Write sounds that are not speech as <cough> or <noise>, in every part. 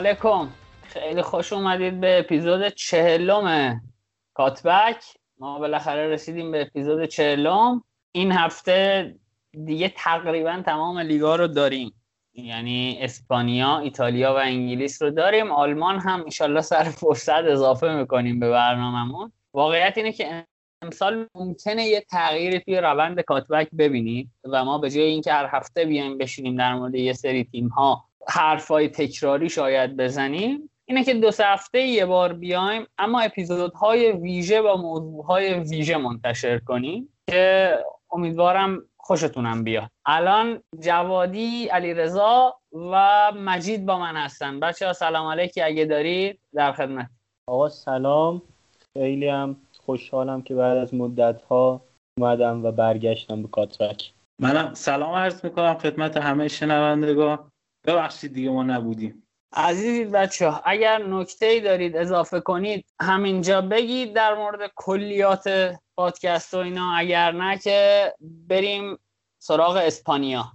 علیکم. خیلی خوش اومدید به اپیزود چهلم کاتبک. ما بالاخره رسیدیم به اپیزود چهلم. این هفته دیگه تقریبا تمام لیگا رو داریم. یعنی اسپانیا، ایتالیا و انگلیس رو داریم. آلمان هم ایشالله سر فرصت اضافه می‌کنیم به برنامهمون. واقعیت اینه که امسال ممکنه یه تغییری توی روند کاتبک ببینید و ما به جای اینکه هر هفته بیایم بشینیم در مورد یه سری تیم ها حرفای تکراری شاید بزنیم اینه که دو سه هفته یه بار بیایم اما اپیزودهای ویژه و موضوعهای ویژه منتشر کنیم که امیدوارم خوشتونم بیاد. الان جوادی علیرضا و مجید با من هستن. بچه ها سلام علیکی. اگه دارید در خدمت. آقا سلام. خیلی هم خوشحالم که بعد از مدت ها اومدم و برگشتم به کاترک. منم سلام عرض می‌کنم خدمت همه شنوندگان. ببخشید دیگه ما نبودیم. عزیزی بچه ها اگر نکته ای دارید اضافه کنید همینجا بگید در مورد کلیات پادکست و اینا. اگر نه که بریم سراغ اسپانیا.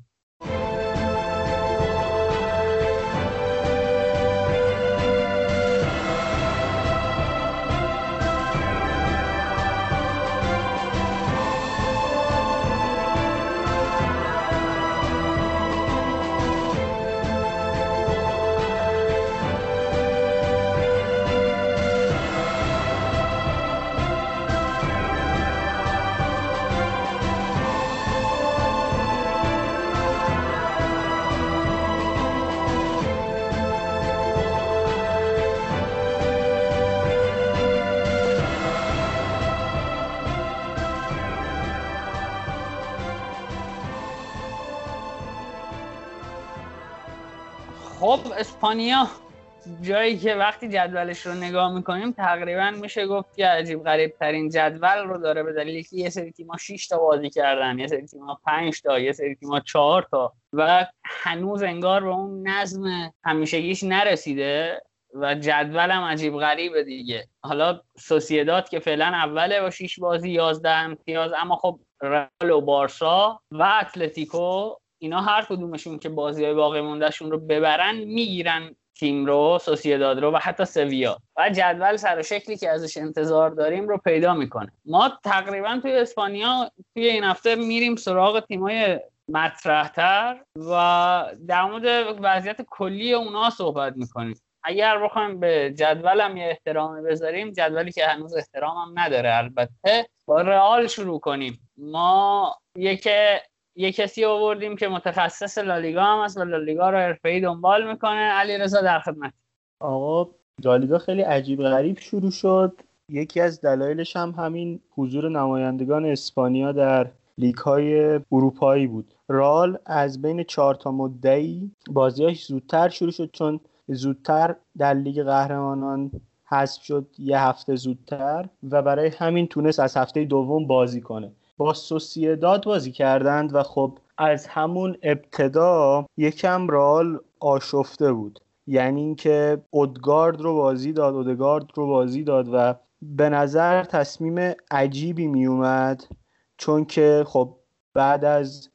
اسپانیا جایی که وقتی جدولش رو نگاه می‌کنیم تقریبا میشه گفت که عجیب غریب ترین جدول رو داره. به دلیلی که یه سری تیما 6 تا بازی کردن یه سری تیما 5 تا یه سری تیما 4 تا و هنوز انگار به اون نظم همیشگیش نرسیده و جدول هم عجیب غریبه دیگه. حالا سوسیداد که فعلا اوله با 6 بازی 11 امتیاز اما خب رئال و بارسا و اتلتیکو اینا هر کدومشون که بازی های باقی موندهشون رو ببرن می‌گیرن تیم رو سوسیداد رو و حتی سویا. و جدول سر شکلی که ازش انتظار داریم رو پیدا می‌کنه. ما تقریبا توی اسپانیا توی این هفته میریم سراغ تیمای مطرحتر و در مورد وضعیت کلی اونا صحبت می‌کنیم. اگر بخوایم به جدولم یه احترامی بذاریم جدولی که هنوز احترامم نداره البته با رئال شروع کنیم. ما یک یه کسی آوردیم که متخصص لالیگا هم هست و لالیگا رو حرفه‌ای دنبال می‌کنه. علی رضا در خدمت. آقا لالیگا خیلی عجیب غریب شروع شد. یکی از دلایلش هم همین حضور نمایندگان اسپانیا در لیگ های اروپایی بود. رال از بین چهار تا مدعی بازیاش زودتر شروع شد چون زودتر در لیگ قهرمانان حذف شد یه هفته زودتر و برای همین تونست از هفته دوم بازی کنه. با سوسیداد بازی کردند و خب از همون ابتدا یکم رال آشفته بود. یعنی اینکه اودگارد رو بازی داد اودگارد رو بازی داد و به نظر تصمیم عجیبی می اومد چون که خب بعد از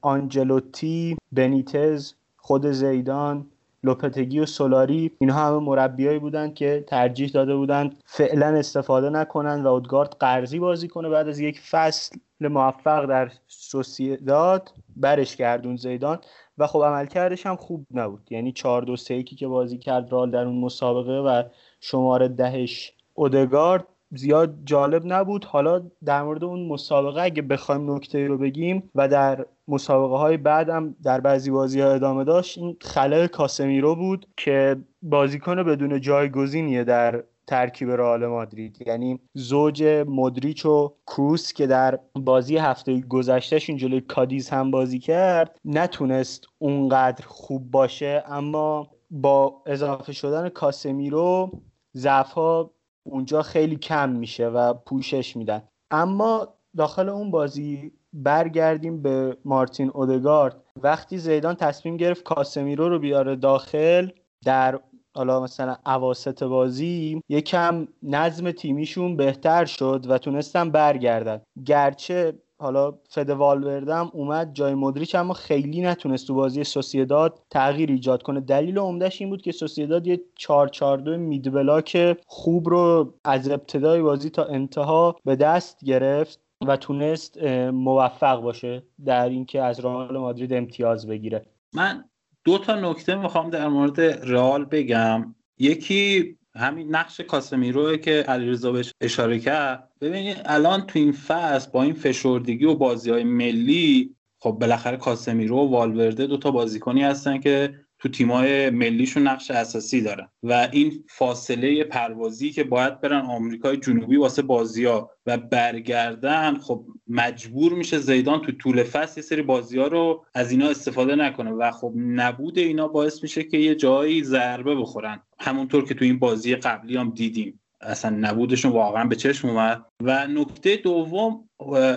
آنجلوتی بنیتز خود زیدان لوپتگی و سولاری اینها همه مربیایی بودند که ترجیح داده بودند فعلا استفاده نکنند و اودگارد قرضی بازی کنه. بعد از یک فصل موفق در سوسیداد برش گردون زیدان و خب عملکردش هم خوب نبود. یعنی 4 2 3 که بازی کرد رال در اون مسابقه و شماره دهش اودگارد. زیاد جالب نبود. حالا در مورد اون مسابقه اگه بخوایم نکته رو بگیم و در مسابقه های بعدم در بعضی بازی ها ادامه داشت این خلل کاسمیرو بود که بازیکن بدون جایگزینیه در ترکیب رئال مادرید. یعنی زوج مدریچ و کروس که در بازی هفته گذشتهشون جلوی کادیز هم بازی کرد نتونست اونقدر خوب باشه. اما با اضافه شدن کاسمیرو ضعف ها اونجا خیلی کم میشه و پوشش میدن. اما داخل اون بازی برگردیم به مارتین اودگارد. وقتی زیدان تصمیم گرفت کاسمیرو رو بیاره داخل در حالا مثلا اواسط بازی یکم نظم تیمیشون بهتر شد و تونستن برگردن. گرچه حالا فد والوردم اومد جای مدریچ اما خیلی نتونست تو بازی سوسیداد تغییر ایجاد کنه. دلیل عمدهش این بود که سوسیداد یه 4 4 2 مید بلاک خوب رو از ابتدای بازی تا انتها به دست گرفت و تونست موفق باشه در اینکه از رئال مادرید امتیاز بگیره. من دو تا نکته می‌خوام در مورد رئال بگم. یکی همین نقش کاسمیروه که علیرضا بهش اشاره کرد. ببینید الان تو این فصل با این فشردگی و بازی های ملی خب بالاخره کاسمیرو و والورده دو تا بازیکنی هستن که تو تیمای ملیشون نقش اساسی دارن. و این فاصله پروازی که باید برن آمریکای جنوبی واسه بازی ها و برگردن خب مجبور میشه زیدان تو طول فصل یه سری بازی ها رو از اینا استفاده نکنه. و خب نبود اینا باعث میشه که یه جایی ضربه بخورن. همونطور که تو این بازی قبلی هم دیدیم. اصلا نبودشون واقعا به چشم اومد. و نکته دوم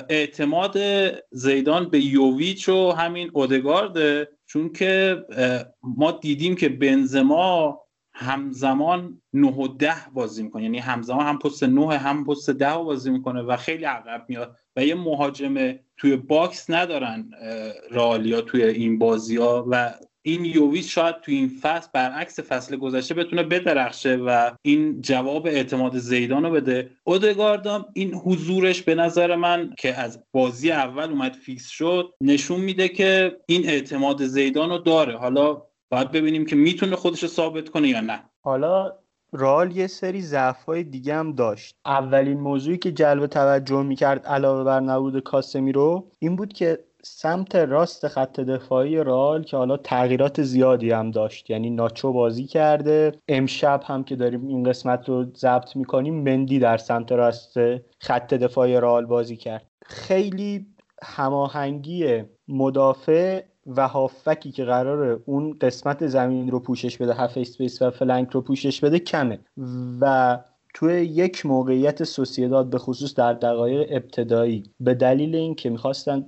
اعتماد زیدان به یوویچ و همین اودگارد چون که ما دیدیم که بنزما همزمان 9 و 10 بازی می‌کنه. یعنی همزمان هم پست 9 هم پست 10 بازی می‌کنه و خیلی عقب میاد و یه مهاجم توی box ندارن رئالیا توی این بازی ها و این یوویچ شاید تو این فصل برعکس فصل گذشته بتونه بدرخشه و این جواب اعتماد زیدان رو بده. اودگاردام این حضورش به نظر من که از بازی اول اومد فیکس شد نشون میده که این اعتماد زیدان رو داره. حالا باید ببینیم که می‌تونه خودش رو ثابت کنه یا نه. حالا رال یه سری ضعف های دیگه هم داشت. اولین موضوعی که جلب توجه می‌کرد علاوه بر نبود کاسمی رو این بود که سمت راست خط دفاعی رال که حالا تغییرات زیادی هم داشت. یعنی ناچو بازی کرده. امشب هم که داریم این قسمت رو ضبط می‌کنیم مندی در سمت راست خط دفاعی رئال بازی کرد. خیلی هماهنگی مدافع و هافبکی که قراره اون قسمت زمین رو پوشش بده half space و flank رو پوشش بده کمه. و توی یک موقعیت سوسیداد به خصوص در دقایق ابتدایی به دلیل اینکه می‌خواستن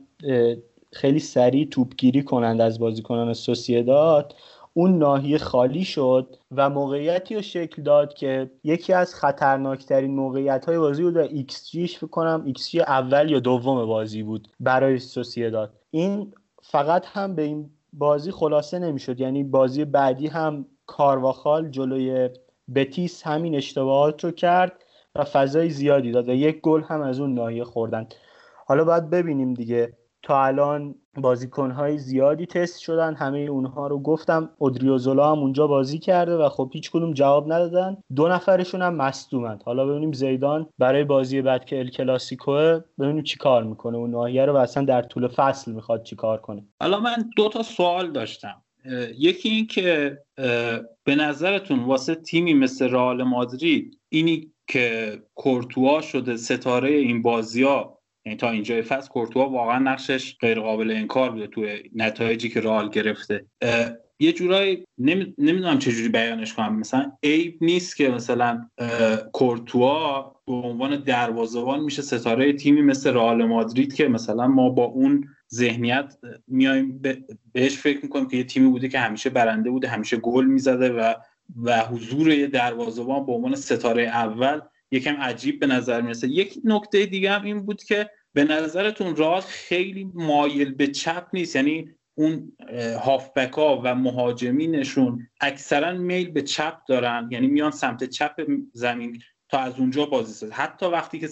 خیلی سریع توپگیری کنند از بازیکنان سوسیداد. اون ناحیه خالی شد و موقعیتی رو شکل داد که یکی از خطرناکترین موقعیت های بازی بود و ایکس جیش فکر کنم ایکس اول یا دوم بازی بود برای سوسیداد. این فقط هم به این بازی خلاصه نمی‌شد. یعنی بازی بعدی هم کارواخال جلوی بتیس همین اشتباهات رو کرد و فضای زیادی داد و یک گل هم از اون ناحیه خوردن. حالا باید ببینیم دیگه تا الان بازیکنهای زیادی تست شدن. همه اونها رو گفتم. اودریوزولا هم اونجا بازی کرده و خب هیچ کدوم جواب ندادن. دو نفرشون هم مصدومند حالا ببینیم زیدان برای بازی بعد که ال کلاسیکوه ببینیم چی کار می‌کنه. اون ناحیه رو اصلا در طول فصل می‌خواد چی کار کنه. حالا من دو تا سوال داشتم. یکی این که به نظرتون واسه تیمی مثل رئال مادرید اینی که کورتوا شده ستاره این بازی ها یعنی تا اینجای فصل کورتوا واقعا نقشش غیر قابل انکار بوده توی نتایجی که رئال گرفته. یه جورایی نمی‌دونم چجوری بیانش کنم. مثلا عیب نیست که مثلا کورتوا به عنوان دروازه‌بان میشه ستاره تیمی مثل رئال مادرید که مثلا ما با اون ذهنیت میایم بهش فکر می‌کنیم که یه تیمی بوده که همیشه برنده بوده همیشه گل می‌زده و و حضور یه دروازه‌بان به عنوان ستاره اول یکم عجیب به نظر می‌رسه. یک نکته دیگه هم این بود که به نظرتون رال خیلی مایل به چپ نیست. یعنی اون هافبک ها و مهاجمینشون اکثرا میل به چپ دارن. یعنی میان سمت چپ زمین تا از اونجا بازی سازه حتی وقتی که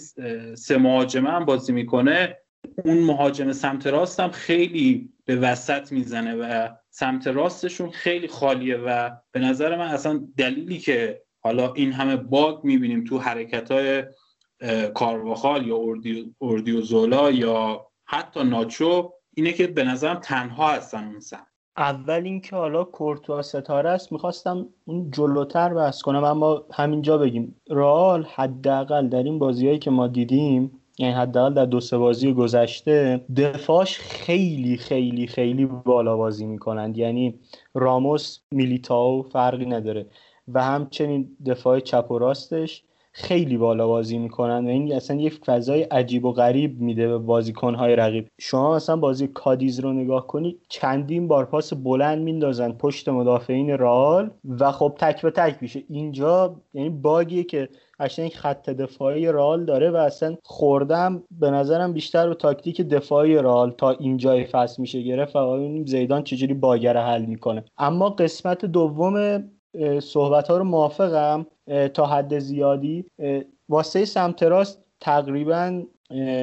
سه مهاجمه هم بازی می‌کنه اون مهاجم سمت راست هم خیلی به وسط می‌زنه و سمت راستشون خیلی خالیه و به نظر من اصلا دلیلی که حالا این همه باگ می‌بینیم تو حرکت های کارواخال یا اردیو زولا یا حتی ناچو اینه که به نظرم تنها هستن اون سمت اول اینکه حالا کورتوا ستاره است می‌خواستم اون جلوتر بحث کنم اما همینجا بگیم. رال حداقل در این بازیهایی که ما دیدیم یعنی حداقل در دو سه بازی گذشته دفاعش خیلی خیلی خیلی بالا بازی می‌کنند. یعنی راموس میلیتاو فرقی نداره. و همچنین دفاع چپ و راستش خیلی بالا بازی می‌کنن و این اصلا یک فضای عجیب و غریب میده به بازیکنهای رقیب. شما مثلا بازی کادیز رو نگاه کنید چندین بار پاس بلند میندازن پشت مدافعین رئال و خب تک به تک میشه. اینجا یعنی باگیه که قشنگ خط دفاعی رال داره و اصلا خوردم به نظرم بیشتر به تاکتیک دفاعی رال تا اینجای فصل میشه گرفت و زیدان چجوری باگر حل می‌کنه. اما قسمت دوم صحبت ها رو موافقم. تا حد زیادی. واسه سمت راست تقریبا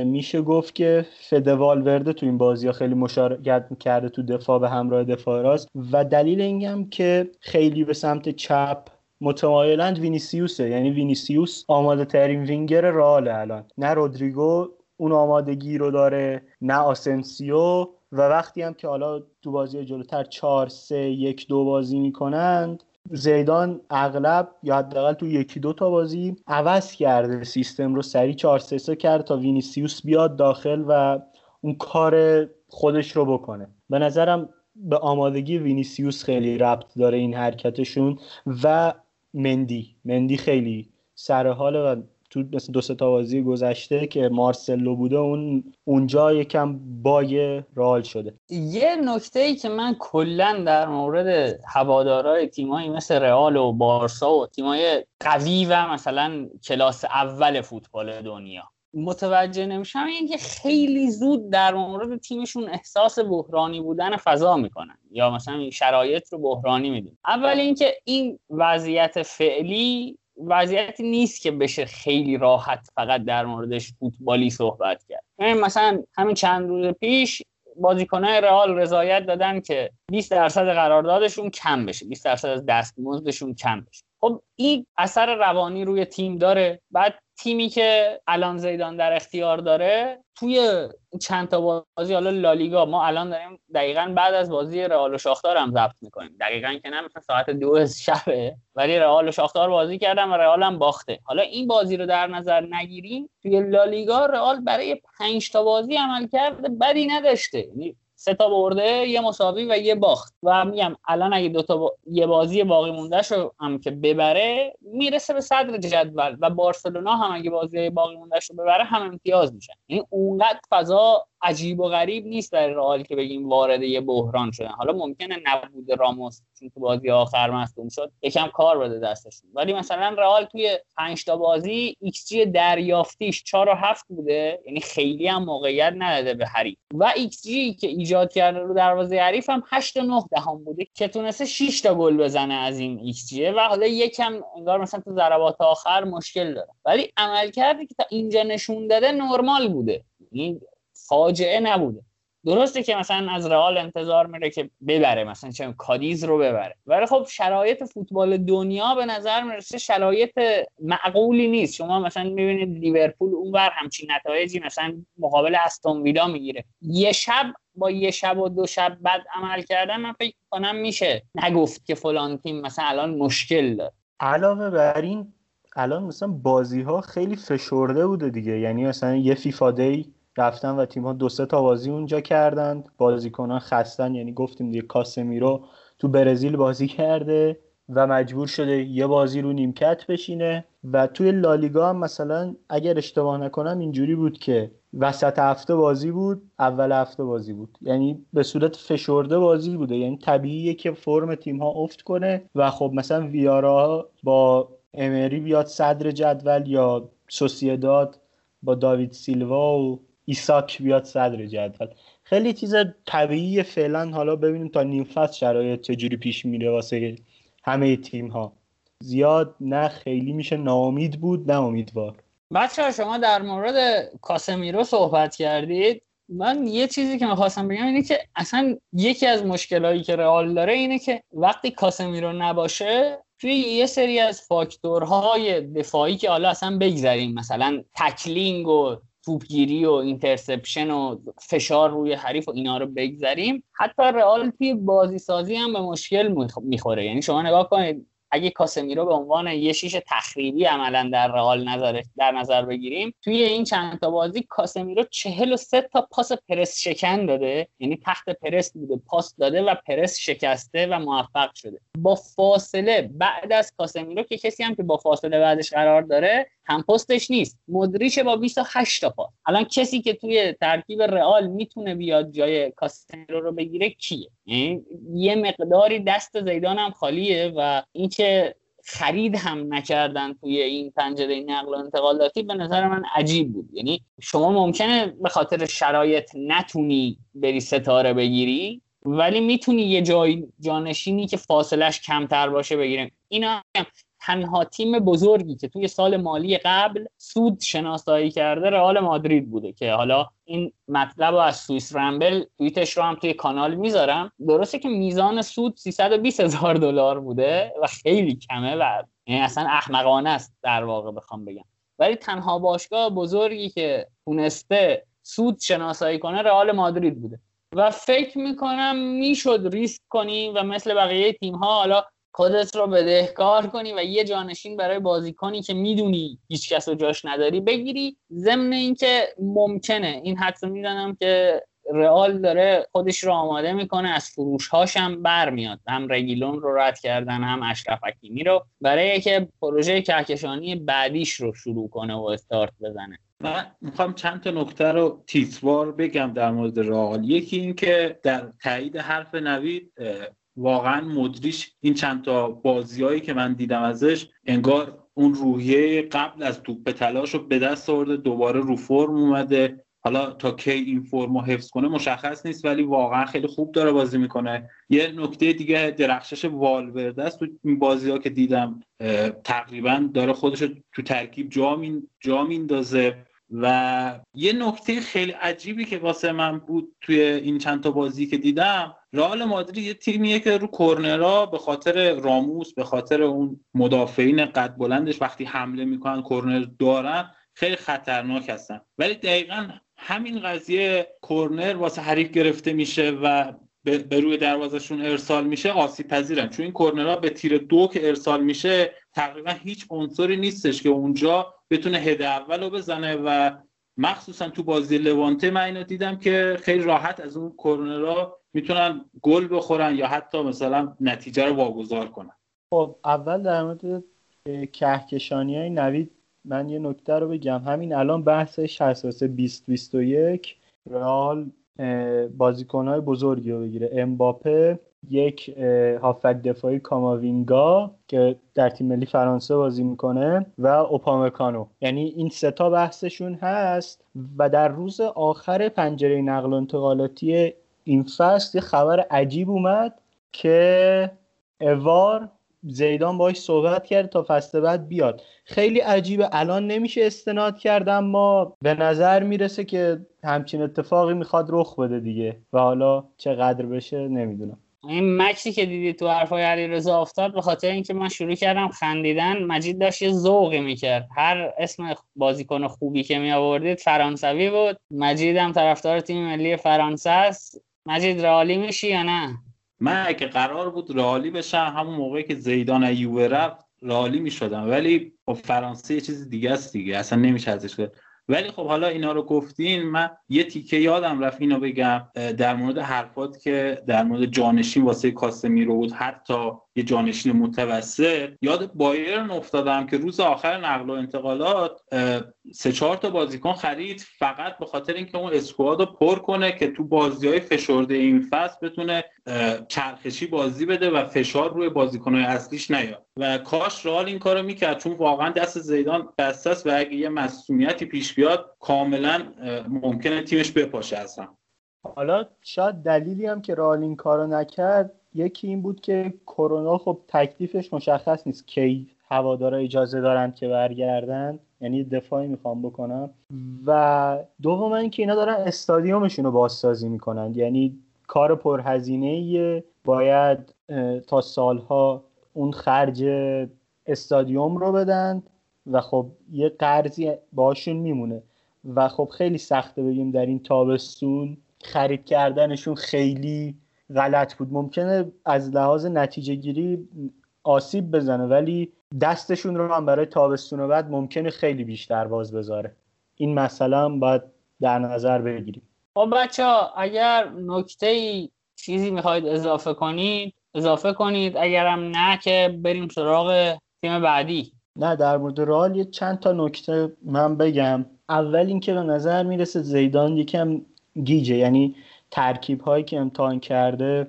میشه گفت که فده والورده تو این بازی ها خیلی مشارکت کرده تو دفاع به همراه دفاع راست. و دلیل اینم که خیلی به سمت چپ متمایلند وینیسیوسه. یعنی وینیسیوس آماده ترین وینگر رئال الان. نه رودریگو اون آمادگی رو داره نه آسنسیو. و وقتی هم که حالا تو بازی جلوتر 4 3 1 2 بازی می‌کنند زیدان اغلب یا حداقل تو یکی دو تا بازی عوض کرده سیستم رو سریع 4 3 3 کرد تا وینیسیوس بیاد داخل و اون کار خودش رو بکنه. به نظرم به آمادگی وینیسیوس خیلی ربط داره این حرکتشون و مندی. مندی خیلی سر حاله و تو مثل دو تا بازی گذشته که مارسلو بوده اون اونجا یکم bug رئال شده. یه نکته ای که من کلا در مورد هوادارای تیمایی مثل رئال و بارسا و تیمای قوی و مثلا کلاس اول فوتبال دنیا متوجه نمیشم اینکه خیلی زود در مورد تیمشون احساس بحرانی بودن فضا می‌کنن یا مثلا شرایط رو بحرانی میدون اول اینکه این وضعیت فعلی وضعیتی نیست که بشه خیلی راحت فقط در موردش فوتبالی صحبت کرد. مثلا همین چند روز پیش بازیکنهای رئال رضایت دادن که 20 درصد قراردادشون کم بشه 20 درصد از دستمزدشون کم بشه. خب این اثر روانی روی تیم داره. بعد تیمی که الان زیدان در اختیار داره توی چند تا بازی حالا لالیگا ما الان داریم دقیقا بعد از بازی رئال و شاختار هم ضبط می‌کنیم. دقیقا که نه مثلا ساعت دو شبه ولی رئال و شاختار بازی کردن و رئال هم باخته. حالا این بازی رو در نظر نگیریم توی لالیگا رئال برای پنج تا بازی عمل کرده بدی نداشته. یعنی سه تا برده یه مساوی و یه باخت. و میگم الان اگه دو تا یه بازی باقی مونده شو هم که ببره می‌رسه به صدر جدول. و بارسلونا هم اگه بازی باقی مونده رو ببره هم امتیاز میشن یعنی اونقدر فضا عجیب و غریب نیست در رئال که بگیم وارد یه بحران شدن. حالا ممکنه نبود راموس چون تو بازی آخر مصدوم شد یکم کار بده دستشون. ولی مثلا رئال توی 5 تا بازی ایکس جی دریافتیش 4 و 7 بوده یعنی خیلی هم موقعیت نداده به حریف. و ایکس جی که ایجاد کرده رو دروازه حریف هم 8 و 9 دهم بوده که تونسته 6 تا گل بزنه از این ایکس جی. و حالا یکم انگار مثلا تو ضربات آخر مشکل داره. ولی عمل کرده که تا اینجا نشون داده نرمال بوده. این فاجعه نبوده. درسته که مثلا از رئال انتظار میره که ببره مثلا چه کادیز رو ببره. ولی خب شرایط فوتبال دنیا به نظر می‌رسه شرایط معقولی نیست. شما مثلا می‌بینید لیورپول اونور همچین نتایجی مثلا مقابل استون ویلا می‌گیره. یه شب با یه شب و دو شب بعد عمل کردن من فکر کنم میشه. نگفت که فلان تیم مثلا الان مشکل داره. علاوه بر این الان مثلا بازی ها خیلی فشرده بوده دیگه. یعنی مثلا یه فیفا دی رفتن و تیم ها دو سه تا بازی اونجا کردند بازیکنان خستن یعنی گفتیم دیگه کاسمیرو تو برزیل بازی کرده و مجبور شده یه بازی رو نیمکت بشینه. و توی لالیگا هم مثلا اگر اشتباه نکنم اینجوری بود که وسط هفته بازی بود اول هفته بازی بود. یعنی به صورت فشرده بازی بوده. یعنی طبیعیه که فرم تیم ها افت کنه و خب مثلا ویارا با امری بیاد صدر جدول یا سوسیداد با داوید سیلوا و ایساک بیاد صدر جدول. خیلی چیز طبیعی فعلا حالا ببینیم تا نیم فصل شرایط چجوری پیش میره واسه همه تیم ها زیاد نه خیلی میشه ناامید بود نه امیدوار. بچه شما در مورد کاسمیرو صحبت کردید. من یه چیزی که می‌خواستم بگم اینه که اصلا یکی از مشکلهایی که رئال داره اینه که وقتی کاسمیرو نباشه توی یه سری از فاکتورهای دفاعی که حالا اصلا بگذاریم مثلا تکلینگ و توپگیری و interception و فشار روی حریف و اینا رو بگذریم. حتی رئال توی بازی سازی هم به مشکل می‌خوره. یعنی شما نگاه کنید اگه کاسمیرو به عنوان یه شیش تخریبی عملا در رئال نظر در نظر بگیریم توی این چند تا بازی کاسمیرو 43 تا پاس پرس شکن داده. یعنی تحت پرس بوده پاس داده و پرس شکسته و موفق شده. با فاصله بعد از کاسمیرو که کسی هم که با فاصله بعدش قرار داره هم پستش نیست. مودریچ با 28 تا پاس. الان کسی که توی ترکیب رئال می‌تونه بیاد جای کاسمیرو رو بگیره کیه؟ یه مقداری دست زیدان هم خالیه و اینکه خرید هم نکردن توی این پنجره نقل و انتقالاتی به نظر من عجیب بود. یعنی شما ممکنه به خاطر شرایط نتونی بری ستاره بگیری ولی می‌تونی یه جای جانشینی که فاصلش کمتر باشه بگیریم اینا تنها تیم بزرگی که توی سال مالی قبل سود شناسایی کرده رئال مادرید بوده که حالا این مطلب رو از سوئیس رمبل توییتش رو هم توی کانال می‌ذارم. درسته که میزان سود 320 هزار دلار بوده و خیلی کمه و یعنی اصلا احمقانه است در واقع بخوام بگم. ولی تنها باشگاه بزرگی که تونسته سود شناسایی کنه رئال مادرید بوده. و فکر می‌کنم می‌شد ریسک کنی و مثل بقیه تیم ها حالا خودت رو بدهکار کنی و یه جانشین برای بازیکنی که می‌دونی هیچ کس رو جاش نداری بگیری. ضمن اینکه ممکنه این حدس می‌دانم که رئال داره خودش رو آماده می‌کنه از فروش هاش هم برمیاد. هم رگیلون رو رد کردن هم اشرف حکیمی رو برای که پروژه کهکشانی بعدیش رو شروع کنه و استارت بزنه. من می‌خوام چند تا نکته رو تیتوار بگم در مورد رئال. یکی این که در تایید حرف نوید واقعا مدریش این چند تا بازیایی که من دیدم ازش انگار اون روحیه قبل از توپ تلاش رو به دست آورده دوباره رو فرم اومده. حالا تا کی این فرم رو حفظ کنه مشخص نیست ولی واقعا خیلی خوب داره بازی می‌کنه. یه نکته دیگه درخشش والورده است. تو این بازی ها که دیدم تقریبا داره خودش تو ترکیب جا میندازه و یه نکته خیلی عجیبی که واسه من بود توی این چند تا بازی که دیدم رئال مادرید یه تیمیه که رو کرنرها به خاطر راموس به خاطر اون مدافعین قد بلندش وقتی حمله می‌کنن کرنر دارن خیلی خطرناک هستن. ولی دقیقا همین قضیه کرنر واسه حریف گرفته میشه و به روی دروازشون ارسال میشه آسیب پذیرن چون این کرنرها به تیر دو که ارسال میشه تقریبا هیچ عنصری نیستش که اونجا بتونه هده اول رو بزنه و مخصوصا تو بازی لوانته من اینو دیدم که خیلی راحت از اون کرنرها می‌تونن گل بخورن یا حتی مثلا نتیجه رو واگذار کنن. خب اول در مورد کهکشانی های نوید من یه نکته رو بگم. همین الان بحثش حساسه 2021 رئال بازیکنهای بزرگی رو بگیره. امباپه یک هافک دفاعی کاماوینگا که در تیم ملی فرانسه بازی می‌کنه و اوپامکانو. یعنی این ستا بحثشون هست و در روز آخر پنجره نقل و انتقالاتی این فصل یه خبر عجیب اومد که اوار زیدان باش صحبت کرد تا فصل بعد بیاد. خیلی عجیبه. الان نمیشه استناد کرد اما به نظر می‌رسه که همچین اتفاقی می‌خواد رخ بده دیگه. و حالا چقدر بشه نمی‌دونم. این مکسی که دیدی تو حرفای علیرضا افتاد به خاطر اینکه من شروع کردم خندیدن مجید داشت یه ذوقی می‌کرد. هر اسم بازیکن خوبی که می آوردید فرانسوی بود. مجید هم طرفدار تیم ملی فرانسه است. مجید رالی میشی یا نه؟ من اگه قرار بود رالی بشم همون موقعی که زیدان یووه رفت رالی می‌شدم. ولی خب فرانسه یه چیز دیگه است دیگه. اصلا نمیشه ازش ولی خب حالا اینا رو گفتین من یه تیکه یادم رفت اینو بگم در مورد حرفات که در مورد جانشین واسه کاسمیرو بود حتی یه جانشین متوسط. یاد بایرن افتادم که روز آخر نقل و انتقالات سه چهار تا بازیکن خرید فقط به خاطر اینکه اون اسکواد رو پر کنه که تو بازی های فشرده این فصل بتونه چرخشی بازی بده و فشار روی های اصلیش نیاد. و کاش رئال این کارو می‌کرد چون واقعا دست زیدان بسته است و اگه یه مسئولیتی پیش بیاد کاملا ممکنه تیمش بپاشه اصلا. حالا شاید دلیلی هم که رئال این کارو نکرد یکی این بود که کرونا خب تکلیفش مشخص نیست. کی هوادارا اجازه دارند که برگردن؟ یعنی دفاعی می‌خوام بکنم. و دوم اینکه اینا دارن استادیومشون رو بازسازی می‌کنن. یعنی کار پرهزینه باید تا سالها اون خرج استادیوم رو بدن و خب یه قرضی باشون میمونه. و خب خیلی سخته بگیم در این تابستون خرید کردنشون خیلی غلط بود. ممکنه از لحاظ نتیجه گیری آسیب بزنه ولی دستشون رو هم برای تابستون و بعد ممکنه خیلی بیشتر باز بذاره. این مسئله هم باید در نظر بگیریم. خب بچه ها اگر نکته چیزی می‌خواید اضافه کنید اضافه کنید. اگرم نه که بریم سراغ تیم بعدی. نه در مورد رال یه چند تا نکته من بگم. اول اینکه به نظر می‌رسه زیدان یکم گیجه. یعنی ترکیب هایی که امتحان کرده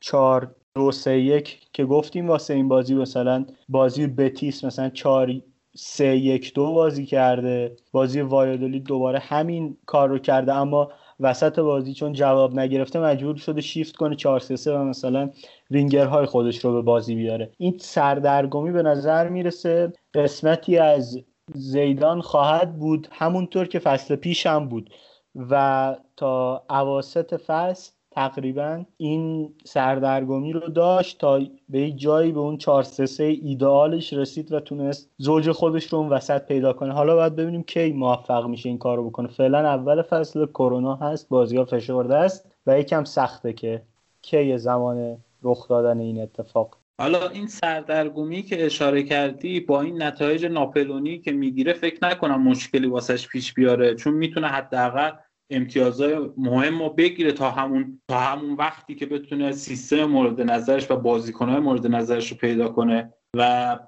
چهار دو سه یک که گفتیم واسه این بازی مثلا بازی بتیس مثلا چهار سه یک دو بازی کرده بازی وایادولی دوباره همین کار رو کرده اما وسط بازی چون جواب نگرفته مجبور شده شیفت کنه 4 3 و مثلا وینگرهای خودش رو به بازی بیاره. این سردرگمی به نظر می‌رسه قسمتی از زیدان خواهد بود همونطور که فصل پیش هم بود. و تا اواسط فصل تقریبا این سردرگمی رو داشت تا به جایی به اون 4 3 ایدئالش رسید و تونست زوج خودش رو اون وسط پیدا کنه. حالا باید ببینیم کی موفق میشه این کار رو بکنه. فعلا اول فصل کرونا هست بازی ها فشرده است و یکم سخته که کی زمان رخ دادن این اتفاق حالا این سردرگمی که اشاره کردی با این نتایج ناپلونی که می‌گیره فکر نکنم مشکلی واسش پیش بیاره چون می‌تونه حداقل امتیازهای مهم رو بگیره تا همون تا همون وقتی که بتونه سیستم مورد نظرش و بازیکنهای مورد نظرش رو پیدا کنه. و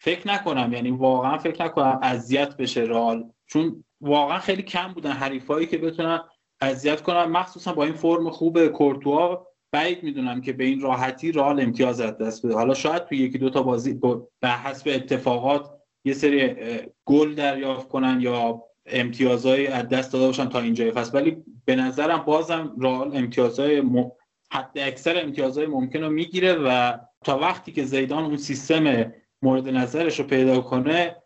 فکر نکنم یعنی واقعا فکر نکنم اذیت بشه رال چون واقعا خیلی کم بودن حریفایی که بتونن اذیت کنن. مخصوصا با این فرم خوب کورتوا بعید می‌دونم که به این راحتی رال امتیاز از دست بده. حالا شاید تو یکی دو تا بازی به حسب اتفاقات یه سری گل دریافت کنن یا امتیازهای از دست داده باشن تا اینجای فصل. ولی به نظرم بازم رئال امتیازهای م... حد اکثر امتیازهای ممکن رو می‌گیره و تا وقتی که زیدان اون سیستم مورد نظرش رو پیدا کنه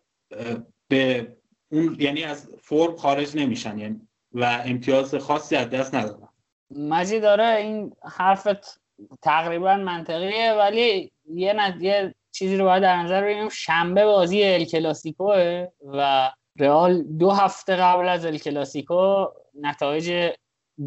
به اون یعنی از فرم خارج نمیشن. یعنی و امتیاز خاصی از دست ندادن مجید داره این حرفت تقریبا منطقیه ولی یه, یه چیزی رو باید در نظر بگیریم. شنبه بازی ال کلاسیکوه و رئال دو هفته قبل از الکلاسیکو نتایج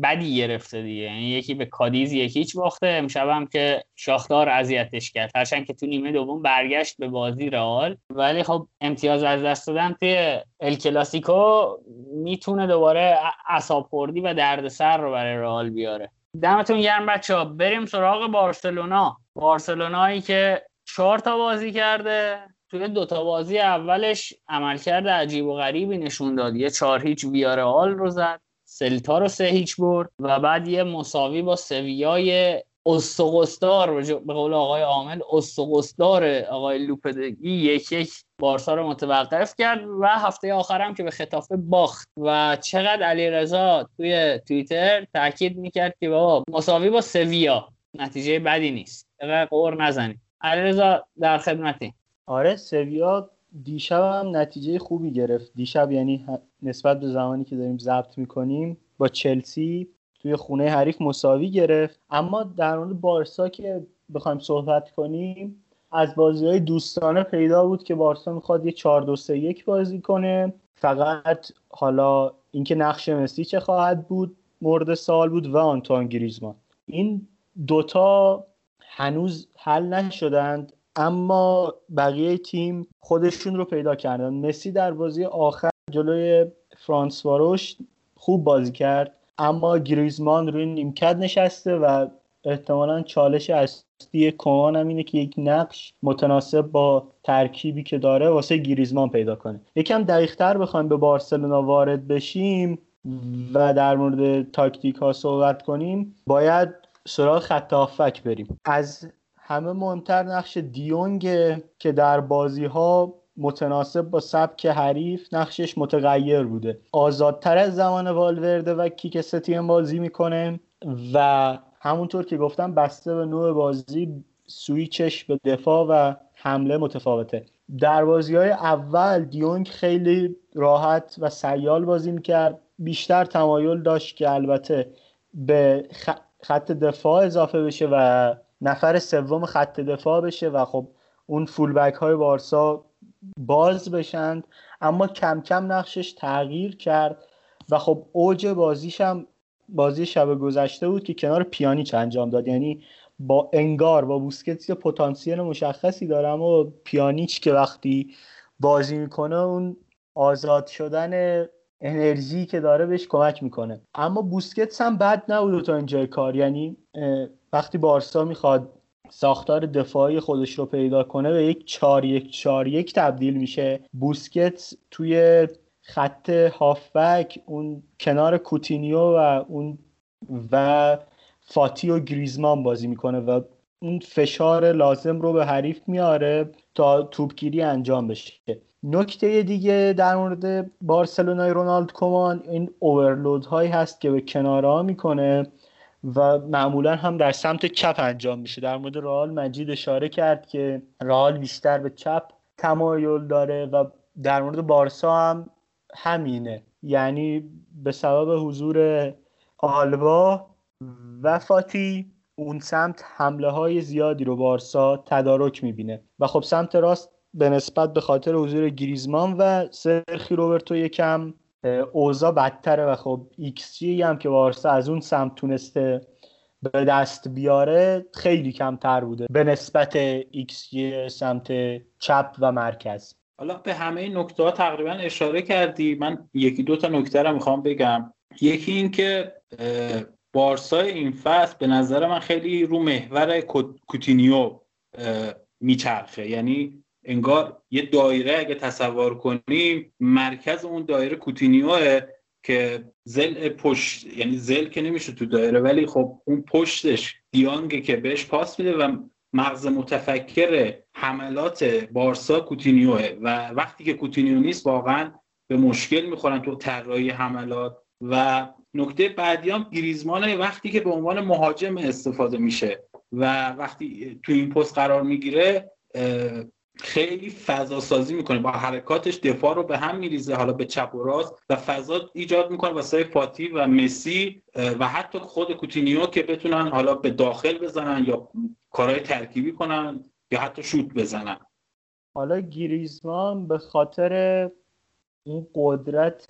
بدی گرفته دیگه. یعنی یکی به کادیز یکی هیچ باخته. امشب هم که شاختار اذیتش کرد. هرچند که تو نیمه دوم برگشت به بازی رئال. ولی خب امتیاز از دست دادن توی الکلاسیکو می‌تونه دوباره اعصاب خوردی و دردسر رو برای رئال بیاره. دمتون گرم بچه ها. بریم سراغ بارسلونا. بارسلونایی که چهار تا بازی کرده. توی دوتا بازی اولش عملکرد عجیب و غریبی نشون داد. یه چهار هیچ ویارال رو زد. سلتا رو سه هیچ برد و بعد یه مساوی با سویای استقستار به قول آقای عامل استقستار آقای لوپدگی یک یک بارسا رو متوقف کرد و هفته آخرم که به خطافه باخت. و چقدر علی رضا توی توییتر تاکید می‌کرد که بابا مساوی با سویا نتیجه بدی نیست. قور نزنید. علیرضا در خدمتی. آره سویا دیشب هم نتیجه خوبی گرفت. دیشب یعنی نسبت به زمانی که داریم ضبط می‌کنیم با چلسی توی خونه حریف مساوی گرفت. اما در مورد بارسا که بخوایم صحبت کنیم از بازی های دوستانه پیدا بود که بارسا می‌خواد یه 4 2 3 1 بازی کنه. فقط حالا اینکه نقش مسی چه خواهد بود مورد سال بود و آنتوان گریزمان. این دوتا هنوز حل نشدند. اما بقیه تیم خودشون رو پیدا کردن. مسی در بازی آخر جلوی فرانس واروش خوب بازی کرد. اما گریزمان روی نیمکت نشسته و احتمالا چالش اصلی کمان هم اینه که یک نقش متناسب با ترکیبی که داره واسه گریزمان پیدا کنه. یکم دقیقتر بخوایم به بارسلونا وارد بشیم و در مورد تاکتیک ها صحبت کنیم باید سراغ خط بریم. از همه مهمتر نقش دیونگ که در بازی ها متناسب با سبک حریف نقشش متغیر بوده. آزادتر از زمان والورده و کیک ستیم بازی می‌کنه و همونطور که گفتم بسته به نوع بازی سویچش به دفاع و حمله متفاوته. در بازی های اول دیونگ خیلی راحت و سیال بازی می‌کرد. بیشتر تمایل داشت که البته به خط دفاع اضافه بشه و نفر سوم خط دفاع بشه و خب اون فولبک های بارسا باز بشند. اما کم کم نقشش تغییر کرد و خب اوج بازیش هم بازی شب گذشته بود که کنار پیانیچ انجام داد. یعنی با انگار با بوسکتس یه پتانسیل مشخصی داره اما پیانیچ که وقتی بازی می‌کنه اون آزاد شدن انرژی که داره بهش کمک می‌کنه. اما بوسکتس هم بد نبود تا اینجای کار. یعنی وقتی بارسا می‌خواد ساختار دفاعی خودش رو پیدا کنه به یک چار یک چار یک تبدیل میشه. بوسکتس توی خط هافبک اون کنار کوتینیو و اون و فاتی و گریزمان بازی می‌کنه و اون فشار لازم رو به حریف میاره تا توپگیری انجام بشه. نکته دیگه در مورد بارسلونای رونالد کومان این اوورلود هایی هست که به کنارها می‌کنه. و معمولا هم در سمت چپ انجام میشه. در مورد رئال مجید اشاره کرد که رئال بیشتر به چپ تمایل داره و در مورد بارسا هم همینه. یعنی به سبب حضور آلبا و فاتی اون سمت حمله های زیادی رو بارسا تدارک می‌بینه. و خب سمت راست به نسبت به خاطر حضور گریزمان و سرجی روبرتو یکم اوضاع بدتره و خب ایکس جی هم که بارسا از اون سمت تونسته به دست بیاره خیلی کمتر بوده به نسبت ایکس جی سمت چپ و مرکز. حالا به همه نکته ها تقریبا اشاره کردی. من یکی دو تا نکته رو می‌خوام بگم. یکی این که بارسا این فصل به نظر من خیلی رو محور کوتینیو میچرخه. یعنی انگار یه دایره اگه تصور کنیم مرکز اون دایره کوتینیوه که ضلع پشت یعنی ضلع که نمیشه تو دایره ولی خب اون پشتش دیانگه که بهش پاس میده و مغز متفکر حملات بارسا کوتینیوه. و وقتی که کوتینیو نیست واقعا به مشکل می‌خورن تو طراحی حملات. و نکته بعدی هم وقتی که به عنوان مهاجم استفاده میشه. و وقتی تو این پست قرار می‌گیره خیلی فضا سازی می‌کنه. با حرکاتش دفاع رو به هم میریزه حالا به چپ و راست و فضا ایجاد می‌کنه واسه فاتی و مسی و حتی خود کوتینیو که بتونن حالا به داخل بزنن یا کارهای ترکیبی کنن یا حتی شوت بزنن. حالا گریزمان به خاطر این قدرت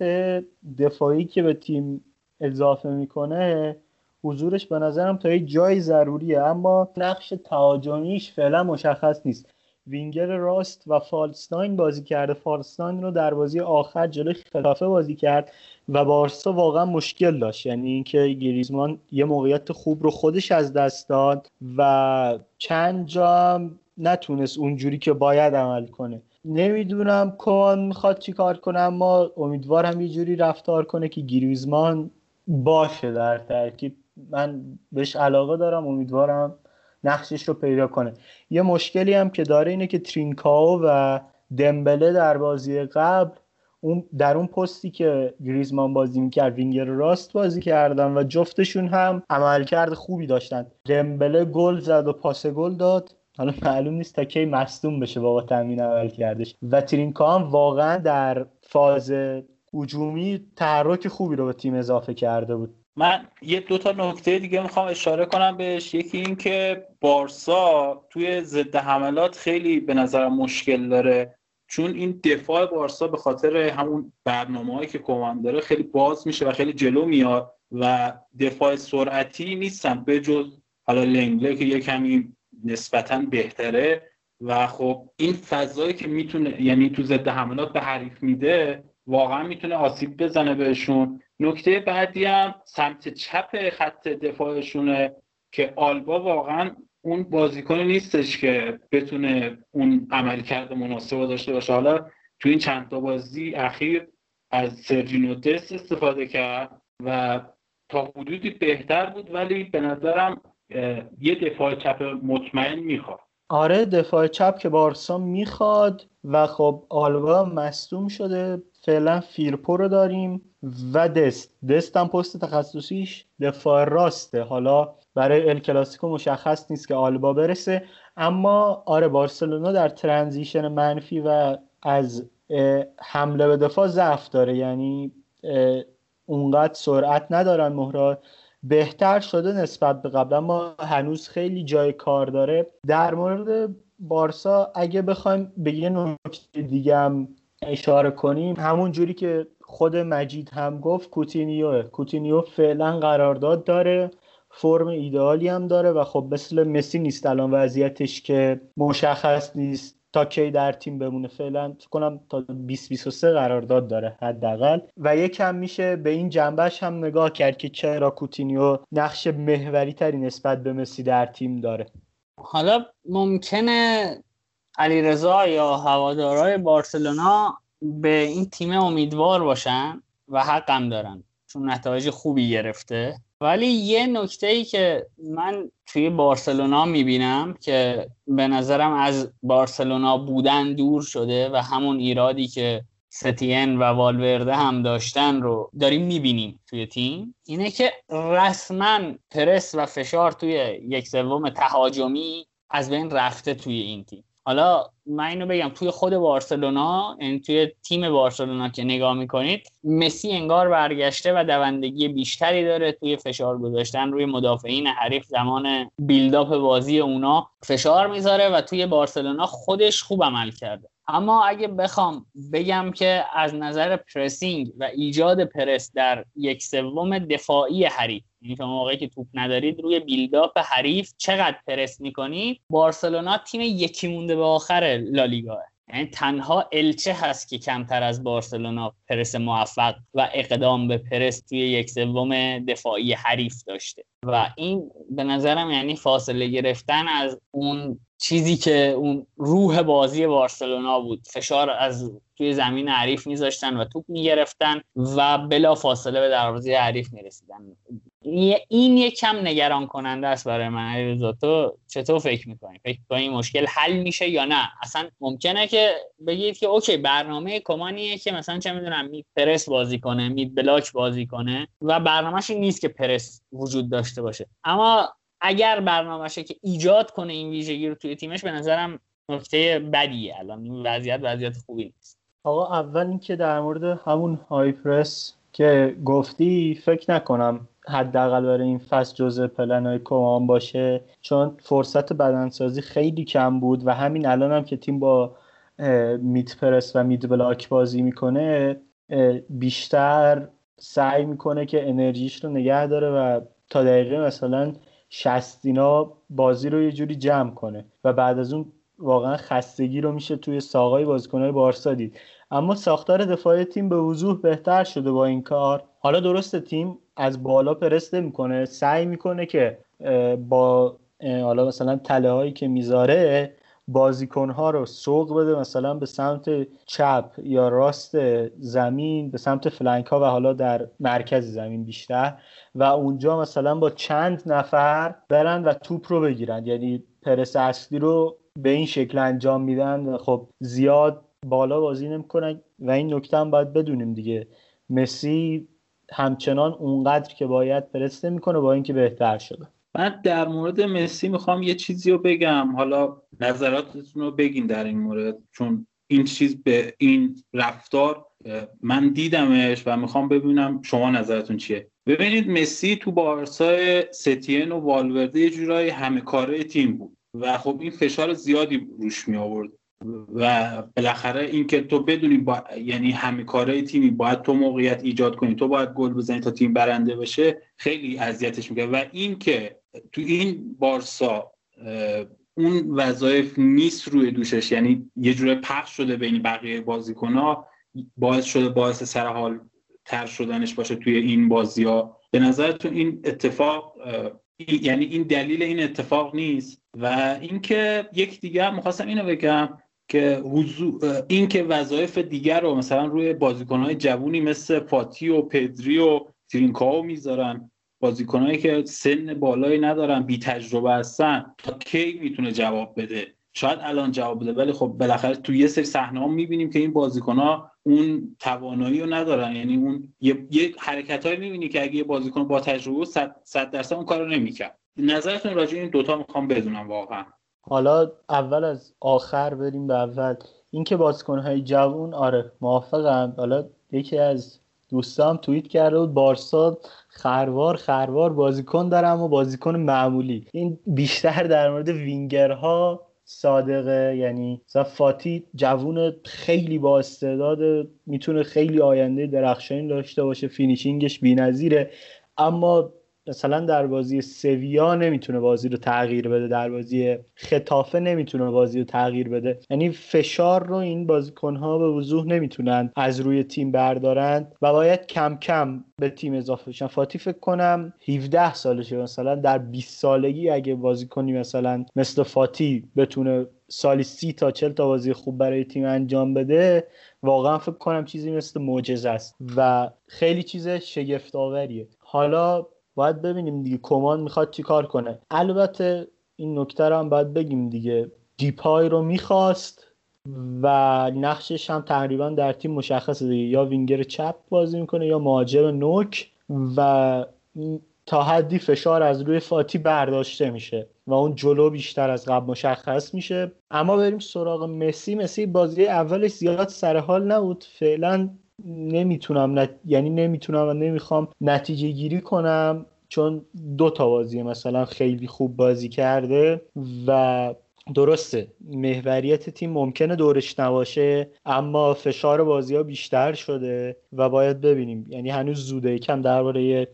دفاعی که به تیم اضافه می‌کنه حضورش به نظرم تا یه جای ضروریه اما نقش تهاجمیش فعلا مشخص نیست. وینگر راست و فالستاین بازی کرده فالستاین رو در بازی آخر جلوی خلافه بازی کرد و بارسا واقعا مشکل داشت. یعنی اینکه گریزمان یه موقعیت خوب رو خودش از دست داد و چند جا نتونست اونجوری که باید عمل کنه. نمی‌دونم کمان می‌خواد چی کار کنه اما امیدوارم یه جوری رفتار کنه که گریزمان باشه در ترکیب. من بهش علاقه دارم امیدوارم نقشش رو پیدا کنه. یه مشکلی هم که داره اینه که ترینکاو و دمبله در بازی قبل اون در اون پستی که گریزمان بازی می‌کرد وینگر راست بازی کردن و جفتشون هم عملکرد خوبی داشتن. دمبله گل زد و پاس گل داد. حالا معلوم نیست تا کی مصدوم بشه بابا تامین عمل کردش. و ترینکا هم واقعا در فاز هجومی تحرک خوبی رو به تیم اضافه کرده بود. من یه دو تا نکته دیگه می‌خوام اشاره کنم بهش. یکی این که بارسا توی ضد حملات خیلی به نظرم مشکل داره. چون این دفاع بارسا به خاطر همون برنامه هایی که کمان داره خیلی باز میشه و خیلی جلو میاد و دفاع سرعتی نیستن. به جز حالا لنگله که یه کمی نسبتا بهتره. و خب این فضایی که می‌تونه یعنی تو ضد حملات به حریف میده واقعا می‌تونه آسیب بزنه بهشون. نکته بعدی هم سمت چپ خط دفاعشونه که آلبا واقعا اون بازیکنی نیستش که بتونه اون عملکرد مناسب داشته باشه. حالا تو این چند تا بازی اخیر از سرجینو دست استفاده کرد و تا حدودی بهتر بود ولی به نظرم یه دفاع چپ مطمئن می‌خواد. آره دفاع چپ که بارسا می‌خواد و خب آلبا مصدوم شده. فعلا فیرپو رو داریم. و دست. دست هم پست تخصصیش دفاع راسته. حالا برای ال کلاسیکو مشخص نیست که آلبا برسه. اما آره بارسلونا در ترانزیشن منفی و از حمله به دفاع ضعف داره. یعنی اونقدر سرعت ندارن مهرا بهتر شده نسبت به قبل اما هنوز خیلی جای کار داره. در مورد بارسا اگه بخوایم به یه نکته دیگه هم اشاره کنیم همون جوری که خود مجید هم گفت کوتینیو کوتینیو فعلا قرارداد داره فرم ایدئالی هم داره و خب مثل مسی نیست الان وضعیتش که مشخص نیست تا کی در تیم بمونه. فعلا فکر کنم تا 2023 قرارداد داره حداقل. و یکم میشه به این جنبش هم نگاه کرد که چرا کوتینیو نقش محوری تری نسبت به مسی در تیم داره. حالا ممکنه علیرضا یا هوادارهای بارسلونا به این تیم امیدوار باشن و حقم دارن چون نتایج خوبی گرفته. ولی یه نکته ای که من توی بارسلونا می‌بینم که به نظرم از بارسلونا بودن دور شده و همون ایرادی که ستین و والورده هم داشتن رو داریم می‌بینیم توی تیم اینه که رسما پرس و فشار توی یک سوم تهاجمی از بین رفته توی این تیم. حالا من اینو بگم توی خود بارسلونا این یعنی توی تیم بارسلونا که نگاه می‌کنید مسی انگار برگشته و دوندگی بیشتری داره توی فشار گذاشتن روی مدافعین حریف زمان بیلداپ بازی اونا فشار می‌ذاره و توی بارسلونا خودش خوب عمل کرده. اما اگه بخوام بگم که از نظر پرسینگ و ایجاد پرس در یک سوم دفاعی حریف یعنی شما موقعی که توپ ندارید روی بیلداپ حریف چقدر پرس می‌کنید بارسلونا تیم یکی مونده به آخر لالیگاه. یعنی تنها الچه هست که کمتر از بارسلونا پرس موفق و اقدام به پرس توی یک سوم دفاعی حریف داشته. و این به نظرم یعنی فاصله گرفتن از اون چیزی که اون روح بازی بارسلونا بود. فشار از توی زمین حریف میذاشتن و توپ می‌گرفتن و بلا فاصله به دروازه حریف می‌رسیدن. این یک کم نگران کننده است برای من علیرضا. تو چطور فکر می‌کنی؟ فکر می‌کنی مشکل حل میشه یا نه؟ اصلا ممکنه که بگید که اوکی برنامه کومانیه که مثلا چه می‌دونم mid press بازی کنه mid block بازی کنه و برنامهش این نیست که پرس وجود داشته باشه. اما اگر برنامهشه که ایجاد کنه این ویژگی رو توی تیمش به نظرم نکته بدیه. الان این وضعیت وضعیت خوبی نیست. آقا اول اینکه در مورد همون high press که گفتی فکر نکنم حداقل برای این فصل جزء پلن های کومان باشه. چون فرصت بدنسازی خیلی کم بود و همین الان هم که تیم با میت پرس و میت بلاک بازی می‌کنه بیشتر سعی می‌کنه که انرژیش رو نگه داره و تا دقیقه مثلا شستینا بازی رو یه جوری جمع کنه. و بعد از اون واقعا خستگی رو میشه توی ساقای بازیکنهای بارسا دید. اما ساختار دفاعی تیم به وضوح بهتر شده با این کار. حالا درست تیم از بالا پرسته می‌کنه سعی می‌کنه که با حالا مثلا تله هایی که می‌ذاره بازیکن ها رو سوق بده مثلا به سمت چپ یا راست زمین به سمت فلنک ها و حالا در مرکز زمین بیشتر و اونجا مثلا با چند نفر برن و توپ رو بگیرن. یعنی پرس اصلی رو به این شکل انجام میدن. خب زیاد بالا بازی نمی‌کنن و این نکته هم باید بدونیم دیگه. مسی همچنان اونقدر که باید پرس می‌کنه با اینکه بهتر شده. من در مورد مسی می‌خوام یه چیزی رو بگم. حالا نظراتتون رو بگین در این مورد چون این چیز به این رفتار من دیدمش و می‌خوام ببینم شما نظرتون چیه. ببینید مسی تو بارسا ستین و والورده یه جورایی همه کاره تیم بود و خب این فشار زیادی روش می آورد و بالاخره اینکه تو بدونی با... یعنی همه کارهای تیمی باید تو موقعیت ایجاد کنی. تو باید گل بزنی تا تیم برنده بشه. خیلی اذیتش می‌کنه. و اینکه تو این بارسا اون وظایف نیست روی دوشش. یعنی یه جوره پخش شده بین بقیه ها باعث شده باعث سرحال تر شدنش باشه توی این بازی ها به نظرتون این اتفاق یعنی این دلیل این اتفاق نیست؟ و اینکه یک دیگه می‌خواستم اینو بگم. که این که وظایف دیگر رو مثلا روی بازیکنهای جوونی مثل فاتی و پدری و ترینکاو می‌ذارن. بازیکنهایی که سن بالایی ندارن بی تجربه هستن تا کی می‌تونه جواب بده؟ شاید الان جواب بده ولی خب بالاخره تو یه سری صحنه ها می‌بینیم که این بازیکن ها اون توانایی رو ندارن. یعنی اون یه, یه حرکت هایی می‌بینی که اگه یه بازیکن با تجربه صد درصد اون کارو نمی‌کرد. نظرتون راجع این دوتا می‌خوام بدونم واقعا. حالا اول از آخر بریم به اول. اینکه های جوون آره موافقم. حالا یکی از دوستام توییت کرده بود بارسا خروار خروار بازیکن دارم و بازیکن معمولی. این بیشتر در مورد وینگرها صادقه. یعنی فاتی جوون خیلی با استعداد می‌تونه خیلی آینده درخشانی داشته باشه finishing ش بی‌نظیره. اما مثلا در بازی سویا نمی‌تونه بازی رو تغییر بده در بازی ختافه نمی‌تونه بازی رو تغییر بده. یعنی فشار رو این بازیکنها به وضوح نمی‌تونن از روی تیم بردارن و باید کم کم به تیم اضافه بشن. فاتی فکر کنم 17 سالشه مثلا در 20 سالگی اگه بازی کنی مثلا مثل فاتی بتونه سالی سی تا چل تا بازی خوب برای تیم انجام بده واقعا فکر کنم چیزی مثل معجزه است و خیلی چیز شگفت آوریه حالا باید ببینیم دیگه کمان می‌خواد چیکار کنه. البته این نکته رو هم باید بگیم دیگه. دیپای رو می‌خواست و نقشش هم تقریبا در تیم مشخصه دیگه. یا وینگر چپ بازی می‌کنه یا مهاجم نوک و تا حدی فشار از روی فاتی برداشته میشه و اون جلو بیشتر از قبل مشخص میشه. اما بریم سراغ مسی. مسی بازی اولش زیاد سر حال نبود. فعلا نمی‌تونم نت... یعنی نمی‌تونم و نمی‌خوام نتیجه گیری کنم چون دو تا بازی مثلا خیلی خوب بازی کرده و درسته محوریت تیم ممکنه دورش نباشه اما فشار بازی ها بیشتر شده و باید ببینیم. یعنی هنوز زوده یکم درباره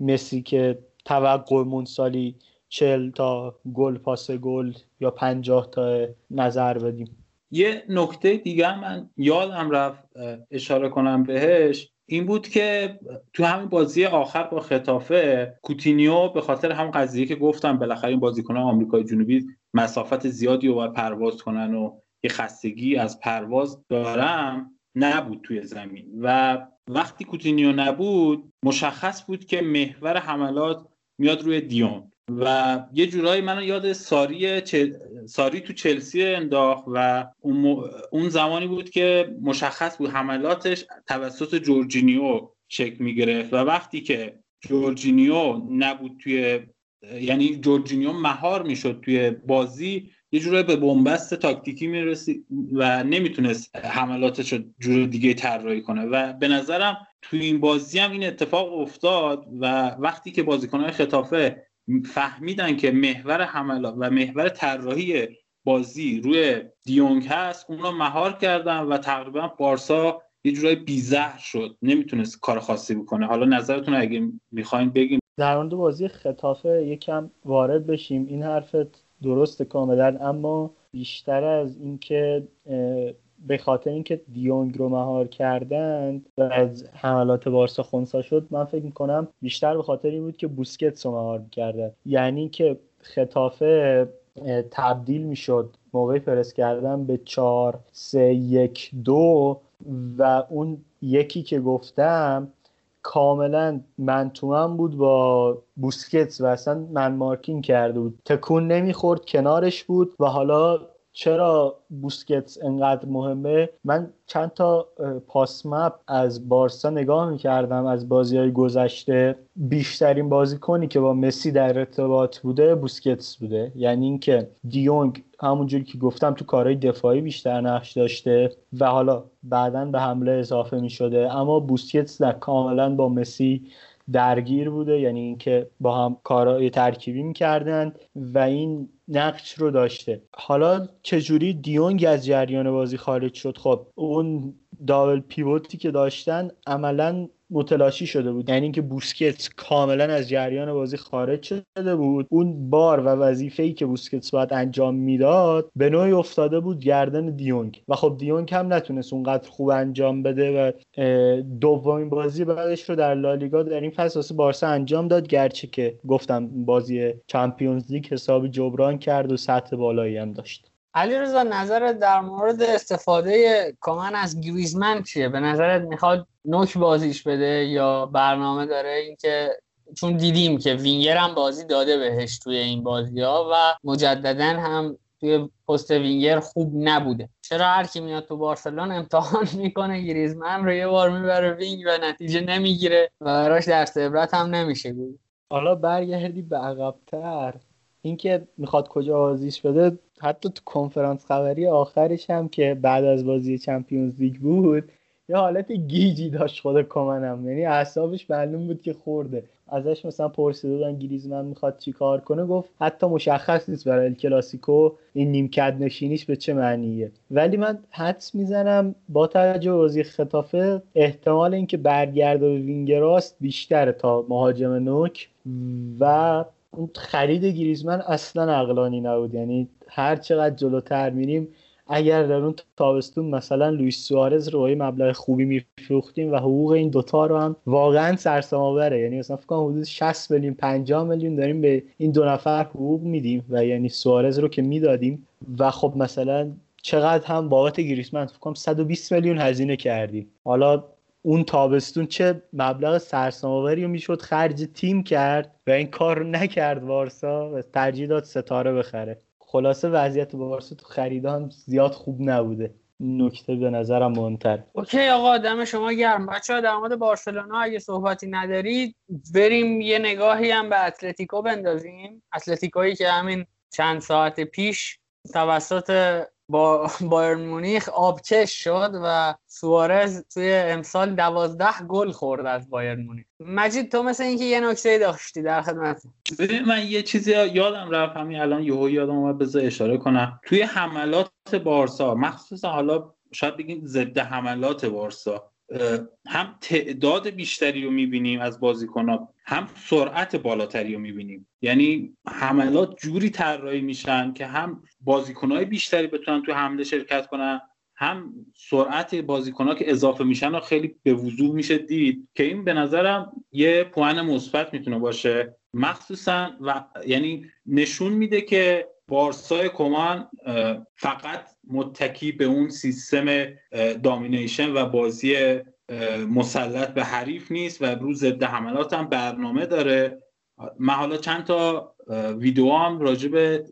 مسی که توقع سالی چل تا گل پاس گل یا پنجاه تا نظر بدیم. یه نکته دیگه من یادم رفت اشاره کنم بهش این بود که تو همین بازی آخر با خطافه کوتینیو به خاطر همون قضیه که گفتم بالاخره این بازیکنان آمریکای جنوبی مسافت زیادی رو باید پرواز کنن و یه خستگی از پرواز دارم نبود توی زمین و وقتی کوتینیو نبود مشخص بود که محور حملات میاد روی دیون و یه جورایی منو یاد ساری. ساری تو چلسی انداخت و اون, اون زمانی بود که مشخص بود حملاتش توسط جورجینیو شکل می‌گرفت و وقتی که جورجینیو نبود توی یعنی جورجینیو مهار می‌شد توی بازی یه جورایی به بنبست تاکتیکی می‌رسی و نمی‌تونست حملاتش رو جور دیگه طراحی کنه. و به نظرم توی این بازی هم این اتفاق افتاد و وقتی که بازیکنهای خطافه فهمیدن که محور حملات و محور طراحی بازی روی دیونگ هست اون رو مهار کردن و تقریبا بارسا یه جورایی بیزهر شد. نمی‌تونست کار خاصی بکنه. حالا نظرتون اگه می‌خواین بگیم در مورد بازی خطافه یکم وارد بشیم. این حرفت درست کاملا اما بیشتر از اینکه به خاطر اینکه دیونگ رو مهار کردند و از حملات بارسا خونسا شد من فکر می‌کنم بیشتر به خاطر این بود که بوسکتس رو مهار کردن یعنی که خطافه تبدیل می‌شد موقع پرس کردن به چهار سه یک دو و اون یکی که گفتم کاملا من بود با بوسکتس و اصلا من مارکینگ کرده بود. تکون نمی‌خورد کنارش بود و حالا چرا بوسکتس انقدر مهمه؟ من چند تا پاس مپ از بارسا نگاه می‌کردم از بازی های گذشته. بیشترین بازیکنی که با مسی در ارتباط بوده بوسکتس بوده. یعنی اینکه دیونگ همونجوری که گفتم تو کارهای دفاعی بیشتر نقش داشته و حالا بعدا به حمله اضافه می شده اما بوسکتس در کاملا با مسی درگیر بوده. یعنی اینکه با هم کارهای ترکیبی می‌کردن و این نقش رو داشته. حالا چجوری دیونگ از جریان بازی خارج شد؟ خب اون دابل پیوتی که داشتن عملا متلاشی شده بود. یعنی اینکه بوسکتس کاملا از جریان بازی خارج شده بود. اون بار و وظیفه ای که بوسکتس باید انجام می‌داد به نوعی افتاده بود گردن دیونگ. و خب دیونگ هم نتونست اونقدر خوب انجام بده و دومین بازی بعدش رو در لالیگا در این فصل واسه بارسا انجام داد. گرچه که گفتم بازی Champions League حسابی جبران کرد و سطح بالایی هم داشت. علی رضا نظرت در مورد استفاده کومان از گریزمن چیه؟ به نظرت می‌خواد نوک بازیش بده یا برنامه داره؟ اینکه چون دیدیم که وینگر هم بازی داده بهش توی این بازی ها و مجددا هم توی پست وینگر خوب نبوده. چرا هر کی میاد تو بارسلون امتحان می‌کنه گریزمن رو یه بار می‌بره wing و نتیجه نمی‌گیره و براش درس عبرت هم نمیشه بود حالا برگردی به عقبتر. اینکه می‌خواد کجا بازیش بده حتی تو کنفرانس خبری آخرش هم که بعد از بازی Champions League بود یه حالت گیجی داشت خود کومنم یعنی اعصابش معلوم بود که خورده. ازش مثلا پرسیده بودن گریزمن می‌خواد چی کار کنه گفت حتی مشخص نیست برای الکلاسیکو این نیمکت نشینیش به چه معنیه. ولی من حدس می‌زنم با توجه به بازی ختافه احتمال اینکه برگرده به وینگراست بیشتره تا مهاجم نوک و اون خرید گریزمن اصلا عقلانی نبود. یعنی هر چقدر جلوتر میریم اگر در اون تابستون مثلا لوئیس سوارز رو مبلغ خوبی میفروختیم و حقوق این دوتا رو هم واقعا سرسام یعنی مثلا فکر کنم حدود 60 میلیون 50 میلیون داریم به این دو نفر حقوق میدیم و یعنی سوارز رو که می‌دادیم. و خب مثلا چقدر هم بابت گریسمن فکر کنم 120 میلیون هزینه کردیم. حالا اون تابستون چه مبلغ سرسام‌آوری می‌شد خرج تیم کرد و این کار رو نکرد وارسا و ترجیح داد ستاره بخره. خلاصه وضعیت بارسا تو خریدا هم زیاد خوب نبوده. نکته به نظرم مهمتر. اوکی آقا دم شما گرم. بچه ها در مورد بارسلونا اگه صحبتی ندارید بریم یه نگاهی هم به اتلتیکو بندازیم. اتلتیکویی که همین چند ساعت پیش توسط با بایرن مونیخ آبکش شد و سوارز توی امسال دوازده گل خورد از بایرن مونیخ. مجید تو مثل اینکه یه نکته داشتی در خدمت. من یه چیزی یادم رفت همین الان یهو یادم اومد بذار اشاره کنم. توی حملات بارسا مخصوصا حالا شاید بگیم ضد حملات بارسا هم تعداد بیشتری رو می‌بینیم از بازیکنها. هم سرعت بالاتری رو می‌بینیم. یعنی حملات جوری طراحی میشن که هم بازیکنهای بیشتری بتونن تو حمله شرکت کنن هم سرعت بازیکنها که اضافه میشن و خیلی به وضوح میشه دید که این به نظرم یه پوان مثبت می‌تونه باشه. مخصوصا و یعنی نشون میده که بارسای کمان فقط متکی به اون سیستم دامینیشن و بازی مسلط به حریف نیست و روز ضد حملات هم برنامه داره. من حالا چند تا ویدیو هم راجع به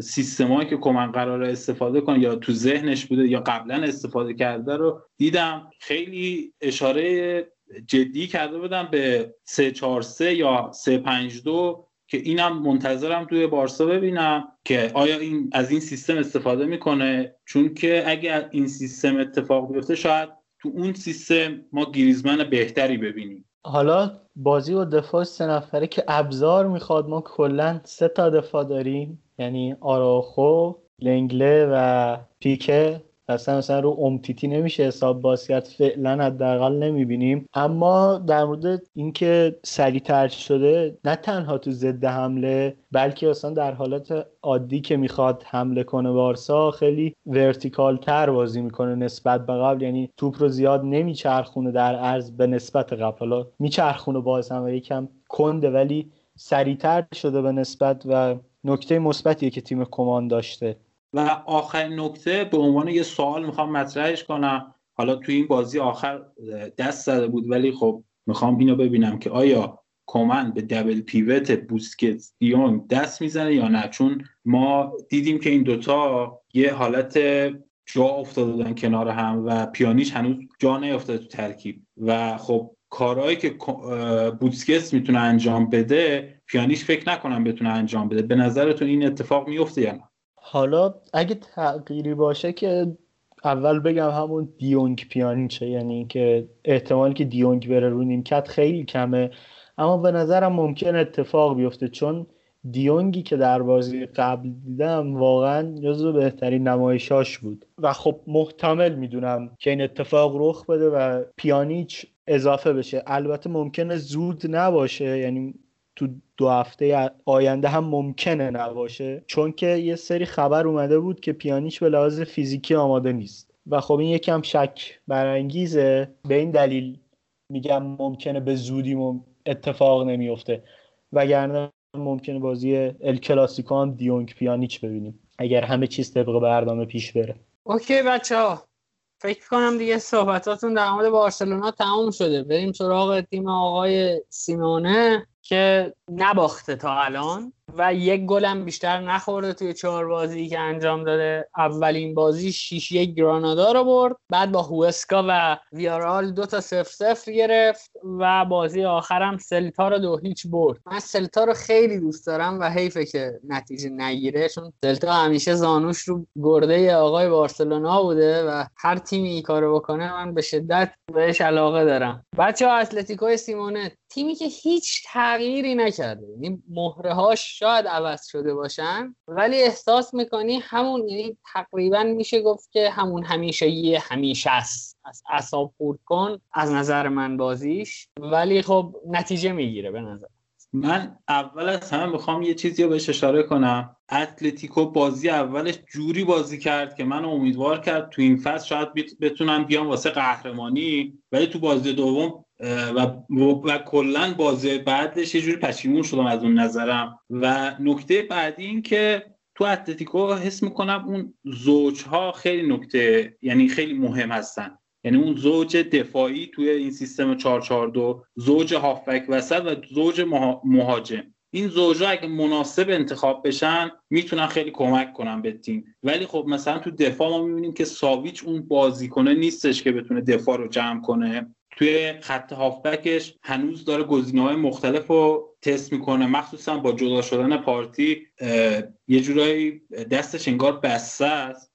سیستمایی که کمن قرار استفاده کنه یا تو ذهنش بوده یا قبلا استفاده کرده رو دیدم. خیلی اشاره جدی کرده بودم به 343 یا 352 که اینم منتظرم توی بارسا ببینم که آیا این از این سیستم استفاده می‌کنه؟ چون که اگر این سیستم اتفاق بیفته شاید تو اون سیستم ما گریزمن بهتری ببینیم. حالا بازی و دفاع سه نفره که ابزار می‌خواد ما کلا سه تا دفاع داریم. یعنی آراخو لنگله و پیکه. اصلا مثلا رو امتیتی نمیشه حساب باز کرد فعلا حداقل نمی‌بینیم. اما در مورد اینکه سریعتر شده نه تنها تو ضد حمله بلکه اصلا در حالت عادی که می‌خواد حمله کنه بارسا خیلی ورتیکال تر بازی می‌کنه نسبت به قبل. یعنی توپ رو زیاد نمیچرخونه در عرض به نسبت قبل. حالا میچرخونه باز هم و یکم کنده ولی سریعتر شده به نسبت و نکته مثبتیه که تیم کمان داشته. و آخرین نکته به عنوان یه سوال می‌خوام مطرحش کنم. حالا توی این بازی آخر دست زده بود ولی خب می‌خوام اینو ببینم که آیا کومن به دبل پیوت بوسکت دیونگ دست می‌زنه یا نه؟ چون ما دیدیم که این دوتا یه حالت جا افتاده کنار هم و پیانیش هنوز جا نیافتاده تو ترکیب. و خب کارهایی که بوسکت می‌تونه انجام بده پیانیش فکر نکنم بتونه انجام بده. به نظرتون این اتفاق میفته یا نه؟ حالا اگه تغییری باشه که اول بگم همون دیونگ پیانیچه یعنی اینکه احتمالی که دیونگ بره رو نیمکت خیلی کمه. اما به نظرم ممکن اتفاق بیفته چون دیونگی که در بازی قبل دیدم واقعا جزو بهترین نمایشاش بود. و خب محتمل می‌دونم که این اتفاق رخ بده و پیانیچ اضافه بشه. البته ممکنه زود نباشه یعنی تو دو هفته آینده هم ممکنه نباشه. چون که یه سری خبر اومده بود که پیانیش به لحاظ فیزیکی آماده نیست. و خب این یکم شک برانگیزه. به این دلیل میگم ممکنه به زودی اتفاق نمیفته. وگرنه ممکنه بازی ال کلاسیکو هم دیونگ پیانیچ ببینیم. اگر همه چیز طبق برنامه پیش بره. اوکی بچه ها. فکر کنم دیگه صحبتاتون در مورد بارسلونا تموم شده. بریم سراغ تیم آقای سیمونه. که نباخته تا الان. و یک گلم بیشتر نخورده توی چهار بازی که انجام داده. اولین بازی 6 یک گرانادا رو برد. بعد با هوسکا و ویارال دو تا سف سفر گرفت و بازی آخرم سلتا رو دو هیچ برد. من سلتا رو خیلی دوست دارم و حیفه که نتیجه نگیره چون سلتا همیشه زانوش رو گرده آقای بارسلونا بوده و هر تیمی این کارو بکنه من به شدت بهش علاقه دارم. بچه ها اتلتیکو سیمونه تیمی که هیچ تغییری نکرده. یعنی مهره هاش شاید عوض شده باشن. ولی احساس می‌کنی همون یعنی تقریبا میشه گفت که همون همیشه یه همیشه است از اصاب خورد کن از نظر من بازیش. ولی خب نتیجه می‌گیره به نظر. من اول از همه می‌خوام یه چیزی رو بهش اشاره کنم. اتلتیکو بازی اولش جوری بازی کرد که من امیدوار کرد تو این فصل شاید بتونم بیام واسه قهرمانی. ولی تو بازی دوم و, و کلا بازی بعدش یه جوری پشیمون شدم از اون نظرم. و نکته بعدی این که تو اتلتیکو حس می‌کنم اون زوجها خیلی نکته یعنی خیلی مهم هستن. یعنی اون زوج دفاعی توی این سیستم 442 زوج هافک وسط و زوج مهاجم. این زوجا اگه مناسب انتخاب بشن می‌تونن خیلی کمک کنن به تیم. ولی خب مثلا تو دفاع ما می‌بینیم که ساویچ اون بازیکنه نیستش که بتونه دفاع رو جمع کنه. توی خط هافبکش هنوز داره گزینه های مختلف رو تست می‌کنه. مخصوصا با جدا شدن پارتی یه جورایی دستش انگار بسته است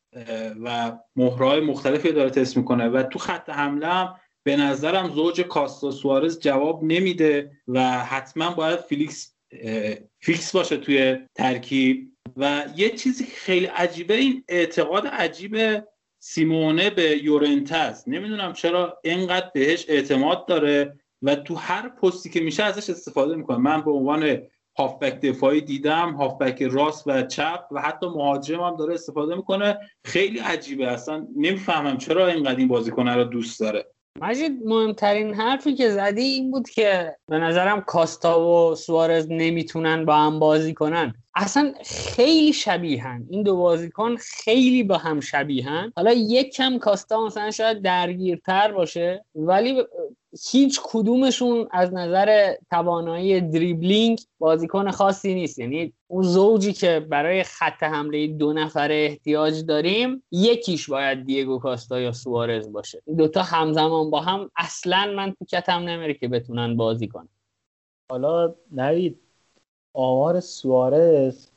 و مهره‌های مختلفی داره تست می‌کنه. و تو خط حمله هم به نظرم زوج کاستا سوارز جواب نمیده و حتما باید فیلیکس فیکس باشه توی ترکیب. و یه چیزی خیلی عجیبه این اعتقاد عجیب سیمونه به یورنتس نمی‌دونم چرا اینقدر بهش اعتماد داره و تو هر پستی که میشه ازش استفاده می‌کنه. من به عنوان هافبک دفاعی دیدم هافبک راست و چپ و حتی مهاجم هم داره استفاده می‌کنه. خیلی عجیبه. اصلا نمی‌فهمم چرا اینقدر این بازیکنه رو دوست داره. مجید مهمترین حرفی که زدی این بود که به نظرم کاستا و سوارز نمی‌تونن با هم بازی کنن. اصلا خیلی شبیهن. این دو بازیکن خیلی با هم شبیهن. حالا یک کم کاستا مثلا شاید درگیرتر باشه ولی هیچ کدومشون از نظر توانایی دریبلینگ بازیکن خاصی نیست. یعنی اون زوجی که برای خط حمله دو نفره احتیاج داریم یکیش باید دیگو کاستا یا سوارز باشه. این دوتا همزمان با هم اصلا من تو کتم نمیره که بتونن بازی کنن. حالا نوید آمار سوارز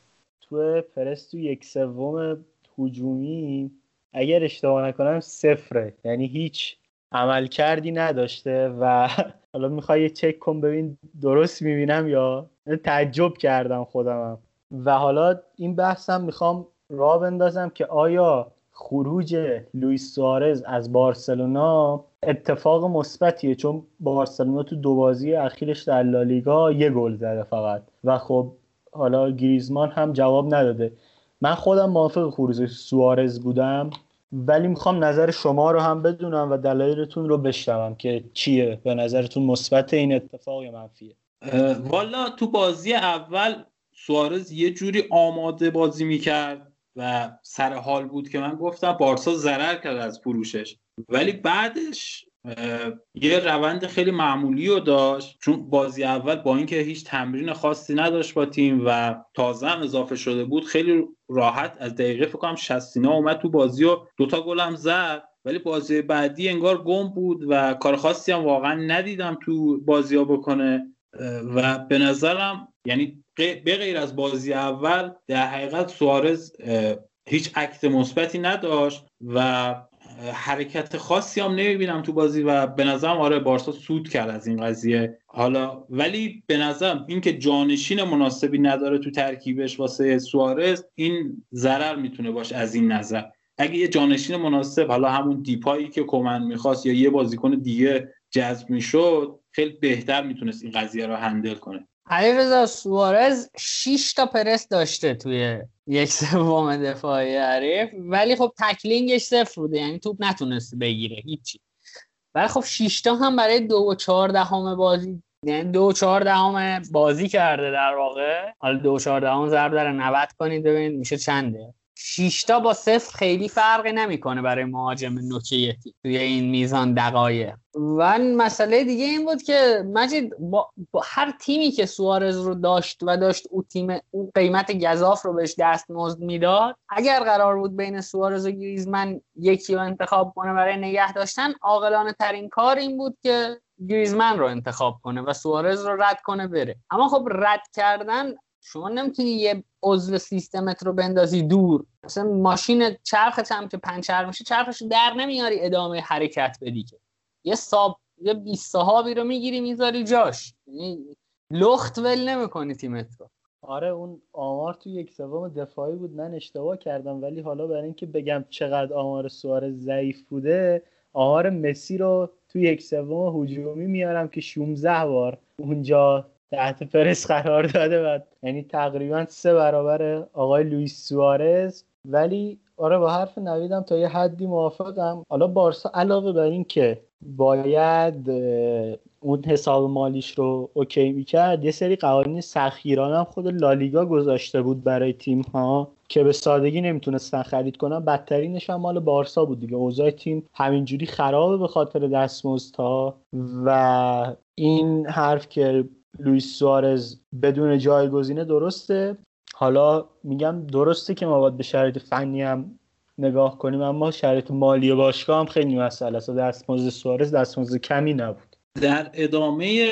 تو پرس تو یک سوم هجومی اگر اشتباه نکنم صفره. یعنی هیچ عمل کردی نداشته و <laughs> حالا می‌خوای یه چک کن ببین درست می‌بینم یا تعجب کردم خودمم. و حالا این بحثم می‌خوام را بندازم که آیا خروج لوئیس سوارز از بارسلونا اتفاق مثبتیه چون بارسلونا تو دو بازی اخیرش در لالیگا یه گل زده فقط. و خب حالا گریزمان هم جواب نداده. من خودم موافق خروج سوارز بودم ولی می‌خوام نظر شما رو هم بدونم و دلایلتون رو بشنوم که چیه. به نظرتون مثبت این اتفاق یا منفیه؟ والا تو بازی اول سوارز یه جوری آماده بازی می‌کرد. و سر حال بود که من گفتم بارسا ضرر کرد از فروشش. ولی بعدش یه روند خیلی معمولی رو داشت. چون بازی اول با اینکه هیچ تمرین خاصی نداشت با تیم و تازه هم اضافه شده بود خیلی راحت از دقیقه فکر کنم 60 اومد تو بازی و دوتا گل هم زد. ولی بازی بعدی انگار گم بود و کار خاصی هم واقعا ندیدم تو بازی ها بکنه و به نظرم یعنی به غیر از بازی اول در حقیقت سوارز هیچ عکت مثبتی نداشت و حرکت خاصی هم نمی‌بینم تو بازی و به نظرم آره بارسا سود کرد از این قضیه. حالا ولی به نظرم اینکه جانشین مناسبی نداره تو ترکیبش واسه سوارز این ضرر می‌تونه باشه از این نظر. اگه یه جانشین مناسب حالا همون دیپایی که کمن می‌خواست یا یه بازیکن دیگه جذب می‌شد خیلی بهتر می‌تونست این قضیه رو هندل کنه. علیرضا سوارز 6 تا پرس داشته توی یک سوم دفاعی حریف ولی خب تکلینگش صفر بوده یعنی توپ نتونست بگیره هیچی. ولی خب 6 تا هم برای دو و چهار دهم بازی یعنی دو و چهار دهم بازی کرده در واقع. حالا دو و چهار دهم ضرب در 90 کنید ببینید میشه چنده. شیشتا با صفر خیلی فرقی نمی‌کنه برای مهاجم نوکه توی این میزان دقایق. و مسئله دیگه این بود که مجید با, با هر تیمی که سوارز رو داشت و داشت او تیم اون قیمت گذاف رو بهش دستمزد می‌داد اگر قرار بود بین سوارز و گریزمن یکی رو انتخاب کنه برای نگه داشتن عاقلانه ترین کار این بود که گریزمن رو انتخاب کنه و سوارز رو رد کنه بره. اما خب رد کردن شما نمی‌تونی یه عضو سیستمت رو بندازی دور. مثلا ماشین چرخت هم که پنچر میشه چرخش در نمیاری ادامه حرکت بدی که. یه ساب یه 20 صحابی رو می‌گیری می‌ذاری جاش. یعنی لخت ول نمی‌کنی تیمت رو. آره اون آمار تو یک سوم دفاعی بود. من اشتباه کردم ولی حالا برای اینکه بگم چقدر آمار سوار ضعیف بوده آمار مسی رو تو یک سوم هجومی میارم که 16 بار اونجا تحت پرس قرار داده و یعنی تقریبا سه برابر آقای لوئیس سوارز. ولی آره با حرف نویدم تا یه حدی موافقم. حالا بارسا علاوه بر این که باید اون حساب مالیش رو اوکی می‌کرد یه سری قوانین سخیران هم خود لالیگا گذاشته بود برای تیم ها که به سادگی نمی‌تونستن خرید کنن. بدترینش هم مال بارسا بود دیگه. اوضاع تیم همینجوری خرابه به خاطر دستمزدها. و این حرف که لوئیس سوارز بدون جایگزینه درسته. حالا میگم درسته که ما باید به شرایط فنی هم نگاه کنیم اما شرایط مالی باشگاه هم خیلی مسئله است. دستمزد سوارز دستمزد کمی نبود. در ادامه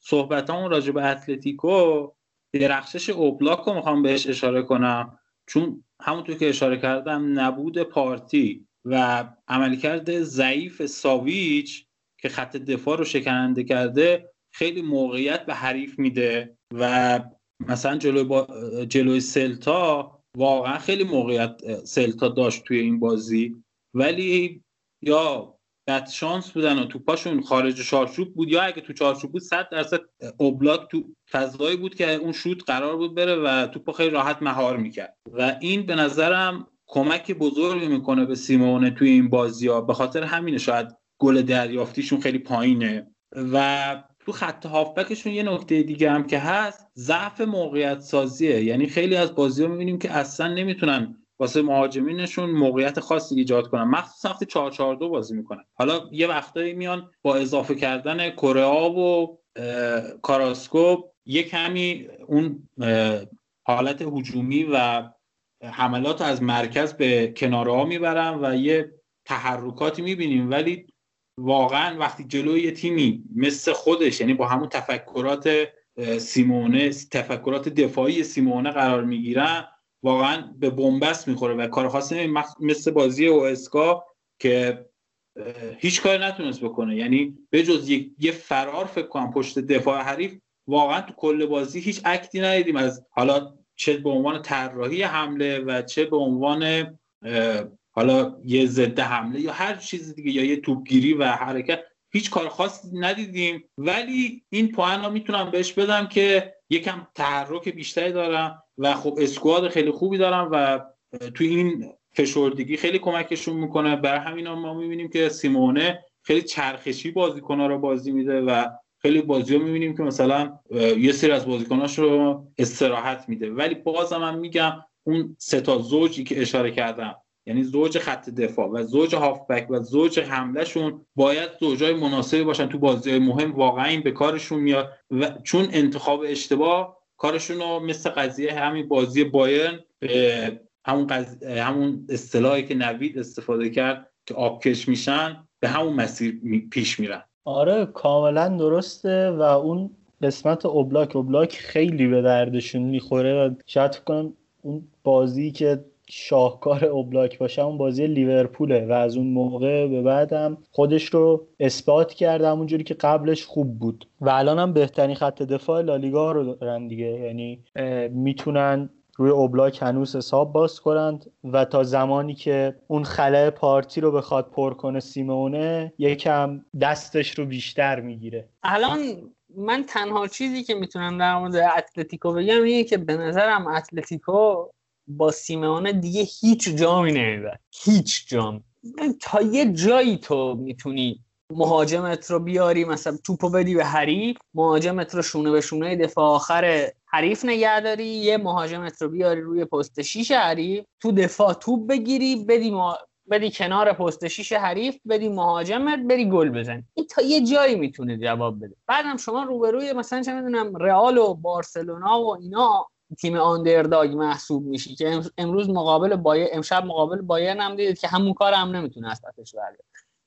صحبت همون راجع به اتلتیکو درخشش اوبلاک رو می‌خوام بهش اشاره کنم. چون همونطور که اشاره کردم نبود پارتی و عملکرد ضعیف ساویچ که خط دفاع رو شکننده کرده خیلی موقعیت به حریف میده و مثلا جلوی, با... جلوی سلتا واقعا خیلی موقعیت سلتا داشت توی این بازی. ولی یا بد شانس بودن و توپاشون خارج چارچوب بود یا اگه تو چارچوب بود 100 درصد اوبلاک تو فضایی بود که اون شوت قرار بود بره و توپو خیلی راحت مهار می‌کرد. و این به نظرم کمک بزرگی می‌کنه به سیمونه توی این بازی ها به خاطر همینه شاید گل دریافتیشون خیلی پایینه. و تو خط هافبکشون یه نکته دیگه هم که هست ضعف موقعیت سازیه یعنی خیلی از بازی ها می‌بینیم که اصلا نمی‌تونن واسه مهاجمینشون موقعیت خاصی ایجاد کنن. مخصوصا وقتی 4 4 2 بازی می‌کنن. حالا یه وقتایی میان با اضافه کردن کره و کاراسکو یه کمی اون حالت هجومی و حملات از مرکز به کناره ها می‌برن و یه تحرکاتی می‌بینیم. ولی واقعا وقتی جلوی یه تیمی مثل خودش یعنی با همون تفکرات سیمونه تفکرات دفاعی سیمونه قرار می‌گیرن واقعا به بنبست می‌خوره و کار خاصی مثل بازی او اسکا که هیچ کاری نتونست بکنه. یعنی به جز یه فرار فکر کنم پشت دفاع حریف واقعا تو کل بازی هیچ اکتی ندیدیم. از حالا چه به عنوان طراحی حمله و چه به عنوان حالا یه ضد حمله یا هر چیز دیگه یا یه توپگیری و حرکت هیچ کار خاصی ندیدیم. ولی این پوان رو می‌تونم بهش بدم که یکم تحرک بیشتری دارم و خب اسکواد خیلی خوبی دارم و تو این فشردگی خیلی کمکشون می‌کنه. بر همین ما می‌بینیم که سیمونه خیلی چرخشی بازیکنها رو بازی میده و خیلی بازی رو می‌بینیم که مثلا یه سری از بازیکناش رو استراحت میده. ولی بازم من میگم اون سه تا زوجی که اشاره کردم یعنی زوج خط دفاع و زوج هافبک و زوج حملهشون باید زوجای مناسبی باشن تو بازی مهم. واقعا این به کارشون میاد و چون انتخاب اشتباه کارشون رو مثل قضیه همین بازی بایرن همون قض... همون اصطلاحی که نوید استفاده کرد که آبکش میشن به همون مسیر پیش میرن. آره کاملا درسته و اون قسمت اوبلاک اوبلاک خیلی به دردشون می‌خوره و شاید کنم اون بازی که شاهکار اوبلاک باشه اون بازی لیورپوله و از اون موقع به بعدم خودش رو اثبات کرده همونجوری که قبلش خوب بود. و الان هم بهترین خط دفاع لالیگا رو دارن دیگه. یعنی می‌تونن روی اوبلاک هنوز حساب باز کنند و تا زمانی که اون خلاه پارتی رو بخواد پر کنه سیمونه یکم دستش رو بیشتر می‌گیره. الان من تنها چیزی که می‌تونم در مورد اتلتیکو بگم اینه که به نظرم اتلتیکو با سیمونه دیگه هیچ جامی نمیبر هیچ جام. تا یه جایی تو می‌تونی مهاجمت رو بیاری مثلا توپو بدی به حریف مهاجمت رو شونه به شونه دفاع آخر حریف نگه داری یه مهاجمت رو بیاری روی پست شیش حریف تو دفاع توپ بگیری بدی بدی کنار پست شیش حریف بدی مهاجمت بری گل بزن این تا یه جایی می‌تونه جواب بده. بعدم شما روبروی مثلا چه می‌دونم رئال و بارسلونا و اینا تیم آندرداگ محسوب میشی که امروز مقابل بایر امشب مقابل بایرن هم دیدید که همون کار هم نمی‌تونه از پسش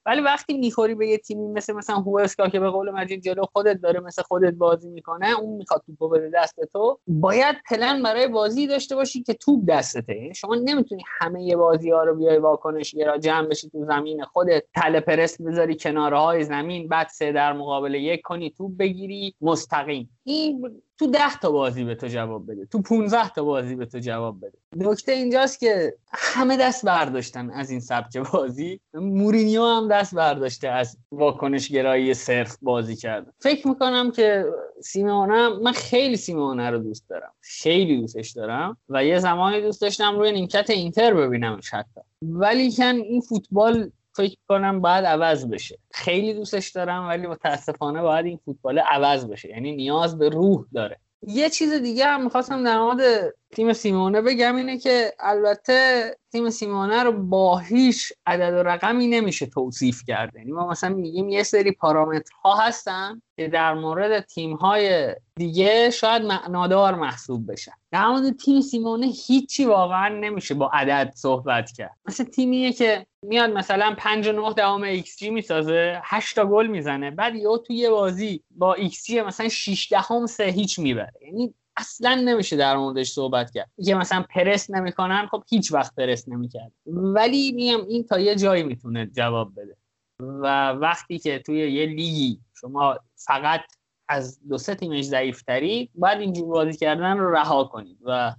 ولی وقتی می‌خوری به یه تیمی مثل مثلا هوسکا که به قول مجید جلو خودت داره مثل خودت بازی می‌کنه اون می‌خواد توپو بده دست تو باید پلن برای بازی داشته باشی که توپ دستته. یعنی شما نمی‌تونی همه یه بازی ها رو بیای واکنش را جمع بشی تو زمین خودت تله پرست بذاری کناره های زمین بعد سه در مقابل یک کنی توپ بگیری مستقیم. این تو ده تا بازی به تو جواب بده. تو 15 تا بازی به تو جواب بده. نکته اینجاست که همه دست برداشتن از این سبک بازی. مورینیو هم دست برداشته از واکنش گرایی صرف بازی کرده فکر می‌کنم که سیمونه من خیلی سیمونه رو دوست دارم. خیلی دوستش دارم و یه زمانی دوست داشتم روی نیمکت اینتر ببینمش حتی. ولی کن این فوتبال فکر کنم باید عوض بشه. خیلی دوستش دارم ولی متاسفانه باید این فوتبال عوض بشه. یعنی نیاز به روح داره. یه چیز دیگه هم می‌خواستم در مورد تیم سیمونه بگم اینه که البته تیم سیمونه رو با هیچ عدد و رقمی نمیشه توصیف کرد. یعنی ما مثلا میگیم یه سری پارامترها هستن که در مورد تیم‌های دیگه شاید معنادار محسوب بشن. در مورد تیم سیمونه هیچی واقعا نمیشه با عدد صحبت کرد. مثل تیمیه که میاد مثلا 5 و 9 دهم ایکس جی می‌سازه 8 تا گل می‌زنه بعد یهو توی یه بازی با ایکس جی مثلا 6 دهم سه هیچ می‌بره. یعنی اصلا نمیشه در موردش صحبت کرد. که مثلا پرس نمی‌کنن خب هیچ وقت پرس نمی‌کرد. ولی میگم این تا یه جایی می‌تونه جواب بده. و وقتی که توی یه لیگی شما فقط از دو سه تیمش ضعیفتری باید اینجور بازی کردن رو رها کنید و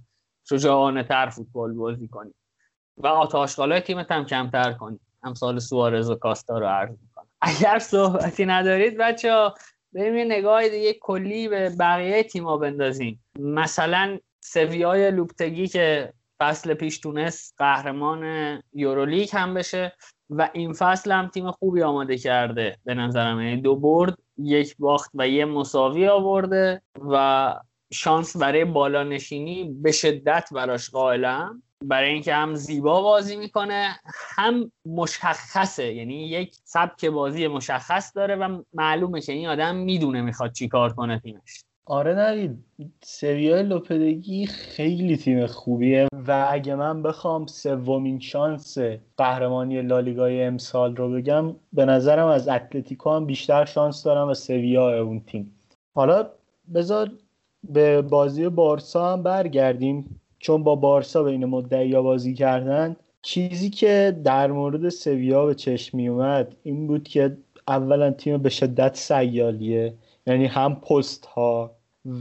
شجاعانه تر فوتبال بازی کنید. و آتاشقالای تیمت هم کمتر کنید. امثال سوارز و کاستا رو عرض می‌کنم. اگر صحبتی ندارید بچه بریم یه نگاه دیگه کلی به بقیه تیما بندازیم. مثلا سویای لوپتگی که فصل پیش تونست قهرمان یورولیگ هم بشه و این فصل هم تیم خوبی آماده کرده به نظرم. یعنی دو برد یک باخت و یه مساوی آورده و شانس برای بالا نشینی به شدت براش قائلم. برای اینکه هم زیبا بازی می‌کنه هم مشخصه. یعنی یک سبک بازی مشخص داره و معلومه که این آدم می‌دونه می‌خواد چی کار کنه تیمش. آره نوید سویای لوپدگی خیلی تیم خوبیه و اگه من بخوام سومین شانس قهرمانی لالیگای امسال رو بگم به نظرم از اتلتیکو هم بیشتر شانس دارم و سویا اون تیم. حالا بذار به بازی بارسا هم برگردیم. چون با بارسا بین مدعی بازی کردن چیزی که در مورد سویا به چشم می اومد این بود که اولا تیم به شدت سیالیه یعنی هم پست ها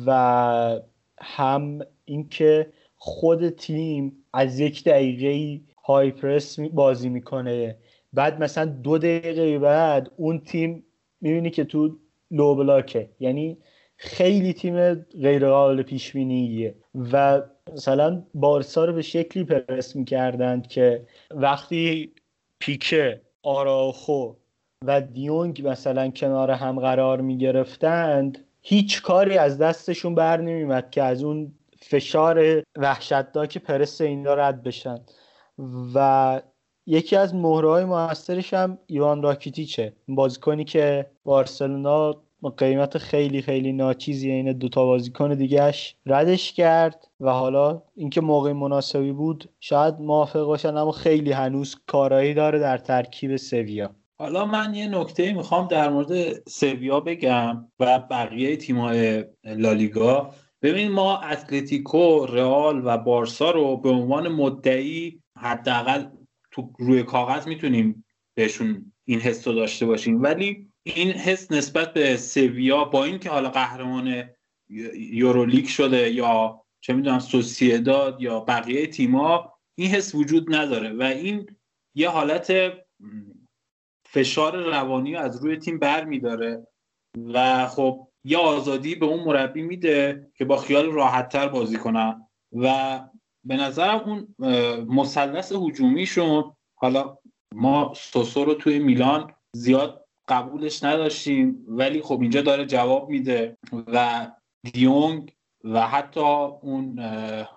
و هم اینکه خود تیم از یک دقیقه های پرس بازی می‌کنه. بعد مثلا دو دقیقه بعد اون تیم می‌بینی که تو لو بلاکه یعنی خیلی تیم غیر قابل پیش و مثلا بارسا رو به شکلی پرس می‌کردند که وقتی پیکه آراخو و دیونگ مثلا کنار هم قرار می‌گرفتند هیچ کاری از دستشون بر نمیمد که از اون فشار وحشتناک پرس اینا رد بشن. و یکی از مهرهای موثرش هم ایوان راکیتیچه بازیکنی که بارسلونا قیمت خیلی خیلی ناچیزی این دوتا بازیکن دیگهش ردش کرد و حالا اینکه موقع مناسبی بود شاید موافق باشن اما خیلی هنوز کارایی داره در ترکیب سویا. حالا من یه نکته می‌خوام در مورد سویا بگم و بقیه تیم‌های لالیگا. ببین ما اتلتیکو، رئال و بارسا رو به عنوان مدعی حداقل تو روی کاغذ می‌تونیم بهشون این حس داشته باشیم. ولی این حس نسبت به سویا با اینکه حالا قهرمان یورولیک شده یا چه می‌دونم سوسیداد یا بقیه تیما این حس وجود نداره و این یه حالت فشار روانی از روی تیم بر میداره و خب یه آزادی به اون مربی میده که با خیال راحتتر بازی کنن و به نظرم اون مثلث هجومیشون حالا ما سوسو رو توی میلان زیاد قبولش نداشتیم ولی خب اینجا داره جواب میده و دیونگ و حتی اون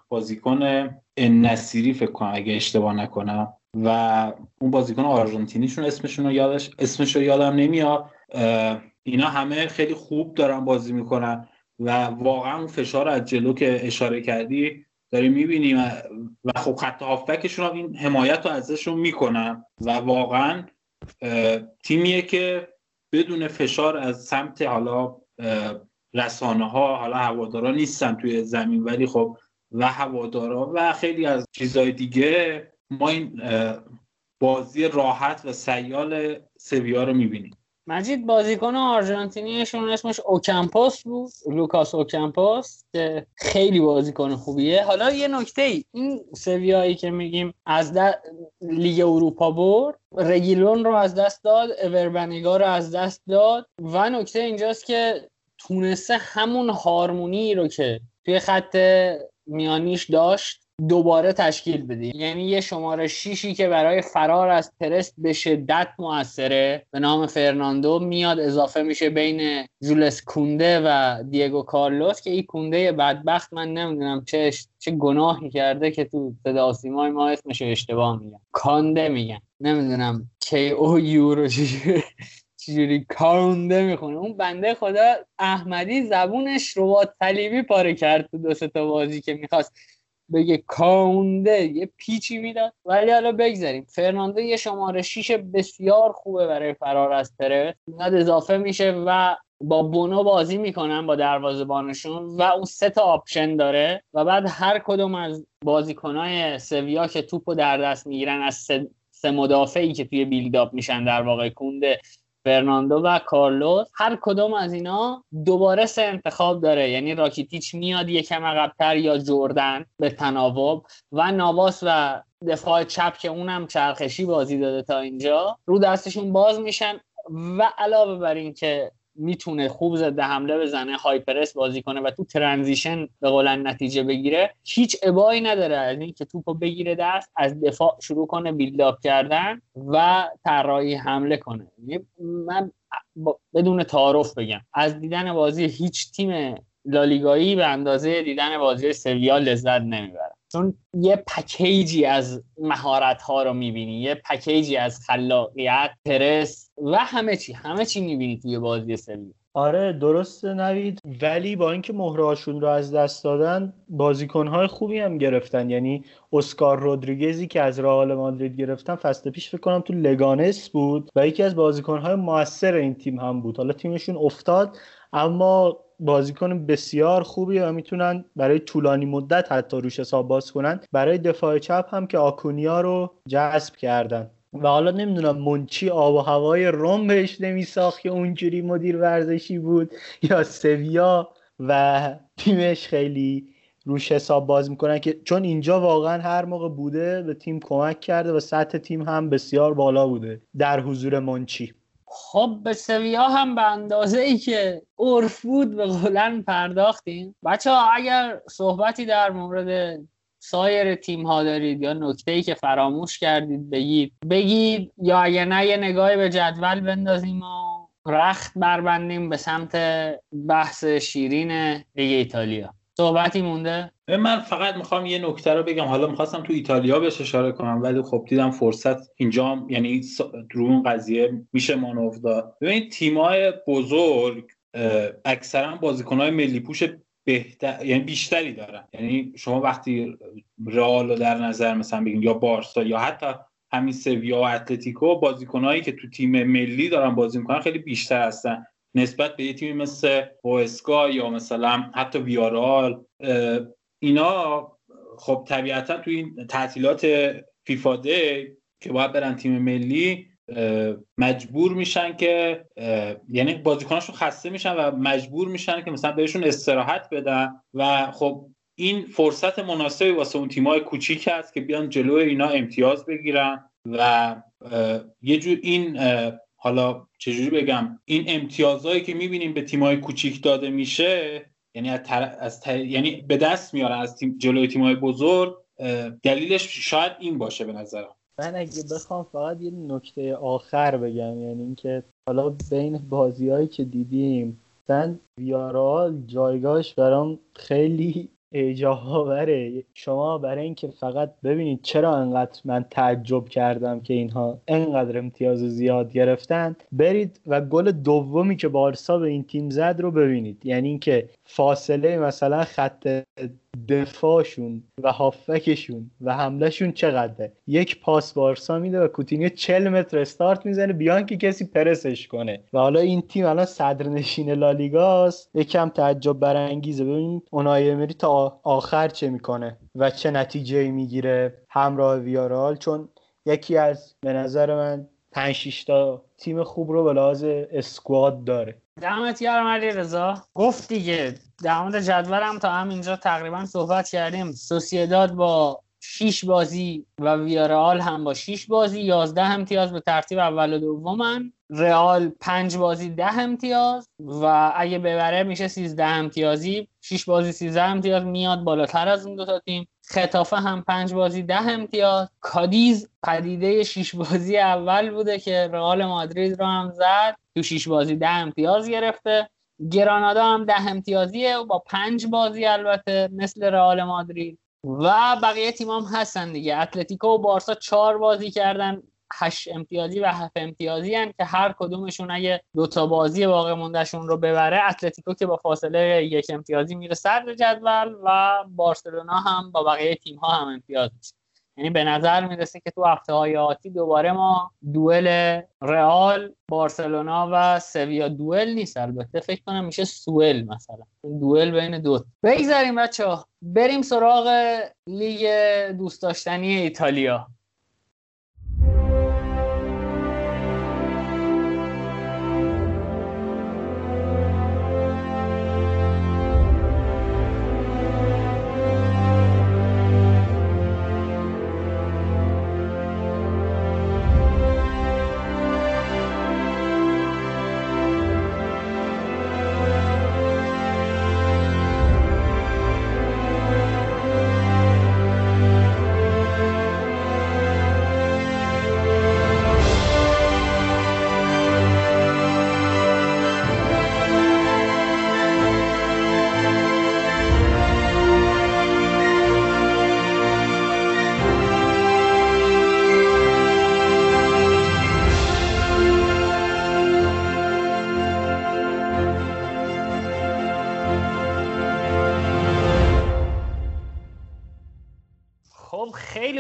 بازیکن نصیری فکر کنم اگه اشتباه نکنم و اون بازیکن آرژانتینیشون اسمشون رو یادش اسمش رو یادم نمیاد. اینا همه خیلی خوب دارن بازی می‌کنن و واقعا اون فشار از جلو که اشاره کردی داریم می‌بینیم و خب خط هافبکشون این حمایت رو ازشون می‌کنن و واقعا تیمیه که بدون فشار از سمت حالا رسانه ها حالا هوادارا نیستن توی زمین. ولی خب و هوادارا و خیلی از چیزهای دیگه ما این بازی راحت و سیال سویا رو می‌بینیم. مجید بازیکن آرژانتینیشون اسمش اوکمپوس بود لوکاس اوکمپوس که خیلی بازیکن خوبیه. حالا یه نکته ای این سویایی که میگیم از لیگ اروپا برد رگیلون رو از دست داد اور بانگا رو از دست داد و نکته اینجاست که تونسته همون هارمونی رو که توی خط میانیش داشت دوباره تشکیل بده یعنی یه شماره شیشی که برای فرار از پرس به شدت موثره به نام فرناندو میاد اضافه میشه بین جولس کونده و دیگو کارلوس که این کونده بدبخت من نمی‌دونم چه چه گناهی کرده که تو صدا ما اسمش اشتباه میگن. کانده میگن. نمی‌دونم کی او یورو چجوری کانده می‌خونه. اون بنده خدا احمدی زبونش رو طلیبی پاره کرد تو دو تا بازی که می‌خواست. بگه کاونده یه پیچی می‌داد ولی حالا بگذاریم. فرناندو یه شماره شیش بسیار خوبه برای فرار از پرس میاد اضافه میشه و با بونو بازی می‌کنن با دروازه‌بانشون و اون سه تا آپشن داره و بعد هر کدوم از بازیکنهای سویا که توپو در دست می‌گیرن از سه, سه مدافعی که توی بیلداپ میشن در واقع کونده فرناندو و کارلوس هر کدوم از اینا دوباره سه انتخاب داره. یعنی راکیتیچ میاد یکم عقبتر یا جردن به تناوب و ناواس و دفاع چپ که اونم چرخشی بازی داده تا اینجا رو دستشون باز میشن و علاوه بر این که می‌تونه خوب ضد حمله بزنه high press بازی کنه و تو transition به قول نتیجه بگیره هیچ ابایی نداره از این که توپو بگیره دست از دفاع شروع کنه build-up کردن و طراحی حمله کنه. من بدون تعارف بگم از دیدن بازی هیچ تیم لالیگایی به اندازه دیدن بازی سویا لذت نمی‌برم. چون یه پکیجی از مهارت ها رو می‌بینی یه پکیجی از خلاقیت پرس و همه چی همه چی می‌بینی توی بازی سویا آره درسته نوید. ولی با اینکه مهرهاشون رو از دست دادن بازیکنهای خوبی هم گرفتن. یعنی اسکار رودریگزی که از رئال مادرید گرفتن فصل پیش فکر کنم تو لگانس بود و یکی از بازیکنهای موثر این تیم هم بود. حالا تیمشون افتاد اما بازیکن بسیار خوبی و می‌تونن برای طولانی مدت حتی روش حساب باز کنن. برای دفاع چپ هم که آکونیا رو جذب کردن. و حالا نمی‌دونم منچی آب و هوای روم بهش نمیساخت که اونجوری مدیر ورزشی بود یا سویا و تیمش خیلی روش حساب باز می‌کنن که چون اینجا واقعا هر موقع بوده به تیم کمک کرده و سطح تیم هم بسیار بالا بوده در حضور منچی. خب به سویا هم به اندازه ای که عرف بود به قولن پرداختیم. بچه ها اگر صحبتی در مورد سایر تیم ها دارید یا نکته ای که فراموش کردید بگید بگید یا اگر نه یه نگاهی به جدول بندازیم و رخت بربندیم به سمت بحث شیرین لیگ ایتالیا. صحبتی مونده؟ من فقط می‌خوام یه نکته رو بگم. حالا می‌خواستم تو ایتالیا بهش اشاره کنم ولی خب دیدم فرصت اینجا یعنی رو اون قضیه میشه مانور داد. ببینید تیمای بزرگ اکثرا بازیکنهای ملی پوش بهتر یعنی بیشتری دارن. یعنی شما وقتی رئال رو در نظر مثلا بگیم یا بارسا یا حتی همین سویا و اتلتیکو بازیکنهایی که تو تیم ملی دارن بازی می‌کنن خیلی بیشتر هستن. نسبت به یه تیمی مثل اوسکا یا مثلا حتی ویارال اینا خب طبیعتا تو این تعطیلات فیفا دی که باید برن تیم ملی مجبور میشن که یعنی بازیکناشون خسته میشن و مجبور میشن که مثلا بهشون استراحت بدن و خب این فرصت مناسبی واسه اون تیمای کوچیک هست که بیان جلو اینا امتیاز بگیرن و یه جور این حالا چجوری بگم؟ این امتیازهایی که می‌بینیم به تیمای کوچیک داده میشه یعنی از, از یعنی به دست میارن از تیم جلوی تیمای بزرگ دلیلش شاید این باشه به نظرم. من اگه بخوام فقط یه نکته آخر بگم یعنی اینکه حالا بین بازیهایی که دیدیم مثلا ویارال جایگاهش برام خیلی اجاهاوره شما برای اینکه فقط ببینید چرا انقدر من تعجب کردم که اینها انقدر امتیاز زیاد گرفتن برید و گل دومی که بارسا به این تیم زد رو ببینید. یعنی اینکه فاصله مثلا خط دفاعشون و هافکشون و حملهشون چقدره؟ یک پاس بارسا میده و کوتینیو 40 متر استارت می‌زنه. بیان که کسی پرسش کنه. و حالا این تیم الان صدرنشین لالیگاست. یکم تعجب برانگیزه. ببینید اونای امری تا آخر چه می‌کنه و چه نتیجه می‌گیره. همراه ویارال چون یکی از به نظر من 5 تا تیم خوب رو به لحاظ اسکواد داره. دمت گرم علی رضا. گفت دیگه در مورد جدولم تا همینجا تقریبا صحبت کردیم. سوسیداد با 6 بازی و ویارال هم با 6 بازی 11 امتیاز به ترتیب اول و دومن. رئال 5 بازی 10 امتیاز. و اگه ببره میشه 13 امتیازی. 6 بازی 13 امتیاز. میاد بالاتر از اون دو تا تیم. خطافه هم 5 بازی 10 امتیاز. کادیز پدیده 6 بازی اول بوده که رئال مادرید رو هم زد. تو 6 بازی 10 امتیاز گرفته. گرانادا هم ده امتیازیه و با پنج بازی البته مثل رئال مادرید. و بقیه تیم هم هستن دیگه. اتلتیکو و بارسا چهار بازی کردن. هشت امتیازی و هفت امتیازی هن که هر کدومشون اگه دوتا بازی باقی موندهشون رو ببره اتلتیکو که با فاصله یک امتیازی میره صدر جدول و بارسلونا هم با بقیه تیم ها هم امتیاز میشه یعنی به نظر می‌رسه که تو هفته های آتی دوباره ما دوئل رئال بارسلونا و سویا دوئل نیست. البته فکر کنم میشه سوئل مثلا. دوئل بین دو بگذاریم بچه بریم سراغ لیگ دوست داشتنی ایتالیا.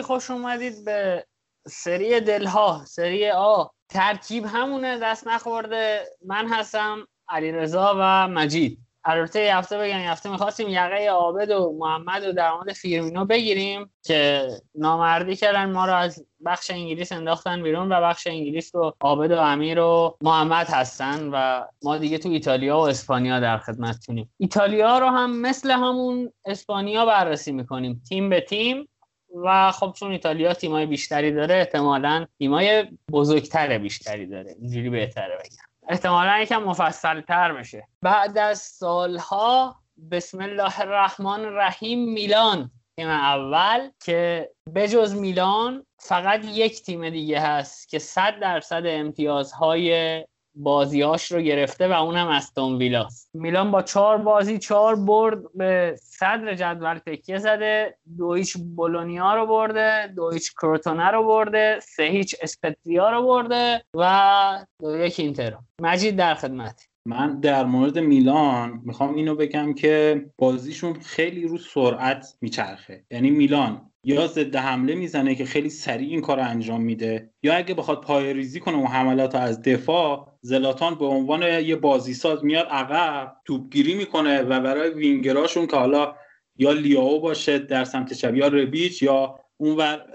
خوش اومدید به سری دلها سری آ. ترکیب همونه دست نخورده. من هستم علیرضا و مجید. البته یه هفته بگم یه هفته می‌خواستیم یقه عابد و محمد و در مورد فیرمینو بگیریم که نامردی کردن. ما رو از بخش انگلیس انداختن بیرون و بخش انگلیس رو عابد و امیر و محمد هستن و ما دیگه تو ایتالیا و اسپانیا در خدمتتونیم. ایتالیا رو هم مثل همون اسپانیا بررسی می‌کنیم. تیم به تیم. و خب چون ایتالیا تیمای بیشتری داره احتمالا تیمای بزرگتر بیشتری داره. اینجوری بهتره بگم. احتمالا یکم مفصل تر بشه. بعد از سالها بسم الله الرحمن الرحیم میلان تیم اول که بجز میلان فقط یک تیم دیگه هست که 100 درصد امتیازهای بازیاش رو گرفته و اونم استون ویلاست میلان با چهار بازی چهار برد به صدر جدول تکیه زده. دو هیچ بولونیا رو برده دو هیچ کروتونه رو برده سه هیچ اسپتریا رو برده و دو یک اینتر. مجید در خدمت. من در مورد میلان می‌خوام اینو بگم که بازیشون خیلی رو سرعت میچرخه. یعنی میلان یا ضد حمله می‌زنه که خیلی سریع این کار رو انجام میده یا اگه بخواد پای ریزی کنه و حملات از دفاع زلاتان به عنوان یه بازیساز میاد عقب توپگیری می‌کنه و برای وینگراشون که حالا یا لیاو باشه در سمت چپ یا ربیچ یا اونور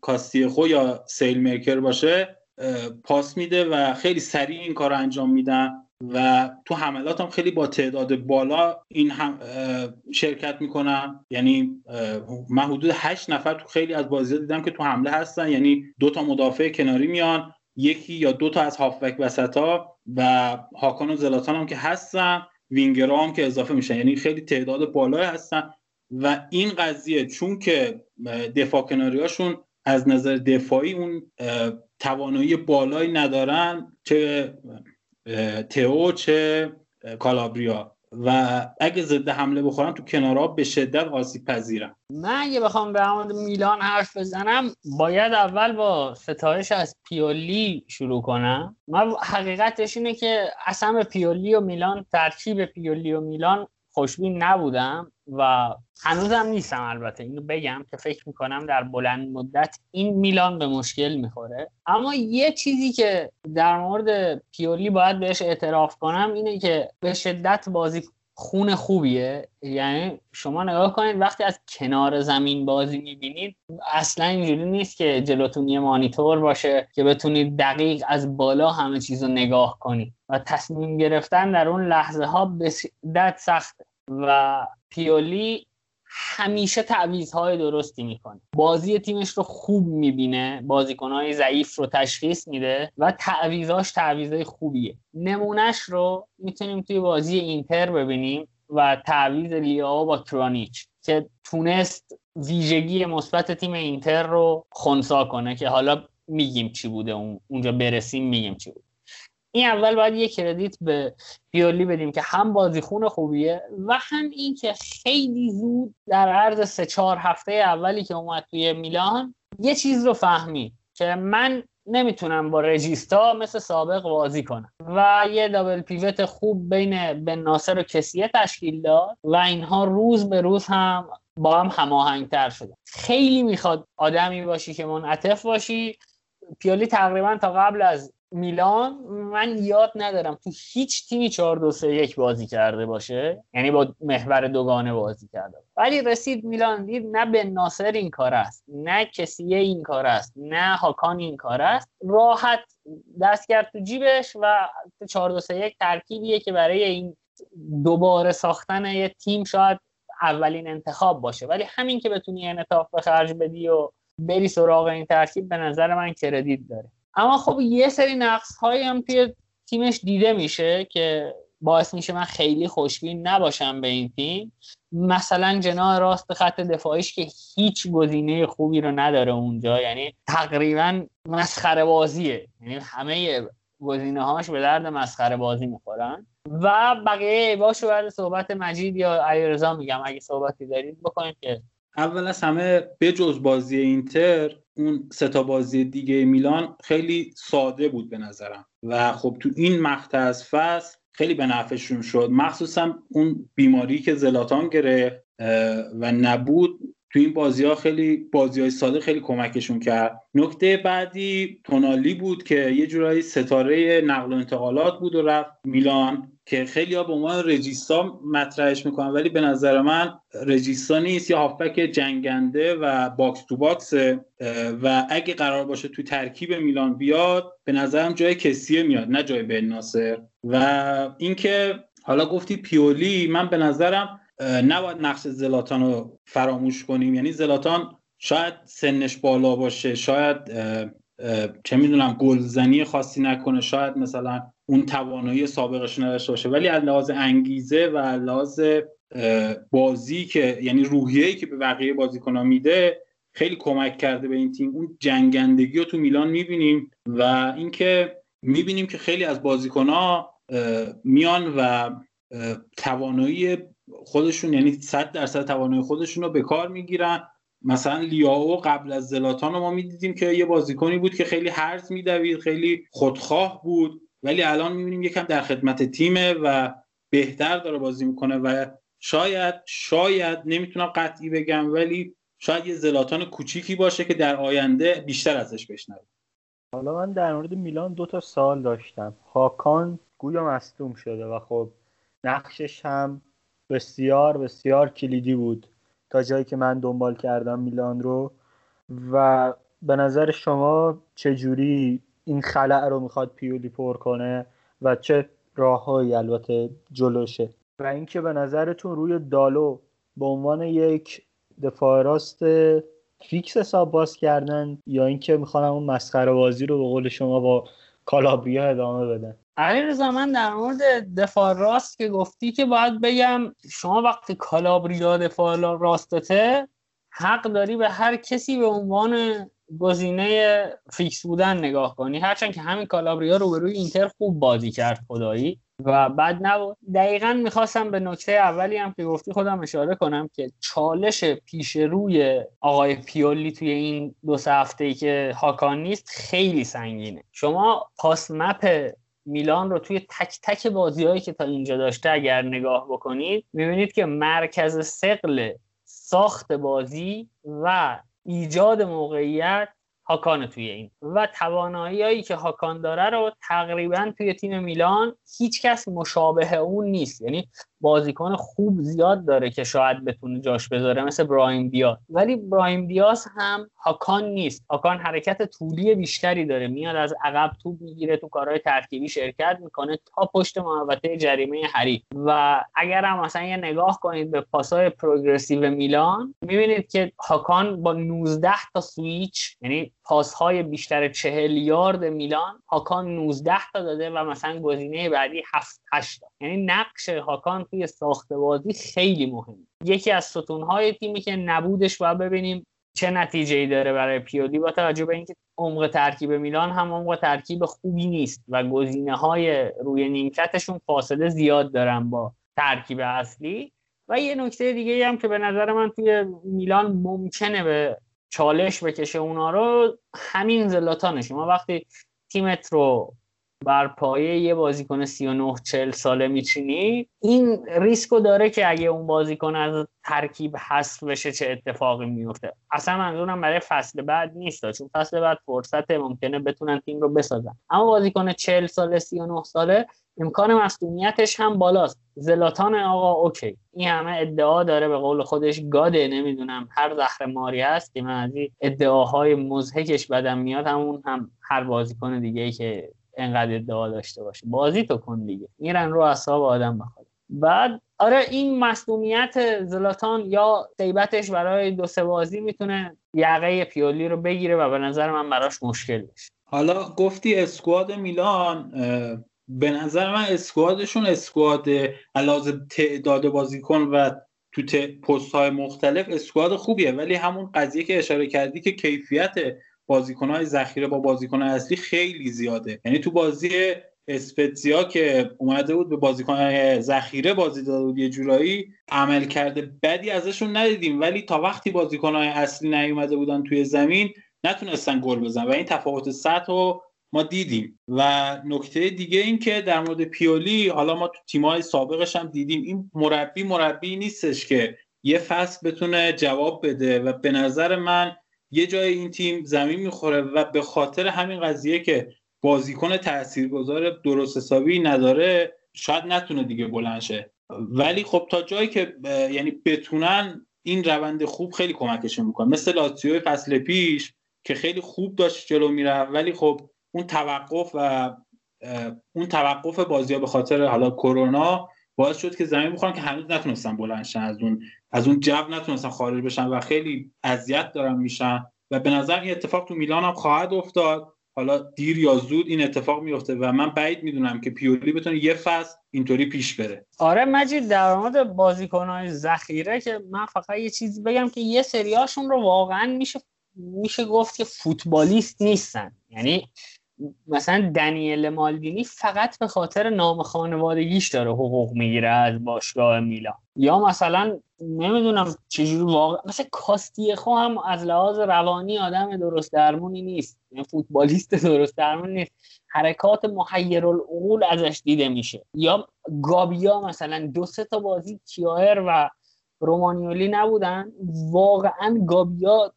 کاستیخو یا سیل میکر باشه پاس میده و خیلی سریع این کار رو انجام میدن. و تو حملات هم خیلی با تعداد بالا این هم شرکت می‌کنم یعنی من حدود هشت نفر تو خیلی از بازی دیدم که تو حمله هستن. یعنی دو تا مدافع کناری میان یکی یا دو تا از هافبک وسطا و هاکان و زلاتان هم که هستن. وینگرا هم که اضافه میشن. یعنی خیلی تعداد بالای هستن. و این قضیه چون که دفاع کناریاشون از نظر دفاعی اون توانایی بالایی ندارن چه تئو چه کالابریا. و اگه ضد حمله بخورن تو کنارها به شدت آسیب پذیرن من اگه بخوام به مورد میلان حرف بزنم باید اول با ستایش از پیولی شروع کنم. من حقیقتش اینه که اصلا پیولی و میلان ترکیب پیولی و میلان خوشبین نبودم و هنوزم نیستم البته. اینو بگم که فکر می‌کنم در بلند مدت این میلان به مشکل می‌خوره. اما یه چیزی که در مورد پیولی باید بهش اعتراف کنم اینه که به شدت بازی خون خوبیه. یعنی شما نگاه کنید وقتی از کنار زمین بازی می‌بینید اصلا اینجوری نیست که جلوتون یه مانیتور باشه که بتونید دقیق از بالا همه چیز رو نگاه کنید. و تصمیم گرفتن در اون لحظه ها بسیدت سخته. و پیولی همیشه تعویضهای درستی می‌کنه. بازی تیمش رو خوب می‌بینه بازیکنهای ضعیف رو تشخیص میده و تعویضاش تعویضهای خوبیه. نمونهش رو می‌تونیم توی بازی اینتر ببینیم و تعویض لیاو با کرانیچ که تونست ویژگی مثبت تیم اینتر رو خونسا کنه که حالا میگیم چی بوده اونجا برسیم میگیم چی بوده. این اول باید یه کردیت به پیولی بدیم که هم بازیخون خوبیه و هم این که خیلی زود در عرض سه چهار هفته اولی که اومد توی میلان یه چیز رو فهمید که من نمی‌تونم با رجیستا مثل سابق بازی کنم و یه دابل پیوت خوب بین بن ناصر و کسیه تشکیل داد و اینها روز به روز هم با هم هماهنگتر شده خیلی می‌خواد آدمی باشی که منعطف باشی. پیولی تقریبا تا قبل از میلان من یاد ندارم تو هیچ تیمی 4 2 3 1 بازی کرده باشه. یعنی با محور دوگانه بازی کرده. ولی رسید میلان دید نه به ناصر این کار است نه کسی این کار است نه هاکان این کار است. راحت دست کرد تو جیبش و 4 2 3 1 ترکیبیه که برای این دوباره ساختن یه تیم شاید اولین انتخاب باشه. ولی همین که بتونی انعطاف به خرج بدی و بری سراغ این ترکیب به نظر من کردیت داره. اما خب یه سری نقص هایی هم توی تیمش دیده میشه که باعث میشه من خیلی خوشبین نباشم به این تیم. مثلا جناح راست خط دفاعیش که هیچ گزینه خوبی رو نداره اونجا. یعنی تقریبا مسخره بازیه. یعنی همه گزینه هاش به درد مسخره بازی می‌خورن. و بقیه باش بعد صحبت مجید یا علیرضا میگم. اگه صحبتی دارید بکنید که اول از همه بجز بازی اینتر اون ستا بازی دیگه میلان خیلی ساده بود به نظرم. و خب تو این مقطع از فصل خیلی به نفعشون شد. مخصوصا اون بیماری که زلاتان گرفت و نبود تو این بازی ها خیلی بازی های ساده خیلی کمکشون کرد. نکته بعدی تونالی بود که یه جورایی ستاره نقل و انتقالات بود و رفت میلان. که خیلی ها به عنوان رجیستا مطرحش می‌کنن ولی به نظر من regista نیست یا هافبک جنگنده و box to box. و اگه قرار باشه تو ترکیب میلان بیاد به نظرم جای کسیه میاد نه جای بن ناصر. و اینکه حالا گفتی پیولی من به نظرم نباید نقش زلاتان رو فراموش کنیم. یعنی زلاتان شاید سنش بالا باشه شاید چه می‌دونم گلزنی خاصی نکنه شاید مثلا اون توانایی سابقش نداشته باشه. ولی از لحاظ انگیزه و لحاظ بازی که یعنی روحیه‌ای که به بقیه بازیکن‌ها میده خیلی کمک کرده به این تیم. اون جنگندگی رو تو میلان می‌بینیم و اینکه می‌بینیم که خیلی از بازیکن‌ها میان و توانایی خودشون یعنی 100 درصد توانایی خودشون رو به کار می‌گیرن. مثلا لیاو قبل از زلاتان رو ما می‌دیدیم که یه بازیکنی بود که خیلی هرز میدوید خیلی خودخواه بود. ولی الان می‌بینیم یکم در خدمت تیمه و بهتر داره بازی می‌کنه و شاید شاید نمی‌تونم قطعی بگم ولی شاید یه زلاتان کوچیکی باشه که در آینده بیشتر ازش بشنویم حالا من در مورد میلان دو تا سال داشتم. هاکان گویا مصدوم شده و خب نقشش هم بسیار بسیار کلیدی بود تا جایی که من دنبال کردم میلان رو. و به نظر شما چجوری این خلع رو می‌خواد پیولی پر کنه و چه راههایی البته جلوشه. و اینکه به نظرتون روی دالو به عنوان یک دفاع راست فیکس حساب باز کردن یا اینکه می‌خوان اون مسخره بازی رو به قول شما با کالابریا ادامه بدن؟ علی رضا من در مورد دفاع راست که گفتی که باید بگم شما وقتی کالابریا دفاع راستته حق داری به هر کسی به عنوان گزینه فیکس بودن نگاه کنی. هرچند که همین کالابریا رو روی اینتر خوب بازی کرد خدایی. و بعد نبود دقیقا می‌خواستم به نکته اولی هم که گفتی خودم اشاره کنم که چالش پیش روی آقای پیولی توی این دو سه هفته که هاکان نیست خیلی سنگینه. شما پاس مپ میلان رو توی تک تک بازیهایی که تا اینجا داشته اگر نگاه بکنید می‌بینید که مرکز سقل ساخت بازی و ایجاد موقعیت هاکان توی این. و توانایی که هاکان داره رو تقریبا توی تیم میلان هیچ کس مشابه اون نیست. یعنی بازیکن خوب زیاد داره که شاید بتونه جاش بذاره مثل برایم دیاز. ولی برایم دیاز هم هاکان نیست. هاکان حرکت طولی بیشتری داره. میاد از عقب توپ می‌گیره تو کارهای ترکیبی شرکت می‌کنه تا پشت محوطه جریمه حریف. و اگر هم مثلا یه نگاه کنید به پاسای پروگرسیو میلان می‌بینید که هاکان با 19 تا سویچ یعنی پاسهای بیشتر 40 یارد میلان هاکان 19 تا داده و مثلا گزینه بعدی 7 8 تا. یعنی نقش هاکان توی ساخت بازی خیلی مهم. یکی از ستونهای تیمی که نبودش باید ببینیم چه نتیجه ای داره برای پیولی با توجه به اینکه عمق ترکیب میلان هم عمق ترکیب خوبی نیست و گزینه های روی نیمکتشون فاصله زیاد دارن با ترکیب اصلی. و یه نکته دیگه هم که به نظر من توی میلان ممکنه به چالش بکشه اونا رو همین زلاتانه شما وقتی تیمت رو بر پایه یه بازیکن 39 40 ساله میچینی؟ این ریسکو داره که اگه اون بازیکن از ترکیب حذف بشه چه اتفاقی میفته اصلا منظورم برای فصل بعد نیست چون فصل بعد فرصت ممکنه بتونن تیم رو بسازن. اما بازیکن 40 ساله 39 ساله امکان مصدومیتش هم بالاست. زلاتان آقا okay. این همه ادعا داره به قول خودش god ه نمی‌دونم. هر زهر ماری هست که من از ادعاهای مضحکش بدم میاد همون هم هر بازیکن دیگه ای که انقدر ادعا داشته باشه. بازی تو کن دیگه. میرن رو اصاب آدم بخواد بعد آره این مصدومیت زلاتان یا سیبتش برای دو سه بازی می‌تونه یقه پیولی رو بگیره و به نظر من براش مشکل بشه. حالا گفتی اسکواد میلان به نظر من اسکوادشون اسکواد علاوه تعداد بازیکن و تو پست های مختلف اسکواد خوبیه. ولی همون قضیه که اشاره کردی که کیفیت های ذخیره با بازیکن اصلی خیلی زیاده. یعنی تو بازی اسپتزیا که اومده بود به بازیکن ذخیره بازی داده بود یه جورایی عمل کرده بدی ازشون ندیدیم. ولی تا وقتی های اصلی نیومده بودن توی زمین نتونستن گل بزنن و این تفاوت سطح رو ما دیدیم. و نکته دیگه این که در مورد پیولی حالا ما تو تیمای سابقش هم دیدیم. این مربی مربی نیستش که یه فصل بتونه جواب بده. و به نظر من یه جای این تیم زمین می‌خوره و به خاطر همین قضیه که بازیکن تاثیرگذار درست حسابی نداره شاید نتونه دیگه بلند شه. ولی خب تا جایی که یعنی بتونن این روند خوب خیلی کمکشون می‌کنه. مثل لاتزیو فصل پیش که خیلی خوب داشت جلو میره ولی خب اون توقف و اون توقف بازی ها به خاطر حالا کرونا باعث شد که زمین بخورن که هنوز نتونستن بلند از اون از اون جو نتونستن خارج بشن و خیلی اذیت دارن میشن. و به نظر این اتفاق تو میلان هم خواهد افتاد. حالا دیر یا زود این اتفاق میفته و من بعید می‌دونم که پیولی بتونه یه فصل اینطوری پیش بره. آره مجید در مورد بازیکنهای ذخیره که من فقط یه چیزی بگم که یه سریاشون رو واقعا میشه میشه گفت که فوتبالیست نیستن. یعنی مثلا دنیل مالدینی فقط به خاطر نام خانوادگیش داره حقوق می‌گیره از باشگاه میلان. یا مثلا نمی‌دونم چجوری واقع مثلا کاستیخو هم از لحاظ روانی آدم درست درمونی نیست. فوتبالیست درست درمونی نیست. حرکات محیر العقول ازش دیده میشه. یا گابیا مثلا دو سه تا بازی کیایر و رومانیولی نبودن. واقعا گابیا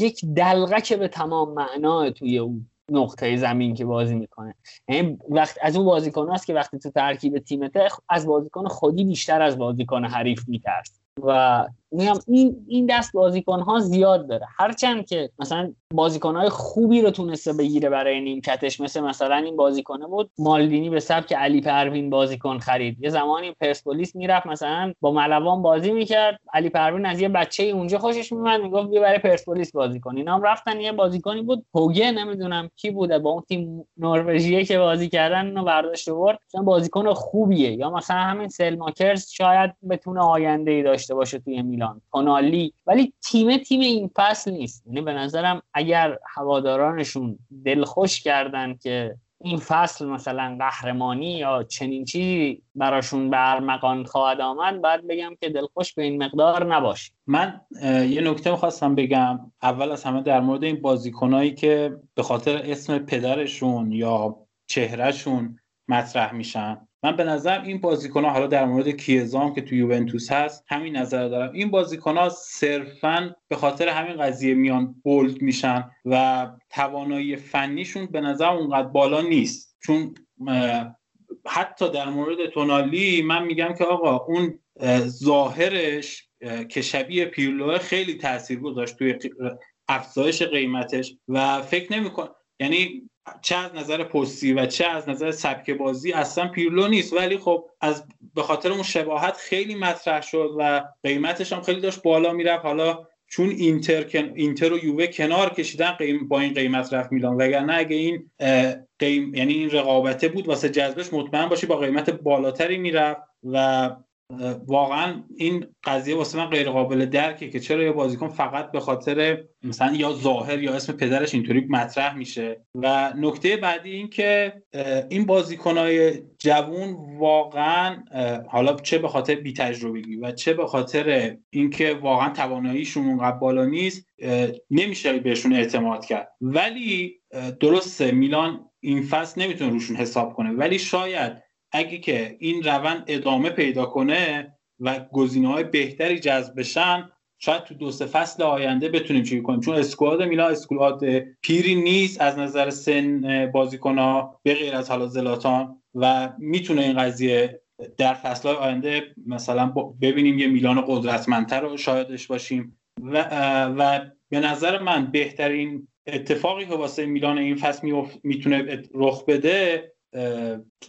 یک دلغک به تمام معنا توی اون نقطه زمین که بازی می‌کنه. یعنی وقت از اون بازیکن هست که وقتی تو ترکیب تیمته از بازیکن خودی بیشتر از بازیکن حریف میترس و میگم این این دست بازیکن ها زیاد داره. هرچند که مثلا بازیکن های خوبی رو تونسته بگیره برای نیمکتش مثل مثلا این بازیکنه بود مالدینی به سبک علی پروین بازیکن خرید. یه زمانی پرسپولیس می‌رفت مثلا با ملوان بازی می‌کرد علی پروین از یه بچه اونجا خوشش میومد می‌گفت بیا برای پرسپولیس بازی کن. اینا هم رفتن یه بازیکنی بود هوگه نمی‌دونم کی بوده با اون تیم نروژیه که بازی کردن اینو برداشت آورد مثلا بازیکن خوبیه. یا مثلا همین سلماکرز شاید بتونه آینده ای داشته باشه توی تونالی. ولی تیم تیم این فصل نیست. یعنی به نظرم اگر هوادارانشون دلخوش کردن که این فصل مثلا قهرمانی یا چنین چیزی براشون به ارمغان خواهد آمد بعد بگم که دلخوش به این مقدار نباشه. من یه نکته می‌خواستم بگم. اول از همه در مورد این بازیکنایی که به خاطر اسم پدرشون یا چهرهشون مطرح میشن. من به نظرم این بازیکن ها حالا در مورد کیزام که تو یوونتوس هست همین نظر دارم. این بازیکن ها صرفا به خاطر همین قضیه میان بولد میشن و توانایی فنیشون به نظر اونقدر بالا نیست. چون حتی در مورد تونالی من میگم که آقا اون ظاهرش که شبیه پیرلو خیلی تاثیر گذاشت توی افزایش قیمتش و فکر نمیکن یعنی چه از نظر پستی و چه از نظر سبک بازی اصلا پیرلو نیست. ولی خب از به خاطر اون شباهت خیلی مطرح شد و قیمتش هم خیلی داشت بالا می‌رفت. حالا چون اینتر اینتر و یووه کنار کشیدن قیم با این قیمت رفت میلان. وگرنه اگه این قیم یعنی این رقابته بود واسه جذبش مطمئن باشی با قیمت بالاتری می‌رفت و واقعا این قضیه واسه من غیر قابل درکه که چرا یه بازیکن فقط به خاطر مثلا یا ظاهر یا اسم پدرش اینطوری مطرح میشه. و نکته بعدی این که این بازیکنهای جوون واقعا حالا چه به خاطر بی تجربگی و چه به خاطر اینکه واقعا تواناییشون اونقدر بالا نیست نمیشه بهشون اعتماد کرد. ولی درسته میلان این فصل نمی‌تونه روشون حساب کنه. ولی شاید اگه که این روند ادامه پیدا کنه و گزینه های بهتری جذب بشن شاید تو دو سه فصل آینده بتونیم چیکار کنیم. چون اسکواد میلا اسکواد پیری نیست از نظر سن بازیکن ها به غیر از حالا زلاتان و می‌تونه این قضیه در فصل آینده مثلا ببینیم یه میلان قدرتمندتر رو شاهدش باشیم. و, و به نظر من بهترین اتفاقی که واسه میلان این فصل می‌تونه رخ بده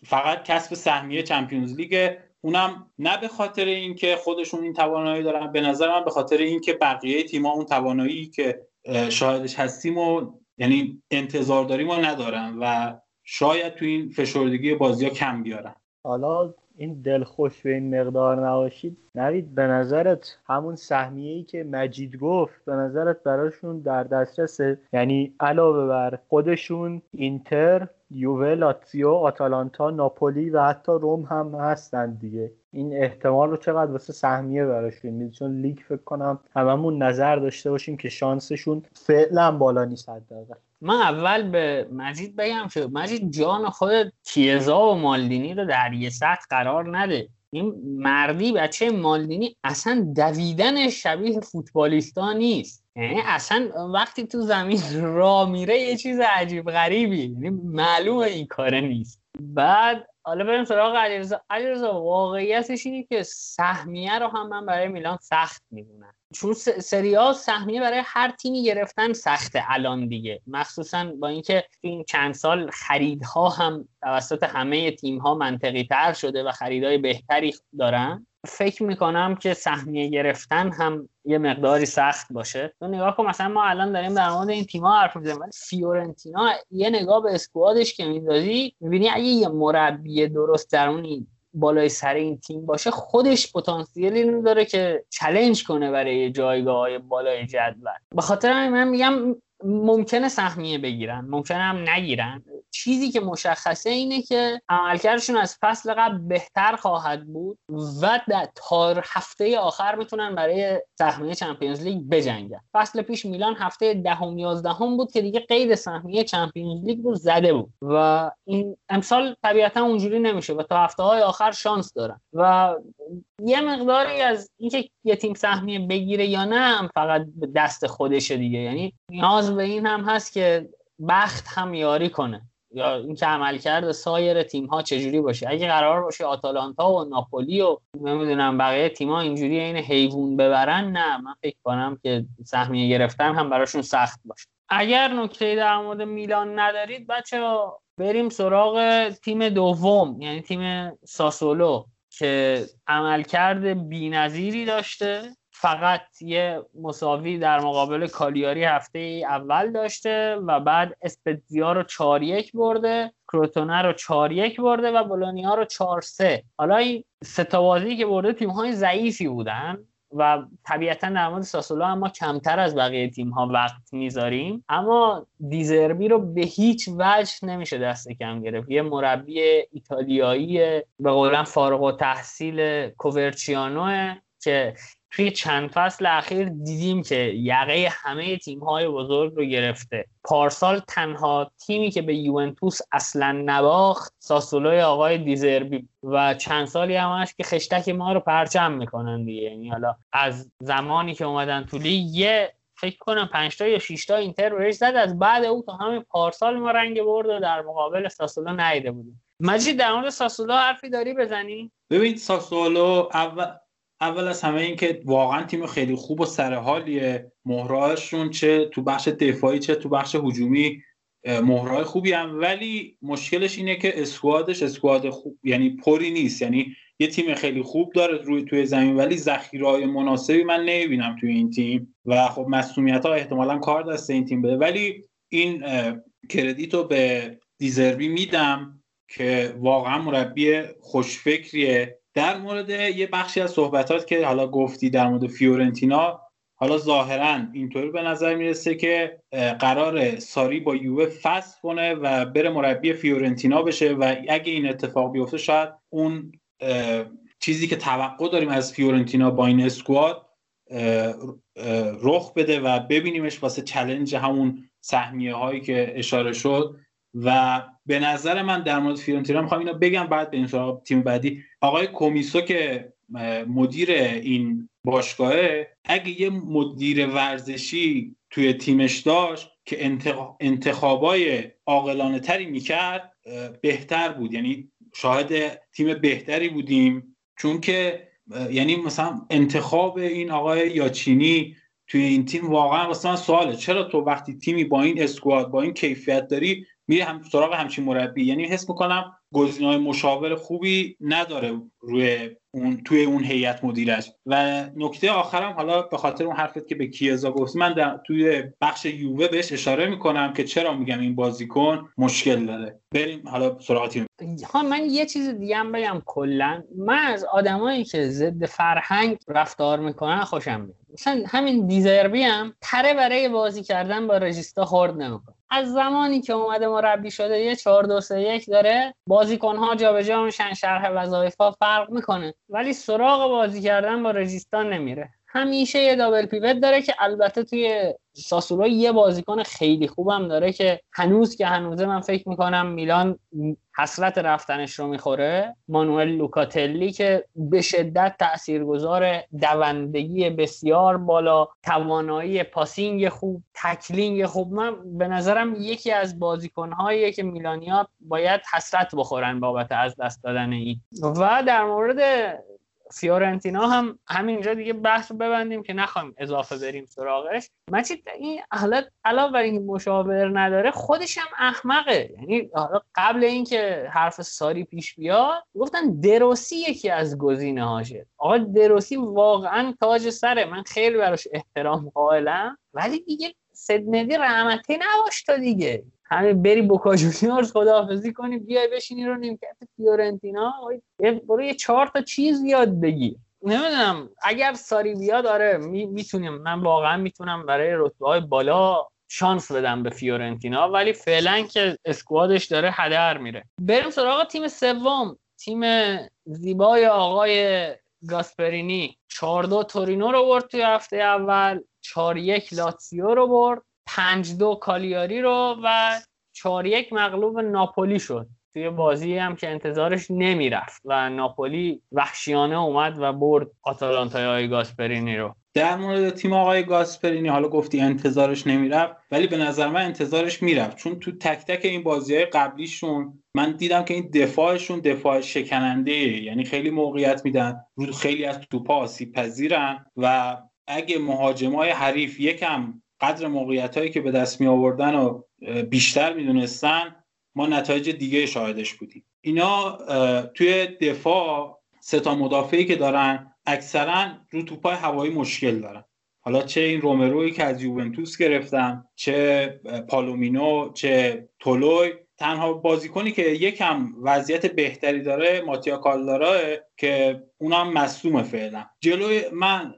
فقط کسب سهمیه چمپیونز لیگ. اونم نه به خاطر اینکه خودشون این توانایی دارن به نظر من به خاطر اینکه بقیه تیم‌ها اون توانایی که شاهدش هستیم و یعنی انتظار داریم و ندارن و شاید تو این فشردگی بازی ها کم بیارن. حالا این دلخوش به این مقدار نباشید نوید به نظرت همون سهمیه ای که مجید گفت به نظرت براشون در دسترسه یعنی علاوه بر خودشون اینتر یووه لاتزیو آتالانتا ناپولی و حتی روم هم هستن دیگه. این احتمال رو چقدر واسه سهمیه براشون میده چون لیگ فکر کنم هممون نظر داشته باشیم که شانسشون فعلا بالا نیست حداقل. من اول به مجید بگم که مجید جان خود کیزا و مالدینی رو در یه سطح قرار نده. این مردی بچه مالدینی اصلا دویدن شبیه فوتبالیستا نیست. یعنی اصلا وقتی تو زمین را میره یه چیز عجیب غریبی. یعنی معلومه این کاره نیست. بعد حالا بریم سراغ علیرضا. علیرضا واقعیتش اینه که سهمیه رو هم من برای میلان سخت می‌دونم. چون سریا سهمیه برای هر تیمی گرفتن سخته الان دیگه. مخصوصا با اینکه این چند سال خریدها هم توسط همه تیم ها منطقی تر شده و خریدهای بهتری دارن. فکر می‌کنم که سهمیه گرفتن هم یه مقداری سخت باشه. تو نگاه کن مثلا ما الان داریم در مورد این تیم‌ها حرف می‌زنیم ولی فیورنتینا یه نگاه به اسکوادش که میندازی می‌بینی اگه یه مربی درست درونی بالای سر این تیم باشه خودش پتانسیلی داره که چلنج کنه برای جایگاه های بالای جدول. به خاطر من میگم ممکنه سهمیه بگیرن ممکنه هم نگیرن. چیزی که مشخصه اینه که عملکردشون از فصل قبل بهتر خواهد بود و تا هفته آخر می‌تونن برای سهمیه چمپیونز لیگ بجنگن. فصل پیش میلان هفته دهم یازدهم بود که دیگه قید سهمیه چمپیونز لیگ رو زده بود و این امسال طبیعتا اونجوری نمیشه و تا هفته های آخر شانس دارن. و یه مقداری از اینکه یه تیم سهمیه بگیره یا نه فقط دست خودشه دیگه. یعنی نیاز به این هم هست که بخت هم یاری کنه. یا اینکه عملکرد سایر تیم ها چجوری باشه؟ اگه قرار باشه آتالانتا و ناپولی و نمی‌دونم بقیه تیم ها اینجوری این حیوان ببرن نه من فکر کنم که سهمیه گرفتن هم براشون سخت باشه. اگر نکته در مورد میلان ندارید بچه بریم سراغ تیم دوم یعنی تیم ساسولو که عملکرد بینظیری داشته. فقط یه مساوی در مقابل کالیاری هفته اول داشته و بعد اسپتزیا رو 4 یک برده کروتونه رو 4 یک برده و بولونیا رو 4 3 حالا این سه بازی که برده تیم های ضعیفی بودن و طبیعتا در مورد ساسولو هم ما کمتر از بقیه تیم ها وقت می‌ذاریم. اما دیزربی رو به هیچ وجه نمیشه دست کم گرفت. یه مربی ایتالیایی به قولن فارغ و تحصیل کوورچیانو که توی چند فصل اخیر دیدیم که یقه همه تیم های بزرگ رو گرفته. پارسال تنها تیمی که به یوونتوس اصلا نباخت ساسولوی آقای دیزربی. و چند سالی هم هست که خشتک ما رو پرچم می‌کنن دیگه. یعنی حالا از زمانی که اومدن تو لیگ یه فکر کنم 5 تا یا 6 تا اینتر بهش زد. از بعد او تا همین پارسال ما رنگ برد و در مقابل ساسولو نیده بودیم. مجید در مورد ساسولو حرفی داری بزنی؟ ببین ساسولو اول اول از همه این که واقعا تیم خیلی خوب و سرحالیه مهرهاشون چه تو بخش دفاعی چه تو بخش هجومی مهرهای خوبی هم. ولی مشکلش اینه که اسکوادش اسکواد خوب یعنی پری نیست. یعنی یه تیم خیلی خوب داره روی توی زمین ولی ذخیره مناسبی من نمی‌بینم توی این تیم. و خب مسئولیت ها احتمالا کار دست این تیم بده. ولی این کردیت رو به دیزربی میدم که واقعا مربی خوشفکریه. در مورد یه بخشی از صحبتات که حالا گفتی در مورد فیورنتینا حالا ظاهرا اینطوری به نظر می‌رسه که قراره ساری با یووه فسخ کنه و بره مربی فیورنتینا بشه و اگه این اتفاق بیفته شاید اون چیزی که توقع داریم از فیورنتینا با این squad رخ بده و ببینیمش واسه challenge همون سهمیه هایی که اشاره شد. و به نظر من در مورد فیورنتینا می‌خوام اینو بگم بعد به این تیم بعدی. آقای کومیسو که مدیر این باشگاهه اگه یه مدیر ورزشی توی تیمش داشت که انتخابای عاقلانه تری می‌کرد بهتر بود. یعنی شاهد تیم بهتری بودیم. چون که یعنی مثلا انتخاب این آقای یاچینی توی این تیم واقعا من سواله. چرا تو وقتی تیمی با این اسکواد با این کیفیت داری میری هم سراغ همچین مربی. یعنی حس می‌کنم گزینه‌های مشاور خوبی نداره روی اون توی اون هیئت مدیرش. و نکته آخرم حالا به خاطر اون حرفت که به کیزا گفتی من در توی بخش یووه بهش اشاره می‌کنم که چرا میگم این بازیکن مشکل داره. بریم حالا سراغ ها من یه چیز دیگه هم بگم کلا. من از آدمایی که ضد فرهنگ رفتار می‌کنن خوشم میاد. مثلا همین دیزربی هم تره برای بازی کردن با رژیستا خورد نمی‌کنه. از زمانی که اومده مربی شده یه 4 2 3 1 داره بازیکن ها جابجا میشن شرح وظایف فرق می‌کنه. ولی سراغ بازی کردن با رژیستان نمیره. همیشه یه دابل پیوت داره که البته توی ساسولو یه بازیکن خیلی خوبم داره که هنوز که هنوزه من فکر می‌کنم میلان حسرت رفتنش رو می‌خوره. مانوئل لوکاتلی که به شدت تاثیرگذار دوندگی بسیار بالا توانایی passing خوب tackling خوب. من به نظرم یکی از بازیکنهایی که میلانیا باید حسرت بخورن بابت از دست دادن این. و در مورد فیورنتینا هم همینجا دیگه بحث رو ببندیم که نخوایم اضافه بریم سراغش. مجید این حالا علاوه بر این مشاور نداره خودش هم احمقه. یعنی حالا قبل اینکه حرف ساری پیش بیاد گفتن دروسی یکی از گزینه هاشه. آقا دروسی واقعا تاج سره. من خیلی براش احترام قائلم. ولی دیگه سدندی رحمتی نباش تو دیگه. همه بری بوکا جونیورز خداحافظی کنی بیای بشینی رو نیمکت فیورنتینا. برو یه چهار تا چیز یاد بگی. نمی‌دونم اگر ساری بیاد آره می‌تونیم. من واقعا می‌تونم برای رتبه های بالا شانس بدم به فیورنتینا ولی فعلا که squad ش داره هدر میره. بریم سراغ تیم سوم تیم زیبای آقای گاسپرینی. 4 دو تورینو رو برد توی هفته اول 4 یک لاتسیو رو برد. پنج دو کالیاری رو و چهار یک مغلوب ناپولی شد. توی بازی هم که انتظارش نمی‌رفت و ناپولی وحشیانه اومد و برد آتالانتای آقای گاسپرینی رو. در مورد تیم آقای گاسپرینی حالا گفتی انتظارش نمی‌رفت ولی به نظر من انتظارش می‌رفت. چون تو تک تک این بازی های قبلیشون من دیدم که این دفاعشون دفاع شکننده یعنی خیلی موقعیت میدن رو خیلی از توپا آسیب پذیرن و اگه مهاجمای حریف یکم قدر موقعیت هایی که به دست می آوردن و بیشتر می‌دونستن ما نتایج دیگه شاهدش بودیم. اینا توی دفاع سه تا مدافعی که دارن اکثرا رو توپای هوایی مشکل دارن. حالا چه این رومروی که از یوونتوس گرفتن چه پالومینو چه تولوی تنها بازیکنی که یکم وضعیت بهتری داره ماتیا کالدارا که اونم مصوم فعلا. جلوی من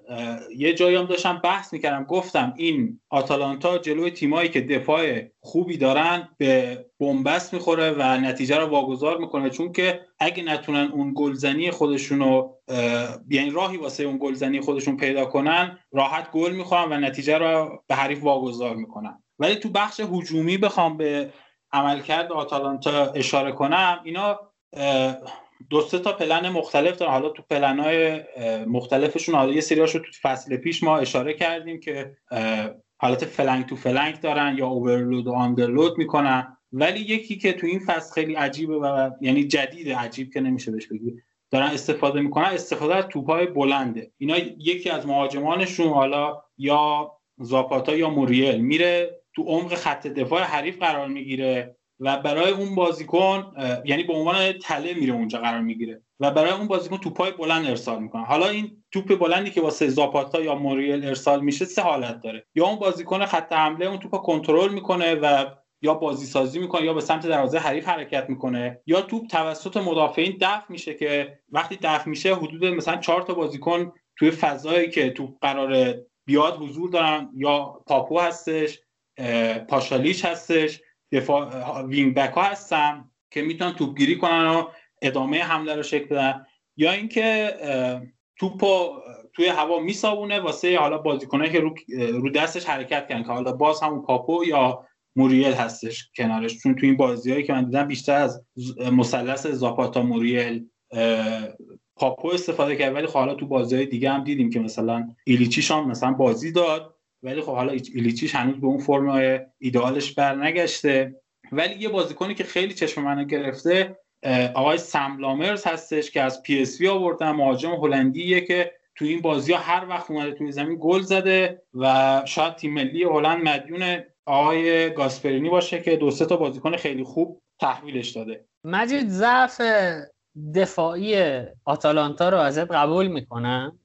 یه جایی هم داشتم بحث می‌کردم گفتم این آتالانتا جلوی تیمایی که دفاع خوبی دارن به بنبست می‌خوره و نتیجه رو واگذار می‌کنه. چون که اگه نتونن اون گلزنی خودشونو یعنی راهی واسه اون گلزنی خودشون پیدا کنن راحت گل می‌خورن و نتیجه رو به حریف واگذار می‌کنن. ولی تو بخش هجومی بخوام به عملکرد آتالانتا اشاره کنم اینا دو سه تا پلن مختلف دارن. حالا تو پلن های مختلفشون حالا یه سریاشو تو فصل پیش ما اشاره کردیم که حالت فلنگ تو فلنگ دارن یا اوورلود و آندرلود می‌کنن. ولی یکی که تو این فصل خیلی عجیبه و یعنی جدید عجیب که نمیشه بهش بگی. دارن استفاده می‌کنن. استفاده از توپای بلنده. اینا یکی از مهاجمانشون حالا یا زاپاتا یا موریل. میره تو عمق خط دفاع حریف قرار می‌گیره و برای اون بازیکن یعنی به عنوان تله میره اونجا قرار می‌گیره و برای اون بازیکن توپای بلند ارسال می‌کنه. حالا این توپ بلندی که واسه زاپاتا یا موریل ارسال میشه سه حالت داره. یا اون بازیکن خط حمله اون توپ کنترل می‌کنه و یا بازی سازی می‌کنه یا به سمت دروازه حریف حرکت می‌کنه یا توپ توسط مدافعین دفع میشه که وقتی دفع میشه حدود مثلا چهار تا بازیکن توی فضایی که توپ قرار بیاد حضور دارن یا پاپو هستش. پاشالیش هستش دفاع wing back ها هستن که می‌تونن توپگیری کنن و ادامه حمله رو شکل بدن. یا اینکه توپو توی هوا می‌خوابونه واسه حالا بازیکنایی که رو, رو دستش حرکت کردن که حالا باز همون پاپو یا موریل هستش کنارش. چون توی این بازیهایی که من دیدم بیشتر از مثلث زاپاتا موریل پاپو استفاده کرد. ولی خب حالا تو بازی های دیگه هم دیدیم که مثلا ایلیچیش هم مثلا بازی داد. ولی خب حالا ایلیچیش هنوز به اون فرم ایدئالش برنگشته. ولی یه بازیکنی که خیلی چشم منو گرفته آقای سم لامرز هستش که از پی اس وی آوردن. مهاجم هلندیه که تو این بازی ها هر وقت اومده توی زمین گل زده و شاید تیم ملی هلند مدیون آقای گاسپرینی باشه که دو سه تا بازیکن خیلی خوب تحویلش داده. مجید ضعف دفاعی آتالانتا رو ازت قبول می‌کنم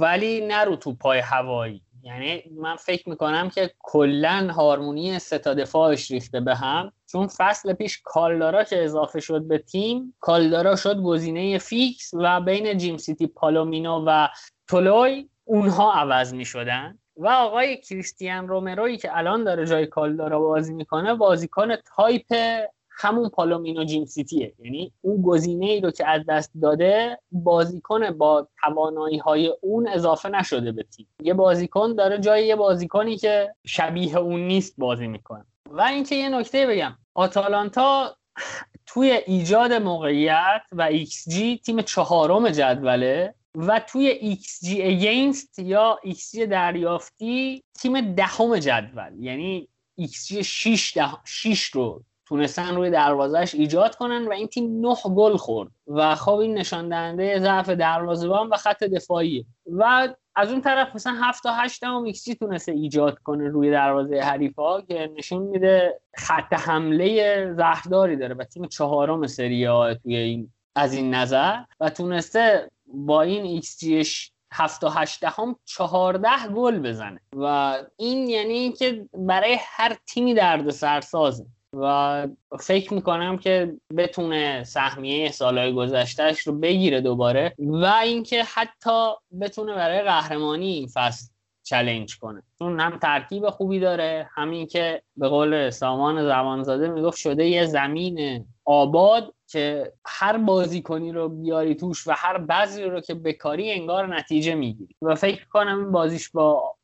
ولی نرو تو پای هوایی. یعنی من فکر می‌کنم که کلا هارمونی ستا دفاعش ریخته به هم. چون فصل پیش کالدارا که اضافه شد به تیم کالدارا شد گزینه فیکس و بین جیمسیتی پالومینو و تولوی اونها عوض می‌شدن. و آقای کریستیان رومروی که الان داره جای کالدارا بازی می‌کنه بازیکن تایپ همون پالومینو جیمسیتیه. یعنی اون گزینه ای رو که از دست داده بازیکن با توانایی های اون اضافه نشده به تیم. یه بازیکن داره جای یه بازیکنی که شبیه اون نیست بازی می‌کنه. و اینکه یه نکته بگم. آتالانتا توی ایجاد موقعیت و XG تیم چهارم جدوله و توی XG against یا XG دریافتی تیم دهم جدول. یعنی XG 6, 6 رو تونستن روی دروازهش ایجاد کنن و این تیم نه گل خورد. و خب این نشان دهنده ضعف دروازه‌بان و خط دفاعی و از اون طرف مثلا 7 تا 8 هم XG تونسته ایجاد کنه روی دروازه حریفا که نشون میده خط حمله زهرداری داره و تیم چهارم سری آ توی این از این نظر. و تونسته با این XG ش 7 تا 8 هم 14 گل بزنه. و این یعنی اینکه برای هر تیمی درد سرسازه و فکر می‌کنم که بتونه سهمیه سالهای گذشتهش رو بگیره دوباره و اینکه حتی بتونه برای قهرمانی این فصل چلنج کنه. چون هم ترکیب خوبی داره همین که به قول سامان زبانزاده می‌گفت شده یه زمین آباد که هر بازیکنی رو بیاری توش و هر بعضی رو که بکاری انگار نتیجه می‌گیری. و فکر کنم این بازیش با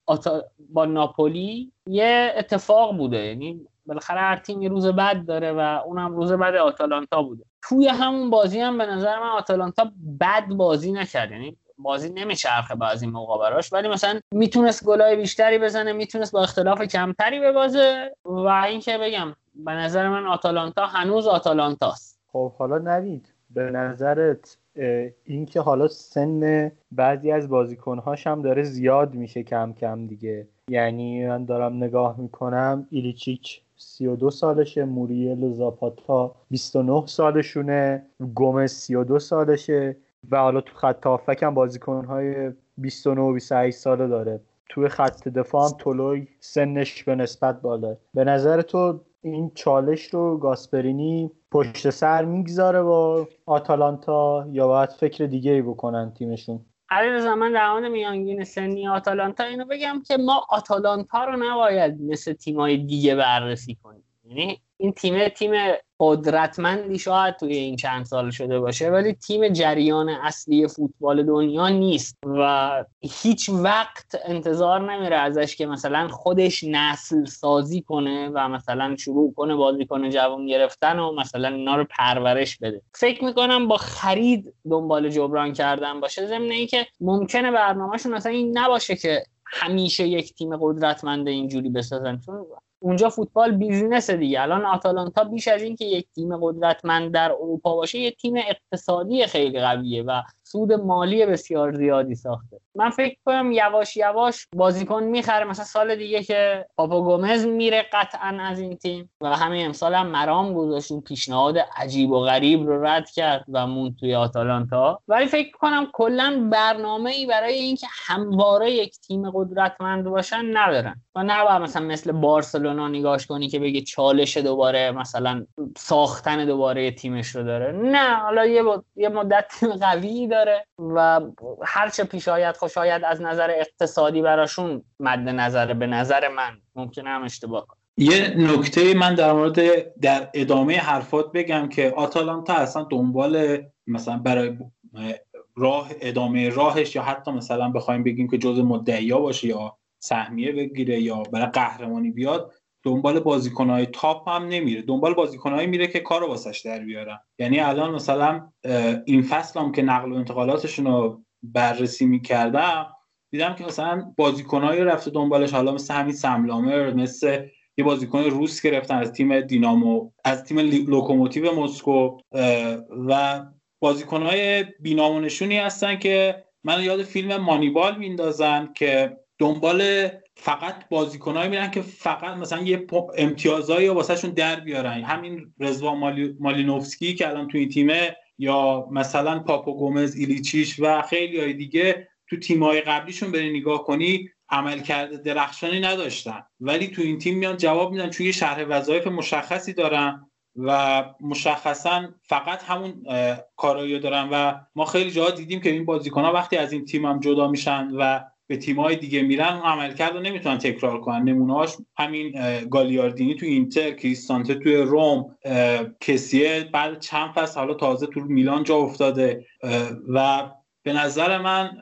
با ناپولی یه اتفاق بوده. یعنی بالاخره هر تیم روز بد داره و اونم روز بد آتالانتا بوده. توی همون بازی هم به نظر من آتالانتا بد بازی نکرد. یعنی بازی نمیچرخه بعضی موقع براش ولی مثلا می‌تونست گلای بیشتری بزنه می‌تونست با اختلاف کمتری ببازه و اینکه بگم به نظر من آتالانتا هنوز آتالانتاست. خب حالا نوید به نظرت اینکه حالا سن بعضی از بازیکنهاش هم داره زیاد میشه کم کم دیگه. یعنی من دارم نگاه می‌کنم ایلیچیچ 32 سالشه موریل و زاپاتا 29 سالشونه گومز 32 سالشه و حالا تو خط هافک هم بازیکنهای 29 و 28 ساله داره. توی خط دفاع هم تولوی سنش به نسبت بالا. به نظر تو این چالش رو گاسپرینی پشت سر می‌گذاره با آتالانتا یا باید فکر دیگه ای بکنن تیمشون؟ علی من در مورد میانگین سنی آتالانتا اینو بگم که ما آتالانتا رو نباید مثل تیمای دیگه بررسی کنیم. یعنی این تیم تیم قدرتمندی شاید توی این چند سال شده باشه ولی تیم جریان اصلی فوتبال دنیا نیست و هیچ وقت انتظار نمیره ازش که مثلا خودش نسل سازی کنه و مثلا شروع کنه بازی کنه جوان گرفتن و مثلا اینا رو پرورش بده. فکر می‌کنم با خرید دنبال جبران کردن باشه ضمن اینکه ممکنه برنامهشون مثلا این نباشه که همیشه یک تیم قدرتمند اینجوری بسازن. چون اونجا فوتبال بیزینس دیگه. الان آتالانتا بیش از اینکه یک تیم قدرتمند در اروپا باشه یک تیم اقتصادی خیلی قویه و سود مالی بسیار زیادی ساخته. من فکر کنم یواش یواش بازیکن می‌خره. مثلا سال دیگه که پاپا گومز میره قطعا از این تیم و همین امسال هم مرام گذاشت پیشنهاد عجیب و غریب رو رد کرد و مون توی آتالانتا. ولی فکر کنم کلا برنامه ای برای اینکه همواره یک تیم قدرتمند باشن ندارن. و نه مثلا مثل بارسلونا نگاش کنی که بگه چالش دوباره مثلا ساختن دوباره تیمش رو داره. نه حالا یه, یه مدت قوی داره و هرچه پیش آید خوش آید از نظر اقتصادی براشون مد نظر به نظر من ممکنه هم اشتباه کنم. یه نکته من در مورد در ادامه حرفات بگم که آتالانتا اصلا دنبال مثلا برای راه ادامه راهش یا حتی مثلا بخوایم بگیم که جز مدعیا باشه یا سهمیه بگیره یا برای قهرمانی بیاد دنبال بازیکنهای تاپ هم نمیره. دنبال بازیکنهایی میره که کار واسش در بیارن. یعنی الان مثلا این فصل هم که نقل و انتقالاتشون رو بررسی می‌کردم دیدم که مثلا بازیکنهایی رفته دنبالش. حالا مثل همین سم لامرز مثل یه بازیکن روس گرفتن از تیم دینامو از تیم لوکوموتیو مسکو و بازیکنهای بینامونشونی هستن که من یاد فیلم مانیبال میندازن که دنبال فقط بازیکنایی میرن که فقط مثلا یه امتیازایی واسهشون در بیارن. همین مالی... مالینوفسکی که الان توی تیمه یا مثلا پاپو گومز ایلیچیش و خیلی های دیگه تو تیمای قبلیشون بری نگاه کنی عمل کرده درخشانی نداشتن. ولی تو این تیم میان جواب میدن چون یه شرح وظایف مشخصی دارن و مشخصا فقط همون کارایی دارن. و ما خیلی جاها دیدیم که این بازیکن ها وقتی از این تیم هم جدا میشن و به تیم‌های دیگه میرن عملکرد رو نمی‌تونن تکرار کنن. نمونه‌هاش همین گالیاردینی تو اینتر کریستانته توی روم کسیه. بعد چند فصل حالا تازه تو میلان جا افتاده. و به نظر من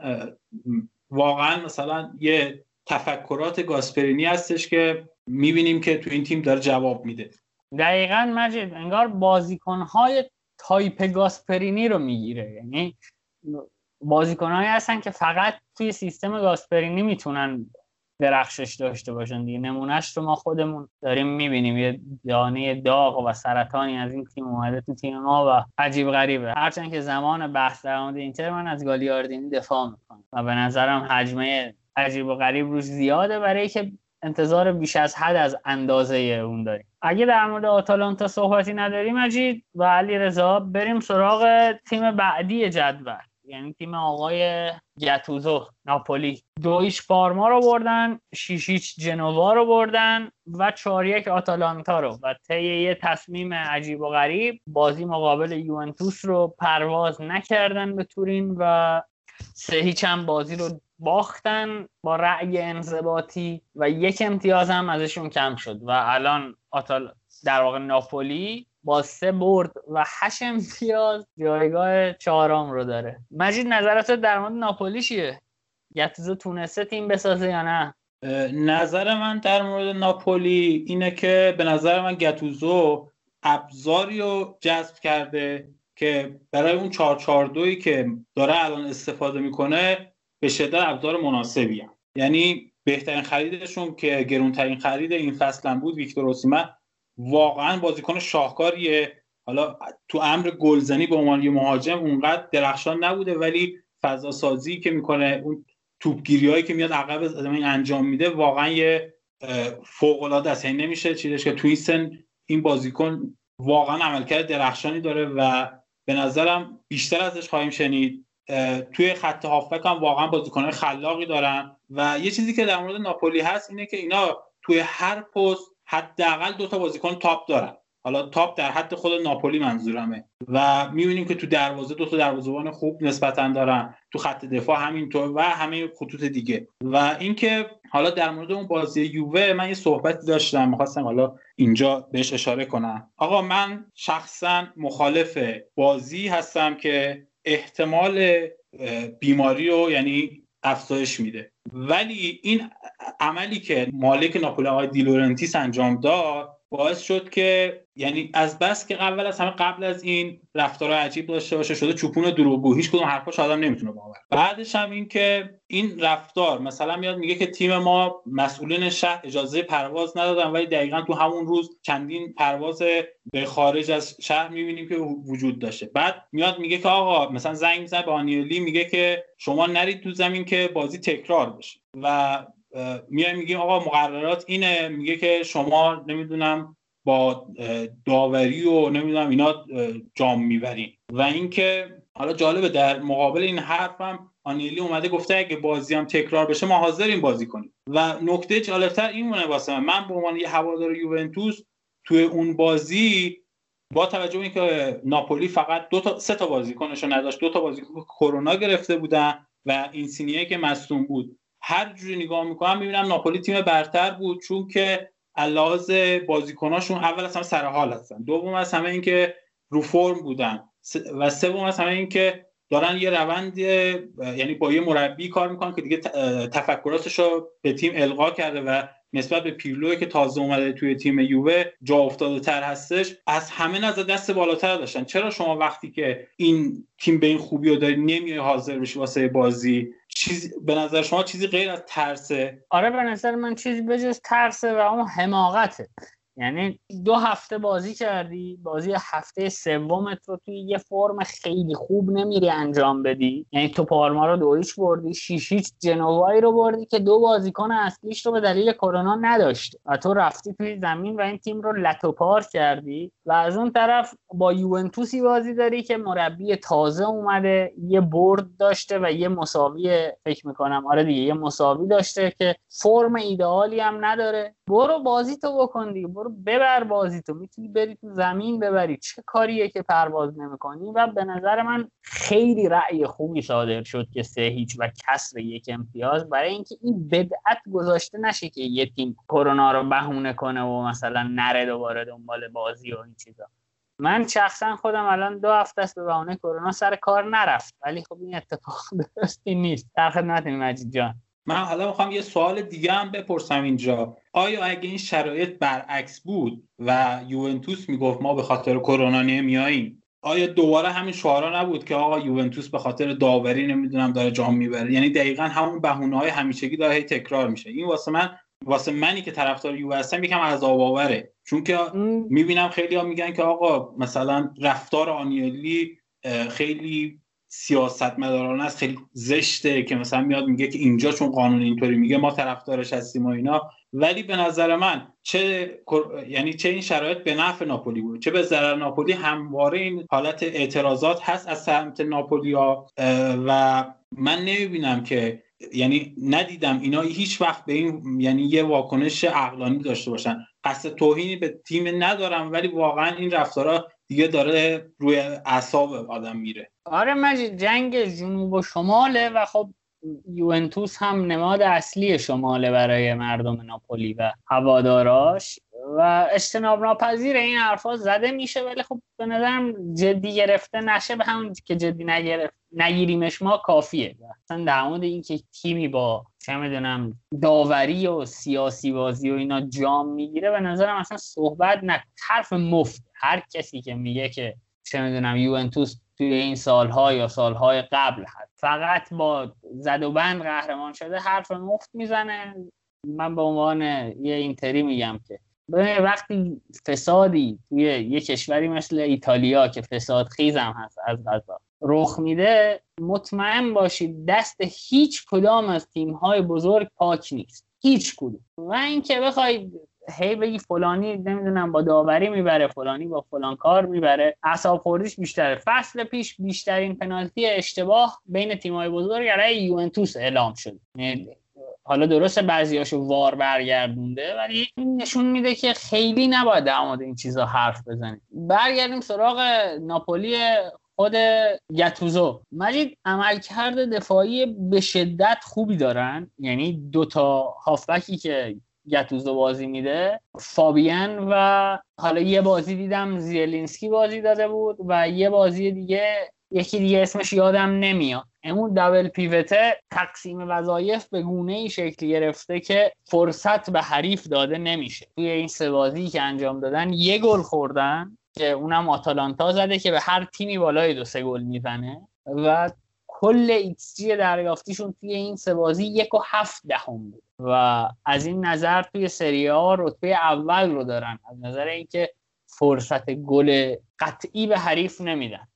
واقعا مثلا یه تفکرات گاسپرینی هستش که می‌بینیم که تو این تیم داره جواب میده. دقیقا مجید انگار بازیکنهای تایپ گاسپرینی رو می‌گیره. یعنی بازیکنهایی هستن که فقط توی سیستم گاسپرینی می‌تونن درخشش داشته باشن دیگه. نمونهش رو ما خودمون داریم می‌بینیم. یه دانه داغ و سرطانی از این تیم اومده تو تیم ما و عجیب غریبه. هرچند که زمان بحث در مورد اینتر من از گالیاردینی دفاع می‌کنم و به نظرم حجمه عجیب و غریب روش زیاده برای که انتظار بیش از حد از اندازه اون داریم. اگه در مورد آتالانتا صحبتی نداریم مجید و علی رضا بریم سراغ تیم بعدی جدول. یعنی تیم آقای گتوزو ناپولی. دویش پارما رو بردن شیشیچ جنوا رو بردن و چهار یک آتالانتا رو. و طی یه تصمیم عجیب و غریب بازی مقابل یوونتوس رو پرواز نکردن به تورین و سه هیچ هم بازی رو باختن با رأی انضباطی و یک امتیاز هم ازشون کم شد. و الان آتال در واقع ناپولی با سه برد و هشت امتیاز جایگاه چهارم رو داره. مجید نظرت در مورد ناپولی چیه؟ گتوزو تونسته تیم بسازه یا نه؟ نظر من در مورد ناپولی اینه که به نظر من گتوزو ابزاری رو جذب کرده که برای اون 442 که داره الان استفاده می‌کنه به شدت ابزار مناسبی هم. یعنی بهترین خریدشون که گرونترین خرید این فصل بود ویکتور اوسیمن. واقعا بازیکن شاهکاریه. حالا تو امر گلزنی به عنوان یه مهاجم اونقدر درخشان نبوده ولی فضا سازی که می‌کنه اون توپگیری هایی که میاد عقب انجام میده واقعا یه فوق العاده است. یعنی نمیشه چیزش که تو این سن این بازیکن واقعا عملکرد درخشانی داره و به نظرم بیشتر ازش خواهیم شنید. توی خط هافبک هم واقعا بازیکنان خلاقی دارن. و یه چیزی که در مورد ناپولی هست اینه که اینا توی هر پست حداقل دو تا بازیکن تاپ دارن. حالا تاپ در حد خود ناپولی منظورمه. و می‌بینیم که تو دروازه دو تا دروازه‌بان خوب نسبتا دارن. تو خط دفاع همینطور و همه خطوط دیگه. و اینکه حالا در مورد اون بازی یووه من یه صحبتی داشتم. می‌خواستم حالا اینجا بهش اشاره کنم. آقا من شخصا مخالف بازی هستم که احتمال بیماری رو یعنی افزایش میده. ولی این عملی که مالک ناپولی آقای دیلورنتیس انجام داد باعث شد که یعنی از بس که اول از همه قبل از این رفتار عجیب داشته باشه شده چوپون دروغگو. هیچ کدوم حرفاش آدم نمی‌تونه باور. بعدش هم این که این رفتار مثلا میاد میگه که تیم ما مسئولین شهر اجازه پرواز ندادن ولی دقیقا تو همون روز چندین پرواز به خارج از شهر می‌بینیم که وجود داشته. بعد میاد میگه که آقا مثلا زنگ می‌زنه به آنیلی میگه که شما نرید تو زمین که بازی تکرار بشه. و میای میگیم آقا مقررات اینه میگه که شما نمی‌دونم با داوری و نمی‌دونم اینا جام می‌برین و اینکه حالا جالبه در مقابل این حرفم آنیلی اومده گفته اگه بازی هم تکرار بشه ما حاضریم بازی کنیم. و نکته جالبتر این مونه واسه من. من به عنوان یه هوادار یوونتوس توی اون بازی با توجه به اینکه ناپولی فقط دو تا سه تا بازیکنش نداشت دو تا بازیکن کرونا گرفته بودن و اینسینیه که مصدوم بود. هر جوری نگاه می‌کنم می‌بینم ناپولی تیم برتر بود چون که لحاظ بازیکناشون اول از همه سر حال هستن. دوم از همه اینکه رو فرم بودن. و سوم از همه اینکه دارن یه روند یعنی با یه مربی کار می‌کنن که دیگه تفکراتش رو به تیم القا کرده و نسبت به پیرلو که تازه اومده توی تیم یووه جا افتاده تر هستش از همه نظر دست بالاتر داشتن. چرا شما وقتی که این تیم به این خوبی رو داری نمیای حاضر بشی واسه بازی؟ چیز به نظر شما چیزی غیر از ترسه؟ آره به نظر من چیزی بجز ترسه و اون حماقته. یعنی دو هفته بازی کردی؟ بازی هفته سومت رو توی یه فرم خیلی خوب نمیری انجام بدی؟ یعنی تو پارما رو دویش بردی شیشیچ جنوایی رو بردی که دو بازیکن اصلیش رو به دلیل کرونا نداشت و تو رفتی توی زمین و این تیم رو لتوپار کردی. و از اون طرف با یوونتوسی بازی داری که مربی تازه اومده یه برد داشته و یه مساوی فکر می‌کنم. آره دیگه یه مساوی داشته که فرم ایدئالی هم نداره. برو بازی تو بکن دیگه. برو ببر بازی تو می‌تونی بری تو زمین ببری. چه کاریه که پرواز نمی‌کنی؟ و به نظر من خیلی رأی خوبی صادر شد که سه هیچ و کسر یک امتیاز. برای اینکه این بدعت گذاشته نشه که یه تیم کرونا رو بهونه کنه و مثلا نره دوباره دنبال بازی و این چیزا. من شخصا خودم الان دو هفته است به بهانه کرونا سر کار نرفت. ولی خب این اتفاق <laughs> درستی نیست. در خدمت مجید جان. من حالا می‌خوام یه سوال دیگه هم بپرسم اینجا. آیا اگه این شرایط برعکس بود و یوونتوس می‌گفت ما به خاطر کرونا نمیاییم آیا دوباره همین شعارا نبود که آقا یوونتوس به خاطر داوری نمی‌دونم داره جام می‌بره؟ یعنی دقیقا همون بهونه های همیشگی داره تکرار میشه. این واسه من واسه منی که طرفدار یو هستم یکم عذاب آوره. چون که می‌بینم خیلی ها میگن که آقا مثلا رفتار آنیلی خیلی سیاست مدارانه است. خیلی زشته که مثلا میاد میگه که اینجا چون قانون اینطوری میگه ما طرفدارش هستیم و اینا. ولی به نظر من چه یعنی چه این شرایط به نفع ناپولی بود چه به ضرر ناپولی همواره این حالت اعتراضات هست از سمت ناپولیا. و من نمی‌بینم که یعنی ندیدم اینا هیچ وقت به این یعنی یه واکنش عقلانی داشته باشن. قصد توهینی به تیم ندارم ولی واقعا این رفتارا دیگه داره روی اعصاب آدم میره. آره مجید جنگ جنوب و شماله و خب یوونتوس هم نماد اصلی شماله برای مردم ناپولی و هواداراش و اجتناب ناپذیر این حرفا زده میشه ولی خب به نظرم جدی گرفته نشه به همون که جدی نگرفت نگیریمش ما کافیه. اصلا در مورد اینکه تیمی با چه می‌دونم داوری و سیاسی بازی و اینا جام می‌گیره به نظرم اصلا صحبت نه حرف مفت. هر کسی که میگه که چه می‌دونم یوونتوس توی این سالها یا سالهای قبل هست. فقط با زد و بند قهرمان شده حرف مفت می‌زنه. من به عنوان یه اینتری میگم که وقتی فسادی توی یه کشوری مثل ایتالیا که فساد خیزم هست از غذا رخ میده مطمئن باشید دست هیچ کدام از تیم‌های بزرگ پاک نیست. هیچ کدوم. و اینکه بخواید هی بگی فلانی نمی‌دونم با داوری می‌بره فلانی با فلان کار می‌بره. اعصاب خوردیش بیشتره. فصل پیش بیشترین پنالتی اشتباه بین تیم‌های بزرگ برای یوونتوس اعلام شد. یعنی حالا درسته بعضیاشو وار برگردونده ولی نشون میده که خیلی نباید در این چیزا حرف بزنیم. برگردیم سراغ ناپولی خود گتوزو مجید عملکرد دفاعی به شدت خوبی دارن. یعنی دوتا هافبکی که گتوزو بازی میده فابیان و حالا یه بازی دیدم زیلینسکی بازی داده بود و یه بازی دیگه یکی دیگه اسمش یادم نمیاد. اون double pivot ه تقسیم وظایف به گونه ای شکل گرفته که فرصت به حریف داده نمیشه. توی این سه بازی که انجام دادن یه گل خوردن. که اونم آتالانتا زده که به هر تیمی بالای دو سه گل می‌زنه و کل XG دریافتیشون توی این سه بازی یک و هفت دهم بود. و از این نظر توی سری آ رتبه اول رو دارن. از نظر اینکه فرصت گل قطعی به حریف نمیدن.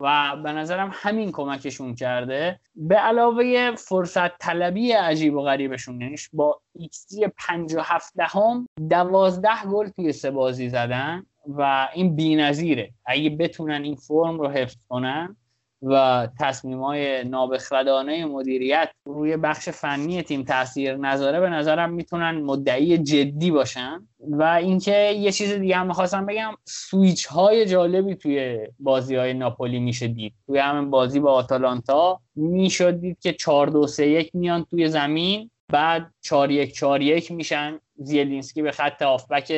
و به نظرم همین کمکشون کرده. به علاوه فرصت طلبی عجیب و غریبشون یعنی با XG 57 دهم دوازده گل توی سه بازی زدن. و این بی‌نظیره. اگه بتونن این فرم رو حفظ کنن و تصمیم های نابخردانه مدیریت روی بخش فنی تیم تاثیر نذاره به نظرم می‌تونن مدعی جدی باشن. و اینکه یه چیز دیگه هم می‌خواستم بگم سویچ های جالبی توی بازی های ناپولی میشه دید. توی همین بازی با آتالانتا می‌شد دید که 4 2 3 1 میان توی زمین بعد 4 1 4 1 میشن. زیلینسکی به خط آفبک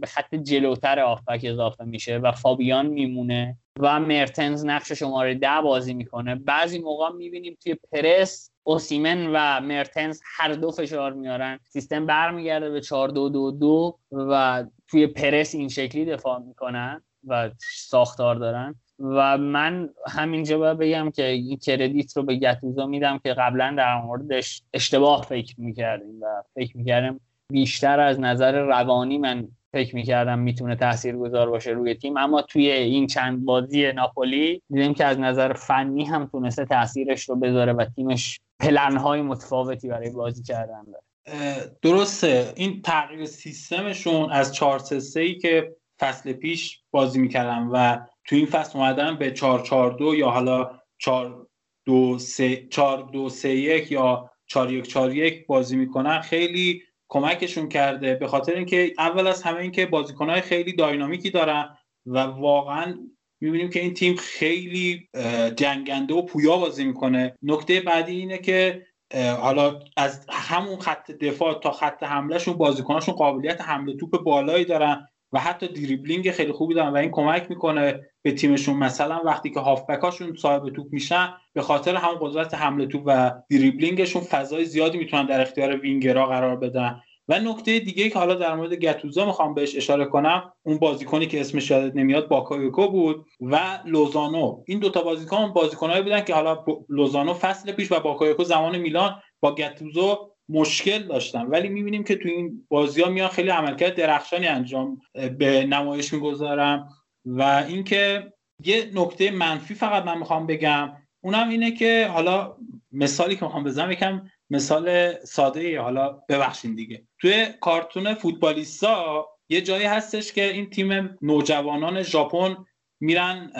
به خط جلوتر آفبک اضافه میشه و فابیان میمونه و مرتنز نقش شماره ده بازی می‌کنه. بعضی موقع می‌بینیم توی پرس اوسیمن و مرتنز هر دو فشار میارن. سیستم برمیگرده به 4 2 2 2 و توی پرس این شکلی دفاع می‌کنن و ساختار دارن. و من همینجا باید بگم که این کردیت رو به گتوزا میدم که قبلا در موردش اشتباه فکر می‌کردیم و فکر می‌کردم بیشتر از نظر روانی من فکر می‌کردم می‌تونه تأثیر گذار باشه روی تیم. اما توی این چند بازی ناپولی دیدیم که از نظر فنی هم تونسته تاثیرش رو بذاره و تیمش پلنهای متفاوتی برای بازی کردن داره. درسته. این تغییر سیستمشون از 4 3 ای که فصل پیش بازی می‌کردن و تو این فصل اومدن به 4 4 2 یا حالا 4 2 3 4 2 3 1 یا 4 1 4 1 بازی می‌کنن خیلی کمکشون کرده به خاطر اینکه اول از همه اینکه بازیکنهای خیلی داینامیکی دارن و واقعا می‌بینیم که این تیم خیلی جنگنده و پویا بازی می‌کنه. نکته بعدی اینه که حالا از همون خط دفاع تا خط حملهشون بازیکناشون قابلیت حمله توپ بالایی دارن. و حتی دریبلینگ خیلی خوبی دارن و این کمک می‌کنه به تیمشون. مثلا وقتی که هافبکاشون صاحب توپ میشن به خاطر همون قدرت حمله توپ و دریبلینگشون فضای زیادی می‌تونن در اختیار وینگرها قرار بدن. و نکته دیگه که حالا در مورد گتوزو می‌خوام بهش اشاره کنم اون بازیکنی که اسمش یادت نمیاد باکایوکو بود و لوزانو. این دوتا بازیکن بازیکنایی بودن که حالا لوزانو فصل پیش و باکایوکو زمان میلان با گتوزو مشکل داشتن. ولی می‌بینیم که تو این بازی ها میان خیلی عملکرد درخشانی انجام به نمایش می‌گذارن و اینکه یه نکته منفی فقط من می‌خوام بگم اونم اینه که حالا مثالی که می‌خوام بزنم یکم مثال ساده ای حالا ببخشین دیگه. توی کارتون فوتبالیستا یه جایی هستش که این تیم نوجوانان ژاپن میرن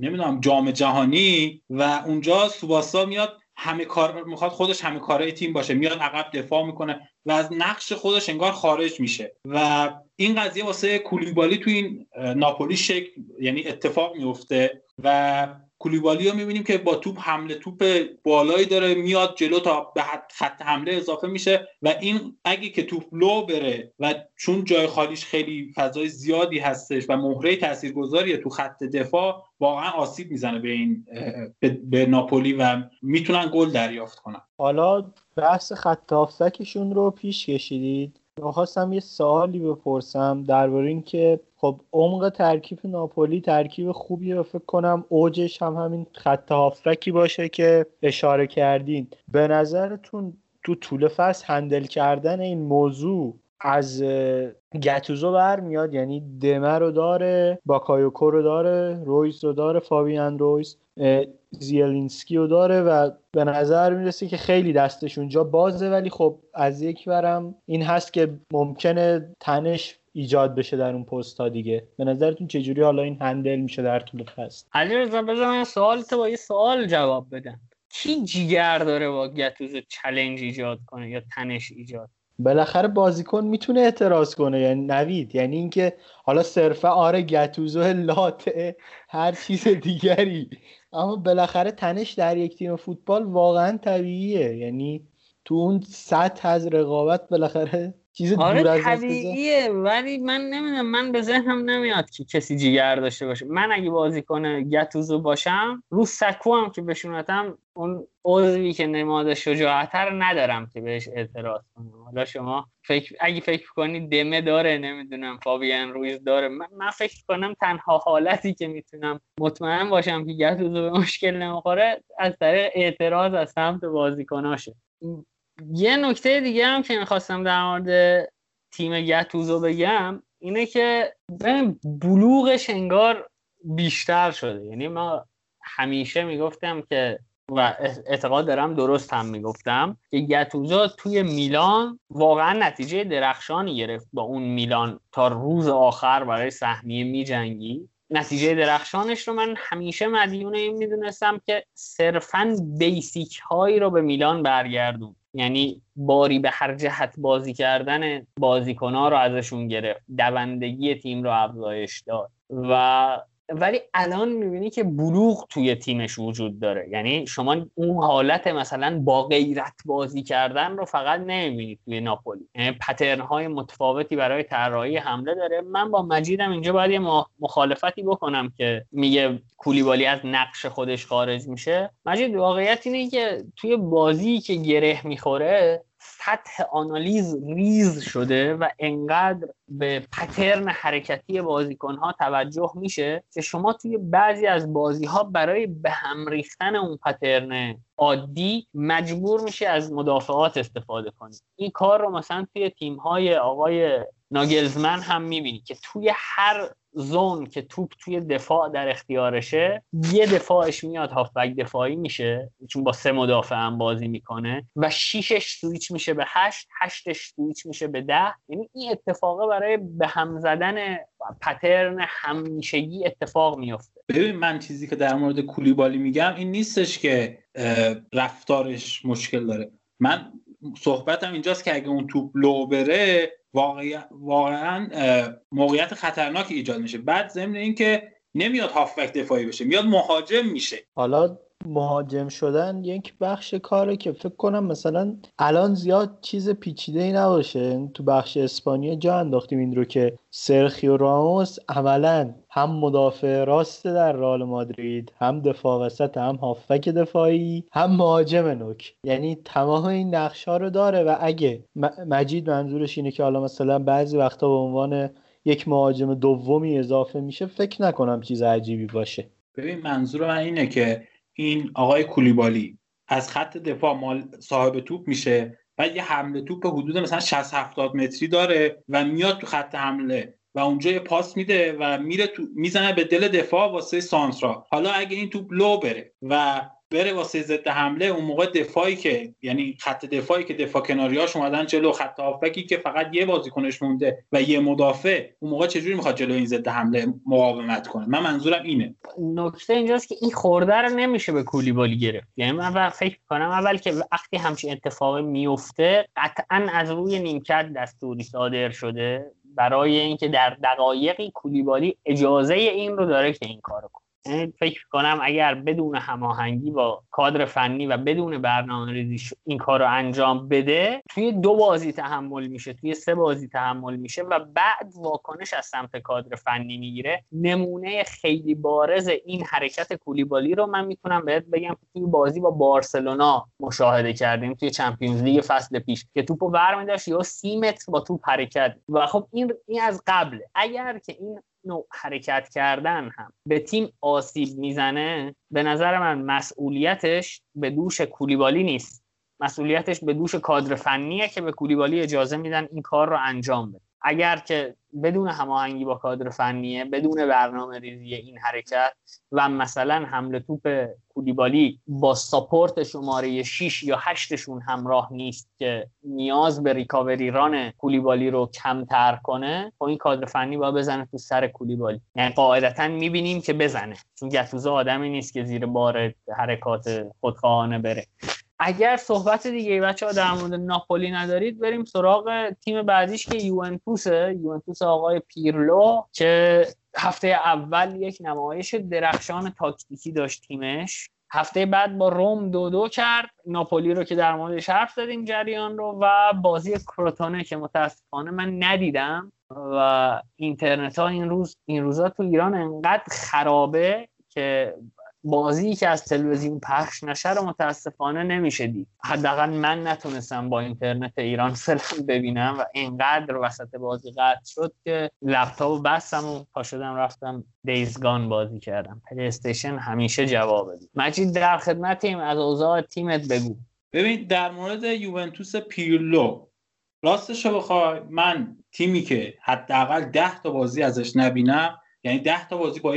نمی‌دونم جام جهانی و اونجا سوباسا میاد همه کار می‌خواد خودش همه کارهای تیم باشه. میاد عقب دفاع می‌کنه و از نقش خودش انگار خارج میشه. و این قضیه واسه کولیبالی تو این ناپولی شکل یعنی اتفاق میفته و کولیبالی رو می‌بینیم که با توپ حمله توپ بالایی داره میاد جلو تا به خط حمله اضافه میشه و این اگه که توپ لو بره و چون جای خالیش خیلی فضای زیادی هستش و مهره تاثیرگذاریه تو خط دفاع واقعا آسیب می‌زنه به این به, ناپولی و می‌تونن گل دریافت کنن. حالا بحث خط هافبکشون رو پیش کشیدید. می‌خواستم یه سوالی بپرسم درباره اینکه خب عمق ترکیب ناپولی ترکیب خوبیه و فکر کنم اوجش هم همین خط هافبکی باشه که اشاره کردین. به نظرتون تو طول فصل handle کردن این موضوع از گتوزو برمیاد؟ یعنی دمه رو داره باکایوکو رو داره رویز رو داره فابیان رویز زیلینسکی رو داره و به نظر می‌رسه که خیلی دستش اونجا بازه. ولی خب از یک برم این هست که ممکنه تنش ایجاد بشه در اون پست ها دیگه. به نظرتون چجوری حالا این handle میشه در طول فصل؟ علی رضا بذار من سوال تو با یه سوال جواب بدم. کی جیگر داره با گتوزو چلنج ایجاد کنه یا تنش ایجاد؟ بالاخره بازیکن می‌تونه اعتراض کنه یعنی نوید. یعنی اینکه حالا صرفا آره گتوزو لاته هر چیز دیگری. اما بالاخره تنش در یک تیم فوتبال واقعا طبیعیه. یعنی تو اون سطح از رقابت بالاخره چیز آره دور از طبیعیه ولی من نمی‌دونم من به ذهنم نمیاد که کسی جیگر داشته باشه. من اگه بازیکن گتوزو باشم رو سکو هم که بشونتم اون عضوی که نماد شجاعتر ندارم که بهش اعتراض کنم. حالا شما فکر اگه فکر کنید دمه داره نمی‌دونم فابیان رویز داره. من, من فکر کنم تنها حالتی که می‌تونم مطمئن باشم که گتوزو به مشکل نمی‌خوره از طریق اعتراض از سمت بازیکناشه. یه نکته دیگه هم که می‌خواستم در مورد تیم گتوزو بگم اینه که بلوغش انگار بیشتر شده. یعنی ما همیشه می‌گفتم که و اعتقاد دارم درست هم می‌گفتم که گتوزو توی میلان واقعا نتیجه درخشانی گرفت با اون میلان تا روز آخر برای سهمیه میجنگی. نتیجه درخشانش رو من همیشه مدیون این می‌دونستم که صرفا بیسیک هایی رو به میلان برگردون یعنی باری به هر جهت بازی کردن بازیکن ها رو ازشون گرفت. دوندگی تیم رو افزایش داد. و ولی الان می‌بینی که بلوغ توی تیمش وجود داره. یعنی شما اون حالت مثلا با غیرت بازی کردن رو فقط نمی‌بینید توی ناپولی. یعنی پترن های متفاوتی برای طراحی حمله داره. من با مجیدم اینجا باید یه مخالفتی بکنم که میگه کولیبالی از نقش خودش خارج میشه. مجید واقعیت اینه که توی بازی که گره می‌خوره سطح آنالیز ریز شده و انقدر به pattern حرکتی بازیکن ها توجه میشه که شما توی بعضی از بازی ها برای به هم ریختن اون pattern عادی مجبور میشه از مدافعات استفاده کنید این کار رو مثلا توی تیم های آقای ناگلزمن هم می‌بینی که توی هر zone که توپ توی دفاع در اختیارشه یه دفاعش میاد هافبک دفاعی میشه چون با سه مدافع هم بازی می‌کنه. و شیشش سویچ میشه به هشت هشتش سویچ میشه به ده. یعنی این اتفاقه برای به هم زدن پترن همیشگی اتفاق میفته. ببین من چیزی که در مورد کولیبالی میگم این نیستش که رفتارش مشکل داره. من صحبتم اینجاست که اگه اون توپ لو بره واقعا موقعیت خطرناکی ایجاد میشه. بعد ضمن اینکه نمیاد هافبک دفاعی بشه میاد مهاجم میشه. حالا مهاجم شدن یک بخش کاره که فکر کنم مثلا الان زیاد چیز پیچیده ای نباشه تو بخش اسپانیا جا انداختیم این رو که سرخیو راموس عملا هم مدافع راست در رئال مادرید هم دفاع وسط هم هافک دفاعی هم مهاجم نوک. یعنی تمام این نقش ها رو داره و اگه مجید منظورش اینه که حالا مثلا بعضی وقتا به عنوان یک مهاجم دومی اضافه میشه فکر نکنم چیز عجیبی باشه. ببین منظور من اینه که این آقای کولیبالی. از خط دفاع مال صاحب توپ میشه و یه حمله توپ حدود مثلا 60 70 متری داره و میاد تو خط حمله و اونجا یه پاس میده و میره تو می‌زنه به دل دفاع واسه سانسرا حالا اگه این توپ لو بره و بره واسه ضد حمله اون موقع دفاعی که یعنی خط دفاعی که دفاع کناریاش اومدن جلو خط هافبکی که فقط یه بازیکنش مونده و یه مدافع اون موقع چجوری می‌خواد جلو این ضد حمله مقاومت کنه؟ من منظورم اینه. نکته اینجاست که این خورده رو نمیشه به کولیبالی گرفت. یعنی من فکر کنم اول که وقتی همچین اتفاقی میفته قطعا از روی نیمکت دستوری صادر شده. برای اینکه در دقایقی کولیبالی اجازه این رو داره که این کارو کنه. فکر کنم اگر بدون هماهنگی با کادر فنی و بدون برنامه ریزی این کار رو انجام بده توی دو بازی تحمل میشه توی سه بازی تحمل میشه و بعد واکنش از سمت کادر فنی می‌گیره. نمونه خیلی بارز این حرکت کولیبالی رو من می‌تونم بهت بگم. توی بازی با بارسلونا مشاهده کردیم توی چمپیونز لیگ فصل پیش که توپو برمیداشت یا سی متر با توپ حرکت. و خب این این از قبله. اگر که این نوع حرکت کردن هم. به تیم آسیب می‌زنه به نظر من مسئولیتش به دوش کولیبالی نیست. مسئولیتش به دوش کادر فنیه که به کولیبالی اجازه میدن این کار رو انجام بده. اگر که بدون هماهنگی با کادر فنیه بدون برنامه ریزی این حرکت و مثلا حمله توپ کولیبالی با ساپورت شماره 6 یا 8شون همراه نیست که نیاز به ریکاوری ران کولیبالی رو کمتر کنه خب این کادر فنی با بزنه تو سر کولیبالی یعنی قاعدتا می‌بینیم که بزنه. چون گتوزه آدمی نیست که زیر بار حرکات خودخواهانه بره. اگر صحبت دیگه بچه ها در مورد ناپولی ندارید بریم سراغ تیم بعدیش که یوونتوسه. یوونتوس آقای پیرلو که هفته اول یک نمایش درخشان تاکتیکی داشت تیمش. هفته بعد با روم دو دو کرد. ناپولی رو که در موردش حرف زدیم جریان رو و بازی کروتونه که متاسفانه من ندیدم و اینترنت ها این روز این روزا تو ایران انقدر خرابه که بازی که از تلویزیون پخش نشه رو متاسفانه نمیشه دید. حداقل من نتونستم با اینترنت ایران فیلم ببینم و اینقدر وسط بازی قطع شد که لپتاپ بستم و پا شدم رفتم Days Gone بازی کردم. پلی استیشن همیشه جواب بدید مجید در خدمتیم از اوضاع تیمت بگو. ببین در مورد یوونتوس پیرلو راستش رو بخوای من تیمی که حداقل ده تا بازی ازش نبینم یعنی ده تا بازی با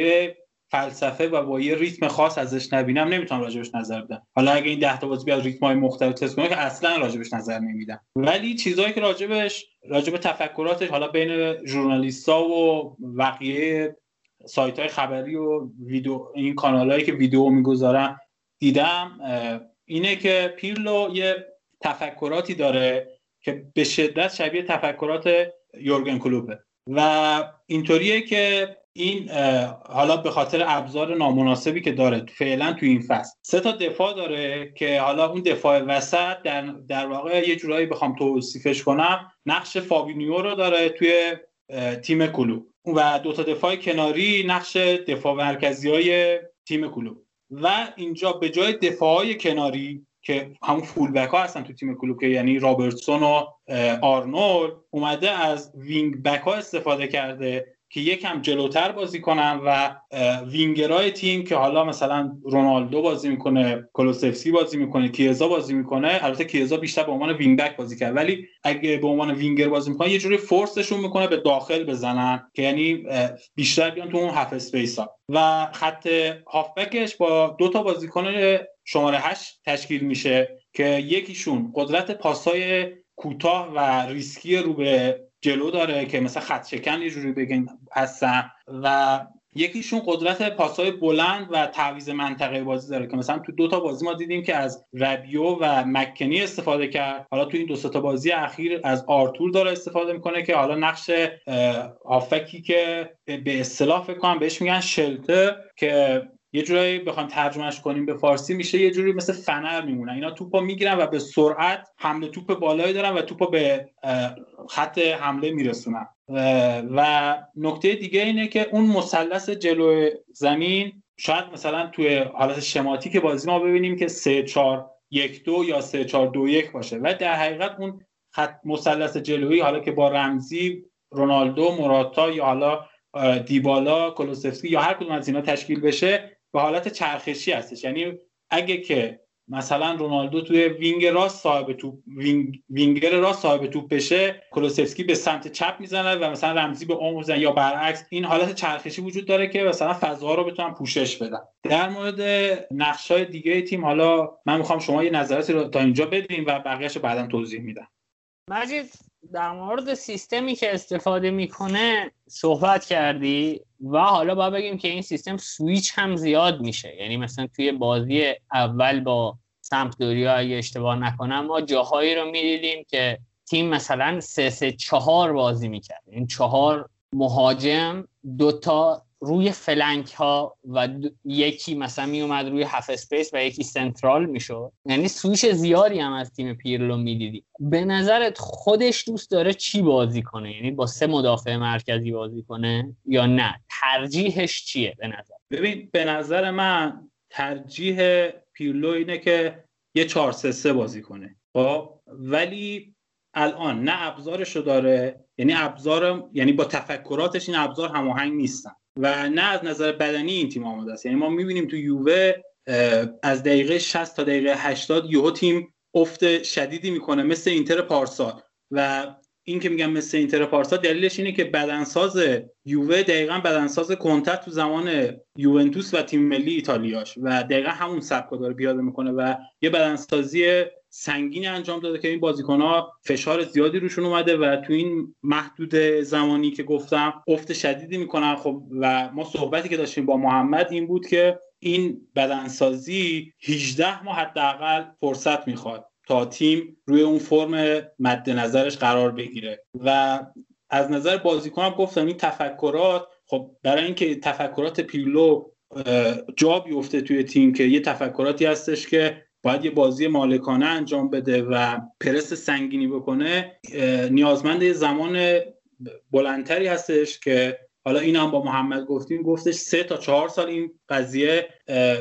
فلسفه و با یه ریتم خاص ازش نبینم نمی‌تونم راجبش نظر بدم. حالا اگه این ده تا بازی بیاد ریتم های مختلف تست کنه که اصلا راجبش نظر نمیدم. ولی چیزهایی که راجبش راجب تفکراتش حالا بین ژورنالیستا و بقیه سایت های خبری و ویدیو این کانال که ویدیو می‌گذارن دیدم اینه که پیرلو یه تفکراتی داره که به شدت شبیه تفکرات یورگن کلوپه. و اینطوریه که این حالا به خاطر ابزار نامناسبی که داره فعلا تو این فصل. سه تا دفاع داره که حالا اون دفاع وسط در, در واقع یه جورایی بخوام توصیفش کنم نقش فابینیو رو داره توی تیم کلو و دو تا دفاع کناری نقش دفاع مرکزی های تیم کلو و اینجا به جای دفاع های کناری که همون فول بک ها هستن تو تیم کلوب که یعنی رابرتسون و آرنولد اومده از wing back ها استفاده کرده. که یکم جلوتر بازی کنن و وینگرای تیم که حالا مثلا رونالدو بازی می‌کنه کولوسفسکی بازی می‌کنه کیزا بازی می‌کنه البته کیزا بیشتر به عنوان wing back بازی کرد ولی اگه به عنوان وینگر بازی می‌کنه یه جوری force شون می‌کنه به داخل بزنن که یعنی بیشتر بیان تو اون half space ها و خط هافبکش با دو تا بازیکن شماره 8 تشکیل میشه که یکیشون قدرت پاسای کوتاه و ریسکی رو به جلو داره که مثلا خط شکن یه جوری بگیم هستن. و یکیشون قدرت پاسای بلند و تعویض منطقه بازی داره که مثلا تو دو تا بازی ما دیدیم که از ربیو و مکنی استفاده کرد. حالا تو این دو تا بازی اخیر از آرتور داره استفاده می‌کنه که حالا نقش هافکی که به اصطلاح فکر کنم بهش میگن شلته که یه جورایی بخوام ترجمهش کنیم به فارسی میشه یه جوری مثل فنر میمونن اینا توپا می‌گیرن و به سرعت حمله توپ بالایی دارن و توپا به خط حمله میرسونن. و نکته دیگه اینه که اون مثلث جلو زمین شاید مثلا توی حالت شماتیک بازی ما ببینیم که 3 4 1 2 یا 3 4 2 1 باشه. و در حقیقت اون خط مثلث جلویی حالا که با رمزی رونالدو موراتا یا حالا دیبالا کولوسفسکی یا هر کدوم از اینا تشکیل بشه به حالت چرخشی هستش. یعنی اگه که مثلا رونالدو توی wing راست صاحب توپ wing، winger راست صاحب توپ بشه کولوسفسکی به سمت چپ می‌زنه و مثلا رمزی به اون می‌زنه یا برعکس این حالت چرخشی وجود داره که مثلا فضاها رو بتونن پوشش بدن. در مورد نقش های دیگه تیم حالا من می‌خوام شما یه نظراتی رو تا اینجا بدین و بقیهش بعدا توضیح میدم. مجید در مورد سیستمی که استفاده می‌کنه صحبت کردی و حالا باید بگیم که این سیستم سویچ هم زیاد میشه. یعنی مثلا توی بازی اول با سمپدوریا اگه اشتباه نکنم ما جاهایی رو می‌دیدیم که تیم مثلا سه سه چهار بازی می‌کرد. این چهار مهاجم دوتا روی flank ها و یکی مثلا می اومد روی half space و یکی central می‌شد. یعنی سویش زیادی هم از تیم پیرلو می‌دیدی. به نظرت خودش دوست داره چی بازی کنه؟ یعنی با سه مدافع مرکزی بازی کنه یا نه؟ ترجیحش چیه به نظر؟ ببین به نظر من ترجیح پیرلو اینه که یه 4 3 بازی کنه. خب؟ ولی الان نه ابزارشو داره یعنی ابزار یعنی با تفکراتش این ابزار هماهنگ نیستن. و نه از نظر بدنی این تیم آماده است. یعنی ما می‌بینیم تو یووه از دقیقه 60 تا دقیقه 80 یهو تیم افت شدیدی می‌کنه مثل اینتر پارسال. و این که میگم مثل اینتر پارسال دلیلش اینه که بدنساز یووه دقیقا بدنساز کنتر تو زمان یوونتوس و تیم ملی ایتالیاش و دقیقا همون سبکو داره پیاده می‌کنه و یه بدنسازی سنگینی انجام داده که این بازیکن ها فشار زیادی روشون اومده و تو این محدود زمانی که گفتم افت شدیدی می‌کنن. خب و ما صحبتی که داشتیم با محمد این بود که این بدنسازی 18 ماه حداقل فرصت می‌خواد تا تیم روی اون فرم مد نظرش قرار بگیره. و از نظر بازیکن هم گفتم این تفکرات خب برای اینکه تفکرات پیرلو جا بیفته توی تیم که یه تفکراتی هستش که باید یه بازی مالکانه انجام بده و پرس سنگینی بکنه نیازمند یه زمان بلندتری هستش که حالا این هم با محمد گفتیم گفتش سه تا چهار سال این قضیه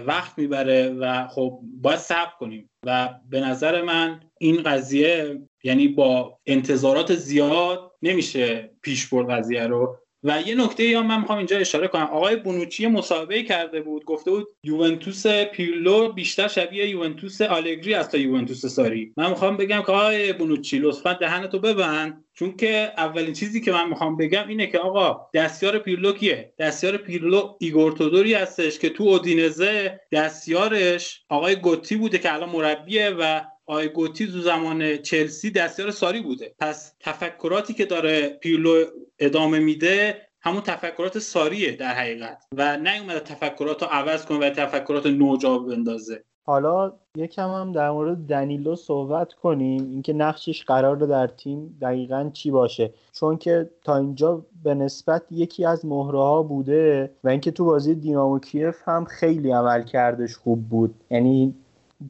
وقت می‌بره و خب باید صبر کنیم. و به نظر من این قضیه یعنی با انتظارات زیاد نمیشه پیش برد قضیه رو. و یه نکته یا من می‌خوام اینجا اشاره کنم. آقای بونوچی مصاحبه کرده بود گفته بود یوونتوس پیرلو بیشتر شبیه یوونتوس آلگری است تا یوونتوس ساری. من می‌خوام بگم که آقای بونوچی لطفا دهنتو ببند. چون که اولین چیزی که من می‌خوام بگم اینه که آقا دستیار پیرلو کیه؟ دستیار پیرلو ایگور تودوری هستش که تو اودینزه دستیارش آقای گوتی بوده که الان مربیه و آقای گوتی تو زمان چلسی دستیار ساری بوده. پس تفکراتی که داره پیرلو ادامه میده همون تفکرات ساریه در حقیقت. و نیومده تفکرات رو عوض کنه و تفکرات نوجا بندازه. حالا یکم هم در مورد دنیلو صحبت کنیم. اینکه نقشش قرار در تیم دقیقا چی باشه. چون که تا اینجا به نسبت یکی از مهره ها بوده و اینکه تو بازی دینامو کیف هم خیلی عمل کردش خوب بود. یعنی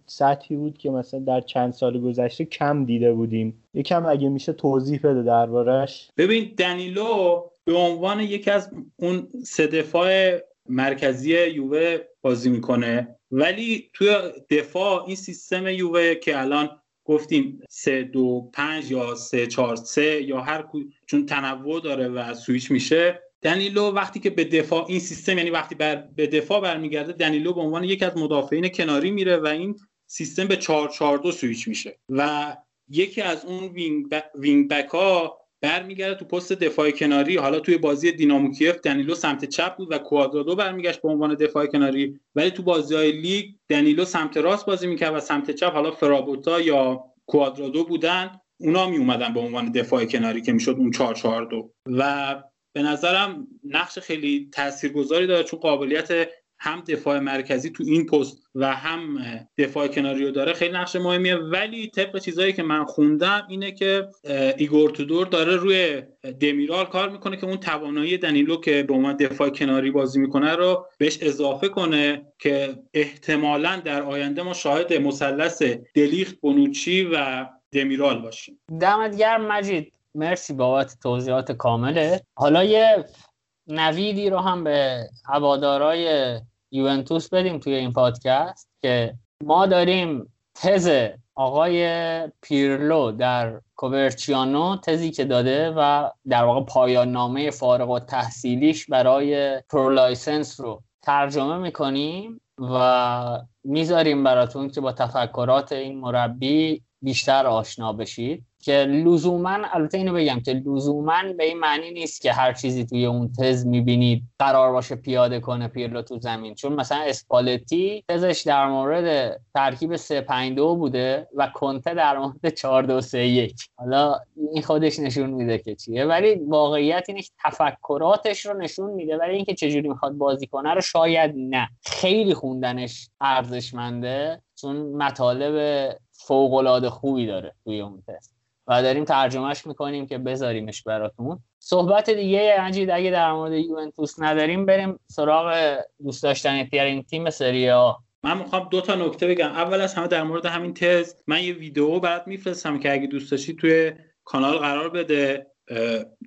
سطحی بود که مثلا در چند سال گذشته کم دیده بودیم. یکم اگه میشه توضیح بده دربارش ببین دنیلو به عنوان یکی از اون سه دفاع مرکزی یووه بازی می‌کنه. ولی توی دفاع این سیستم یووه که الان گفتیم سه دو پنج یا سه چهار سه یا هر چون تنوع داره و سویچ میشه دنیلو وقتی که به دفاع این سیستم یعنی وقتی بر به دفاع برمیگرده دنیلو به عنوان یکی از مدافعین کناری میره و این سیستم به 4 4 2 سویچ میشه و یکی از اون wing, wing back ها برمیگرده تو پست دفاع کناری. حالا توی بازی دینامو کیف دنیلو سمت چپ بود و کوادرادو برمیگشت به عنوان دفاع کناری. ولی تو بازی های لیگ دنیلو سمت راست بازی می‌کرد و سمت چپ حالا فرابوتا یا کوادرادو بودن اونا می اومدن به عنوان دفاع کناری که می‌شد اون 4 4 2 و به نظرم نقش خیلی تاثیرگذاری داره چون قابلیت هم دفاع مرکزی تو این پست و هم دفاع کناری رو داره خیلی نقش مهمیه. ولی طبق چیزایی که من خوندم اینه که ایگور تودور داره روی دمیرال کار می‌کنه که اون توانایی دنیلو که به عنوان دفاع کناری بازی می‌کنه رو بهش اضافه کنه که احتمالا در آینده ما شاهد مثلث دلیخت بونوچی و دمیرال باشیم. دمت گرم مجید. مرسی بابت توضیحات کامله. حالا یه نویدی رو هم به هوادارای یوونتوس بدیم توی این پادکست که ما داریم تز آقای پیرلو در کوورچیانو تزی که داده و در واقع پایان نامه فارغ‌التحصیلیش برای Pro License رو ترجمه می‌کنیم و می‌ذاریم براتون که با تفکرات این مربی بیشتر آشنا بشید. که لزوما البته اینو بگم که لزوما به این معنی نیست که هر چیزی توی اون تز می‌بینید قرار باشه پیاده کنه پیرلو تو زمین. چون مثلا اسپالتی تزش در مورد ترکیب 3 5 2 بوده و کنته در مورد 4 2 3 1 حالا این خودش نشون میده که چیه. ولی واقعیت اینه که تفکراتش رو نشون میده. ولی اینکه چجوری می‌خواد بازی کنه رو شاید نه. خیلی خوندنش ارزشمنده چون مطالب فوق خوبی داره توی اون تست و داریم ترجمهش می‌کنیم که بذاریمش براتون. صحبت دیگه انجید اگه در مورد یوونتوس نداریم بریم سراغ دوست داشتن ترین تیم سریا من می‌خوام دو تا نکته بگم. اول از همه در مورد همین تز من یه ویدیو برات میفرستم که اگه دوست داشتی توی کانال قرار بده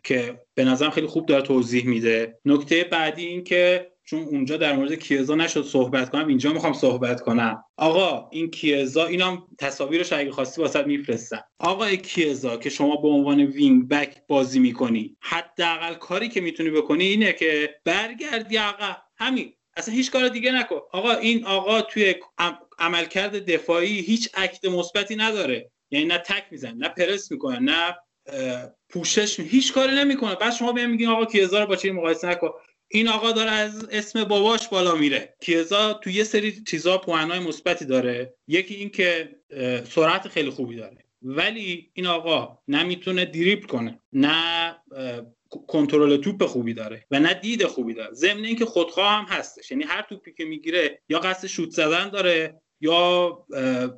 که به نظرم خیلی خوب داره توضیح میده. نکته بعدی این که چون اونجا در مورد کیزا نشد صحبت کنم اینجا می‌خوام صحبت کنم. آقا این کیزا اینم تصاویرش اگه خواستی واسط میفرستم. آقا کیزا که شما به عنوان وینگ بک بازی می‌کنی حداقل کاری که می‌تونی بکنی اینه که برگردی آقا. همین. اصلا هیچ کار دیگه نکن. آقا این آقا توی عملکرد دفاعی هیچ عکت مثبتی نداره. یعنی نه تک میزن نه پرس می‌کنه نه پوشش هیچ کاری نمی‌کنه. بعد شما بهم میگین آقا کیزا رو با چی مقایسه نکن. این آقا داره از اسم باباش بالا میره. کیزا تو یه سری چیزا پوانای مثبتی داره. یکی این که سرعت خیلی خوبی داره. ولی این آقا نمی‌تونه دریبل کنه نه کنترل توپ خوبی داره و نه دید خوبی داره. ضمن اینکه خودخواه هم هستش. یعنی هر توپی که می‌گیره یا قصد شوت زدن داره یا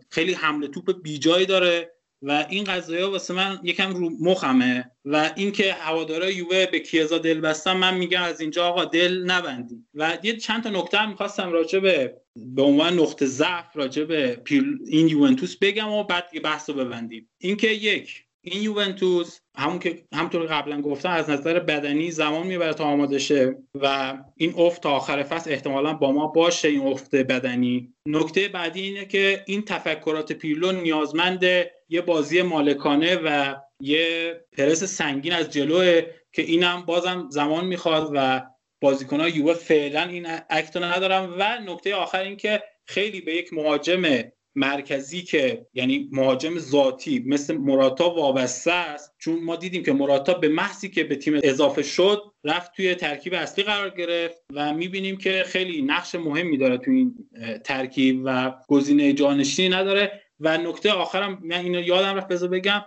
خیلی حمله توپ بیجایی داره. و این قضايا واسه من یکم رو مخمه و اینکه هوادارا یووه به کیزا دل بستن من میگم از اینجا آقا دل نبندی. و یه چند تا نکته هم می‌خواستم راجع به به عنوان نقطه ضعف راجع به این یوونتوس بگم و بعد یه بحث رو ببندیم. اینکه یک این یوونتوس همون که همونطور قبلا گفتم از نظر بدنی زمان می‌بره تا آماده شه و این افت تا آخر فصل احتمالا با ما باشه این افت بدنی. نکته بعدی اینه که این تفکرات پیرلو نیازمند یه بازی مالکانه و یه پرس سنگین از جلوه که اینم بازم زمان می‌خواد و بازیکنهای یووه فعلا این اکتو ندارم و نکته آخر این که خیلی به یک مهاجم مرکزی که یعنی مهاجم ذاتی مثل مراتا وابسته است. چون ما دیدیم که مراتا به محضی که به تیم اضافه شد رفت توی ترکیب اصلی قرار گرفت و می‌بینیم که خیلی نقش مهمی داره توی این ترکیب و گزینه جانشینی نداره. و نکته آخرم من اینو یادم رفت بذار بگم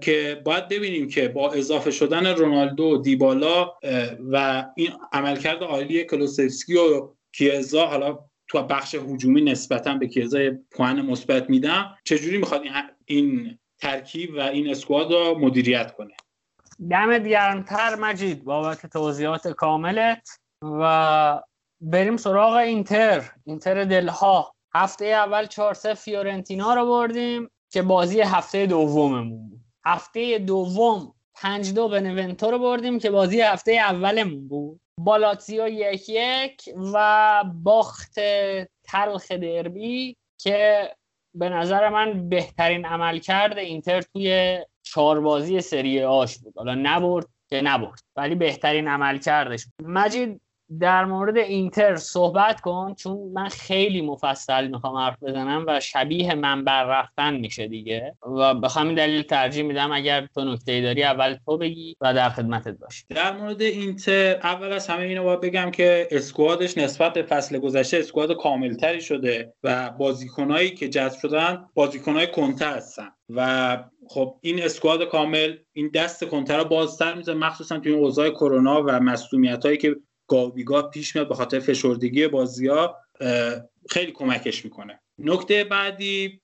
که باید ببینیم که با اضافه شدن رونالدو دیبالا و این عملکرد عالی کلوسفسکی و کیزا حالا تو بخش هجومی نسبتا به کیزا پوان مثبت میدم. چجوری می‌خواد این ترکیب و این اسکواد رو مدیریت کنه؟ دمت گرمتر مجید بابت توضیحات کاملت. و بریم سراغ اینتر اینتر دلها. هفته اول 4 فیورنتینا رو بردیم که بازی هفته دوممون بود. هفته دوم 5 دو بنونتو رو بردیم که بازی هفته اولمون بود. بالاتزیو یک یک و باخت تلخ دربی که به نظر من بهترین عمل کرده اینتر توی چهار بازی سری آش بود. حالا نبرد که نبرد ولی بهترین عمل کردش مجید در مورد اینتر صحبت کن چون من خیلی مفصل می‌خوام حرف بزنم و شبیه من رفتن میشه دیگه. و به همین دلیل ترجیح میدم اگر تو نکته داری اول تو بگی و در خدمتت باشی. در مورد اینتر اول از همه اینو باید بگم که اسکوادش نسبت به فصل گذشته اسکواد کاملتری شده و بازیکنایی که جذب شدن بازیکنای کنته هستن. و خب این اسکواد کامل این دست کنتر رو بازتر میزه مخصوصا توی این اوضاع کرونا و مسئولیت هایی که گاویگاه پیش میاد به خاطر فشردگی بازی ها خیلی کمکش می‌کنه. نکته بعدی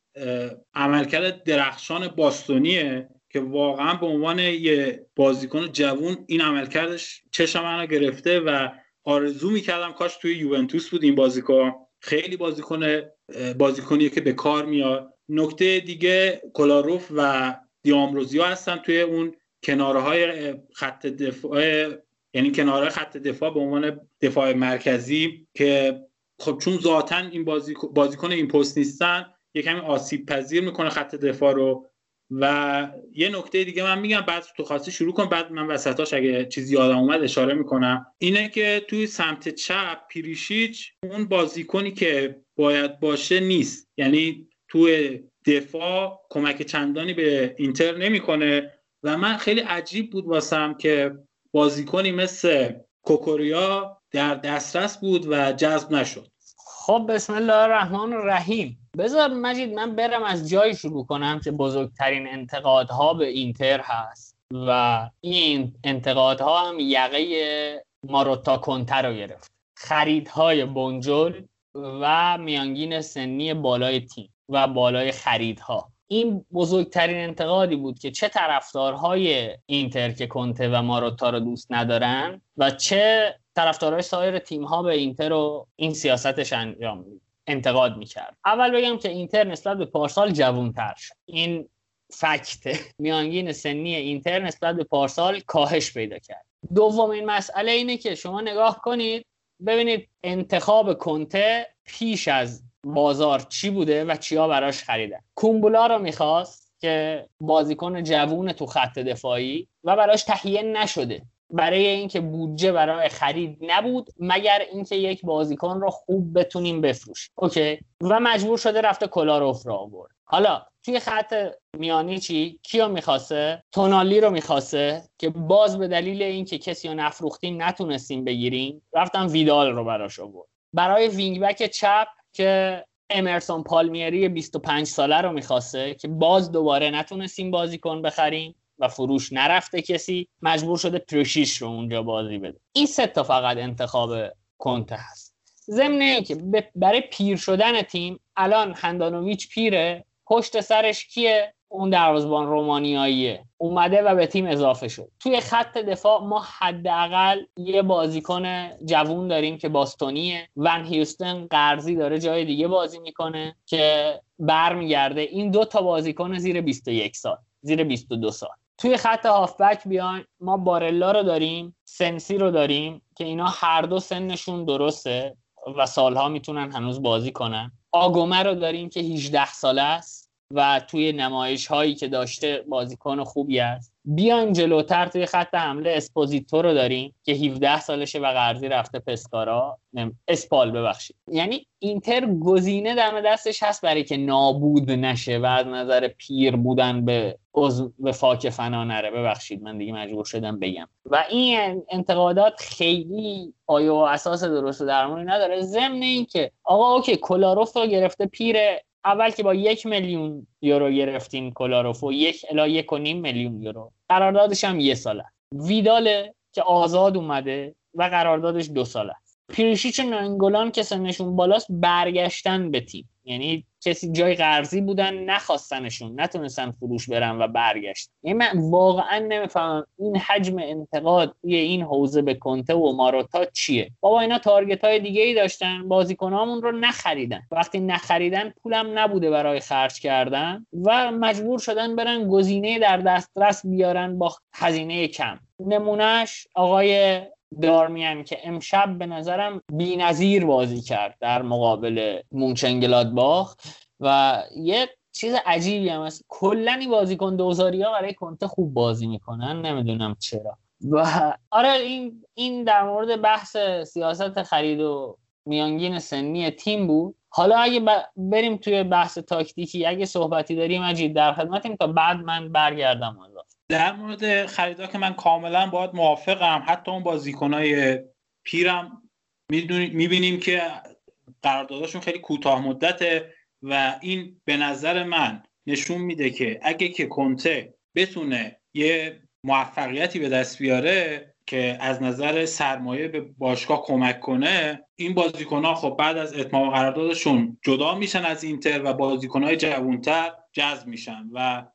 عملکرد درخشان باستونیه که واقعا به عنوان یه بازیکن جوون این عملکردش چشم منو گرفته و آرزو می‌کردم کاش توی یوونتوس بود این بازیکن. خیلی بازیکن بازیکنیه که به کار میاد. نکته دیگه کلاروف و دیامروزیا هستن توی اون کناره های خط دفاع یعنی کناره خط دفاع به عنوان دفاع مرکزی که خب چون ذاتا این بازیکن این پست نیستن یه کمی آسیب پذیر می‌کنه خط دفاع رو. و یه نکته دیگه من میگم بعد تو خواستی شروع کن بعد من وسطاش اگه چیزی یادم اومد اشاره می‌کنم. اینه که توی سمت چپ پیریشیچ اون بازیکنی که باید باشه نیست. یعنی توی دفاع کمک چندانی به اینتر نمی‌کنه. و من خیلی عجیب بود واسم که بازیکنی مثل کوکوریا در دسترس بود و جذب نشد. خب بسم الله الرحمن الرحیم. بذار مجید من برم از جایی شروع کنم که بزرگترین انتقادها به اینتر هست و این انتقادها هم یقه ماروتا کنتر رو گرفت. خریدهای بنجل و میانگین سنی بالای تیم و بالای خریدها. این بزرگترین انتقادی بود که چه طرفدارهای اینتر که کنته و ماروتا رو دوست ندارن و چه طرفدارهای سایر تیم ها به اینتر رو این سیاستش انجام انتقاد می‌کرد. اول بگم که اینتر نسبت به پارسال جوانتر شد. این فکت میانگین سنی اینتر نسبت به پارسال کاهش پیدا کرد. دومین مسئله اینه که شما نگاه کنید ببینید انتخاب کنته پیش از بازار چی بوده و چیا براش خریدن. کومبولا رو می‌خواست که بازیکن جوون تو خط دفاعی و براش تهیه نشده. برای اینکه بودجه برای خرید نبود مگر اینکه یک بازیکن رو خوب بتونیم بفروشیم. اوکی. و مجبور شده رفته کولاروف رو آورد. حالا توی خط میانی چی؟ کیو می‌خواسته؟ تونالی رو می‌خواسته که باز به دلیل اینکه کسی رو نفروختیم نتونستیم بگیریم رفتم ویدال رو براش آورد. برای wing back چپ که امرسون پالمیری 25 ساله رو می‌خواسته که باز دوباره نتونستیم بازیکن بخریم و فروش نرفته کسی مجبور شده پروشیش رو اونجا بازی بده. این سه تا فقط انتخاب کنته هست. ضمن که برای پیر شدن تیم الان هندانویچ پیره پشت سرش کیه؟ اون دروازبان رومانیاییه. اومده و به تیم اضافه شد. توی خط دفاع ما حداقل یه بازیکن جوون داریم که باستونیه. ون هیوستن قرضی داره جای دیگه بازی می‌کنه که برمیگرده. این دو تا بازیکن زیر 21 سال زیر 22 سال. توی خط هافبک بیاین ما بارلا رو داریم سنسی رو داریم که اینا هر دو سنشون درسته و سالها می‌تونن هنوز بازی کنن. آگومه رو داریم که 18 ساله است. و توی نمایش هایی که داشته بازیکن خوبی است. بیایم جلوتر توی خط حمله. اسپوزیتو رو داریم که 17 سالشه و قرضی رفته پسکارا. اسپال ببخشید. یعنی اینتر گزینه دم دستش هست برای که نابود نشه و از نظر پیر بودن به به fuck فنا نره. ببخشید من دیگه مجبور شدم بگم. و این انتقادات خیلی آیا اساس درست و درمانی نداره. ضمن اینکه آقا okay کولاروف رو گرفته پیر اول که با یک میلیون یورو گرفتین کولاروف و یک الا یک و نیم میلیون یورو. قراردادش هم یه ساله. ویداله که آزاد اومده و قراردادش دو ساله پریشیچ و نانگولان که سنشون بالاست برگشتن به تیم. یعنی کسی جای قرضی بودن نخواستنشون نتونستن فروش برن و برگشت یعنی من واقعا نمی‌فهمم این حجم انتقاد توی این حوزه به کنته و ماروتا چیه. بابا اینا target های دیگه ای داشتن بازیکنامون رو نخریدن. وقتی نخریدن پولم نبوده برای خرج کردن و مجبور شدن برن گزینه در دسترس بیارن با هزینه کم. نمونهش آقای دارمیان که امشب به نظرم نظیر بازی کرد در مقابل مونچنگلادباخ و یه چیز عجیبی هم هست. کلا این بازیکن دوزاری ها برای کنته خوب بازی می‌کنن نمی‌دونم چرا. و آره این این در مورد بحث سیاست خرید و میانگین سنی تیم بود. حالا اگه بریم توی بحث تاکتیکی اگه صحبتی داریم مجید در خدمتیم تا بعد من برگردم حالا. در مورد خریدا که من کاملا باید موافقم حتی اون بازیکنای پیرم می‌بینیم که قراردادشون خیلی کوتاه مدته و این به نظر من نشون میده که اگه که کنته بتونه یه موفقیتی به دست بیاره که از نظر سرمایه به باشگاه کمک کنه این بازیکن ها خب بعد از اتمام قراردادشون جدا میشن از اینتر و بازیکن های جوانتر جذب میشن و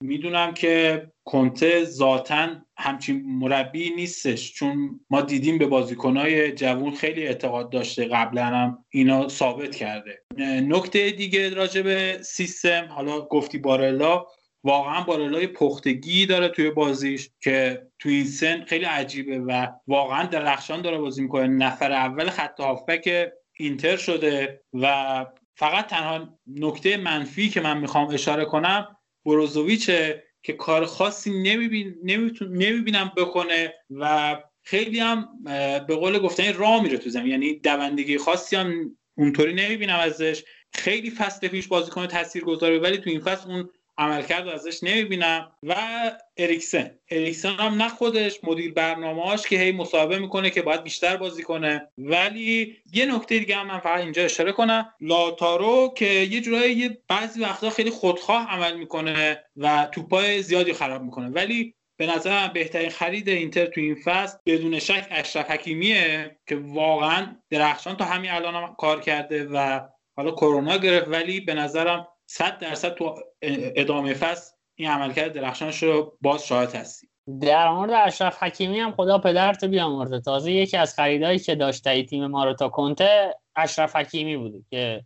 می‌دونم که کنته ذاتا همچین مربی نیستش چون ما دیدیم به بازیکنهای جوون خیلی اعتقاد داشته قبلا هم اینا ثابت کرده. نکته دیگه راجع به سیستم حالا گفتی بارلا واقعا بارلای پختگی داره توی بازیش که توی این سن خیلی عجیبه و واقعا درخشان داره بازی می‌کنه. نفر اول خط هافبک اینتر شده و فقط تنها نکته منفی که من می‌خوام اشاره کنم بروزوویچه که کار خاصی نمیبین نمی‌بینم بکنه و خیلی هم به قول گفتن راه میره تو زمین. یعنی دوندگی خاصی هم اونطوری نمی‌بینم ازش. خیلی فصل پیش بازیکن تاثیرگذاری ولی تو این فصل اون عملکرد ازش نمی‌بینم. و اریکسن. اریکسن هم نه خودش مدیر برنامه‌اش که هی مصاحبه می‌کنه که باید بیشتر بازی کنه. ولی یه نکته دیگه هم من فقط اینجا اشاره کنم. لاتارو که یه جورایی بعضی وقتا خیلی خودخواه عمل می‌کنه و توپای زیادی خراب می‌کنه. ولی به نظر بهترین خرید اینتر تو این فصل بدون شک اشرف حکیمیه که واقعا درخشان تا همین الان هم کار کرده و حالا کرونا گرفت. ولی به نظرم صد درصد تو ادامه فصل این عملکرد درخشانش رو باز شاهد هستی در مورد اشرف حکیمی هم خدا پدرت بیامرزه. تازه یکی از خریدایی که داشته ای تیم ما رو تا کنته اشرف حکیمی بوده که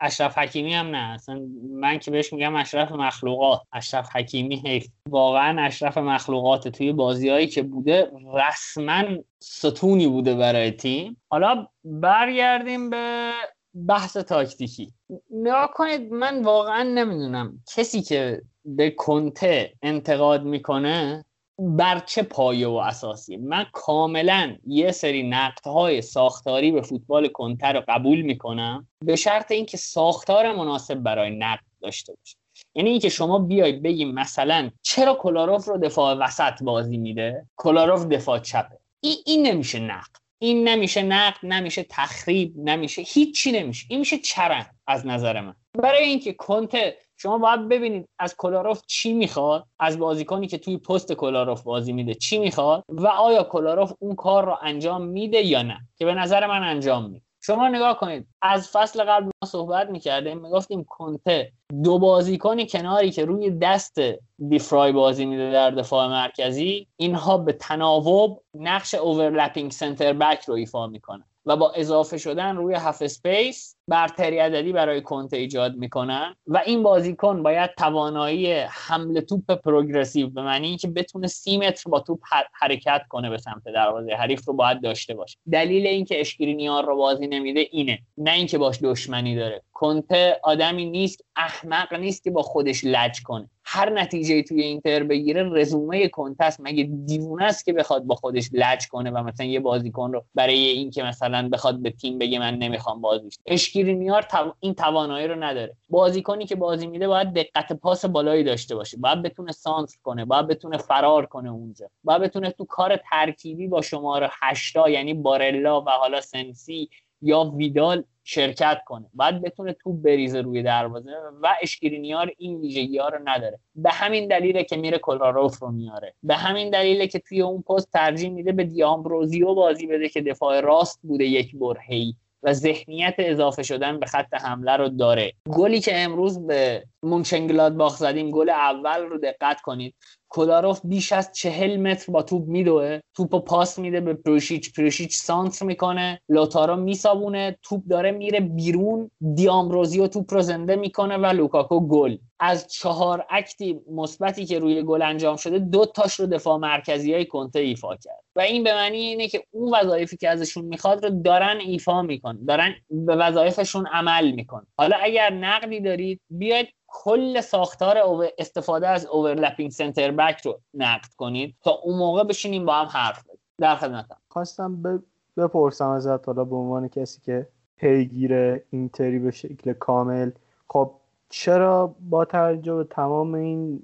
اشرف حکیمی هم نه. اصلا من که بهش میگم اشرف مخلوقات. اشرف حکیمی حیف. واقعا اشرف مخلوقات. توی بازیهایی که بوده رسما ستونی بوده برای تیم. حالا برگردیم به بحث تاکتیکی. نگاه کنید من واقعا نمی‌دونم کسی که به کنته انتقاد می‌کنه بر چه پایه و اساسی. من کاملا یه سری نقدهای ساختاری به فوتبال کنته رو قبول می‌کنم به شرط اینکه ساختار مناسب برای نقد داشته باشه. یعنی اینکه شما بیای بگیم مثلا چرا کلاروف رو دفاع وسط بازی میده؟ کلاروف دفاع چپه. این, این نمیشه نقد. این نمیشه نقد نمیشه تخریب نمیشه هیچی نمیشه. این میشه چرند از نظر من. برای اینکه کنته شما باید ببینید از کلاروف چی می‌خواد از بازیکنی که توی پست کولاروف بازی میده چی می‌خواد و آیا کولاروف اون کار رو انجام میده یا نه که به نظر من انجام میده. شما نگاه کنید از فصل قبل ما صحبت می‌کردیم می‌گفتیم کنته دو بازیکن کناری که روی دست دیفرای بازی میده در دفاع مرکزی اینها به تناوب نقش overlapping center back رو ایفا می‌کنن. و با اضافه شدن روی half space برتری عددی برای کنته ایجاد می‌کنن. و این بازیکن باید توانایی حمل توپ progressive به معنی اینکه بتونه سی متر با توپ حرکت کنه به سمت دروازه. حریف رو باید داشته باشه. دلیل اینکه اشکرینیار رو بازی نمیده اینه. نه اینکه باش دشمنی داره. کنته آدمی نیست احمق نیست که با خودش لج کنه. هر نتیجه توی اینتر بگیره رزومه کنتست مگه دیوونه است که بخواد با خودش لج کنه و مثلا یه بازیکن رو برای اینکه مثلا بخواد به تیم بگه من نمی‌خوام بازیش؟ اشکرینیار این توانایی رو نداره. بازیکنی که بازی میده باید دقت پاس بالایی داشته باشه. باید بتونه سانتر کنه باید بتونه فرار کنه اونجا. باید بتونه تو کار ترکیبی با شماره هشتا یعنی بارلا و حالا سنسی یا ویدال شرکت کنه. باید بتونه توپ بریزه روی دروازه و اشکرینیار این ویژگی ها رو نداره. به همین دلیله که میره کولاروف رو میاره. به همین دلیله که توی اون پست ترجیح میده به دی‌آمبروزیو بازی بده که دفاع راست بوده یک برهه‌ای و ذهنیت اضافه شدن به خط حمله رو داره. گلی که امروز به مونشن‌گلادباخ زدیم گل اول رو دقت کنید. کولاروف بیش از چهل متر با توپ میدوه. توپ پاس میده به پریشیچ. پروشیچ سانتر می‌کنه. لوتارو می‌چسبونه. توپ داره میره بیرون. دی‌آمبروزیو توپ رو زنده می‌کنه و لوکاکو گل. از چهار act ی مثبتی که روی گل انجام شده دو تاش رو دفاع مرکزی های کنته ایفا کرد. و این به معنی اینه که اون وظایفی که ازشون می‌خواد رو دارن ایفا می‌کنن. دارن به وظایفشون عمل می‌کنن. حالا اگر نقدی دارید بیاید کل ساختار استفاده از اوورلپینگ سنتر بک رو نقد کنید تا اون موقع بشینیم با هم حرف بزنیم. در خدمتم خواستم بپرسم ازت حالا به عنوان کسی که پیگیر اینتری به شکل کامل خب چرا با توجه به تمام این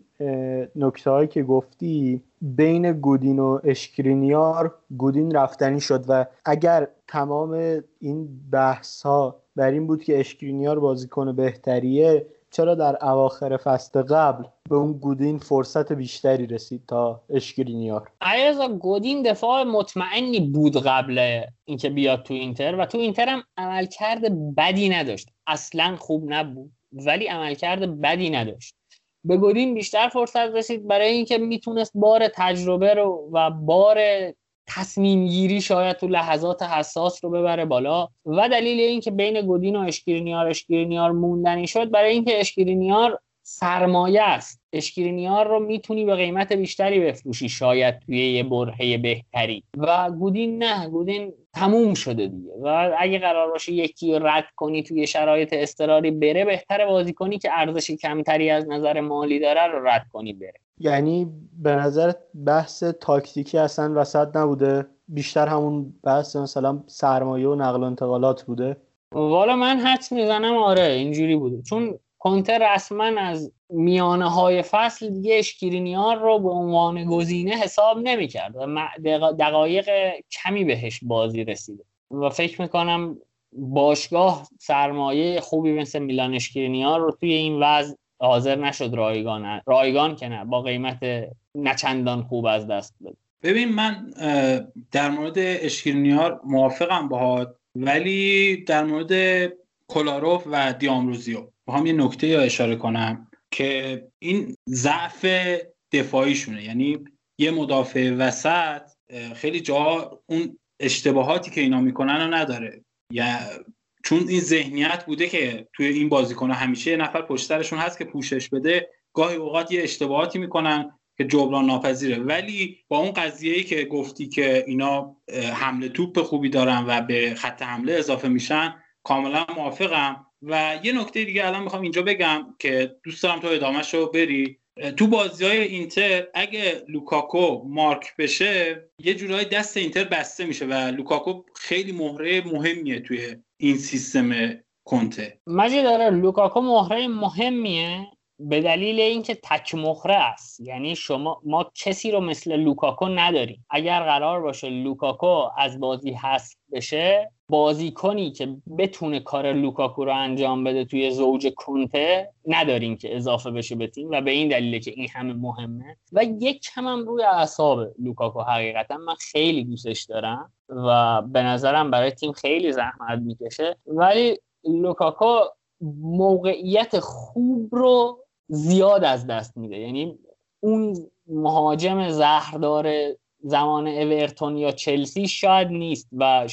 نکته هایی که گفتی بین گودین و اشکرینیار گودین رفتنی شد و اگر تمام این بحث ها بر این بود که اشکرینیار بازیکن بهتریه چرا در اواخر فصل قبل به اون گودین فرصت بیشتری رسید تا اشکرینیار عیرزا گودین دفاع مطمئنی بود قبل اینکه بیاد تو اینتر و تو اینتر هم عملکرد بدی نداشت. اصلا خوب نبود ولی عملکرد بدی نداشت. به گودین بیشتر فرصت رسید برای اینکه می‌تونست بار تجربه رو و بار تصمیم گیری شاید تو لحظات حساس رو ببره بالا. و دلیل اینکه بین گودین و اشکرینیار اشکرینیار موندنی شد برای اینکه اشکرینیار سرمایه است. اشکرینیار رو می‌تونی به قیمت بیشتری بفروشی شاید توی یه برهه بهتری. و گودین نه گودین تموم شده دیگه. و اگه قرار باشه یکی رد کنی توی شرایط استراری بره بهتر بازی کنی که ارزش کمتری از نظر مالی داره رو رد کنی بره. یعنی به نظر بحث تاکتیکی اصلا وسط نبوده. بیشتر همون بحث مثلا سرمایه و نقل و انتقالات بوده. والا من حدس می‌زنم آره اینجوری بوده. چون کنتر رسما از میانه های فصل دیگه اشکرینیار رو به عنوان گزینه حساب نمی‌کرد و دقایق کمی بهش بازی رسیده. و فکر می‌کنم باشگاه سرمایه خوبی مثل میلان اشکرینیار رو توی این وضع حاضر نشد رایگان رایگان که نه با قیمت نچندان خوب از دست بده. ببین من در مورد اشکرینیار موافقم باهات ولی در مورد کلاروف و دیامروزیو هم یه نکته یا اشاره کنم که این ضعف دفاعیشونه. یعنی یه مدافع وسط خیلی جا اون اشتباهاتی که اینا می‌کنن رو نداره. یا چون این ذهنیت بوده که توی این بازیکن همیشه یه نفر پشترشون هست که پوشش بده گاهی اوقات یه اشتباهاتی می‌کنن که جبران ناپذیره. ولی با اون قضیه که گفتی که اینا حمل توپ خوبی دارن و به خط حمله اضافه میشن کاملا موافقم. و یه نکته دیگه الان می‌خوام اینجا بگم که دوست دارم تو ادامهش رو بری تو بازی های اینتر اگه لوکاکو مارک بشه یه جورایی دست اینتر بسته میشه و لوکاکو خیلی مهره مهمیه توی این سیستم کنته. مجید داره لوکاکو مهره مهمیه به دلیل اینکه تک مهره است. یعنی شما ما کسی رو مثل لوکاکو نداریم. اگر قرار باشه لوکاکو از بازی حذف بشه بازیکنی که بتونه کار لوکاکو رو انجام بده توی زوج کنته نداریم که اضافه بشه به تیم و به این دلیله که این همه مهمه. و یک کم هم روی اعصاب لوکاکو حقیقتا من خیلی دوستش دارم و به نظرم برای تیم خیلی زحمت می‌کشه. ولی لوکاکو موقعیت خوب رو زیاد از دست میده. یعنی اون مهاجم زهردار زمان اورتون یا چلسی شاید نیست و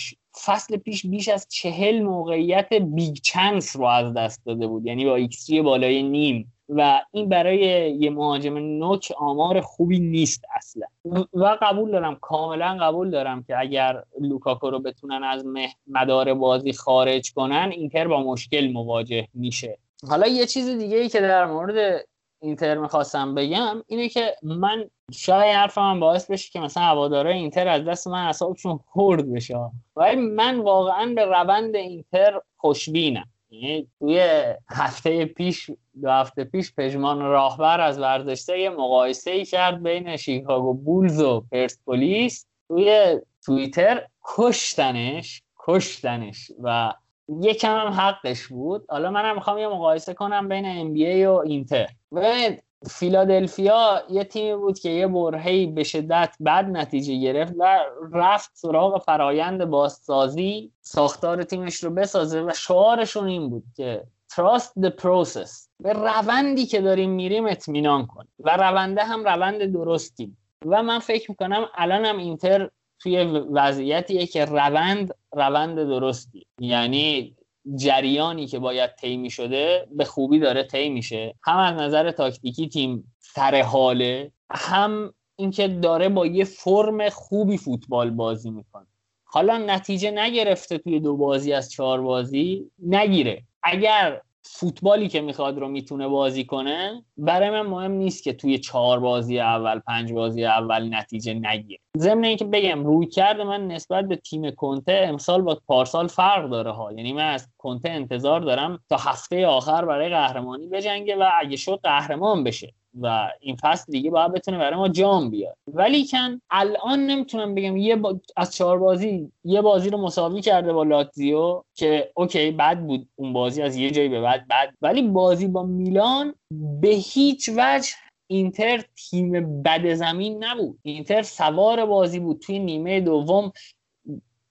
فصل پیش بیش از چهل موقعیت big chance رو از دست داده بود. یعنی با x بالای نیم. و این برای یه مهاجم نوک آمار خوبی نیست اصلا. و قبول دارم کاملا قبول دارم که اگر لوکاکو رو بتونن از مدار بازی خارج کنن اینتر با مشکل مواجه میشه. حالا یه چیز دیگه ای که در مورد اینتر می‌خواستم بگم اینه که من شاید حرف من باعث بشه که مثلا هواداره اینتر از دست من اصابشون خورد بشه. ولی من واقعا به روند اینتر خوشبینم. یعنی توی هفته پیش دو هفته پیش پژمان راهبر از ورزشته یه مقایسه ای کرد بین شیکاگو بولز و پرسپولیس توی توییتر کشتنش کشتنش و یکم هم حقش بود. حالا منم می‌خوام یه مقایسه کنم بین ام بی و اینتر. ببینید فیلادلفیا یه تیمی بود که یه برهی به شدت بد نتیجه گرفت و رفت سراغ فرایند بازسازی. ساختار تیمش رو بسازه و شعارشون این بود که trust the process. به روندی که داریم میریم اطمینان کن. و رونده هم روند درستی و من فکر می‌کنم الان هم اینتر توی وضعیتیه که روند روند درستی. یعنی جریانی که باید طی شده به خوبی داره طی میشه. هم از نظر تاکتیکی تیم سر حاله هم اینکه داره با یه فرم خوبی فوتبال بازی می‌کنه. حالا نتیجه نگرفته توی دو بازی از چهار بازی نگیره. اگر فوتبالی که می‌خواد رو می‌تونه بازی کنه برای من مهم نیست که توی چهار بازی اول پنج بازی اول نتیجه نگیره. ضمن اینکه بگم روی کرده من نسبت به تیم کنته امسال با پارسال فرق داره ها. یعنی من از کنته انتظار دارم تا هفته آخر برای قهرمانی بجنگه و اگه شد قهرمان بشه. و این فصل دیگه باید بتونه برای ما جام بیاد ولی کن الان نمی‌تونم بگم یه از چهار بازی یه بازی رو مساوی کرده با لاتزیو که اوکی بد بود اون بازی از یه جایی به بعد بد. ولی بازی با میلان به هیچ وجه اینتر تیم بد زمین نبود. اینتر سوار بازی بود توی نیمه دوم.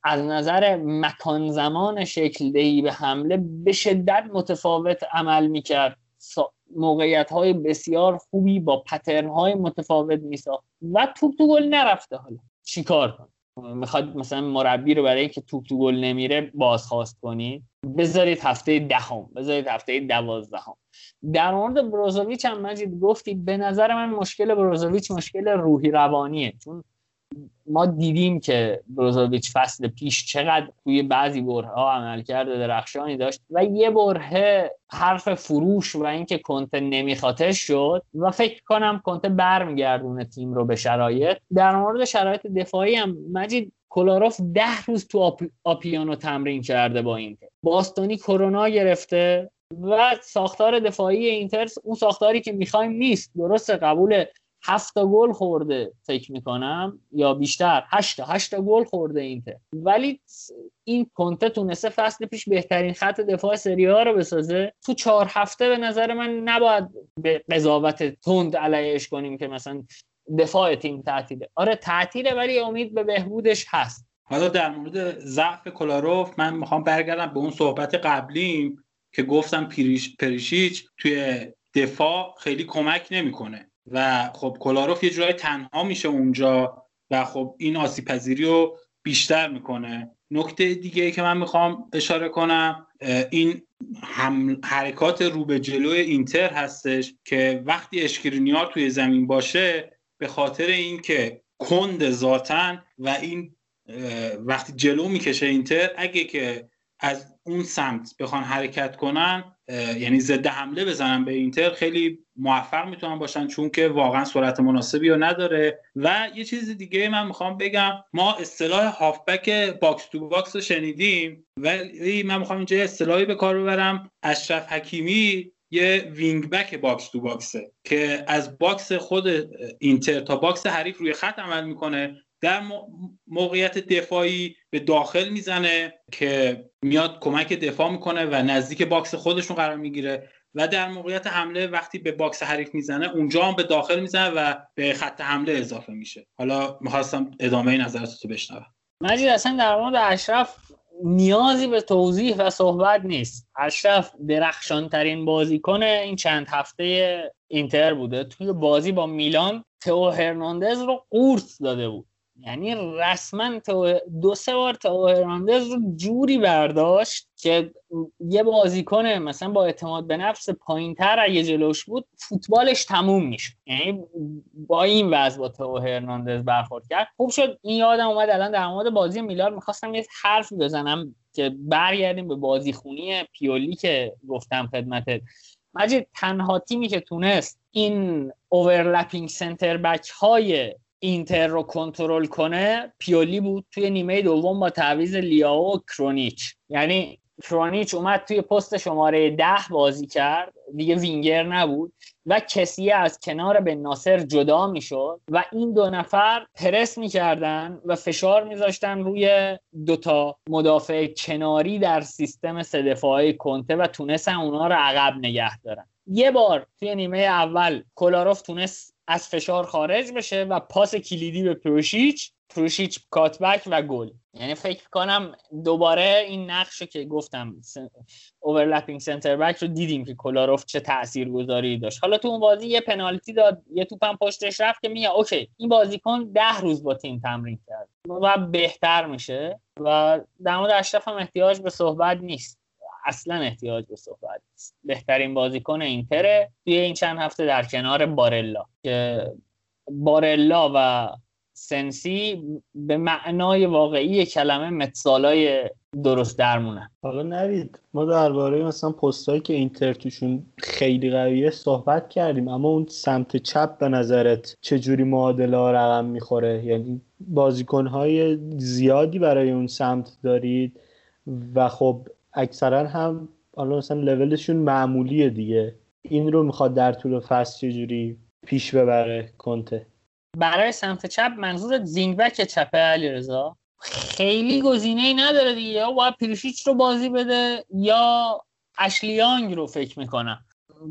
از نظر مکان زمان شکل دهی به حمله به شدت متفاوت عمل می‌کرد. موقعیت های بسیار خوبی با پترن های متفاوت میساخت و توپ تو گل نرفته. حالا چیکار کن می‌خواد مثلا مربی رو برای اینکه توپ تو گل نمیره بازخواست کنید بذارید هفته دهم بذارید هفته دوازدهم. در مورد بروزوویچ هم مجید گفتی به نظر من مشکل بروزوویچ مشکل روحی روانیه. چون ما دیدیم که بروزوویچ فصل پیش چقدر توی بعضی بره ها عمل کرده درخشانی داشت و یه بره حرف فروش و اینکه کنته نمیخواتش شد و فکر کنم کنته برمیگردونه تیم رو به شرایط. در مورد شرایط دفاعی هم مجید کلاروف ده روز تو آپیانو تمرین کرده با اینتر. باستانی کرونا گرفته و ساختار دفاعی اینتر اون ساختاری که می‌خوایم نیست. درست قبول هفت گل خورده فکر می‌کنم یا بیشتر هشت هشت گل خورده اینتر. ولی این کنته تونسته فصل پیش بهترین خط دفاع سری ها رو بسازه. تو چهار هفته به نظر من نباید به قضاوت تند علیهش کنیم که مثلا دفاع تیم تعطیله. آره تعطیله ولی امید به بهبودش هست. حالا در مورد ضعف کلاروف من می‌خوام برگردم به اون صحبت قبلیم که گفتم پریش پریشیچ توی دفاع خیلی کمک نمی‌کنه. و خب کلاروف یه جورای تنها میشه اونجا و خب این آسیب پذیری رو بیشتر می‌کنه. نکته دیگه ای که من می‌خوام اشاره کنم این هم حرکات رو به جلوی اینتر هستش که وقتی اشکرینیار توی زمین باشه به خاطر اینکه کند ذاتن و این وقتی جلو می‌کشه اینتر اگه که از اون سمت بخوان حرکت کنن یعنی ضد حمله بزنن به اینتر خیلی موفق می‌تونن باشن چون که واقعا سرعت مناسبی رو نداره. و یه چیز دیگه من می‌خوام بگم ما اصطلاح هافبک box to box رو شنیدیم ولی من می‌خوام اینجا اصطلاحی به کار ببرم. اشرف حکیمی یه wing back box to box ه که از box خود اینتر تا box حریف روی خط عمل می‌کنه. در موقعیت دفاعی به داخل می‌زنه که میاد کمک دفاع می‌کنه و نزدیک box خودشون قرار می‌گیره و در موقعیت حمله وقتی به box حریف می‌زنه اونجا هم به داخل می‌زنه و به خط حمله اضافه میشه. حالا می‌خواستم ادامه نظرتو بشنوم. مجید اصلا در مورد اشرف نیازی به توضیح و صحبت نیست. اشرف درخشان ترین بازیکن این چند هفته اینتر بوده. توی بازی با میلان تو هرناندز رو قورت داده بود. یعنی رسما دو سه بار تو هرناندز رو جوری برداشت که یه بازیکن مثلا با اعتماد به نفس پایین تر اگه جلوش بود فوتبالش تموم میشه یعنی با این وضع با تو هرناندز برخورد کرد. خوب شد. این یادم اومد الان در مورد بازی میلان می‌خواستم یه حرف بزنم که برگردیم به بازی خونی پیولی که گفتم خدمتت مجید تنها تیمی که تونست این overlapping center back های اینتر رو کنترل کنه پیولی بود توی نیمه دوم با تعویض لیائو و کرونیچ. یعنی کرونیچ اومد توی پست شماره ده بازی کرد دیگه وینگر نبود و کسی از کنار بن‌ناصر جدا می‌شد و این دو نفر پرس می‌کردن و فشار میذاشتن روی دوتا مدافع کناری در سیستم سه دفاعی کنته و تونستن اونا رو عقب نگه دارن. یه بار توی نیمه اول کولاروف تونست از فشار خارج بشه و پاس کلیدی به پریشیچ پریشیچ cutback و گل. یعنی فکر کنم دوباره این نقش که گفتم اوورلپینگ سنتر بک رو دیدیم که کلاروف چه تاثیرگذاری داشت. حالا تو اون بازی یه پنالتی داد یه توپم پشتش رفت که میگه اوکی این بازیکن ده روز با تیم تمرین کرد و بهتر میشه و در مورد اشرف هم احتیاج به صحبت نیست. اصلا احتیاج به صحبت نیست. بهترین بازیکن اینتره توی این چند هفته در کنار بارلا که بارلا و سنسی به معنای واقعی کلمه متسالای درست درمونن. حالا نوید ما درباره مثلا پستایی که اینتر توشون خیلی قویه صحبت کردیم اما اون سمت چپ به نظرت چجوری معادله ها رقم می‌خوره؟ یعنی بازیکنهای زیادی برای اون سمت دارید و خب اکثرا هم حالا مثلا لولشون معمولیه دیگه. این رو می‌خواد در طول فصل چجوری پیش ببره کنته؟ برای سمت چپ منظور زینگبک چپه علی رضا خیلی گزینه ای نداره دیگه. یا باید پریشیچ رو بازی بده یا اشلیانگ رو فکر می‌کنم.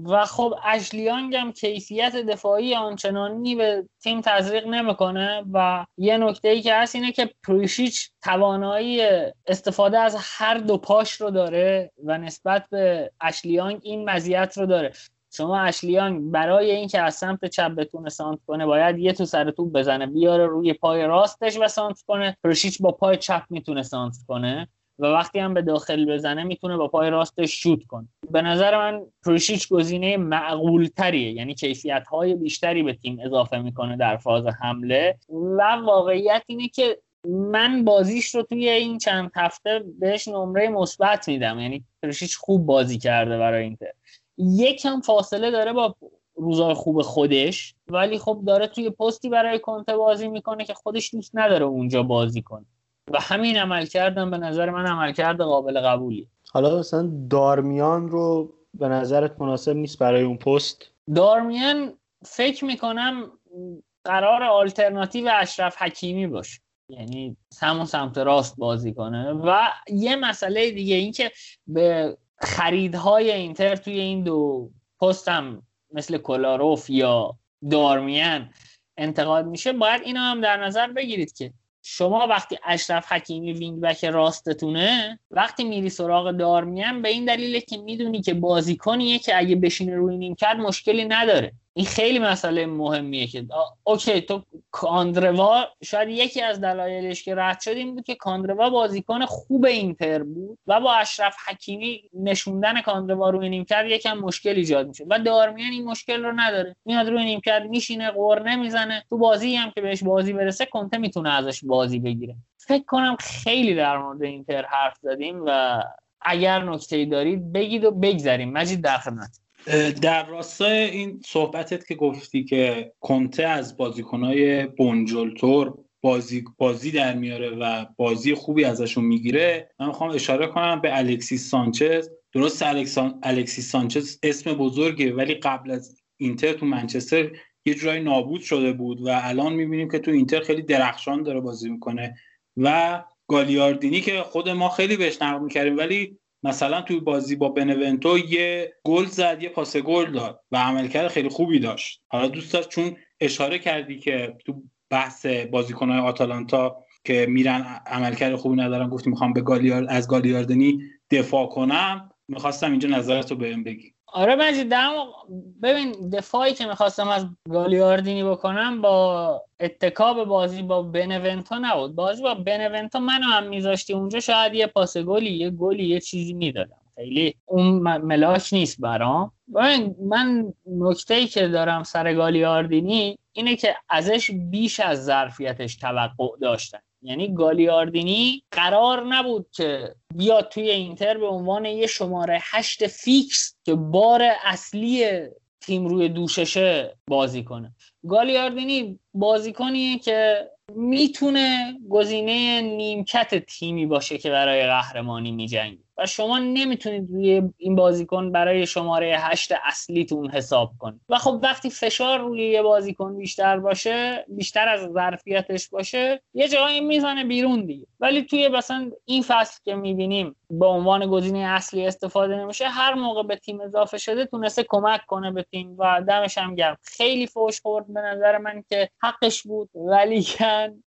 و خب اشلیانگ هم کیفیت دفاعی آنچنانی به تیم تزریق نمی‌کنه و یه نکته ای که هست اینه که پریشیچ توانایی استفاده از هر دو پاش رو داره و نسبت به اشلیانگ این مزیت رو داره. شما اشلیانگ برای اینکه از سمت چپ بتونه سانت کنه باید یه تو سر توپ بزنه بیاره روی پای راستش و سانت کنه. پرشیچ با پای چپ می‌تونه سانت کنه. و وقتی هم به داخل بزنه می‌تونه با پای راستش شوت کنه. به نظر من پروشیچ گزینه معقول تریه یعنی کیفیت های بیشتری به تیم اضافه می‌کنه در فاز حمله و واقعیت اینه که من بازیش رو توی این چند هفته بهش نمره مثبت میدم. یعنی پروشیچ خوب بازی کرده برای اینتر. یکم فاصله داره با روزای خوب خودش ولی خب داره توی پستی برای کنته بازی می‌کنه که خودش دوست نداره اونجا بازی کنه. و همین عمل کردم به نظر من عمل کرده قابل قبولی. حالا مثلا دارمیان رو به نظرت مناسب نیست برای اون پست؟ دارمیان فکر می‌کنم قرار آلترناتیو اشرف حکیمی باشه. یعنی همون سمت راست بازی کنه. و یه مسئله دیگه این که به خریدهای اینتر توی این دو پست هم مثل کلاروف یا دارمیان انتقاد میشه باید اینو هم در نظر بگیرید که شما وقتی اشرف حکیمی wing back راستتونه وقتی میری سراغ دارمیان به این دلیله که می‌دونی که بازیکنیه که اگه بشینه روی نیمکت مشکلی نداره. این خیلی مسئله مهمیه که okay تو کاندروا شاید یکی از دلایلش که رد شدیم بود که کاندروا بازیکن خوب اینتر بود و با اشرف حکیمی نشوندن کاندروا روی نیمکت یکم مشکل ایجاد میشه و دارمیان این مشکل رو نداره. میاد روی نیمکت میشینه غر نمی‌زنه تو بازی هم که بهش بازی برسه کنته می‌تونه ازش بازی بگیره. فکر کنم خیلی در مورد اینتر حرف زدیم و اگر نکته دارید بگید و بگذریم. مجید در خدمت. در راستای این صحبتت که گفتی که کنته از بازیکنهای بونجلتور بازی, بازی در میاره و بازی خوبی ازشون می‌گیره من می‌خوام اشاره کنم به الکسیس سانچز. درست الکسان، الکسیس سانچز اسم بزرگه ولی قبل از اینتر تو منچستر یه جورایی نابود شده بود و الان می‌بینیم که تو اینتر خیلی درخشان داره بازی می‌کنه. و گالیاردینی که خود ما خیلی بهش نقد می‌کردیم ولی مثلا توی بازی با بنونتو یه گل زد یه پاس گل داد و عملکرد خیلی خوبی داشت. حالا دوست داشت چون اشاره کردی که تو بحث بازیکنهای آتالانتا که میرن عملکرد خوبی ندارن گفتی می‌خوام به گالیار از گالیاردنی دفاع کنم می‌خواستم اینجا نظرت رو بهم بگی. آره مجید ببین دفاعی که می‌خواستم از گالیاردینی بکنم با اتکاب بازی با بنونتا نبود. بازی با بنونتا منو هم میذاشتی اونجا شاید یه پاس گلی یه گلی یه چیزی می‌دادم. خیلی اون ملاک نیست برام. من نکته ای که دارم سر گالیاردینی اینه که ازش بیش از ظرفیتش توقع داشتن. یعنی گالیاردینی قرار نبود که بیاد توی اینتر به عنوان یه شماره هشت فیکس که بار اصلی تیم روی دوششه بازی کنه. گالیاردینی بازیکنیه که می‌تونه گزینه نیمکت تیمی باشه که برای قهرمانی میجنگه. و شما نمی‌تونید روی این بازیکن برای شماره هشت اصلیتون حساب کنید. و خب وقتی فشار روی یه بازیکن بیشتر باشه بیشتر از ظرفیتش باشه یه جایی می‌زنه بیرون دیگه. ولی توی مثلا این فصل که می‌بینیم به عنوان گزینه اصلی استفاده نمیشه هر موقع به تیم اضافه شده تونسته کمک کنه به تیم و دمش هم گرم. خیلی فوش خورد به نظر من که حقش بود ولی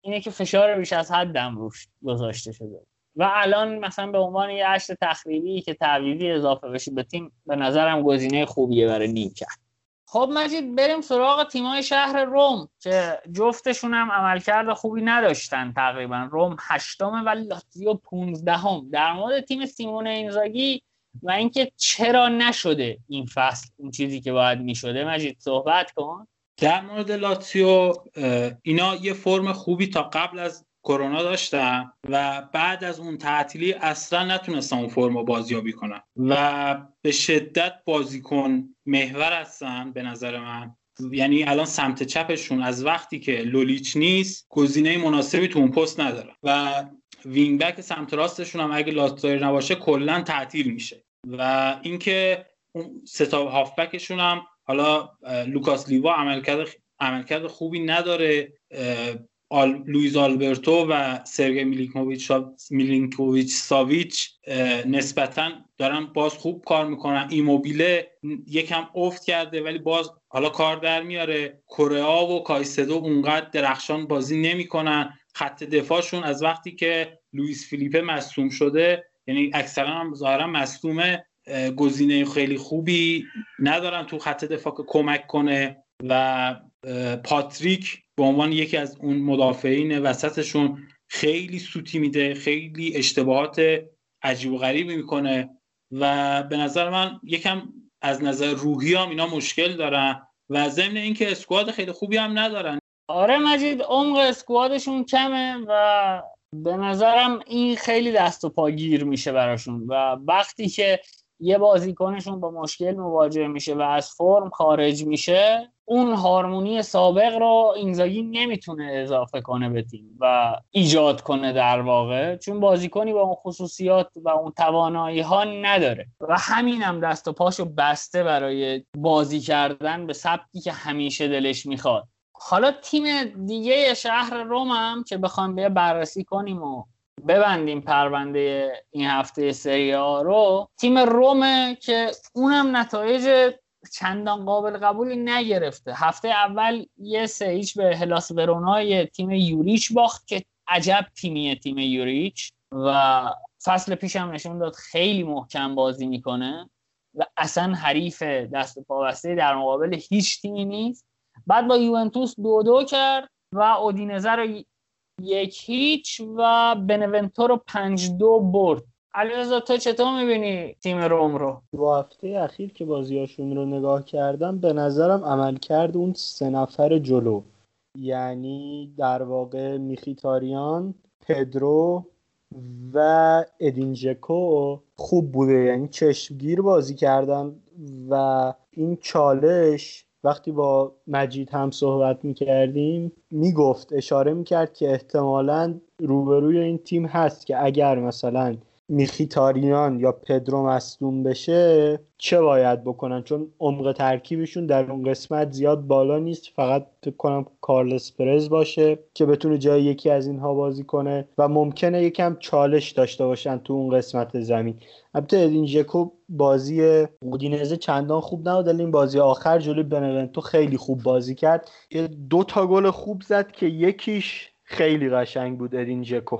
اینه که فشار بیش از حدم روش گذاشته شده. و الان مثلا به عنوان یه عشت تخریبی که تعویضی اضافه بشه به تیم به نظرم گزینه خوبیه برای نیم کرد. خب مجید بریم سراغ تیمای شهر روم که جفتشون هم عملکرد خوبی نداشتن تقریبا. روم هشتم و لاتزیو پونزدهم. در مورد تیم سیمون اینزاگی و اینکه چرا نشده این فصل اون چیزی که باید می‌شده. مجید صحبت کن. در مورد لاتزیو اینا یه فرم خوبی تا قبل از کرونا داشتن و بعد از اون تعطیلی اصلا نتونستن اون فرم بازیابی کنن. و به شدت بازیکن محور هستن به نظر من. یعنی الان سمت چپشون از وقتی که لولیچ نیست گزینه مناسبی تو اون پست ندارن. و وینگ بک سمت راستشون هم اگه لاتزایر نباشه کلا تعطیل میشه. و اینکه اون ستا هافبکشون هم حالا لوکاس لیوا عملکرد عملکرد خوبی نداره آل... لویز آلبرتو و سرگی میلینکوویچ میلینکوویچ ساویچ نسبتا دارن باز خوب کار می‌کنن. ایموبیله یکم افت کرده ولی باز حالا کار در میاره. کوره‌آ و کایسدو اونقدر درخشان بازی نمی‌کنن. خط دفاعشون از وقتی که لوئیس فیلیپه مصدوم شده یعنی اکثرا هم ظاهرا مصدومه گزینه خیلی خوبی ندارن تو خط دفاع کمک کنه و پاتریک به عنوان یکی از اون مدافعین وسطشون خیلی سوتی میده خیلی اشتباهات عجیب و غریبی می‌کنه و به نظر من یکم از نظر روحی هم اینا مشکل دارن و ضمن اینکه اسکواد خیلی خوبی هم ندارن. آره مجید عمق اسکوادشون کمه و به نظرم این خیلی دست و پا گیر میشه براشون و وقتی که یه بازیکنشون با مشکل مواجه میشه و از فرم خارج میشه اون هارمونی سابق رو اینزاگی نمی‌تونه اضافه کنه به تیم و ایجاد کنه در واقع چون بازیکنی با اون خصوصیات و اون توانایی ها نداره. و همین هم دست و پاشو بسته برای بازی کردن به سبکی که همیشه دلش می‌خواد. حالا تیم دیگه شهر روم هم که بخوام بیا بررسی کنیم و ببندیم پرونده این هفته سری رو. تیم رومه که اونم نتایج چندان قابل قبولی نگرفته. هفته اول یه سه هیچ به هلاس ورونای تیم یوریچ باخت که عجب تیمیه تیم یوریچ و فصل پیش هم نشون داد خیلی محکم بازی می‌کنه و اصلا حریف دست پاوسته در مقابل هیچ تیمی نیست. بعد با یوونتوس دو دو کرد و اودینزه رو یک هیچ و بنونتو رو پنج دو برد. علیرضا تو چطور می‌بینی تیم روم رو؟ دو هفته اخیر که بازیاشون رو نگاه کردم به نظرم عمل کرد اون سه نفر جلو. یعنی در واقع میخیتاریان پدرو و ادینجکو خوب بوده. یعنی چشمگیر بازی کردن و این چالش وقتی با مجید هم صحبت می‌کردیم می‌گفت اشاره می‌کرد که احتمالا روبروی این تیم هست که اگر مثلا میخیتاریان یا پدرو مصدوم بشه چه باید بکنن؟ چون عمق ترکیبشون در اون قسمت زیاد بالا نیست. فقط فکر کنم کارلس پرز باشه که بتونه جای یکی از اینها بازی کنه و ممکنه یکم چالش داشته باشن تو اون قسمت زمین. البته ادین ژکو بازی اودینزه چندان خوب نبود این بازی آخر جلوی بنونتو خیلی خوب بازی کرد. دو تا گل خوب زد که یکیش خیلی قشنگ بود ادین ژکو.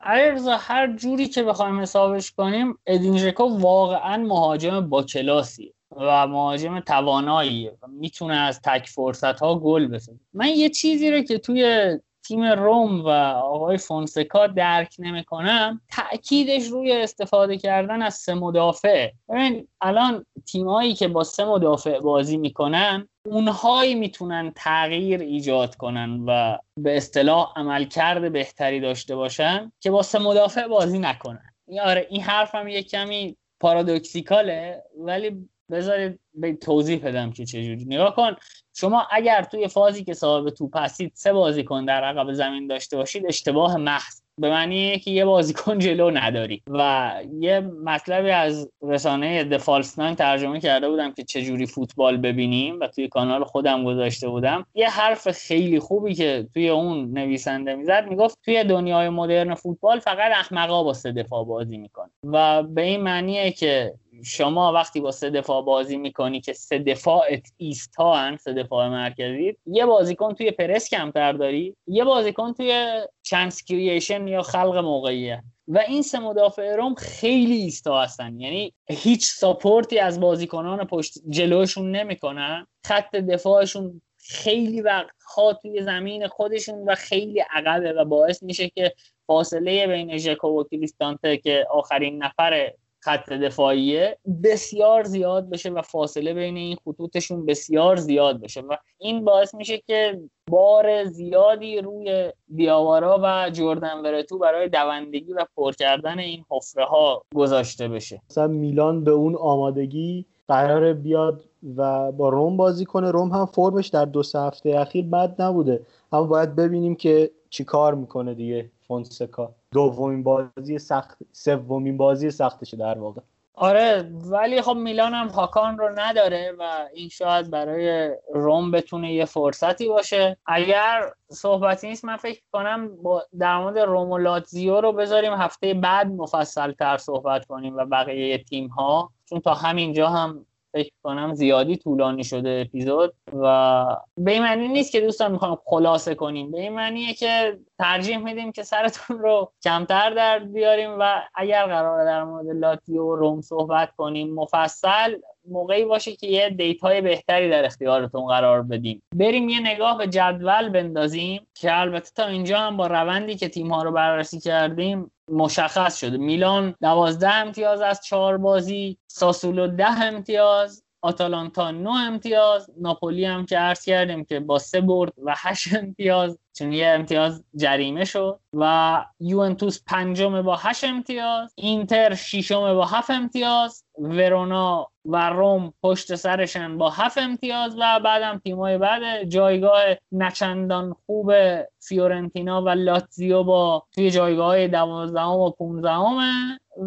علیرضا هر جوری که بخوایم حسابش کنیم ادین ژکو واقعا مهاجم با کلاسی و مهاجم تواناییه می‌تونه از تک فرصت ها گل بزنه من یه چیزی رو که توی تیم روم و آقای فونسکا درک نمی‌کنم تاکیدش روی استفاده کردن از سه مدافع. ببین الان تیمایی که با سه مدافع بازی می‌کنن اونهایی می‌تونن تغییر ایجاد کنن و به اصطلاح عملکرد بهتری داشته باشن که با سه مدافع بازی نکنن. آره این حرفم یه کمی پارادوکسیکاله ولی بذارید به توضیح بدم که چجوری. نگاه کن شما اگر توی فازی که صاحب توپ هستید سه بازیکن در عقب زمین داشته باشید اشتباه محض. به معنی که یه بازیکن جلو نداری. و یه مطلبی از رسانه دفالس ناین ترجمه کرده بودم که چجوری فوتبال ببینیم و توی کانال خودم گذاشته بودم. یه حرف خیلی خوبی که توی اون نویسنده می‌زد می‌گفت توی دنیای مدرن فوتبال فقط احمقا با سه دفاع بازی میکن و به این معنیه که شما وقتی با سه دفاع بازی می‌کنی که سه دفاعت ایستا هن سه دفاع مرکزی یه بازیکن توی پرس کمتر داری یه بازیکن توی چانس کریشن یا خلق موقعیه. و این سه مدافع روم خیلی ایستا هستن. یعنی هیچ ساپورتی از بازیکنان پشت جلوشون نمی‌کنن خط دفاعشون خیلی وقت ها توی زمین خودشون و خیلی عقبه و باعث میشه که فاصله بین ژکو و کریستانته که آخرین نفر خط دفاعیه بسیار زیاد بشه و فاصله بین این خطوطشون بسیار زیاد بشه و این باعث میشه که بار زیادی روی دیاوارا و جردن ورتو برای دوندگی و پر کردن این حفره ها گذاشته بشه. مثلا میلان به اون آمادگی قرار بیاد و با روم بازی کنه. روم هم فرمش در دو سه هفته اخیر بد نبوده. اما باید ببینیم که چی کار می‌کنه دیگه فونسکا. دومین بازی سخت سومین بازی سختشه در واقع. آره ولی خب میلان هم هاکان رو نداره و این شاید برای روم بتونه یه فرصتی باشه. اگر صحبتی نیست من فکر کنم با در مورد روم و لاتزیو رو بذاریم هفته بعد مفصل تر صحبت کنیم و بقیه تیم ها چون تا همینجا هم فکر کنم زیادی طولانی شده اپیزود و به این معنی نیست که دوستان می‌خوام خلاصه کنیم. به این معنیه که ترجیح میدیم که سرتون رو کمتر در بیاریم و اگر قرار در مورد لاتزیو و رم صحبت کنیم مفصل موقعی باشه که یه data ی بهتری در اختیارتون قرار بدیم. بریم یه نگاه به جدول بندازیم که البته تا اینجا هم با روندی که تیم ها رو بررسی کردیم مشخص شده. میلان دوازده امتیاز از چهار بازی ساسولو ده امتیاز آتالانتا 9 امتیاز ناپولی هم که عرض کردیم که با سه برد و 8 امتیاز چون یه امتیاز جریمه شد. و یوونتوس پنجم با 8 امتیاز اینتر ششم با 7 امتیاز ورونا و روم پشت سرشن با 7 امتیاز و بعدم تیمای بعد جایگاه نچندان خوب فیورنتینا و لاتزیو با توی جایگاه 12 و 15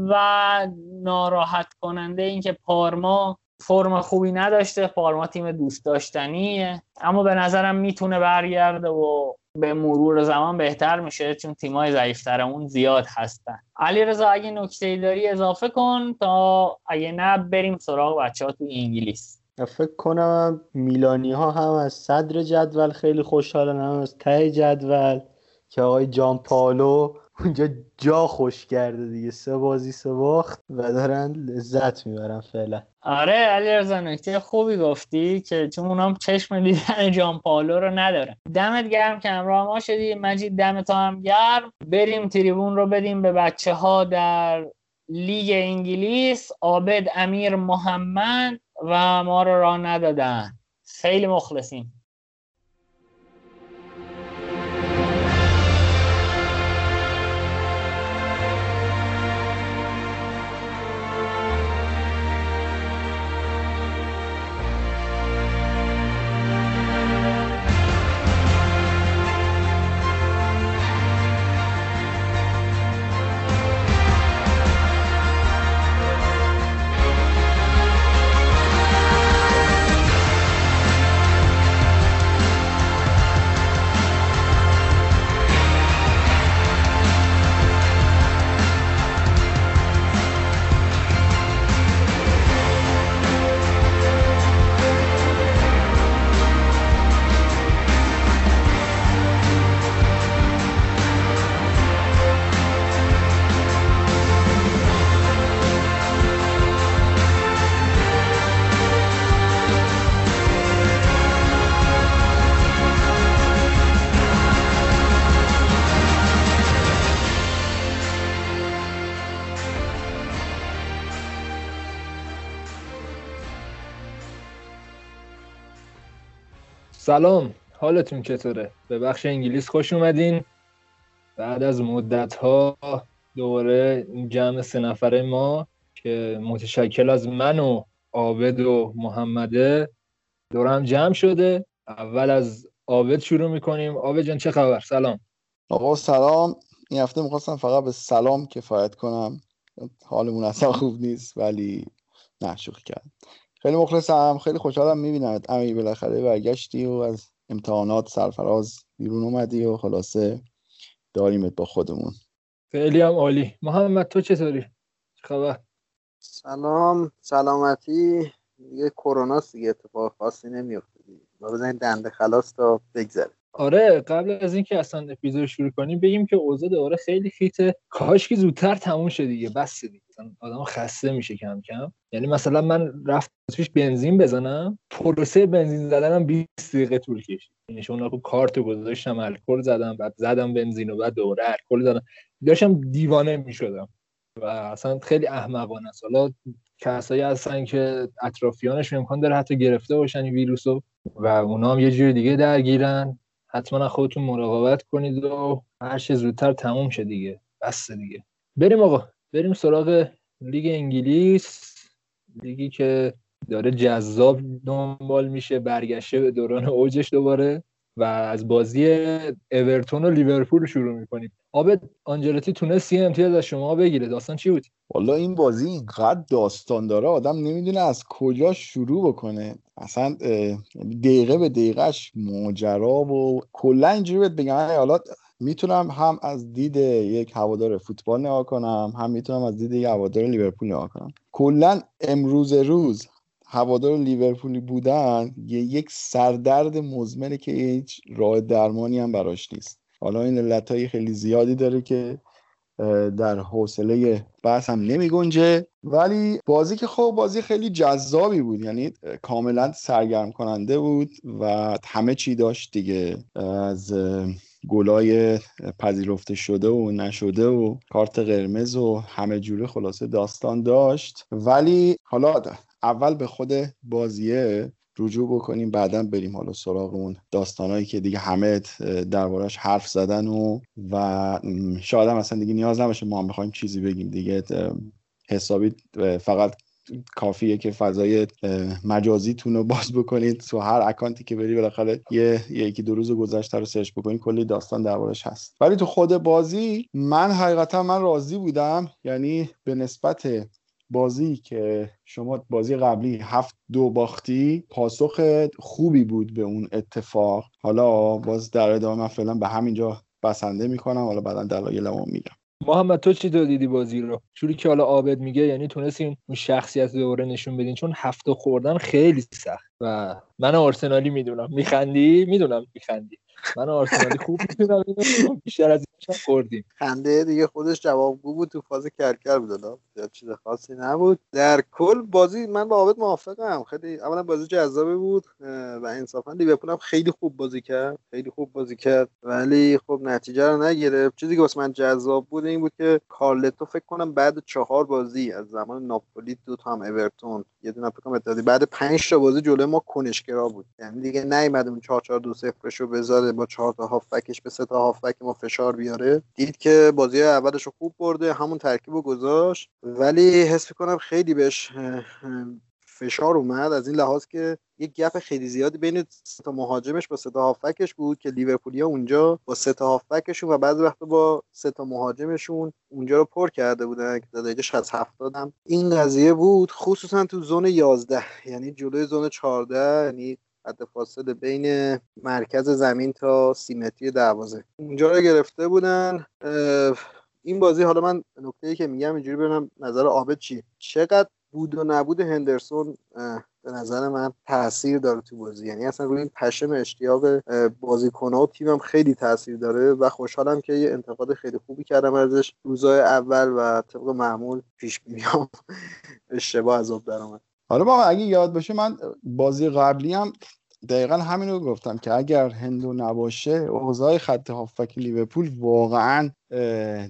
و ناراحت کننده اینکه پارما فرم خوبی نداشته پارما تیم دوست داشتنیه. اما به نظرم می‌تونه برگرده و به مرور زمان بهتر میشه چون تیمای ضعیفترمون زیاد هستن. علی رضا اگه نکته داری اضافه کن تا اگه نه بریم سراغ بچه ها تو انگلیس. فکر کنم میلانی ها هم از صدر جدول خیلی خوشحالن هم از ته جدول که آقای جان پالو اونجا جا خوش کرده دیگه. سه بازی سه باخت و دارن لذت می‌برن فعلا. آره علی نکته خوبی گفتی که چون اونام چشم دیدن جان پالو رو نداره دمت گرم که همراه ما شدی. مجید دمت هم گرم. بریم تریبون رو بدیم به بچه ها در لیگ انگلیس. عابد امیر محمد و ما رو راه ندادن. خیلی مخلصیم. سلام. حالتون چطوره؟ به بخش انگلیس خوش اومدین. بعد از مدت ها دوباره جمع سه نفره ما که متشکل از من و عابد و محمده دورم جمع شده. اول از عابد شروع می‌کنیم. عابد جان چه خبر؟ سلام. آقا سلام. این هفته می‌خواستم فقط به سلام کفایت کنم. حالمون اصلا خوب نیست ولی نه شوخی کردم. خیلی مخلصم. خیلی خوشحالم می‌بینم امی بالاخره برگشتی و از امتحانات سرفراز بیرون اومدی و خلاصه داریمت با خودمون. خیلی هم عالی. محمد تو چطوری خبر؟ سلام. سلامتی. دیگه کرونا دیگه اتفاق خاصی نمیفته ما بزنید دنده خلاص تا بگذره. آره قبل از اینکه اصلا اپیزود شروع کنیم بگیم که اوضاع دوباره خیلی خیته. کاش که زودتر تموم شه دیگه. بس دیگه. آدم خسته میشه کم کم. یعنی مثلا من رفت پیش بنزین بزنم پروسه بنزین زدنم 20 دقیقه طول کشید. یعنی شما رو کارت گذاشتم الکل زدم بعد زدم بنزین و بعد دوباره الکل زدم. داشتم دیوانه می‌شدم. و اصلا خیلی احمقانه است. حالا کسایی هستن که اطرافیانش امکان داره حتی گرفته باشن این ویروسو و اونا هم یه جوری دیگه درگیرن. حتما خودتون مراقبت کنید و هر چه زودتر تموم شه دیگه. بس دیگه. بریم آقا. بریم سراغ لیگ انگلیس. لیگی که داره جذاب دنبال میشه برگشته به دوران اوجش دوباره و از بازی اورتون و لیورپول شروع می‌کنیم. آب آنجلتی تونست سی امتیاز از شما بگیره. داستان چی بود؟ والا این بازی اینقدر داستان داره. آدم نمی‌دونه از کجا شروع بکنه. اصلا دقیقه به دقیقهش ماجرا و کلا اینجوری بهت بگم. حالا می‌تونم هم از دید یک هوادار فوتبال نگاه کنم هم می‌تونم از دید یک هوادار لیورپول نگاه کنم. کلا امروز روز هوادار لیورپولی بودن یک سردرد مزمنه که هیچ راه درمانی هم براش نیست. حالا این علت های خیلی زیادی داره که در حوصله بحث هم نمی گنجه ولی بازی که خب بازی خیلی جذابی بود. یعنی کاملا سرگرم کننده بود و همه چی داشت دیگه. از گلای پذیرفته شده و نشده و کارت قرمز و همه جوره خلاصه داستان داشت. ولی حالا اول به خود بازیه رجوع بکنیم بعدا بریم حالا سراغ اون داستانهایی که دیگه همه دربارش حرف زدن و و شاید هم اصلا دیگه نیاز نباشه ما هم بخوایم چیزی بگیم دیگه. حسابی فقط کافیه که فضای مجازیتون رو باز بکنید. تو هر اکانتی که بری بالاخره یه یکی دو روز گذشته رو سرچ بکنید کلی داستان دربارش هست. ولی تو خود بازی من حقیقتا من راضی بودم. یعنی به نسبت بازی که شما بازی قبلی هفت دو باختی پاسخ خوبی بود به اون اتفاق. حالا باز در ادامه من فعلا به همینجا بسنده می‌کنم. حالا بعدا دلایلمو میگم. محمد تو چی تو دیدی بازی رو؟ جوری که حالا عابد میگه یعنی تونستین اون شخصیت دوباره نشون بدین چون هفته خوردن خیلی سخت. و من آرسنالی می‌دونم. میخندی؟ می‌دونم میخندی. من آرسنالی خوب می‌تونم اینو بیشتر از این خوردیم. خنده دیگه خودش جوابگو بود تو فاز کرکر بود یا چیز خاصی نبود. در کل بازی من با عابد موافقم. خیلی اولا بازی جذابی بود و انصافا لیورپول هم خیلی خوب بازی کرد خیلی خوب بازی کرد. ولی خب نتیجه رو نگرفت. چیزی که واسه من جذاب بود این بود که کارلتو فکر کنم بعد چهار بازی از زمان ناپولی دو تا هم اورتون یه دونه فکر کنم بعد 5 تا بازی جلوی ما کنشگرا بود. یعنی دیگه نیومد اون 4 4 2 0 رو بذاره. با 4 تا هافبکش به سه تا هافبک ما فشار بیاره. دید که بازی اولش رو خوب برده همون ترکیب رو گذاشت. ولی حس کنم خیلی بهش فشار اومد. از این لحاظ که یک گپ خیلی زیادی بین سه تا مهاجمش با سه تا هافبکش بود که لیورپولیا اونجا با سه تا هافبکشون و بعضی وقتا با سه تا مهاجمشون اونجا رو پر کرده بودن. که دقیقش از 70 هم. این قضیه بود خصوصا تو زون 11 یعنی جلوی زون 14 یعنی حد فاصله بین مرکز زمین تا سیمتری دروازه. اونجا رو گرفته بودن. این بازی حالا من نکته ای که میگم اینجوری ببینم نظر عابد چی چقدر بود و نبود هندرسون به نظر من تاثیر داره تو بازی. یعنی اصلا روی این پشم اشتیاق بازیکن‌ها و تیمم خیلی تاثیر داره و خوشحالم که یه انتقاد خیلی خوبی کردم ازش. روزای اول و طبق معمول پیش بینیام <laughs> اشتباه عذاب در اومد حالا با اگه یاد باشه من بازی قبلی هم دقیقا همین رو گفتم که اگر هندو نباشه اوضاع خط هافک لیورپول واقعا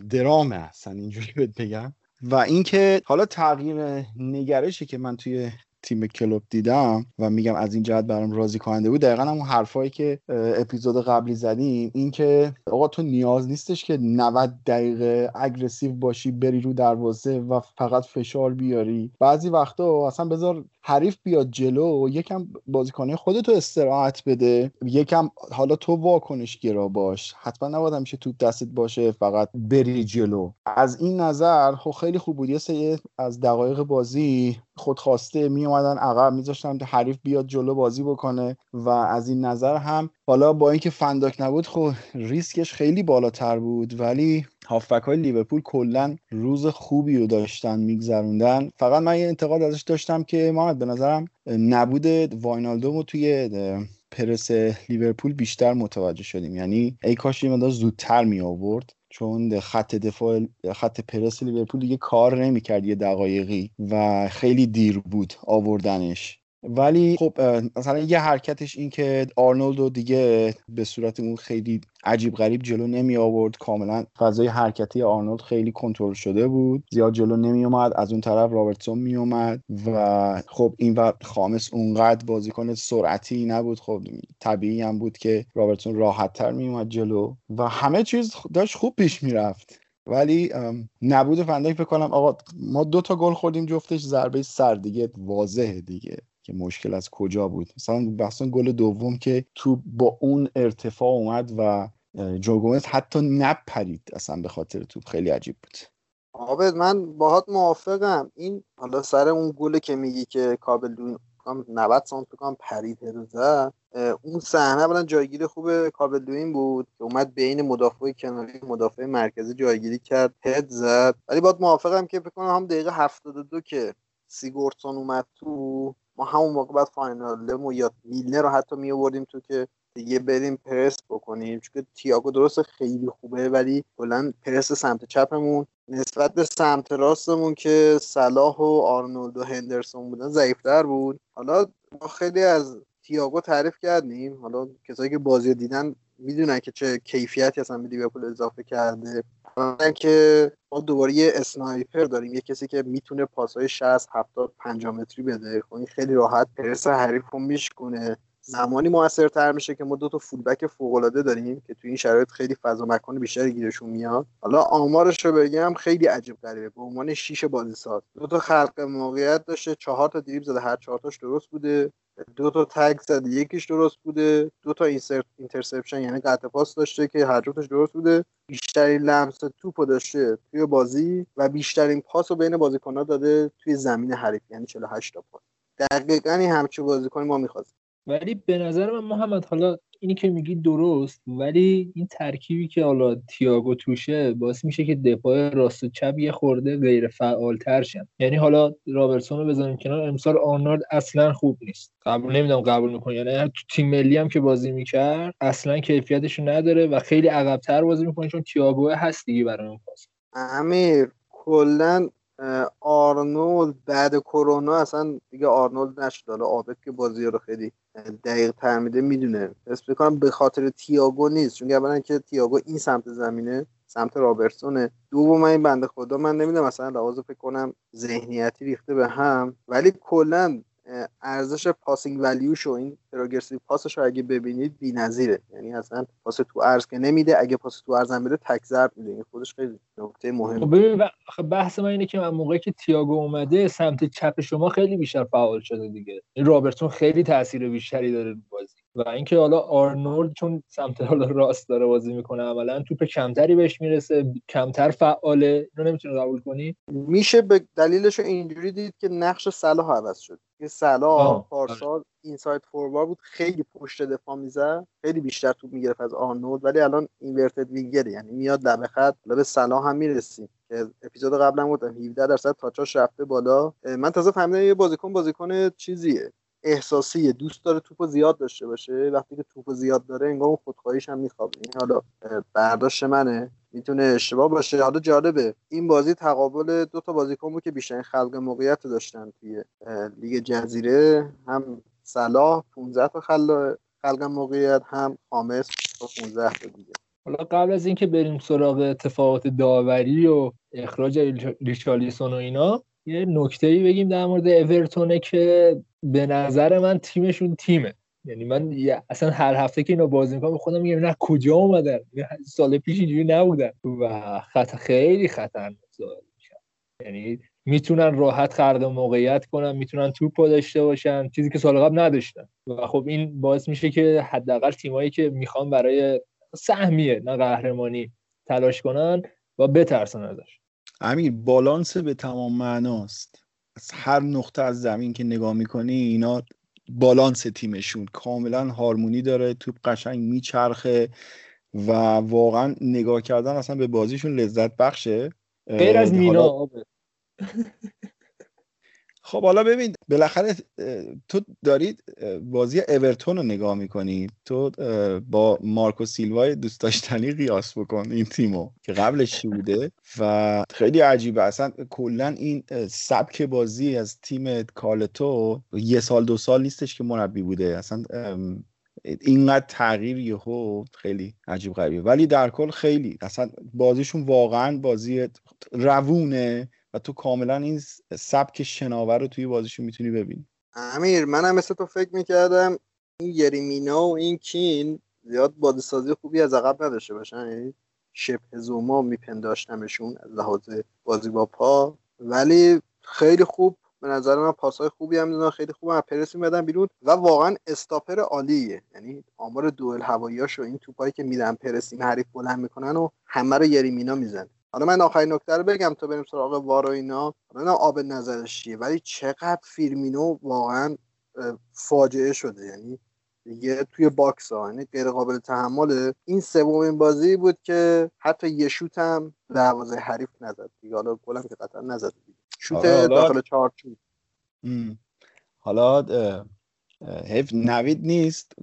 درامه هستن اینجوری بگم. و اینکه حالا تغییر نگرشی که من توی تیم کلوب دیدم و میگم از این جهت برام راضی کننده بود. دقیقا همون حرفایی که اپیزود قبلی زدیم. این که آقا تو نیاز نیستش که 90 دقیقه اگرسیو باشی بری رو دروازه و فقط فشار بیاری. بعضی وقتا اصلا بذار حریف بیاد جلو یکم بازیکنه خودتو استراحت بده. یکم حالا تو واکنش گرا باش. حتما نباید همیشه تو دستت باشه فقط بری جلو. از این نظر خب خیلی خوب بود. یه سری از دقایق بازی خودخواسته می اومدن عقب میذاشتن حریف بیاد جلو بازی بکنه و از این نظر هم حالا با اینکه فنداک نبود خب ریسکش خیلی بالاتر بود. ولی هافبک های لیورپول کلا روز خوبی رو داشتن میگذروندن. فقط من یه انتقاد ازش داشتم که محمد به نظرم نبود واینالدومو توی پرس لیورپول بیشتر متوجه شدیم. یعنی ای کاش یه زودتر می آورد چون خط دفاع خط پرس لیورپول دیگه کار نمی‌کرد یه دقایقی و خیلی دیر بود آوردنش. ولی خب مثلا یه حرکتش این که آرنولد رو دیگه به صورت اون خیلی عجیب غریب جلو نمی آورد. کاملا فضای حرکتی آرنولد خیلی کنترل شده بود. زیاد جلو نمی اومد از اون طرف رابرتسون می اومد و خب این وقت خامس اونقدر بازیکن سرعتی نبود. خب طبیعی هم بود که رابرتسون راحت تر می اومد جلو و همه چیز داشت خوب پیش می‌رفت ولی نبود فندک فکر کنم آقا ما دو تا گل خوردیم جفتش ضربه سر دیگه واضحه دیگه. که مشکل از کجا بود. مثلا بحث گل دوم که تو با اون ارتفاع اومد و جوگومز حتی نپرید اصلا به خاطر توپ خیلی عجیب بود. عابد من باهات موافقم. این حالا سر اون گل که میگی که کابل دون 90 سانت بکنم پرید زد اون صحنه اولا جایگیری خوب کالورت لوین بود که اومد بین مدافع کناری مدافع مرکزی جایگیری کرد هد زد. ولی باید موافقم که فکر کنم هم دقیقه 72 که سیگوردسون اومد تو ما همون موقع باید واینالدوم یا میلنر رو حتی می آوردیم تو که دیگه بریم پرس بکنیم. چون تیاگو درست خیلی خوبه ولی کلا پرس سمت چپمون نسبت به سمت راستمون که صلاح و آرنولد و هندرسون بودن ضعیفتر بود. حالا ما خیلی از تییاگو تعریف کردیم. حالا کسایی که بازی دیدن می‌دونن که چه کیفیتی اصلا به لیورپول اضافه کرده. که ما دوباره یه اسنایپر داریم یه کسی که می‌تونه پاسهای 60 70 50 متری بده. خب این خیلی راحت پرس حریف رو میشکنه زمانی موثرتر میشه که ما دو تا فولبک فوق العاده داریم که تو این شرایط خیلی فضا مکان بیشتری گیرشون میاد. حالا آمارش رو بگم خیلی عجیب غریبه. به عنوان شیش بازی ساز دو تا خلق موقعیت داشته چهار تا دریبل زده هر چهار تاش درست بوده. دو تا تکل زده. یکیش درست بوده. دو تا interception یعنی قطع پاس داشته که هر جفتش درست بوده. بیشترین لمس توپ داشته توی بازی و بیشترین پاس رو بین بازیکن‌ها داده توی زمین حریف یعنی 48 تا پاس. دقیقا این همچین بازیکن ما می‌خواست ولی به نظر من محمد حالا اینی که میگی درست ولی این ترکیبی که حالا تیاگو توشه باعث میشه که دفاع راست و چپ یه خورده غیر فعال تر شن یعنی حالا رابرتسون رو بزنیم کنار امسال آرنولد اصلا خوب نیست. قبول نمی‌دونم قبول می‌کنه یعنی تو تیم ملی هم که بازی می‌کرد اصلا کیفیتش نداره و خیلی عقبتر بازی می‌کنه چون تیاگو هست دیگه برای اون امیر کلا آرنولد بعد کرونا اصلا دیگه آرنولد نشد. حالا عابد که بازی رو خیلی دقیق تر میده می‌دونه. فکر بکنم به خاطر تیاگو نیست. چون اولا که تیاگو این سمت زمینه سمت رابرتسونه. دوم این بنده خدا من نمی‌دونم مثلا لحاظ فکر کنم ذهنیتی ریخته به هم. ولی کلا ارزش passing value ش و این progressive pass ش رو اگه ببینید بی‌نظیره. یعنی اصلا پاس تو عرض که نمیده اگه پاس تو عرض هم بده تک ضرب میده. این خودش خیلی نکته مهمه. خب بحث من اینه که من موقعی که تیاگو اومده سمت چپ شما خیلی بیشتر فعال شده دیگه. این رابرتسون خیلی تاثیر بیشتری داره رو بازی. و اینکه حالا آرنولد چون سمت حالا راست داره بازی می‌کنه عملا توپ کمتری بهش می‌رسه کمتر فعاله اینو نمی‌تونه قبول کنی؟ میشه به دلیلش اینجوری دید که نقش صلاح عوض شد. که صلاح پارسال inside forward بود خیلی پشت دفاع می‌زد. خیلی بیشتر توپ می‌گرفت از آرنولد ولی الان inverted winger یعنی میاد لبه خط. به صلاح هم می‌رسیم که اپیزود قبلا گفتم 17 درصد touch اش رفته بالا. من تازه فهمیدم یه بازیکن بازیکن چیزیه. احساسیه دوست داره توپ زیاد داشته باشه. وقتی که توپ زیاد داره انگار اون خودخواهیش هم میخوابه. این حالا برداشت منه. می‌تونه اشتباه باشه. حالا جالبه. این بازی تقابل دو تا بازیکن بود که بیشترین خلق موقعیت داشتن توی لیگ جزیره. هم صلاح 15 تا خلق موقعیت هم خامس 15 تا دیگه. حالا قبل از اینکه بریم سراغ اتفاقات داوری و اخراج ریچالیسون و اینا یه نکته ای بگیم در مورد اورتونه که به نظر من تیمشون تیمه. یعنی من اصلا هر هفته که اینا بازی می‌کنم خودم میگم نه کجا اومدن؟ سال پیش اینجوری نبودن. و خط خیلی خطرناک یعنی می‌تونن راحت خلق موقعیت کنن می‌تونن توپ داشته باشن چیزی که سال قبل نداشتن. و خب این باعث میشه که حداقل تیمایی که می‌خوان برای سهمیه نه قهرمانی تلاش کنن و بترسن ازش. امیر بالانس به تمام معناست. از هر نقطه از زمین که نگاه می‌کنی اینا بالانس تیمشون. کاملا هارمونی داره توپ قشنگ میچرخه و واقعا نگاه کردن اصلا به بازیشون لذت بخشه. غیر از مینا <laughs> خب حالا ببین بالاخره تو دارید بازی اورتون رو نگاه می‌کنی. تو با مارکو سیلوا دوست داشتنی قیاس بکن این تیمو که قبلش بوده؟ و خیلی عجیبه. اصلا کلا این سبک بازی از تیم کالتو یه سال دو سال نیستش که مربی بوده. اصلا اینقدر تغییر یهو خیلی عجیب غریبه. ولی در کل خیلی. اصلا بازیشون واقعا بازی روونه. و تو کاملا این سبک شناور رو توی بازیشون می‌تونی ببینی. امیر منم مثل تو فکر می‌کردم این یریمینا و این کین زیاد بازیسازی خوبی از عقب نداشته باشن. یعنی شبه زوما میپنداشتمشون از لحاظ بازی با پا. ولی خیلی خوب به نظر من پاسای خوبی هم دادن خیلی خوب هم پرس میدن بیرون و واقعا استاپر عالیه. یعنی آمار دوئل هواییاش و این توپایی که میدن پرسینگ حریف بلند می‌کنن و همه رو یریمینا می‌زنه. حالا من آخرین نکته رو بگم تا بریم سراغ وار و اینا. حالا آب نظرش چیه ولی چقدر فیرمینو واقعا فاجعه شده. یعنی دیگه توی box ها یعنی غیر قابل تحمله. این سومین بازی بود که حتی یه شوت هم دروازه حریف نزد دیگه. حالا گلم که قطعا نزد شوت داخل چارچوب حالا حیف نوید نیست.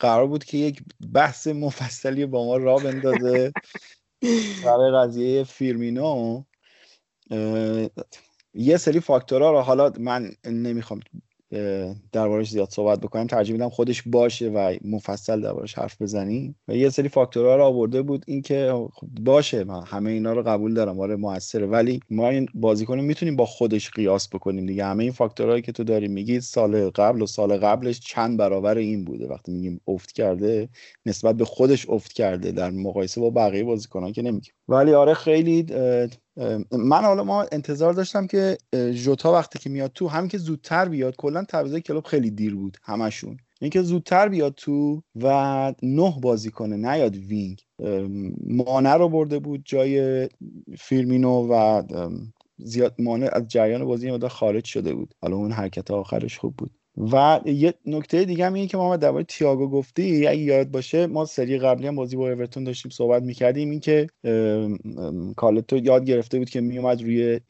قرار بود که یک بحث مفصلی با ما را بندازه. <laughs> برای قضیه فیرمینو یه سری فاکتورها رو حالا من نمی‌خوام دربارش زیاد صحبت بکنیم ترجیح میدم خودش باشه و مفصل دربارش حرف بزنیم و یه سری فاکتورها رو آورده بود. اینکه خب باشه من همه اینا رو قبول دارم. آره موثره. ولی ما این بازیکن می‌تونیم با خودش قیاس بکنیم دیگه. همه این فاکتورهایی که تو داری میگی سال قبل و سال قبلش چند برابر این بوده. وقتی میگیم افت کرده نسبت به خودش افت کرده در مقایسه با بقیه بازیکنان که نمیگیم. ولی آره خیلی من حالا ما انتظار داشتم که ژوتا وقتی که میاد تو هم که زودتر بیاد کلا تعویضای کلوب خیلی دیر بود همشون. اینکه زودتر بیاد تو و نه بازی کنه نیاد وینگ. مانه رو برده بود جای فیلمینو و زیاد مانع از جریان بازی مدار خارج شده بود. حالا اون حرکت آخرش خوب بود. و یه نکته دیگه هم اینه که ما درباره تییاگو گفتی اگه یاد باشه ما سری قبلی هم بازی با اورتون داشتیم صحبت می‌کردیم. این که کالتو یاد گرفته بود که میومد روی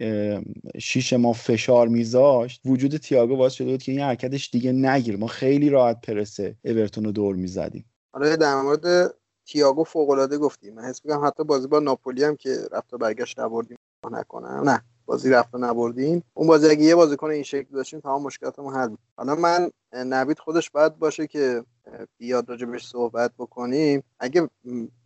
شیش ما فشار میذاشت. وجود تییاگو باعث شده بود که این حرکتش دیگه نگیر ما خیلی راحت پرسه اورتون رو دور می‌زدیم. آره در مورد تییاگو فوق العاده گفتیم من حس میگم حتی بازی با ناپولی هم که رفت و برگشت نبردیم نکنم. نه. بازی رفت و نبردیم. اون بازی اگه یه بازیکن این شکل داشتیم تمام مشکلاتمون حل بود. حالا من نوید خودش باید باشه که بیاد راجبش صحبت بکنیم. اگه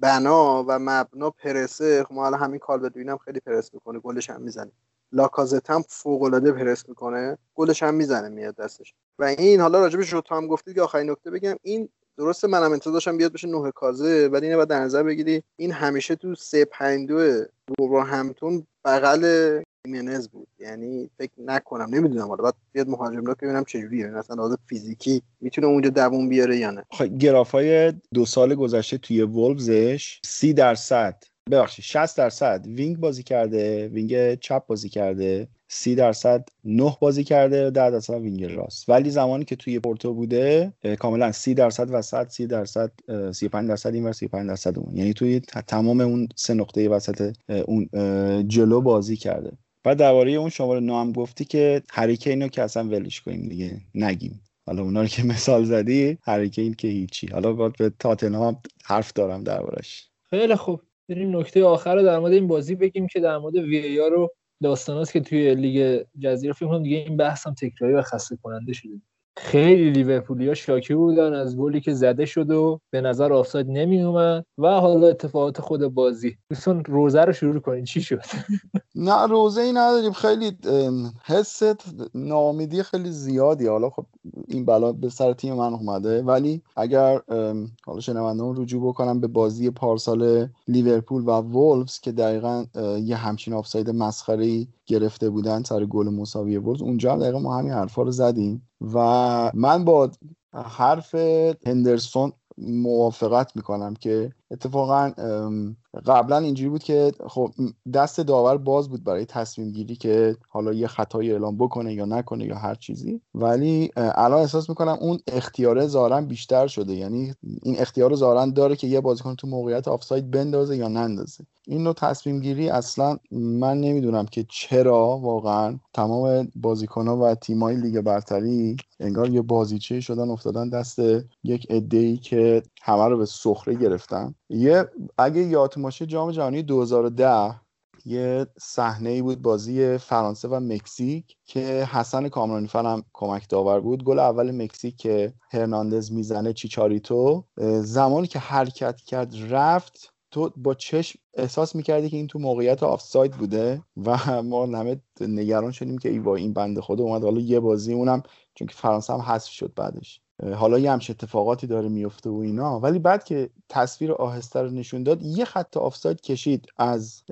بنا و مبنا پرسه خب ما حالا همین کال هم خیلی پرس می‌کنه گلش هم می‌زنه. لاکازت هم فوق العاده پرس می‌کنه گلش هم می‌زنه میاد دستش. و این حالا راجب ژوتا هم گفتید که آخرین نکته بگم این درسته منم انتظار داشتم بیاد بشه نه کازه ولی اینو باید در نظر بگیری. این همیشه تو 3 5 2 همتون بغل ایمنز بود. یعنی فکر نکنم نمی‌دونم حالا. بعد بیاد مهاجم رو ببینم چجوریه. یعنی مثلا لحاظ فیزیکی می‌تونه اونجا دووم بیاره یا نه. خب گرافای دو سال گذشته توی وولفزش 30 درصد. ببخشید 60 درصد. wing بازی کرده wing چپ بازی کرده. 30 درصد نه بازی کرده. 10 درصد wing راست. ولی زمانی که توی پورتو بوده کاملا 30 درصد وسط 30 درصد 35 درصد این و 35 درصد اون. یعنی توی تمام اون سه نقطه وسط اون جلو بازی کرده. بعد درباره اون شماره نهم گفتی که هری کینو که اصلا ولش کنیم دیگه نگیم. حالا اونا رو که مثال زدی هری کین که هیچی. حالا باید به تاتنهام حرف دارم دربارش. خیلی خوب. بریم نکته آخر رو در مورد این بازی بگیم که در مورد وی رو داستاناست که توی لیگ جزیره فکر کنم دیگه این بحث هم تکراری و خسته کننده شده. خیلی لیورپولیا شاکی بودن از گلی که زده شد و به نظر آفساید نمی اومد و حالا اتفاقات خود بازی. دوستان روزه رو شروع کنین. چی شد؟ <laughs> نه روزه ای نداریم. خیلی حس ناامیدی خیلی زیادی. حالا خب این بلا به سر تیم من اومده. ولی اگر حالا شنوندهان رجوع بکنم به بازی پارسال لیورپول و وولفز که دقیقا یه همچین آفساید مسخره گرفته بودن سر گل مساوی وولفز اونجا هم دقیقا ما همین حرفا رو زدیم. و من با حرف هندرسون موافقت می‌کنم که اتفاقا قبلا اینجوری بود که خب دست داور باز بود برای تصمیم گیری که حالا یه خطای اعلام بکنه یا نکنه یا هر چیزی. ولی الان احساس می‌کنم اون اختیاره زارن بیشتر شده. یعنی این اختیار زارن داره که یه بازیکن تو موقعیت آفساید بندازه یا نندازه. این نوع تصمیم گیری اصلا من نمی‌دونم که چرا واقعا. تمام بازیکن ها و تیمای لیگ برتری انگار یه بازیچه شدن افتادن دست یک ای که همه رو به سخره گرفتن. یه اگه یادتون باشه جام جهانی 2010 یه صحنه ای بود بازی فرانسه و مکزیک که حسن کامرانیفر هم کمک داور بود. گل اول مکزیک که هرناندز می‌زنه چیچاریتو. زمانی که حرکت کرد رفت. تو با چشم احساس می‌کردی که این تو موقعیت آفساید بوده و ما همه نگران شدیم که ای این بنده خدا اومد. حالا یه بازی اونم چون که فرانسه هم حذف شد بعدش. حالا یه همچه اتفاقاتی داره میفته و اینا. ولی بعد که تصویر آهسته رو نشون داد یه خط آفساید کشید از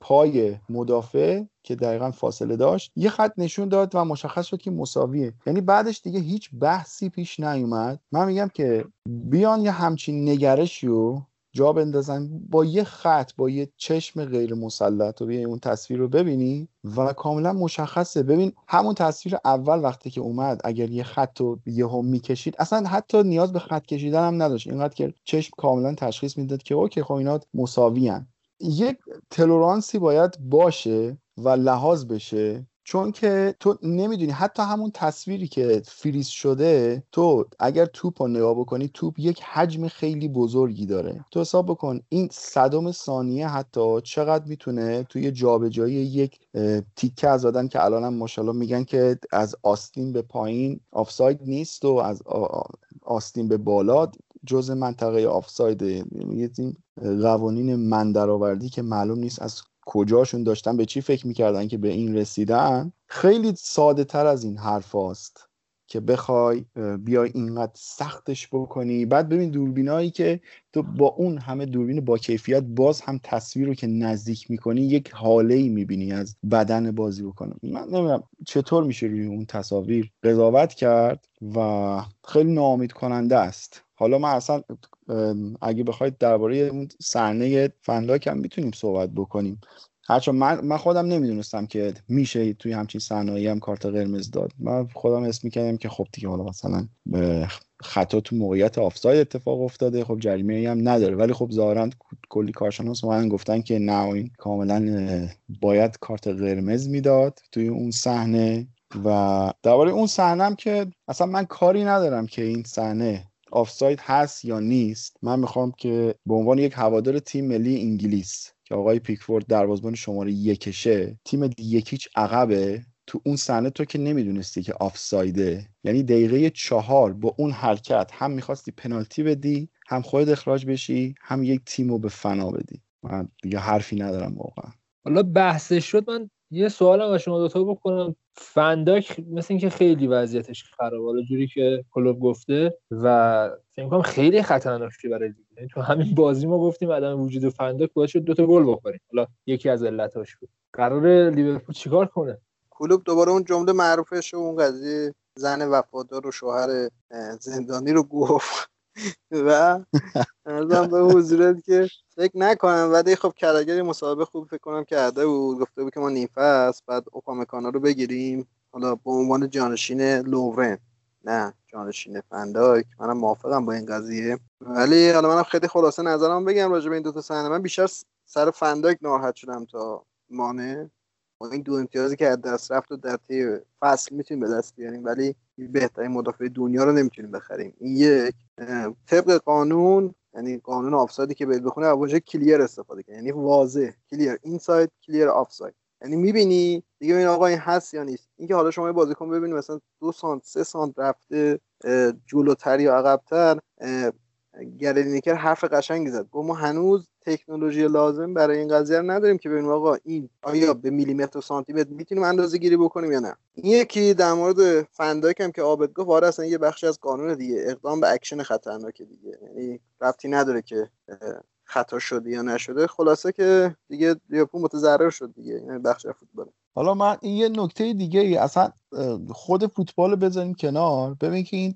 پای مدافع که دقیقا فاصله داشت. یه خط نشون داد و مشخص شد که مساویه. یعنی بعدش دیگه هیچ بحثی پیش نیومد. من میگم که بیان یه همچین نگرشی رو جا بندازن با یه خط با یه چشم غیر مسلط و اون تصویر رو ببینی و کاملا مشخصه. ببین همون تصویر اول وقتی که اومد اگر یه خط رو هم می‌کشید اصلا حتی نیاز به خط کشیدن هم نداشت. اینقدر که چشم کاملا تشخیص می‌داد که اوکی خب اینا مساوی یک تلورانسی باید باشه و لحاظ بشه چون که تو نمی‌دونی حتی همون تصویری که فریز شده تو اگر توپ رو نگاه بکنی توپ یک حجم خیلی بزرگی داره. تو حساب بکن این صدم ثانیه حتی چقدر می‌تونه توی جابجایی یک تیکه از آدم که الان هم ماشاءالله میگن که از آستین به پایین آفساید نیست و از آستین به بالا جز منطقه آفساید یعنی این قوانین من درآوردی که معلوم نیست از کجاشون داشتن به چی فکر می‌کردن که به این رسیدن؟ خیلی ساده تر از این حرف هاست که بخوای بیای اینقدر سختش بکنی. بعد ببین دوربینایی که تو با اون همه دوربین با کیفیت باز هم تصویر رو که نزدیک می‌کنی یک حاله ای می‌بینی از بدن بازی بکنم. من نمی‌دونم چطور میشه روی اون تصاویر قضاوت کرد و خیلی ناامید کننده است. حالا من اصلا اگه بخواید درباره اون صحنه فنلاک هم می‌تونیم صحبت بکنیم. هرچند من, من خودم نمی‌دونستم که میشه توی همچین صحنه‌ای هم کارت قرمز داد. من خودم اسم می‌کردم که خب دیگه حالا مثلا خطا تو موقعیت آفساید اتفاق افتاده. خب جریمه هم نداره. ولی خب ظاهرا کلی کارشناس اومدن گفتن که نه این کاملا باید کارت قرمز می‌داد توی اون صحنه. و درباره اون صحنه که اصلا من کاری ندارم که این صحنه آفساید هست یا نیست من می‌خوام که به عنوان یک هوادار تیم ملی انگلیس که آقای پیکفورد دروازه‌بان شماره یکشه تیم یکیچ عقبه تو اون صحنه تو که نمی‌دونستی که آفسایده. یعنی دقیقه چهار با اون حرکت هم می‌خواستی پنالتی بدی هم خود اخراج بشی هم یک تیم رو به فنا بدی. من دیگه حرفی ندارم واقعا. حالا بحثش شد من یه سوالم از شما دوتا بکنم. فنداک مثل اینکه خیلی وضعیتش خرابه. حالا جوری که کلوب گفته و فکر کنم خیلی خطرناکه برای دیگه یعنی تو همین بازی ما گفتیم عدم وجود فنداک باعث شد دو تا گل بخوریم. حالا یکی از علتاش بود. قرار لیورپول چیکار کنه؟ کلوب دوباره اون جمله معروفش و اون قضیه زن وفادار و شوهر زندانی رو گفت. و ارزم به حضورت که فکر نکنم ولی خب کرگر مصاحبه خوب فکر کنم کرده بود گفته بود که ما نیم فصل بعد اوپامکانا رو بگیریم. حالا به عنوان جانشین لوون نه جانشین فنداک. منم موافقم با این قضیه. ولی حالا منم خیلی خلاصه نظرم بگم راجع به این دو تا صحنه. من بیشتر سر فنداک ناراحت شدم تا مانه این دو امتیازی که از دست رفت و در طی فصل می‌تونیم به دست بیاریم ولی بهترین مدافع دنیا رو نمی‌تونیم بخریم. این یک. طبق قانون یعنی قانون آفسایدی که باید بخونه واژه clear استفاده کنه یعنی واضح clear. inside clear آفساید. یعنی می‌بینی دیگه این آقا این هست یا نیست. اینکه حالا شما بازیکن ببینی مثلا دو سانت سه سانت رفته جلوتر یا عقبتر گری لینکر حرف قشنگی زد. گفت ما هنوز تکنولوژی لازم برای این قضیه رو نداریم که ببینیم آقا این آیا به میلیمتر و سانتی متر می‌تونیم اندازه گیری بکنیم یا نه. این یکی در مورد فن‌دایک هم که عابد گفت آره اصلا یه بخشی از قانون دیگه. اقدام به اکشن خطرناک دیگه. یعنی ربطی نداره که خطا شده یا نشده. خلاصه که دیگه لیورپول متضرر شد دیگه. یعنی بخش فوتبال. حالا من این یه نکته دیگه ای اصلا خود فوتبال بزنیم کنار. ببین که این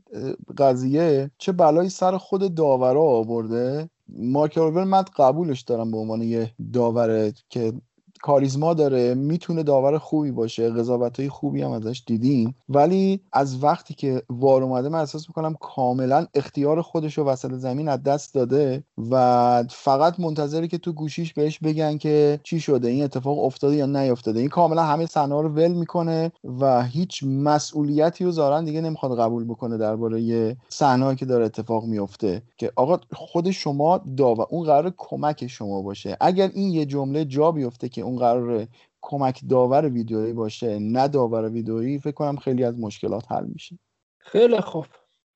قضیه چه بلایی سر خود داورا آورده. مارک من قبولش دارم به عنوان یه داوره که کاریزما داره می‌تونه داور خوبی باشه قضاوت های خوبی هم ازش دیدیم. ولی از وقتی که وار اومده من احساس می‌کنم کاملا اختیار خودش رو وسط زمین از دست داده و فقط منتظره که تو گوشیش بهش بگن که چی شده این اتفاق افتاده یا نیافتاده این کاملا همه صحنه رو ول می‌کنه و هیچ مسئولیتی رو زارن دیگه نمی‌خواد قبول بکنه درباره صحنه‌ای که داره اتفاق میفته که آقا خود شما داور اون قرار کمک شما باشه. اگر این یه جمله جا بیفته که اون قرار کمک داور ویدیویی باشه نه داور ویدیویی فکر کنم خیلی از مشکلات حل میشه. خیلی خوب.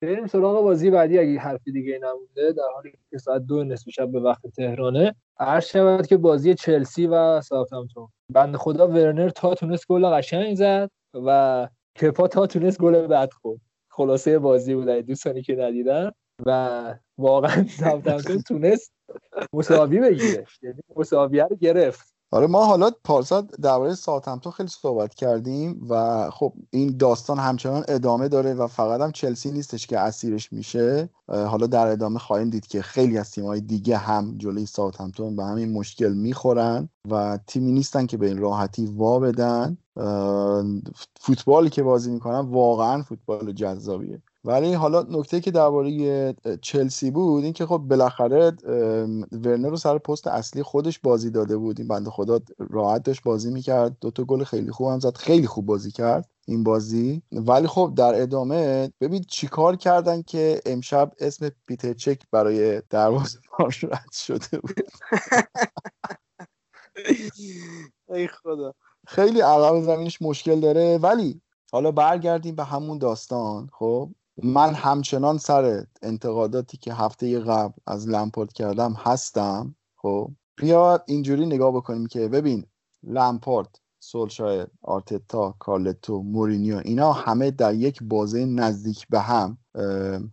بریم سراغ بازی بعدی اگه حرفی دیگه نمونده در حالی که ساعت دو نصف شب به وقت تهرانه عرض شود که بازی چلسی و ساوثهمپتون. بند خدا ورنر تا تونست گل قشنگ زد و کپا تا تونست گل بد خورد. خلاصه بازی بود دوستانی که ندیدن. و واقعا <laughs> ساوثهمپتون تونست مساوی بگیره. یعنی مساویه رو گرفت. آره ما حالا پارسال درباره ساوثهمپتون خیلی صحبت کردیم و خب این داستان همچنان ادامه داره و فقط هم چلسی نیستش که اسیرش میشه. حالا در ادامه خواهیم دید که خیلی از تیم‌های دیگه هم جلوی ساوثهمپتون به همین مشکل می‌خورن و تیمی نیستن که به این راحتی وا بدن. فوتبالی که بازی می‌کنن واقعا فوتبال جذابیه. ولی حالا نکته که درباره چلسی بود این که خب بالاخره ورنر رو سر پست اصلی خودش بازی داده بود. این بنده خدا راحت داشت بازی می‌کرد. دو تا گل خیلی خوب هم زد. خیلی خوب بازی کرد این بازی. ولی خب در ادامه ببین چیکار کردن که امشب اسم پیتر چک برای دروازه رد شده بود؟ ای خدا. خیلی عقب زمینش مشکل داره. ولی حالا برگردیم به همون داستان خب؟ من همچنان سر انتقاداتی که هفته قبل از لمپارد کردم هستم خب؟ بیا اینجوری نگاه بکنیم که ببین لمپارد سولشایر آرتتا کارلتو مورینیو اینا همه در یک بازه نزدیک به هم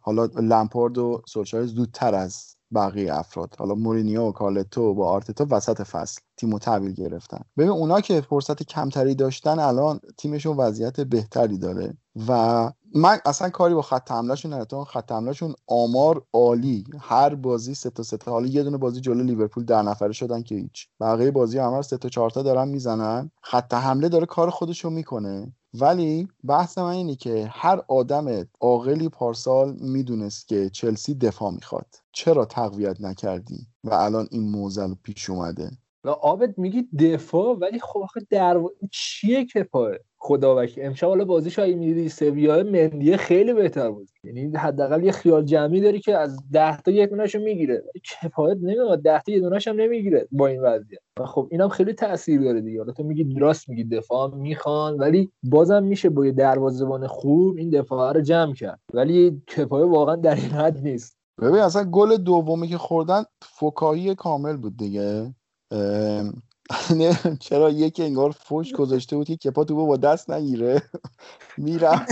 حالا لمپارد و سولشایر زودتر از بقیه افراد. حالا مورینیو و کارلتو با آرتتا وسط فصل تیمو تحویل گرفتن. ببین اونا که فرصت کمتری داشتن الان تیمشون وضعیت بهتری داره و من اصلا کاری با خط حملهشون ندارم. خط حملهشون آمار عالی. هر بازی سه تا سه تا. حالا یه دونه بازی جلو لیورپول در نفره شدن که هیچ. بقیه بازی همه سه تا چهار تا دارن می‌زنن. خط حمله داره کار خودشو می‌کنه. ولی بحث من اینه که هر آدم عاقلی پارسال می‌دونست که چلسی دفاع می‌خواد. چرا تقویت نکردی؟ و الان این موزل پیش اومده. و آبد میگی دفاع ولی خب آخه در چیه که پای خدا وکیل امشب حالا بازیش اگه می‌دیدی سویا مندیه خیلی بهتر بود. یعنی حداقل یه خیال جمعی داری که از 10 تا یک دونهشو می‌گیره. کفایت نمیاد 10 تا یه دونهش هم نمی‌گیره با این وضعیت. و خب اینم خیلی تاثیر داره دیگه. حالا تو میگی راست میگی دفاع می‌خوان ولی بازم میشه با یه دروازه‌بان خوب این دفاع رو جمع کرد. ولی کفایه واقعا در این حد نیست. ببین اصلا گل دومی که خوردن فکاهی کامل بود دیگه. <laughs> چرا یکی انگار فوش گذاشته بود که کپا تو با دست نگیره. <laughs> میرم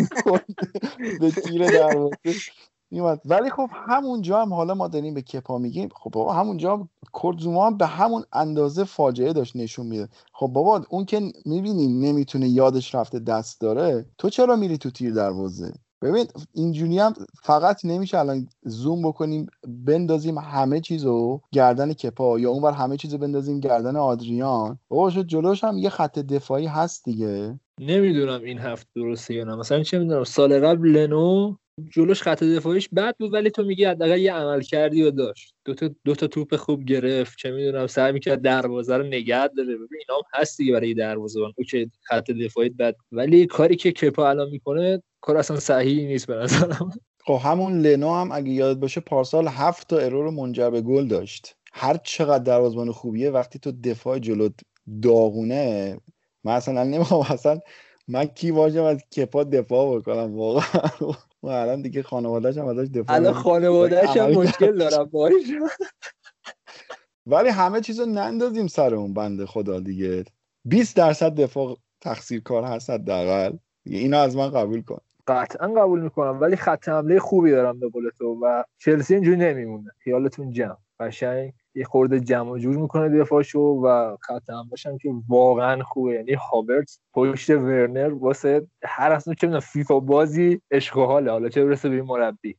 به تیر دروازه. میومد. ولی خب همونجا هم حالا ما داریم به کپا میگیم. خب بابا همونجا کورتزوما هم به همون اندازه فاجعه داشت نشون میده خب بابا اون که می‌بینی نمی‌تونه یادش رفته دست داره تو چرا میری تو تیر دروازه؟ ببین اینجوری هم فقط نمیشه الان زوم بکنیم بندازیم همه چیزو گردن کپا یا اونور همه چیزو بندازیم گردن آدریان. بابا شد جلوش هم یه خط دفاعی هست دیگه. نمی‌دونم این هفت درسته یا نه. مثلا چه می‌دونم سال قبل لنو جلوش خط دفاعیش بد بود ولی تو میگی حداقل یه عمل کردی و داشت. دو تا دو تا توپ خوب گرفت چه می‌دونم سعی می‌کرد دروازه رو نگه داره. ببین اینا هم هست دیگه برای دروازه‌بان. اوکی خط دفاعی بد. ولی کاری که کپا الان می‌کنه کار اصلا صحیحی نیست به نظرم. خب همون لنو هم اگه یاد باشه پارسال هفت تا ارور منجر به گل داشت. هر چقدر دروازه‌بان خوبیه وقتی تو دفاع جلو داغونه من اصلا نمی‌خوام اصلا من کی باشم از کپا دفاع بکنم؟ واقعا. و الان دیگه خانواده‌اش هم ازش دفاع الان. خانواده‌اش هم مشکل دارم باش ولی همه چیزو نندازیم سر اون بنده خدا دیگه. 20 درصد دفاع تقصیر کار هست حداقل. دیگه اینو از من قبول کن. قطعا قبول می‌کنم ولی خط حمله خوبی دارم به قول تو و چلسی اینجوری نمیمونه. خیالتون جمع. قشنگ. یه خورده جمع جور می‌کنه دفاعشو و خط هم که واقعا خوبه. یعنی هاورتس پشت ورنر واسه هر اصلا چه می‌دونم فیفا بازی عشق و حاله حالا چه برسه به این مربی؟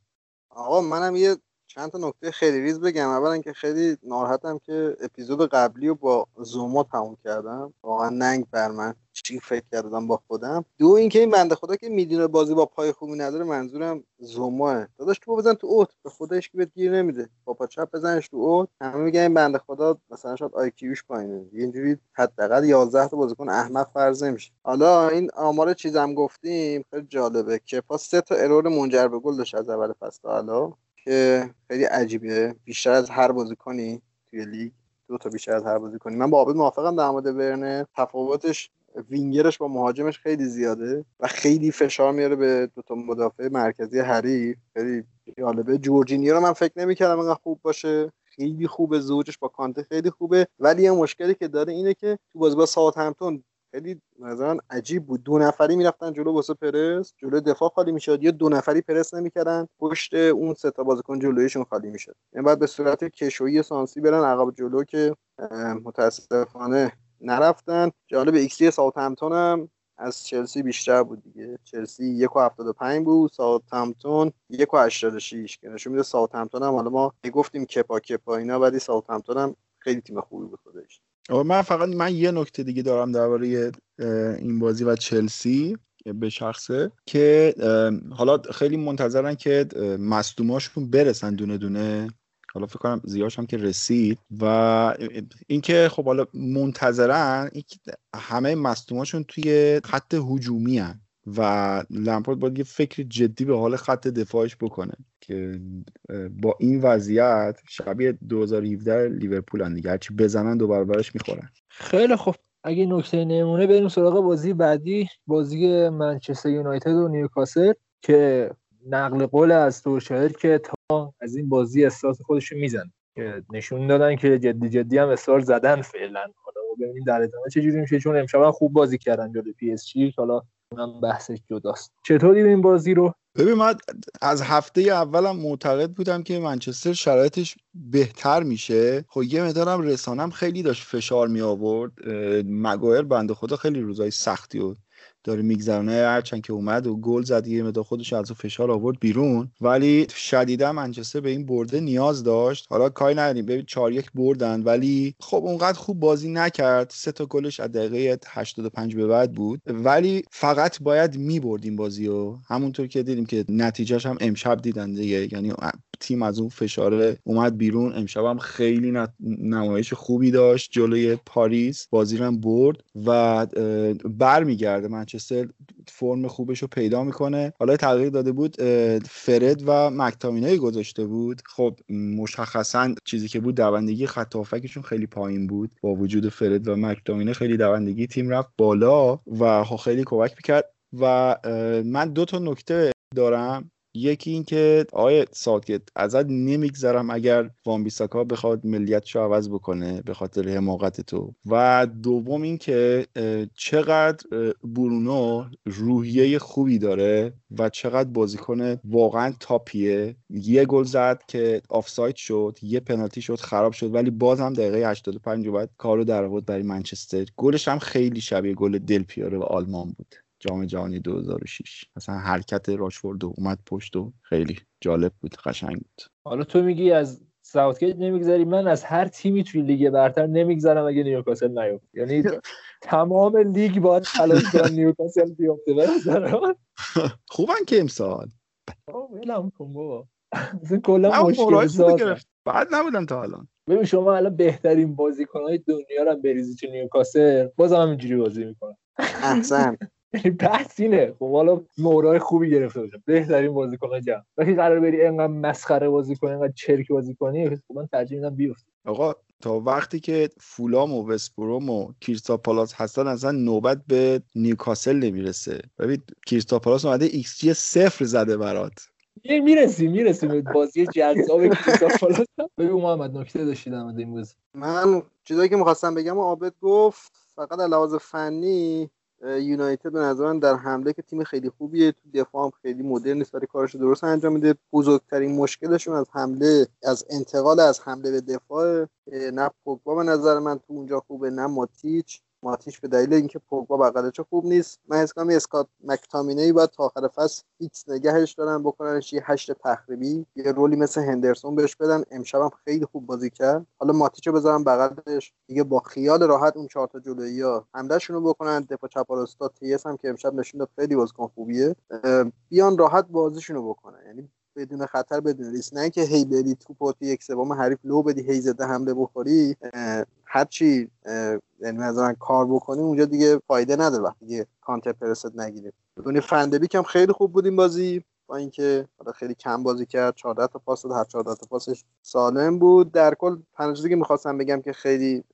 آقا منم یه چند تا نکته خیلی ریز بگم. اولا که خیلی ناراحتم که اپیزود قبلی رو با زوما تموم کردم. واقعا ننگ بر من. چی فکر کردم با خودم. دو اینکه این بنده خدا که می‌دونه بازی با پای خوبی نداره منظورم زوماه داداش تو بزن تو اوت به خودش که بهت گیر نمیده. با پا چپ بزنش تو اوت. همه میگن این بنده خدا مثلا شاید آی کیوش پایینه. اینجوری حداقل 11 تا بازیکن احمق فرض نمیشه. حالا این آمار چیزم گفتیم خیلی جالبه که کپا سه تا error منجر به گل داشت از اول فصل حالا که خیلی عجیبه. بیشتر از هر بازیکنی توی لیگ دو تا بیشتر از هر بازیکنی. من با عابد موافقم در مورد ورنر. تفاوتش وینگرش با مهاجمش خیلی زیاده و خیلی فشار میاره به دو تا مدافع مرکزی حریف خیلی جالبه. جورجینیو رو من فکر نمی‌کردم اینقدر خوب باشه. خیلی خوبه. زوجش با کانته خیلی خوبه. ولی یه مشکلی که داره اینه که تو بازی با ساوثهمپتون خیلی مثلا عجیب بود. دو نفری می‌رفتن جلو واسه پرس. جلو دفاع خالی می‌شد. یا دو نفری پرس نمی‌کردن. پشت اون سه تا بازیکن جلویشون خالی می‌شد. این بعد به صورت کشویی سانسی برن عقب جلو که متاسفانه نرفتن. جالب ایکسی ساوثهمپتون هم از چلسی بیشتر بود دیگه. چلسی یک و هفتاد و پنج بود ساوثهمپتون یک و هشتاد و شیش که نشون میده ساوثهمپتون هم حالا ما گفتیم کپا کپا اینا ولی ساوثهمپتون هم خیلی تیم خوبی بود خودش. من فقط من یه نکته دیگه دارم درباره این بازی و چلسی به شخصه که حالا خیلی منتظرن که مصدوماشون برسن دونه دونه. حالا فکر کنم زیاش هم که رسید و اینکه خب حالا منتظرن این همه مصدوماشون توی خط هجومی هن و لمپارد باید یه فکر جدی به حال خط دفاعش بکنه که با این وضعیت شبیه 2017 لیورپول هم دیگه. هرچی بزنن دو برابرش می‌خورن. خیلی خوب. اگه نکته نمونه بریم سراغ بازی بعدی بازی منچستر یونایتد و نیوکاسل که نقل قول از توشهر که تا از این بازی احساس خودشون میزن که نشون دادن که جدی جدی هم اصرار زدن فعلا. حالا ببینیم در ادامه چه جوری میشه چون امشب خوب بازی کردن جلوی پی اس جی. حالا اونم بحثش جداست. چطور دیدین این بازی رو؟ ببین من از هفته اولم معتقد بودم که منچستر شرایطش بهتر میشه. خب یه مقدارم رسانم خیلی داشت فشار می آورد مگایر بنده خدا خیلی روزای سختی و داره میگذرونه. هرچند که اومد و گل زد یه مقدار خودش از فشار آورد بیرون. ولی شدیدا منچستر به این برده نیاز داشت. حالا کاری نداریم. ببین 4 1 بردن. ولی خب اونقدر خوب بازی نکرد. سه تا گلش از دقیقه 85 به بعد بود. ولی فقط باید می‌برد این بازی و همونطور که دیدیم که نتیجهش هم امشب دیدن دیگه. یعنی تیم از اون فشار اومد بیرون. امشب هم خیلی نمایش خوبی داشت جلوی پاریس. بازی رو برد و برمیگرده. منچستر فرم خوبش رو پیدا می‌کنه. حالا تغییر داده بود فرد و مکتامینای گذاشته بود. خب مشخصا چیزی که بود دوندگی خط خیلی پایین بود. با وجود فرد و مکتامینه خیلی دوندگی تیم رفت بالا و خیلی کمک می‌کرد. و من دو تا نکته دارم. یکی این که آقای ساکت ازت نمیگذرم اگر وان بیساکا بخواد ملیتشو عوض بکنه به خاطر حماقت تو. و دوم این که چقدر برونو روحیه خوبی داره و چقدر بازیکن واقعا تاپیه. یه گل زد که آفساید شد یه پنالتی شد خراب شد ولی باز هم دقیقه 85 بعد کارو در آورد برای منچستر. گلش هم خیلی شبیه گل دل پیرو به آلمان بود. جام جهانی 2006 مثلا حرکت راشفورد اومد پشت و خیلی جالب بود قشنگ بود. حالا تو میگی از ساوتگیت نمیگذری من از هر تیمی توی لیگ برتر نمیگذرم اگه نیوکاسل نیفته یعنی تمام لیگ باید تلاش کنن نیوکاسل بیفته <laughs> خوبن که امسال. ولم کن بابا. کلا مشکل بعد نبودن تا الان. ببین شما الان بهترین بازیکنهای دنیا رو بریزی تو نیوکاسل. باز هم اینجوری بازی می‌کنن. احسن. <laughs> یعنی بحث اینه. خب حالا مورای خوبی گرفته باشه بهترین بازیکن جمع. وقتی قرار بری انقدر مسخره بازی کنی انقدر چرک بازی کنی خب من ترجیح میدم بیفتی. آقا تا وقتی که فولام و وست‌بروم و کریستال پالاس هستن اصلا نوبت به نیوکاسل نمی‌رسه. ببین کریستال پالاس اومده ایکس جی صفر زده برات. می‌رسیم می‌رسیم به بازی جذاب کریستال پالاس. بگو محمد نکته داشتی در این بازی. من چیزایی که می‌خواستم بگم و عابد گفت فقط لحاظ فنی یونایتد به نظر من در حمله که تیم خیلی خوبیه تو دفاع هم خیلی مدرن نیست ولی کارش درست انجام میده. بزرگترین مشکلشون از حمله از انتقال از حمله به دفاع نه پوگبا به نظر من تو اونجا خوبه نه ماتیچ. ماتیچ به دلیل اینکه پوگبا بغلش خوب نیست. من حس کنم اسکات مکتامینی باید تا آخر فصل فیکس نگهش دارن بکننش. یه هشت تخریبی یه role ی مثل هندرسون بهش بدن. امشبم خیلی خوب بازی کرد. حالا ماتیچو بذارن بغلش. دیگه با خیال راحت اون چهار تا جلویی ها حملهشون رو بکنن. دفاع چپ راستا تلس هم که امشب نشون خیلی بازیکن خوبیه. بیان راحت بازیشون رو بکنن. یعنی بدون خطر بدون ریسک. نه که هی بری تو یک سوم حریف لو بدی هی ضد حمله بخوری. هرچی یعنی مثلا کار بکنی اونجا دیگه فایده نداره وقتی که counter press ت نگیره بدون فن‌دبیک هم خیلی خوب بود این بازی. با اینکه حالا خیلی کم بازی کرد 14 تا پاس داد هر 14 تا پاسش سالم بود. در کل پنج که می‌خواستم بگم که خیلی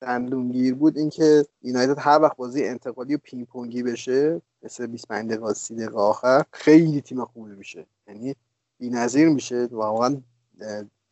دندونگیر بود اینکه یونایتد هر وقت بازی انتقالی و پینگ پونگی بشه مثل 25 دقیقه 30 دقیقه آخر خیلی تیم خوبی میشه. یعنی بی‌نظیر میشه واقعا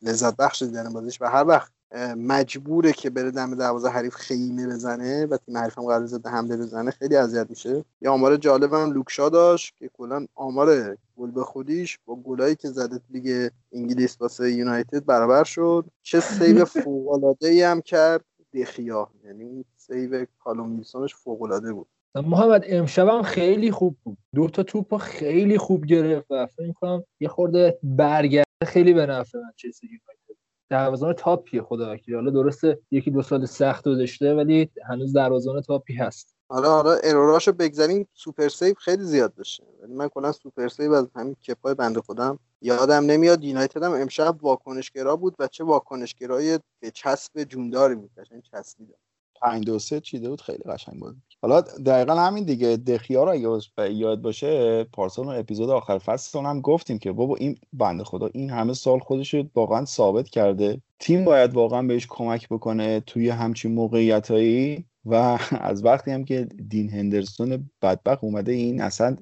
لذت بخش دیدن بازیش و هر وقت مجبوره که بره دم دروازه حریف خیمه بزنه و تیم حریف هم قرار ضد حمله بزنه خیلی اذیت میشه. یه آمار جالب هم لوک شاو داشت که کلا آمار گل به خودیش با گلایی که زده لیگ انگلیس واسه یونایتد برابر شد. چه save <laughs> فوق العاده ای هم کرد. دخیا یعنی اون save کالوم فوق العاده بود. محمد امشب خیلی خوب بود. دو تا توپ خیلی خوب گرفت و فکر کنم یه خورده برگرده خیلی به نفع منچستر یونایتد. دروازه‌بان top یه خدا وکیلی. حالا درسته یکی دو سال سخت گذشته ولی هنوز دروازه‌بان top ی هست. آره آره error هاشو بگذاریم. super save خیلی زیاد داشته. ولی من کلا super save از همین کپای بنده خودم یادم نمیاد. یونایتد هم امشب واکنشگرا بود و چه واکنشگرای بچسب جونداری بود. قشنگ چسبیده. 5 2 3 چیده بود خیلی قشنگ بود. حالا دقیقا همین دیگه دخیا رو اگه یاد باشه پارسال اون اپیزود آخر فصل هم گفتیم که بابا این بنده خدا این همه سال خودش رو واقعا ثابت کرده. تیم باید واقعا بهش کمک بکنه توی همچین موقعیتایی. و <laughs> از وقتی هم که دین هندرسون بدبخ اومده این اصلا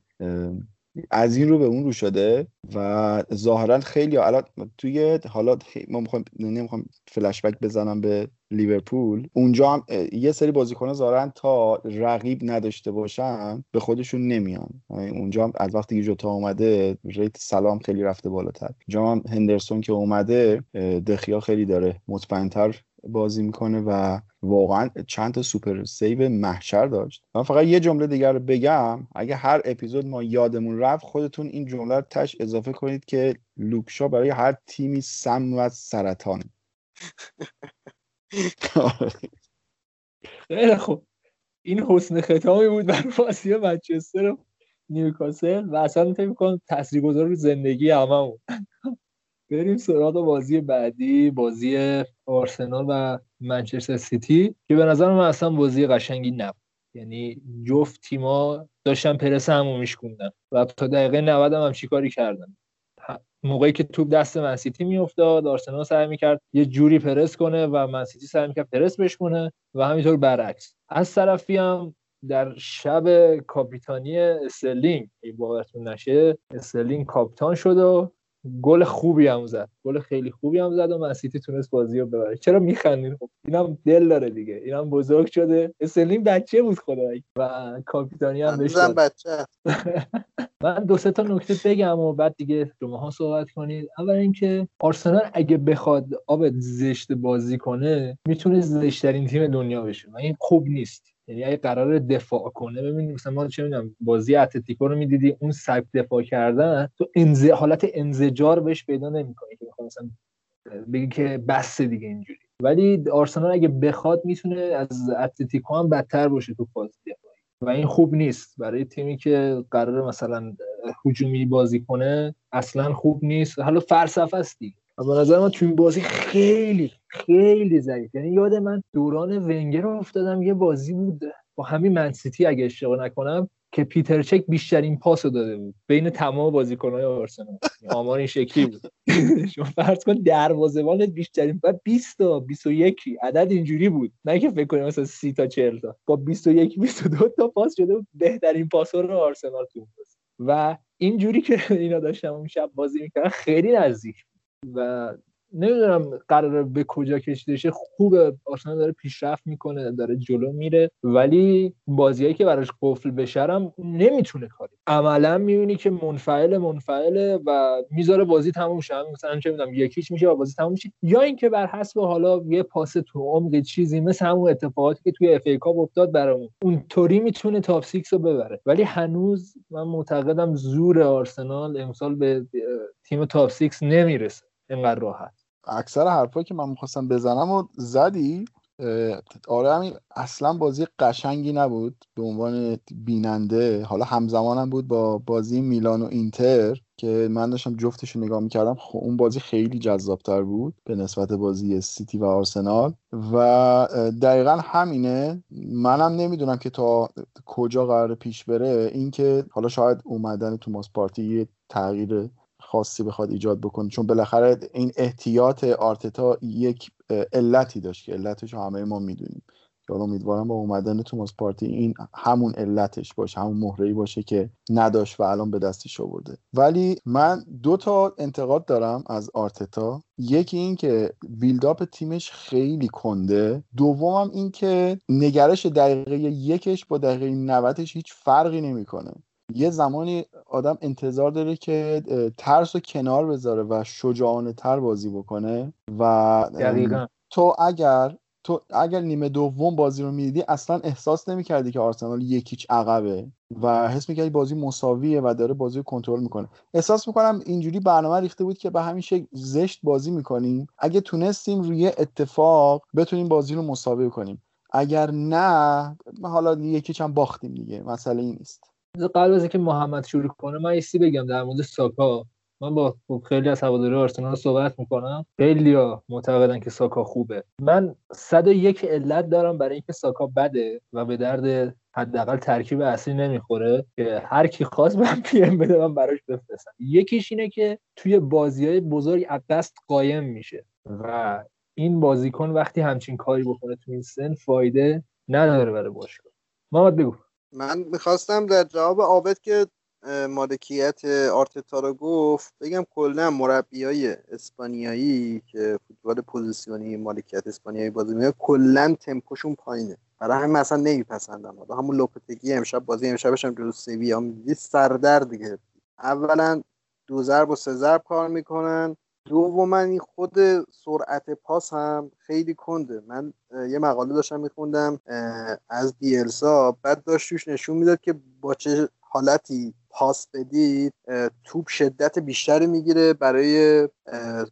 از این رو به اون رو شده. و ظاهرا خیلی الان توی حالا ما می‌خوایم نمی‌خوام فلش بک بزنم به لیورپول اونجا هم یه سری بازیکن ظاهرا تا رقیب نداشته باشن به خودشون نمیان. یعنی اونجا هم از وقتی جوتا اومده rate صلاح خیلی رفته بالاتر. اونجا هندرسون که اومده دخیا خیلی داره. مطمئنتر بازی می‌کنه و واقعا چند تا super save محشر داشت. من فقط یه جمله دیگر بگم. اگه هر اپیزود ما یادمون رفت خودتون این جمله رو تش اضافه کنید که لوک شاو برای هر تیمی سم و سرطان <laughs> خیلی خوب. این حسن ختامی بود برای بازی منچستر و نیوکاسل و اصلا فکر می‌کنم تاثیرگذار رو زندگی هممون بریم سراغ بازی بعدی بازی آرسنال و منچستر سیتی که به نظر من اصلا بازی قشنگی نبود. یعنی جفت تیما داشتن پرس همو میشکوندن و تا دقیقه 90 هم, هم چیکاری کردن. موقعی که توپ دست منسیتی میافتاد آرسنال سعی می‌کرد یه جوری پرس کنه و منسیتی سعی می‌کرد پرس بشکنه و همینطور برعکس. از طرفی هم در شب کاپیتانی استرلینگ این باورتون نشه استرلینگ کاپیتان شد و گل خوبی هم زد. گل خیلی خوبی هم زد و منسیتی تونست بازی رو ببره. چرا میخندین؟ خب اینم دل داره دیگه. اینم بزرگ شده. استرلینگ بچه بود خدایی. و کاپیتانی هم بهش بچه. <laughs> من دو سه تا نکته بگم و بعد دیگه شما صحبت کنید. اول اینکه آرسنال اگه بخواد آب زشت بازی کنه می‌تونه زشترین تیم دنیا بشه. و این خوب نیست. یعنی اگه قرار دفاع کنه ببین مثلا ما چه می‌دونم بازی اتلتیکو رو می‌دیدی اون سبک دفاع کردن تو انز... حالت انزجار بهش پیدا نمی‌کنه که مثلا بگی که بس دیگه اینجوری. ولی آرسنال اگه بخواد می‌تونه از اتلتیکو هم بدتر باشه تو فاز دفاعی. و این خوب نیست. برای تیمی که قرار مثلا هجومی بازی کنه اصلا خوب نیست. حالا فلسفه است دیگه. به نظر من تو این بازی خیلی خیلی ضعیف. یعنی یاد من دوران ونگر رو افتادم یه بازی بود با همین منسیتی اگه اشتباه نکنم که پیتر چک بیشترین پاس رو داده بود. بین تمام بازیکنهای آرسنال. آمار این شکلی بود. <laughs> شما فرض کن دروازه‌بان بیشترین بعد 20 تا 21 عدد اینجوری بود. نه که فکر کنیم مثلا 30 تا 40 تا. با 21 22 تا پاس شده بود. بهترین پاسور آرسنال تو و اینجوری که <laughs> اینا داشتم اون شب بازی می‌کردن خیلی نزدیک و نمی‌دونم قراره به کجا کشیده خوب آرسنال داره پیشرفت می‌کنه داره جلو میره. ولی بازیایی که براش قفل بشرم نمی‌تونه کاری. عملا می‌بینی که منفعل منفعله و می‌ذاره بازی تموم شه. مثلا چه می‌دونم یکیش میشه و بازی تموم میشه یا اینکه بر حسب حالا یه پاس تو عمق چیزی مثل همون اتفاقاتی که توی اف ای کاپ افتاد برامون. اونطوری می‌تونه تاپ 6 رو ببره. ولی هنوز من معتقدم زور آرسنال امسال به تیم تاپ 6 نمی‌رسه. اینقدر راحت. اکثر حرفایی که من می‌خواستم بزنم و زدی؟ آره همین اصلا بازی قشنگی نبود به عنوان بیننده. حالا همزمانم بود با بازی میلان و اینتر که من داشتم جفتش رو نگاه می‌کردم. خب اون بازی خیلی جذابتر بود به نسبت بازی سیتی و آرسنال. و دقیقا همینه. منم نمی‌دونم که تا کجا قرار پیش بره. اینکه حالا شاید اومدن توماس پارتی تغییر خاصی بخواد ایجاد بکنه. چون بالاخره این احتیاط آرتتا یک علتی داشت که علتش همه ما می‌دونیم. حالا امیدوارم با اومدن توماس پارتی این همون علتش باشه همون مهرهی باشه که نداشت و الان به دستش آورده. ولی من دو تا انتقاد دارم از آرتتا. یکی این که بیلداپ تیمش خیلی کنده. دومم این که نگرش دقیقه یکش با دقیقه 90 هیچ فرقی نمی‌کنه. یه زمانی آدم انتظار داره که ترس رو کنار بذاره و شجاعانه تر بازی بکنه و تو اگر تو اگر نیمه دوم بازی رو می‌دیدی اصلا احساس نمی‌کردی که آرسنال یکیچ عقبه و حس می‌کردی بازی مساویه و داره بازی رو کنترل می‌کنه. احساس می‌کنم اینجوری برنامه ریخته بود که به همین شکل زشت بازی می‌کنیم. اگه تونستیم روی اتفاق بتونیم بازی رو مساوی کنیم. اگر نه حالا یکیچ هم باختیم دیگه. مسئله این نیست. قبل از اینکه محمد شروع کنه من ایستی بگم در مورد ساکا. من با خیلی از هواداری آرسنال صحبت می‌کنم. خیلی معتقدن که ساکا خوبه. من 101 علت دارم برای اینکه ساکا بده و به درد حداقل ترکیب اصلی نمی‌خوره که هر کی خواست من <laughs> پی ام بده من براش بفرستم. یکیش اینه که توی بازی های بزرگ از دست قایم میشه و این بازیکن وقتی همچین کاری بکنه تو این سن فایده نداره برای باشگاه. محمد بگو. من می‌خواستم در جواب آبد که مالکیت آرتتا رو گفت بگم کلا مربی های اسپانیایی که فوتبال پوزیسیونی مالکیت اسپانیایی بازی می‌کنه کلا تمپوشون پایینه. برای همین مثلا نمیپسندن. حالا همون لوپتگی امشب بازی امشبش هم جلو سویا می‌دید سردرد دیگه. اولا دو ضرب و سه ضرب کار می‌کنن. دوما این خود سرعت پاس هم خیلی کنده. من یه مقاله داشتم میخوندم از بیلسا. بعد داشت توش نشون می‌داد که با چه حالتی پاس بدید توپ شدت بیشتری می‌گیره برای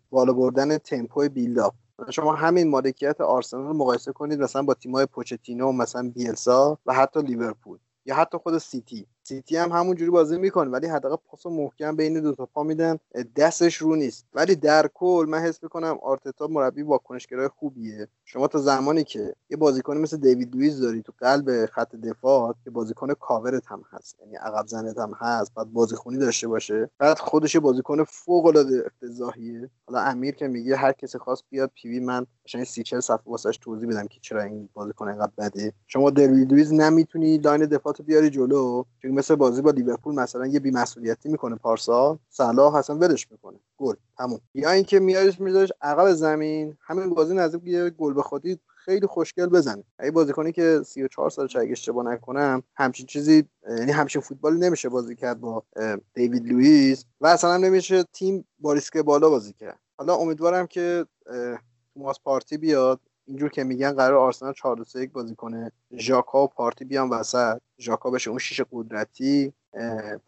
بالا بردن تمپو بیلداپ. شما همین مالکیت آرسنال رو مقایسه کنید مثلا با تیمای پوچتینو مثلا بیلسا و حتی لیورپول یا حتی خود سیتی. سیتی هم همون جوری بازی می‌کنه ولی حداقل پاس محکم بین دو تا پا میدن. دستش رو نیست. ولی در کل من حس می‌کنم آرتتا مربی واکنشگرای خوبیه. شما تا زمانی که یه بازیکن مثل دیوید لوئیس داری تو قلب خط دفاع که بازیکن کاورت هم هست. یعنی عقب زنت هم هست. بعد بازیخونی داشته باشه. بعد خودش بازیکن فوق العاده افتضاحیه. حالا امیر که میگه هر کسی خواست بیاد PV من مثلا سی 40 صفحه واسش توضیح بدم که چرا این بازیکن اینقدر بده. شما دیوید لوئیس نمی‌تونی line دفاعت بیاری جلو. مثل بازی با لیورپول مثلا یه بیمسئولیتی می‌کنه پارسا صلاح اصلا ولش می‌کنه. گل تموم. یا اینکه میاریش میذارش عقب زمین همین بازی نزدیک یه گل به خودی خیلی خوشگل بزنه. ای بازیکنی که 34 سال اگه اشتباه نکنم همچین چیزی یعنی همچین فوتبالی نمیشه بازی کرد با دیوید لوئیس و اصلا نمیشه تیم با ریسک بالا بازی کرد. حالا امیدوارم که توماس پارتی بیاد. اینجور که میگن قرار آرسنال 4 3 بازی کنه. ژاکا و پارتی بیان وسط. ژاکا بشه اون شیش قدرتی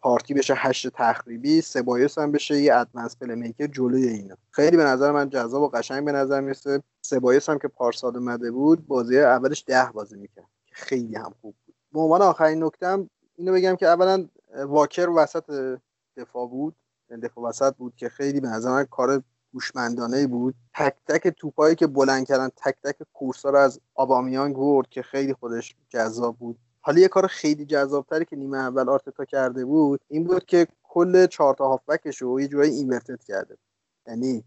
پارتی بشه هشت تخریبی سبایوس هم بشه یه advanced playmaker جلوی اینا. خیلی به نظر من جذاب و قشنگ به نظر می‌رسه. سبایوس هم که پارسال اومده بود بازی اولش ده بازی می‌کرد. خیلی هم خوب بود. به عنوان آخرین نکته اینو بگم که اولا واکر وسط دفاع بود. دفاع وسط بود که خیلی به نظر من کار هوشمندانه بود. تک تک توپایی که بلند کردن تک تک کورسا رو از اوبامیانگ برد که خیلی خودش جذاب بود. حالا یه کار خیلی جذابتری که نیمه اول آرتتا کرده بود این بود که کل چهار تا هافبکش رو یه جورایی inverted کرده یعنی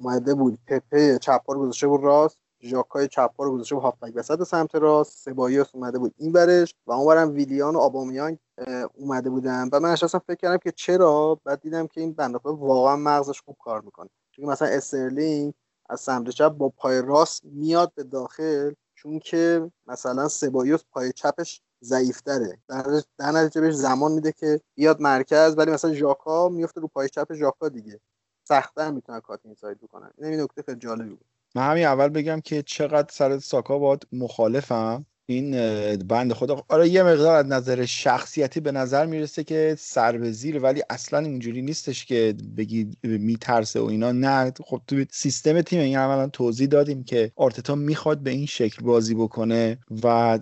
اومده بود پپه چپ رو گذاشته بود راست ژاکای چپ رو گذاشته بود هافبک وسط سمت راست سبایوس اومده بود این برش و اونورم ویلیان و آبامیان اومده بودن. و من اصلا فکر کردم که چرا؟ بعد دیدم که این بنده واقعا مغزش خوب کار می‌کنه. چون مثلا استرلینگ از سمت چپ با پای راست میاد به داخل چون که مثلا سبایوس پای چپش ضعیفتره. در نتیجه بهش زمان میده که بیاد مرکز ولی مثلا ژاکا میفته رو پای چپ ژاکا دیگه. سختتر کات اینساید بکنن این نکته خیلی جالبی بود. من همین اول بگم که چقدر سر ساکا باید مخالفم. این بند خدا. آره یه مقدار از نظر شخصیتی به نظر می‌رسه که سر به زیر ولی اصلا اینجوری نیستش که بگی میترسه و اینا. نه خب تو سیستم تیم این اولا توضیح دادیم که آرتتا می‌خواد به این شکل بازی بکنه و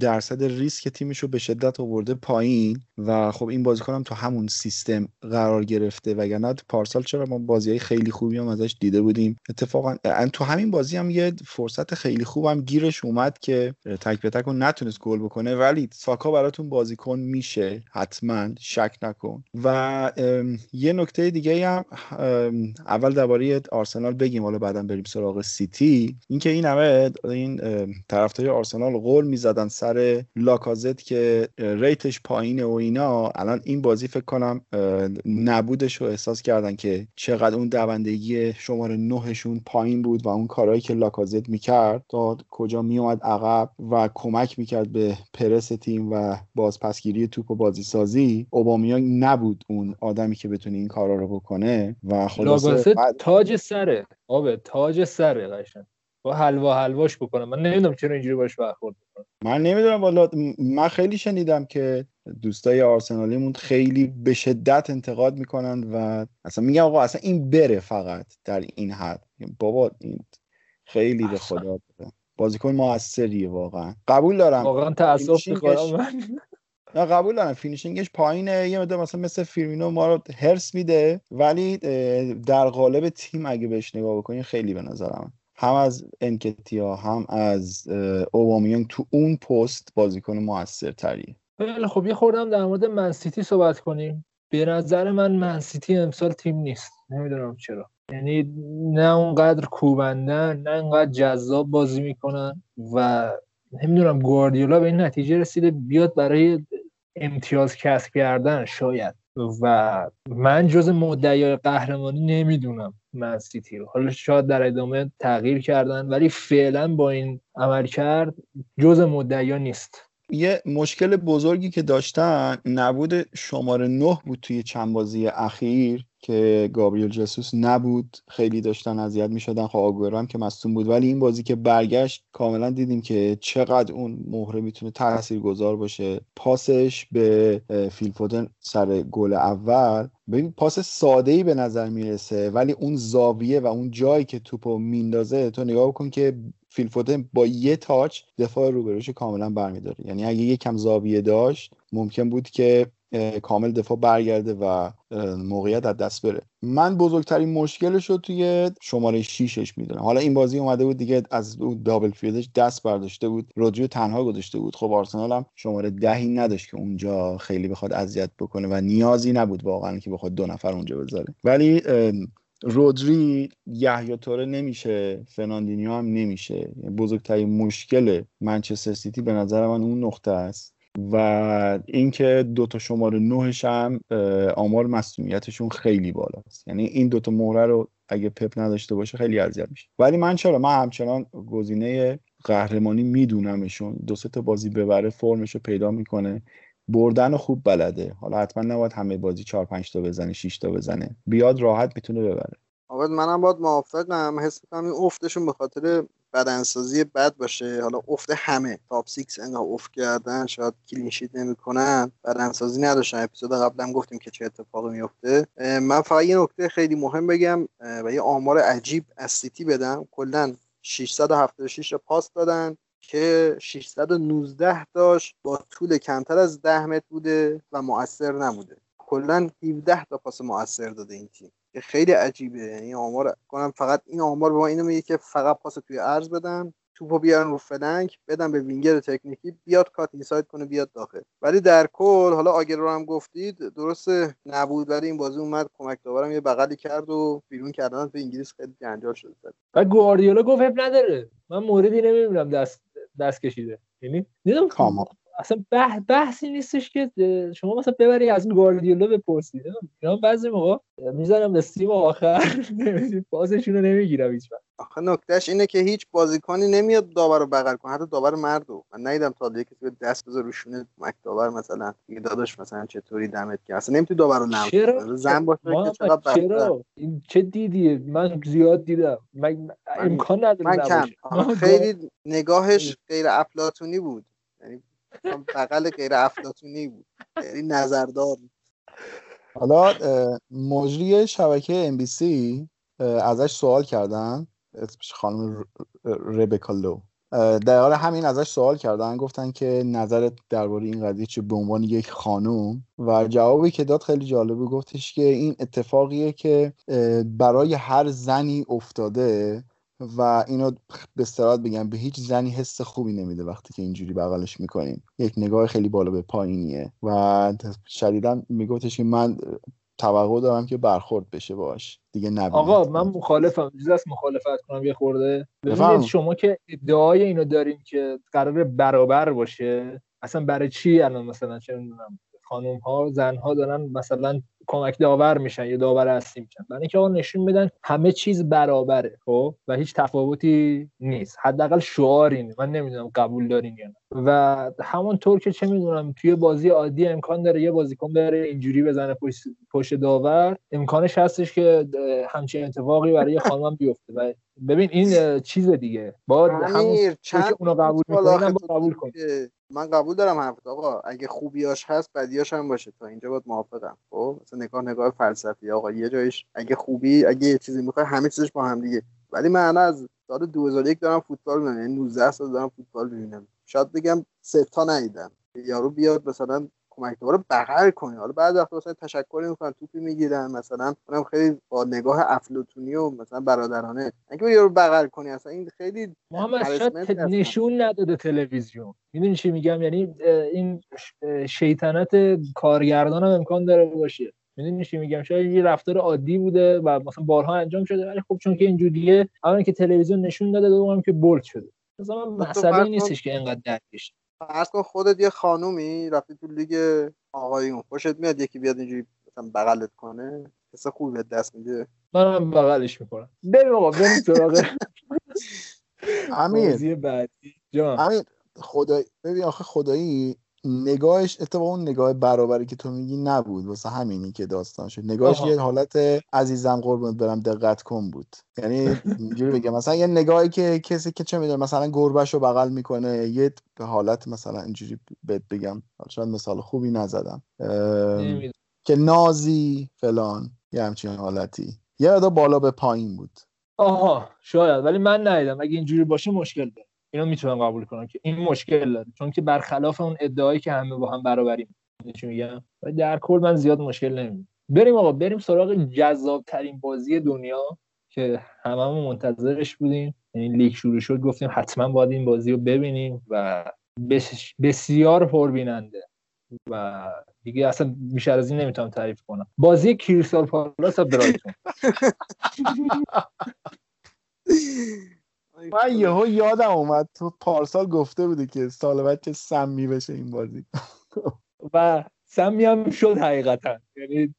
درصد ریسک تیمش رو به شدت آورده پایین. و خب این بازیکن هم تو همون سیستم قرار گرفته وگرنه پارسال چرا ما بازی های خیلی خوبی هم ازش دیده بودیم. اتفاقا تو همین بازی هم یه فرصت خیلی خوبم گیرش اومد که تک به تک نتونست گل بکنه. ولی ساکا براتون بازیکن میشه حتما. شک نکن. و یه نکته دیگه هم اول درباره آرسنال بگیم. حالا بعدا بریم سراغ سیتی. اینکه این همه این طرفدار آرسنال قول می‌زدن سر لاکازت که ریتش پایینه و اینا الان این بازی فکر کنم نبودش رو احساس کردن که چقدر اون دوندگی شماره نهشون پایین بود و اون کارهایی که لاکازت می‌کرد. تا کجا میومد عقب و کمک می‌کرد به پرس تیم و بازپسگیری توپ و بازی سازی اوبامیانگ نبود اون آدمی که بتونه این کارا رو بکنه و خلاصه تاج سره. آبه تاج سره قشنگ. با حلوا حلواش بکنم. من نمی‌دونم چرا اینجوری باش برخورد من نمی‌دونم والا من خیلی شنیدم که دوستای آرسنالیمون خیلی به شدت انتقاد می‌کنن و اصلا میگم آقا اصلا این بره فقط در این حد. بابا این خیلی به خدا بره. بازیکن موثریه واقعا. قبول دارم. واقعا تاسف می‌خورم نه قبول دارم. finishing ش پایینه. یه مدت مثلا مثل فیرمینو ما رو حرص میده. ولی در قالب تیم اگه بهش نگاه بکنی خیلی به نظرم. هم از انکتیا هم از اوبامیانگ تو اون پست بازیکن موثرتریه خیلی خب یه خوردم در مورد منسیتی صحبت کنیم. به نظر من منسیتی امسال تیم نیست. نمی‌دونم چرا. یعنی نه اونقدر کوبندن نه اونقدر جذاب بازی می‌کنن و نمی‌دونم گواردیولا به این نتیجه رسیده بیاد برای امتیاز کسب کردن شاید. و من جز مدعیای قهرمانی نمی‌دونم من سیتی رو. حالا شاید در ادامه تغییر کردن ولی فعلا با این عمل کرد جز مدعیا نیست. یه مشکل بزرگی که داشتن نبود شماره نه بود توی چند بازی اخیر که گابریل جسوس نبود. خیلی داشتن اذیت می‌شدن. خب آگورو هم که مصوم بود. ولی این بازی که برگشت کاملا دیدیم که چقدر اون مهره می‌تونه گذار باشه. پاسش به فیلفودن سر گل اول. ببین پاس ساده ای به نظر می‌رسه. ولی اون زاویه و اون جایی که توپو میندازه تو نگاه کن که فیلفودن با یه تاچ دفاع روبروش کاملا برمیداره. یعنی اگه یه کم زاویه داشت ممکن بود که کامل دفاع برگرده و موقعیت از دست بره. من بزرگترین مشکلش رو توی شماره 6ش می‌دونم. حالا این بازی اومده بود دیگه از اون دابل فیلدش دست برداشته بود. رودریو تنها گذاشته بود. خب آرسنال هم شماره دهی نداشت که اونجا خیلی بخواد اذیت بکنه و نیازی نبود واقعا که بخواد دو نفر اونجا بذاره. ولی رودری یحیی توره نمیشه فرناندینیو هم نمیشه. بزرگترین مشکل منچستر سیتی به نظر من اون نقطه است. و اینکه دوتا شماره نهش هم آمار مصدومیتشون خیلی بالاست. یعنی این دوتا مهره رو اگه پپ نداشته باشه خیلی اذیت میشه. ولی من چرا؟ من همچنان گزینه قهرمانی میدونمشون. دو سه تا بازی ببره فرمش رو پیدا می‌کنه. بردن خوب بلده. حالا حتما نباید همه بازی چهار پنج تا بزنه 6 تا بزنه. بیاد راحت می‌تونه ببره. آقا منم با این موافقم حس می‌کنم این افتشون به خاطر بدنسازی بد باشه. حالا افت همه. top six انقدر افت کردن شاید clean sheet نمی‌کنن. بدنسازی نداشتن. اپیزود قبلا گفتیم که چه اتفاقی میفته من فقط یه نکته خیلی مهم بگم و یه آمار عجیب از سیتی بدم. کلا 676 پاس دادن. که 619 تاش با طول کمتر از 10 متر بوده و مؤثر نبوده. کلا 17 تا پاس مؤثر داده این تیم که خیلی عجیبه. یعنی آمار کنم فقط این آمار به ما اینو میگه که فقط پاس توی عرض بدن توپو بیارن رو flank بدن به وینگر تکنیکی بیاد cut inside کنه بیاد داخل. ولی در کل حالا آگوئرو هم گفتید درست نبود ولی این بازی اومد کمک داورم یه بغلی کرد و بیرون کردن تو انگلیس خیلی جنجال شده و گواردیولا گفت نداره. من موردی نمی‌بینم دست دست کشیده. یعنی دیدم اصلا بحثی نیستش که شما مثلا ببری از این گواردیولا بپرسید اینا بعضی موقع می‌زنم به سیم آخر. <laughs> پاسشون رو نمی‌گیرم هیچ آخه نکتهش اینه که هیچ بازیکنی نمیاد داور رو بغل کنه. حتی داور مردو من ندیدم تا کسی به دست بذاره روشونه مک داور مثلا. یه داداش مثلا چطوری دمت کرد اصلا نمی‌تونی داور رو نم چرا؟ زن باشه چرا؟ این چه دیدی من زیاد دیدم. من امکان نداره من کم. <laughs> خیلی نگاهش غیر افلاطونی بود. یعنی بغل غیر افلاتونی بود. یعنی نظردار حالا مجری شبکه ام بی سی ازش سوال کردن. اسمش خانم ربکا لو. در حال همین ازش سوال کردن. گفتن که نظرت درباره این قضیه چه به عنوان یک خانوم. و جوابی که داد خیلی جالبه گفتش که این اتفاقیه که برای هر زنی افتاده و اینو به استراد بگم به هیچ زنی حس خوبی نمیده وقتی که اینجوری بغلش می‌کنیم. یک نگاه خیلی بالا به پایینیه و شدیدا میگفتش که من توقع دارم که برخورد بشه باش. دیگه نبینید آقا من مخالفم. چیز از مخالفت کنم یه خورده. ببینید شما که ادعای اینو دارین که قرار برابر باشه اصلا برای چی الان مثلا چه می‌دونم خانم ها زن ها دارن مثلا کمک داور میشن یا داور اصلی میشن. برای اینکه آقا نشون بدن همه چیز برابره خب؟ و هیچ تفاوتی نیست. حداقل شعار اینه من نمی‌دونم قبول دارین یا نه. و همونطور که چه می‌دونم توی بازی عادی امکان داره یه بازیکن بره اینجوری بزنه پشت, پشت داور. امکانش هستش که همچین اتفاقی برای خانم بیفته. و ببین این چیز دیگه. با همون که اونو قبول می‌کنن قبول کن. من قبول دارم حرفت آقا. اگه خوبیاش هست بدیاش هم باشه. تا اینجا باید موافقم. خب؟ مثلا نگاه نگاه فلسفی. آقا یه جایش اگه خوبی اگه یه چیزی می‌خوای همه چیزش با هم دیگه. ولی من از سال 2001 دارم فوتبال می‌بینم. یعنی 19 سال دارم فوتبال می‌بینم. شاید بگم سه تا ندیدم. یارو بیاد مثلا کمک رو بغل کنی حالا بعد وقت مثلا تشکر می‌کنن توپی می‌گیرن مثلا اونم خیلی با نگاه افلاطونی و مثلا برادرانه. اگه یارو بغل کنی اصلا این خیلی محمد نشون نداده تلویزیون. می‌دونی چی میگم؟ یعنی این شیطنت کارگردان هم امکان داره باشه. می‌دونی چی میگم؟ شاید یه رفتار عادی بوده و مثلا بارها انجام شده ولی خب چون که اینجوریه اولا که تلویزیون نشون داده دوم که بولد شده. مثلا مسئله نیستش که اینقدر درکش فرض کن خودت یه خانومی رفتی تو لیگ آقایون خوشت میاد یکی بیاد اینجوری مثلا بغلت کنه؟ حس خوبی به دست میده؟ منم بغلش می‌کنم بریم آقا بریم سراغ <laughs> امیر. بعدی. امیر خدایی ببین آخه خدایی نگاهش اتفاقا اون نگاه برابری که تو میگی نبود واسه همینی که داستان شد. نگاهش یه حالت عزیزم قربونت برم دقت کن بود. یعنی اینجوری بگم مثلا یه نگاهی که کسی که چه می‌دونه مثلا گربش رو بغل می‌کنه یه به حالت مثلا اینجوری بهت بگم. شاید مثال خوبی نزدم. که نازی فلان یه همچین حالتی. یه بالا به پایین بود. آها شاید. ولی من ندیدم. اگه اینجوری باشه مشکل داره. اینو می‌تونم قبول کنم که این مشکل داره. چون که برخلاف اون ادعایی که همه با هم برابریم. چی میگم؟ در کل من زیاد مشکل نمی‌دونم بریم آقا بریم سراغ جذاب ترین بازی دنیا که هممون منتظرش بودیم. یعنی لیگ شروع شد گفتیم حتما باید این بازی رو ببینیم و بسیار پربیننده. و دیگه اصلا بیشتر از این نمی‌تونم تعریف کنم. بازی کریستال پالاس برایتون. <laughs> من یهو یادم اومد تو پارسال گفته بودی که سال بعد که سمی بشه این بازی. و سمی هم شد حقیقتا. یعنی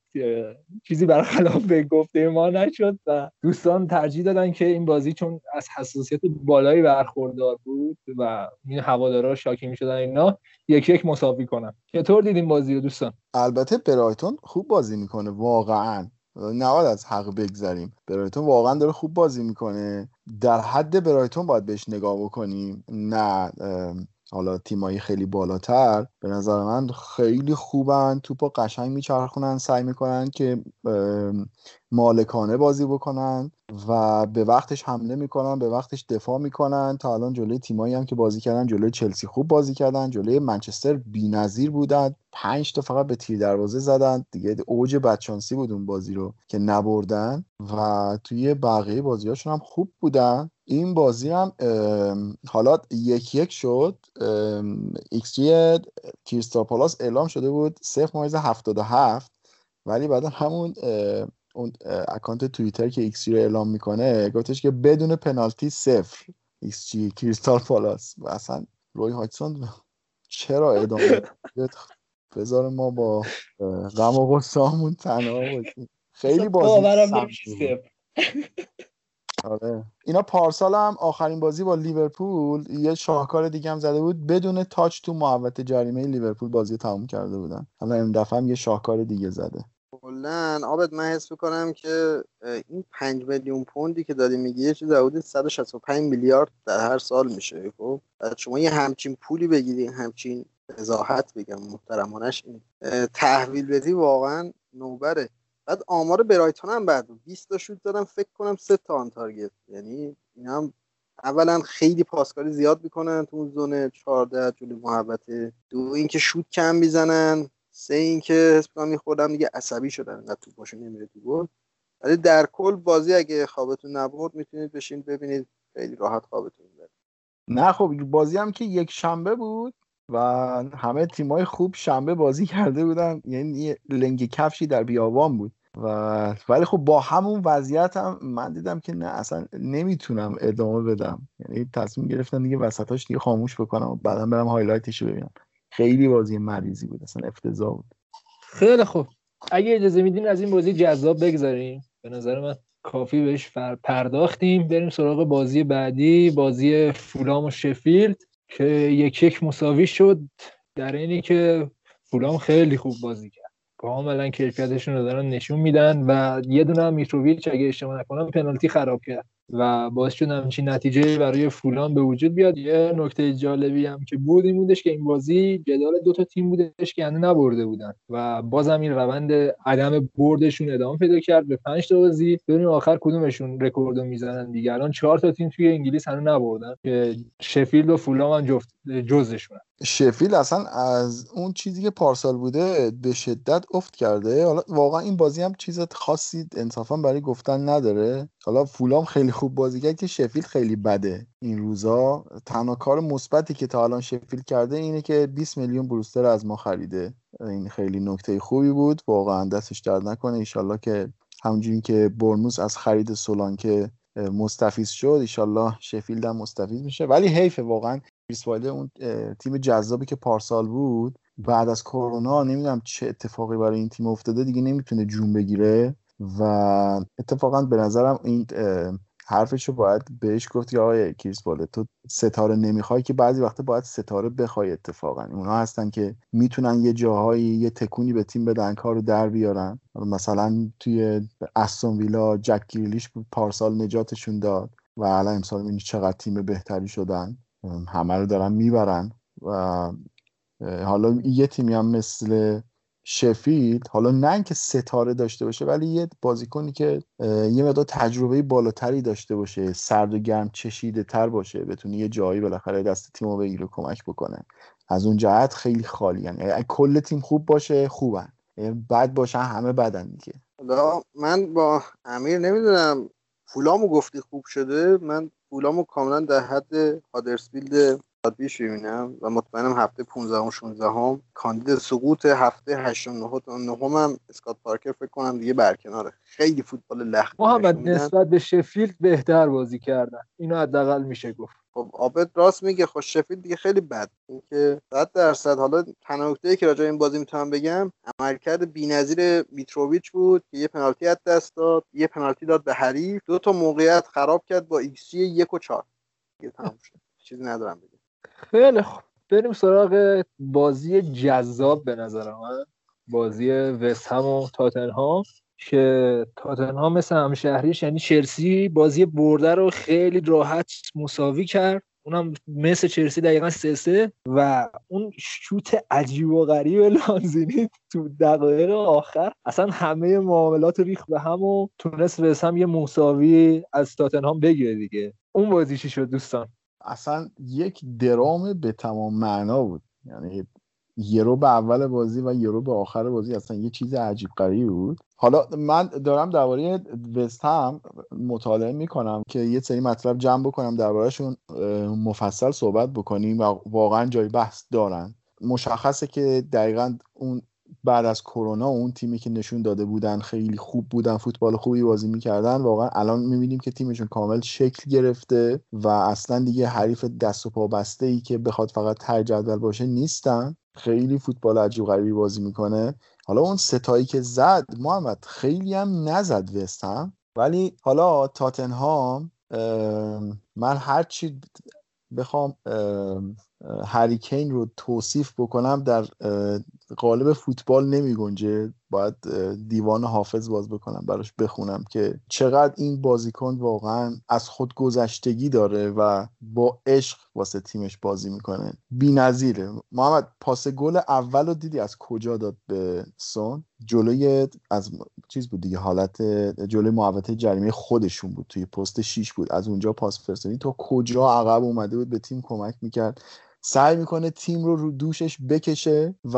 چیزی برخلاف به گفته ما نشد و دوستان ترجیح دادن که این بازی چون از حساسیت بالایی برخوردار بود و این هوادارا شاکی می‌شدن اینا یک یک مساوی کنن. چطور دیدیم بازی رو دوستان؟ البته برایتون خوب بازی می‌کنه واقعا. نباید از حق بگذریم. برایتون واقعا داره خوب بازی می‌کنه. در حد برایتون باید بهش نگاه بکنیم. نه حالا تیمایی خیلی بالاتر به نظر من خیلی خوبن. توپا قشنگ میچرخونن سعی می‌کنن که مالکانه بازی بکنن و به وقتش حمله می‌کنن به وقتش دفاع می‌کنن. تا الان جلوی تیمایی هم که بازی کردن جلوی چلسی خوب بازی کردن جلوی منچستر بی‌نظیر بودن. پنج تا فقط به تیر دروازه زدن. دیگه اوج بدشانسی بود اون بازی رو که نبردن و توی بقیه بازیهاشون هم خوب بودن. این بازی هم حالا یک یک شد. ایکس جی کریستال اعلام شده بود صفر ممیز 77 ولی بعد همون اون account توییتر که x رو اعلام می‌کنه گفتش که بدون پنالتی صفر. ایکس جی کریستال پالاس. و اصلا روی هاجسون چرا ادامه بذار ما با غم و غصه تنها باشیم. خیلی بازی آره. اینا پارسال هم آخرین بازی با لیورپول یه شاهکار دیگه هم زده بود. بدون تاچ تو محوطه جریمه لیورپول بازی تموم کرده بودن. حالا این دفعه هم یه شاهکار دیگه زده. کلا. آبد من حس می‌کنم که این 5 میلیون پوندی که داری میگی یه چیز حدود 165 میلیارد در هر سال میشه خب؟ شما یه همچین پولی بگیری همچین وضاحت بگم محترمانش این تحویل بدی واقعا نوبره. بعد آمار برایتون هم بعد 20 تا شوت دادم فکر کنم 3 تا آن تارگت. یعنی این هم اولا خیلی پاسکاری زیاد می‌کنن تو اون زون 14 جلوی محبته دو اینکه شوت کم می‌زنن. سه اینکه حس کنم میخوردم دیگه عصبی شدن نه تو باشون نمیره تو گل. ولی در کل بازی اگه خوابتون نبرد می‌تونید بشین ببینید. خیلی راحت خوابتون ببرید نه خب بازی هم که یک شنبه بود. و همه تیمای خوب شنبه بازی <laughs> کرده بودن. یعنی لنگ کفشی در بیابان بود. و ولی خب با همون وضعیت هم من دیدم که نه اصلا نمی‌تونم ادامه بدم. یعنی تصمیم گرفتم دیگه وسطاش دیگه خاموش بکنم و بعدا برم هایلایتش رو ببینم. خیلی بازی مریضی بود اصلا افتضاح بود. خیلی خوب. اگه اجازه میدین از این بازی جذاب بگذاریم. به نظر من کافی بهش پرداختیم. بریم سراغ بازی بعدی بازی فولام و شفیلد. که یک یک مساوی شد در اینی که فولام خیلی خوب بازی کرد. کاملا کیفیتشون رو دارن نشون میدن و یه دونه میتروویچ اگه اشتباه نکنم پنالتی خراب کرد. و باعث شد همچین نتیجه برای فولان به وجود بیاد. یه نکته جالبی هم که بود این بودش که این بازی جدال دو تا تیم بودش که هنوز نبرده بودن و بازم این روند عدم بردشون ادامه پیدا کرد به پنج تا بازی. ببینیم آخر کدومشون رکوردو می‌زنن دیگه. الان چهار تا تیم توی انگلیس هنوز نبردن. که شفیلد و فولام هم جفت جزشون شفیل اصلا از اون چیزی که پارسال بوده به شدت افت کرده. حالا واقعا این بازی هم چیز خاصی انصافا برای گفتن نداره. حالا فولام خیلی خوب بازی کرد که شفیل خیلی بده این روزا. تنها کار مثبتی که تا الان شفیل کرده اینه که 20 میلیون بروستر از ما خریده. این خیلی نکته خوبی بود. واقعا دستش درد نکنه. ایشالله که همونجوری که برموز از خرید سولانکه مستفیض شد ایشالله شفیلد هم مستفیض میشه. ولی حیفه واقعا. کریس اون تیم جذابی که پارسال بود بعد از کرونا نمی‌دونم چه اتفاقی برای این تیم افتاده دیگه نمی‌تونه جون بگیره و اتفاقا به نظرم این حرفشو باید بهش گفت که آقای کریس باله تو ستاره نمی‌خوای که بعضی وقتا باید ستاره بخوای اتفاقا. اونها هستن که می‌تونن یه جاهایی یه تکونی به تیم بدن کارو در بیارن. مثلا توی استون ویلا جک گریلیش پارسال نجاتشون داد و الان امسال می‌بینی چقدر تیم بهتری شدن. همه رو دارن می‌برن و حالا یه تیمی هم مثل شفید حالا نه اینکه ستاره داشته باشه ولی یه بازیکنی که یه مقدار تجربه بالاتری داشته باشه سرد و گرم چشیده تر باشه بتونه یه جایی بالاخره دست تیم رو بگیره کمک بکنه. از اون جهت خیلی خالی. یعنی کل تیم خوب باشه خوبن. بد باشن همه بدن دیگه. حالا من با امیر نمی‌دونم فولامو گفتی خوب شده؟ من فولامو کاملا در حد هادرسفیلد بیش ببینم و مطمئنم هفته 15 و 16 هم. کاندید سقوط هفته 8 و 9 هم اسکات پارکر فکر کنم دیگه برکناره. خیلی فوتبال لخت محمد نسبت به شفیلد بهتر بازی کردن. اینو حداقل میشه گفت. خب آبد راست میگه خب شفیلد دیگه خیلی بد. اینکه 100 درصد حالا تنها نکته که راجع این بازی می‌تونم بگم عملکرد بی‌نظیر میتروویچ بود که یه پنالتی از دست داد یه پنالتی داد به حریف دو تا موقعیت خراب کرد با ایکس 1 و 4 دیگه تموم شد. چیزی ندارم بگم. خیلی خوب. بریم سراغ بازی جذاب به نظر من. بازی وست هم و تاتنهام. که تاتنهام مثل همشهریش یعنی چلسی بازی برده رو خیلی راحت مساوی کرد. اونم مثل چلسی دقیقا سه سه و اون شوت عجیب و غریب لانزینی تو دقایق آخر اصلا همه معادلات ریخت به هم و تونست هم یه مساوی از تاتنهام بگیره دیگه. اون بازی چی شد دوستان؟ اصلا یک درام به تمام معنا بود. یعنی یورو به اول بازی و یورو به آخر بازی اصلا یه چیز عجیب غریبی بود. حالا من دارم درباره وست هم مطالعه می‌کنم که یه سری مطلب جمع بکنم دربارهشون مفصل صحبت بکنیم و واقعا جای بحث دارن. مشخصه که دقیقا اون بعد از کرونا اون تیمی که نشون داده بودن خیلی خوب بودن فوتبال خوبی بازی می‌کردن واقعا الان می‌بینیم که تیمشون کامل شکل گرفته و اصلا دیگه حریف دست و پا بسته ای که بخواد فقط تر جدول باشه نیستن. خیلی فوتبال عجیب غریبی بازی می‌کنه. حالا اون ستایی که زد محمد خیلی هم نزد وستم ولی حالا تاتنهام من هرچی بخوام هریکین رو توصیف بکنم در قالب فوتبال نمی گنجه. باید دیوان حافظ باز بکنم براش بخونم که چقدر این بازیکن واقعا از خود گذشتگی داره و با عشق واسه تیمش بازی می‌کنه. بی نظیره محمد پاس گل اول رو دیدی؟ از کجا داد به سون؟ جلوی از چیز بود دیگه حالت جلوی محوطه جریمه خودشون بود. توی پست 6 بود. از اونجا پاس فرستادی. تا کجا عقب اومده بود؟ به تیم کمک می‌کرد. سعی می‌کنه تیم رو رو دوشش بکشه و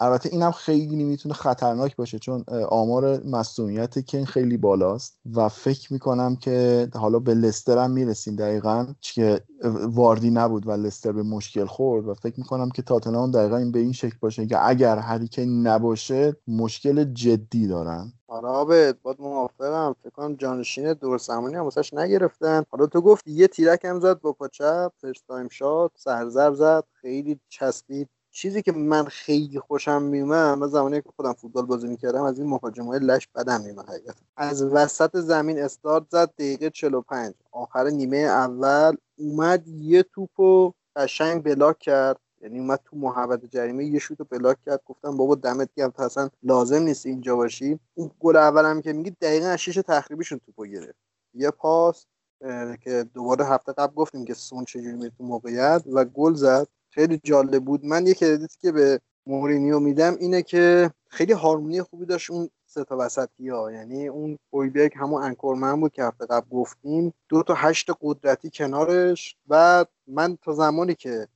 البته اینم خیلی می‌تونه خطرناک باشه چون آمار مصومیت کین خیلی بالاست و فکر می‌کنم که حالا به لستر هم می‌رسیم دقیقا که واردی نبود و لستر به مشکل خورد و فکر می‌کنم که تاتنهام دقیقا این به این شکل باشه که اگر هریکین نباشه مشکل جدی دارن. آره آبت باید موافقم. فکر کنم جانشین دور زمانی هم واسش نگرفتن. حالا تو گفت یه تیرک هم زد با پا چپ فرست تایم شات سرزر زد. خیلی چسبید. چیزی که من خیلی خوشم میومد من زمانی که خودم فوتبال بازی می‌کردم از این های لش بدم میومد حقیقت از وسط زمین استارت زد دقیقه 45 آخر نیمه اول اومد یه توپو قشنگ بلاک کرد. یعنی اومد تو محوطه جریمه یه شوت بلاک کرد گفتم بابا دمت گرم تو اصلا لازم نیست اینجا باشی. اون گل اول هم که میگی دقیقا از شیش تخریبیشون توپو گرفت. یه پاس که دوباره هفته قبل گفتیم که سون چجوری میره تو موقعیت و گل زد. خیلی جالب بود. من یه credit ی که به مورینیو میدم اینه که خیلی هارمونی خوبی داشت. اون سه تا وسطی ها یعنی اون هویبرگ همون anchor man بود که هفته قبل گفتیم. دو تا هشت قدرتی کنارش و من تا زمانی که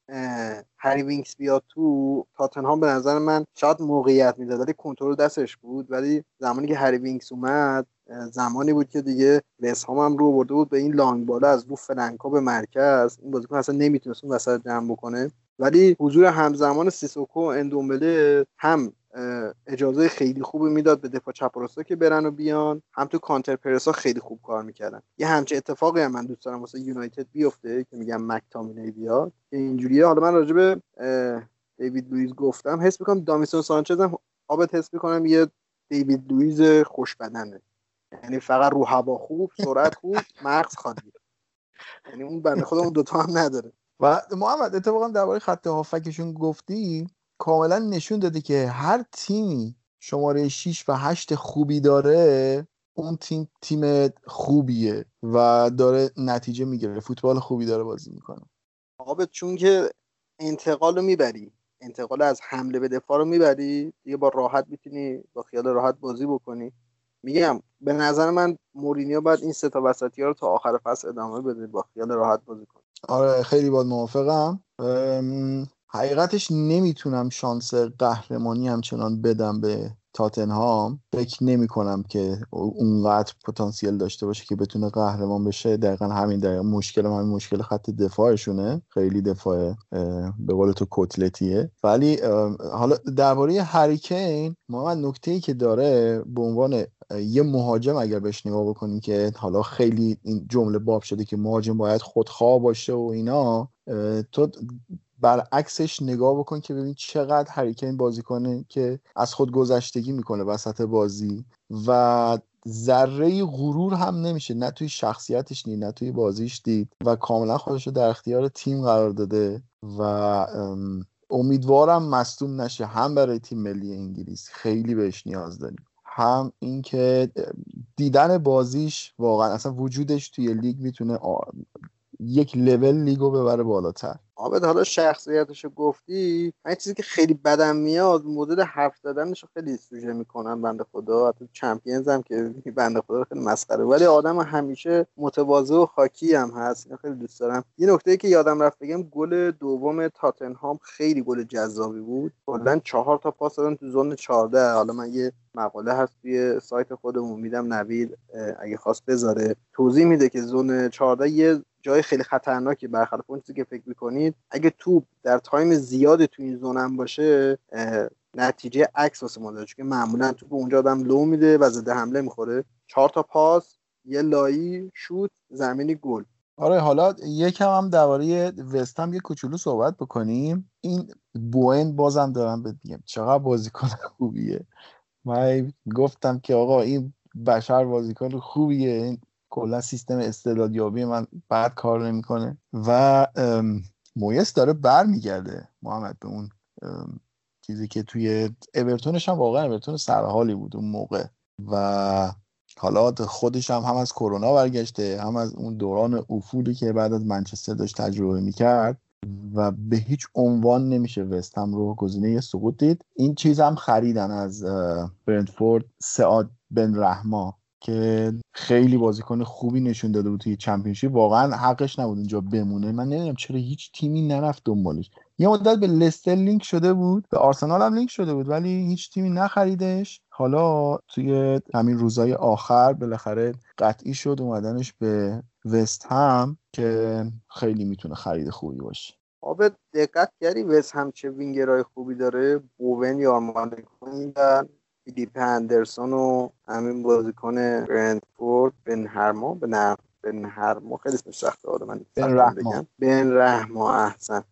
هری وینکس بیاد تو تاتنهام به نظر من شاید موقعیت می‌داد ولی کنترل دستش بود. ولی زمانی که هری وینکس اومد زمانی بود که دیگه وست هم رو برده بود به این long ball ا از رو flank ا به مرکز. این بازیکن اصلا نمی‌تونست اون وسط جمع بکنه. ولی حضور همزمان سیسوکو و اندومبله هم اجازه خیلی خوبی می‌داد به دفاع چپ و که برن و بیان. هم تو counter press ا خیلی خوب کار می‌کردن. یه همچه اتفاقی هم من دوست دارم واسه یونایتد بیفته که میگم مکتامینی بیاد. که اینجوریه. حالا من راجع به دیوید لوئیس گفتم. حس می‌کنم داوینسون سانچز هم آبت حس می‌کنم یه دیوید لوئیس خوش بدنه یعنی فقط رو هوا خوب سرعت خوب مغز خالی. یعنی اون بنده خودمون دوتا هم نداره. و محمد اتفاقا درباره خط هافکشون گفتی؟ کاملا نشون داده که هر تیمی شماره 6 و 8 خوبی داره اون تیم تیم خوبیه و داره نتیجه می‌گیره. فوتبال خوبی داره بازی می‌کنه. آقا چون که انتقال رو می‌بری انتقال از حمله به دفاع رو می‌بری دیگه با راحت می‌تونی با خیال راحت بازی بکنی. میگم به نظر من مورینیو باید این سه تا وسطی ها رو تا آخر فصل ادامه بده با خیال راحت بازی کنه. آره خیلی باید موافقم. حقیقتش نمی‌تونم شانس قهرمانی همچنان بدم به تاتنهام. فکر نمی کنم که اونقدر پتانسیل داشته باشه که بتونه قهرمان بشه. دقیقا همین دقیقا مشکل همین مشکل خط دفاعشونه. خیلی دفاع به قول تو کتلتیه. ولی حالا درباره هریکین ما نکته ای که داره به عنوان یه مهاجم اگر بهش نگاه بکنیم که حالا خیلی این جمله باب شده که مهاجم باید خودخواه باشه و اینا تو برعکسش نگاه بکن که ببین چقدر هریکین بازی کنه که از خود گذشتگی می‌کنه وسط بازی و ذره غرور هم نمیشه. نه توی شخصیتش نی نه توی بازیش دید و کاملا خودش رو در اختیار تیم قرار داده و امیدوارم مصدوم نشه. هم برای تیم ملی انگلیس خیلی بهش نیاز داریم. هم اینکه دیدن بازیش واقعا اصلا وجودش توی لیگ می‌تونه یک لول لیگو ببره بالاتر. عابد حالا شخصیتش گفتی من چیزی که خیلی بدم میاد مدل حرف زدنش خیلی سوژه می‌کنن بنده خدا. حتی چمپیونز هم که بنده خدا خیلی مسخره. ولی آدم همیشه متواضع و خاکی هم هست. اینو خیلی دوست دارم. یه نکته که یادم رفت بگم گل دوم تاتنهام خیلی گل جذابی بود. کلا چهار تا پاس دادن تو زون 14 حالا من یه مقاله هست توی سایت خودمون میدم نوید اگه خواست بذاره. توضیح میده که zone 14 یه جای خیلی خطرناکی برخلاف اون چیزی که فکر می‌کنید اگه توپ در تایم زیاد تو این zone هم باشه نتیجه عکس واسه ما داره چون معمولا توپ اونجا آدم لو میده و ضد حمله می‌خوره. چهار تا پاس یه لایی شوت زمینی گل. آره حالا یکم هم درباره وست هم یه کوچولو صحبت بکنیم. این بوون بازم دارم بهت میگم چقدر بازیکن خوبیه. من گفتم که آقا این بشر بازیکن خوبیه این کلا سیستم استعدادیابی من بعد کار نمی‌کنه. و مویس داره برمیگرده محمد به اون چیزی که توی اورتونش هم واقعا اورتون سرحالی بود اون موقع. و حالا خودش هم هم از کرونا برگشته هم از اون دوران افولی که بعد از منچستر داشت تجربه می‌کرد و به هیچ عنوان نمیشه وستم رو گزینه سقوط دید. این چیز هم خریدن از برنتفورد سعاد بن رحما. که خیلی بازیکن خوبی نشون داده بود توی چمپیونشیپ. واقعا حقش نبود اونجا بمونه. من نمی‌دونم چرا هیچ تیمی نرفت دنبالش. یه مدت به لستر لینک شده بود. به آرسنال هم لینک شده بود ولی هیچ تیمی نخریدش. حالا توی همین روزهای آخر بالاخره قطعی شد اومدنش به وست هم که خیلی می‌تونه خرید خوبی باشه. آب دقت کردی وست هم چه وینگرهای خوبی داره؟ بوون یا آرمانی فیلیپ اندرسون و همین بازیکن برندفورد بن هرما به نه بن هرما خیلی اسمش سخته. آره من بن رحما. بن رحما احسن.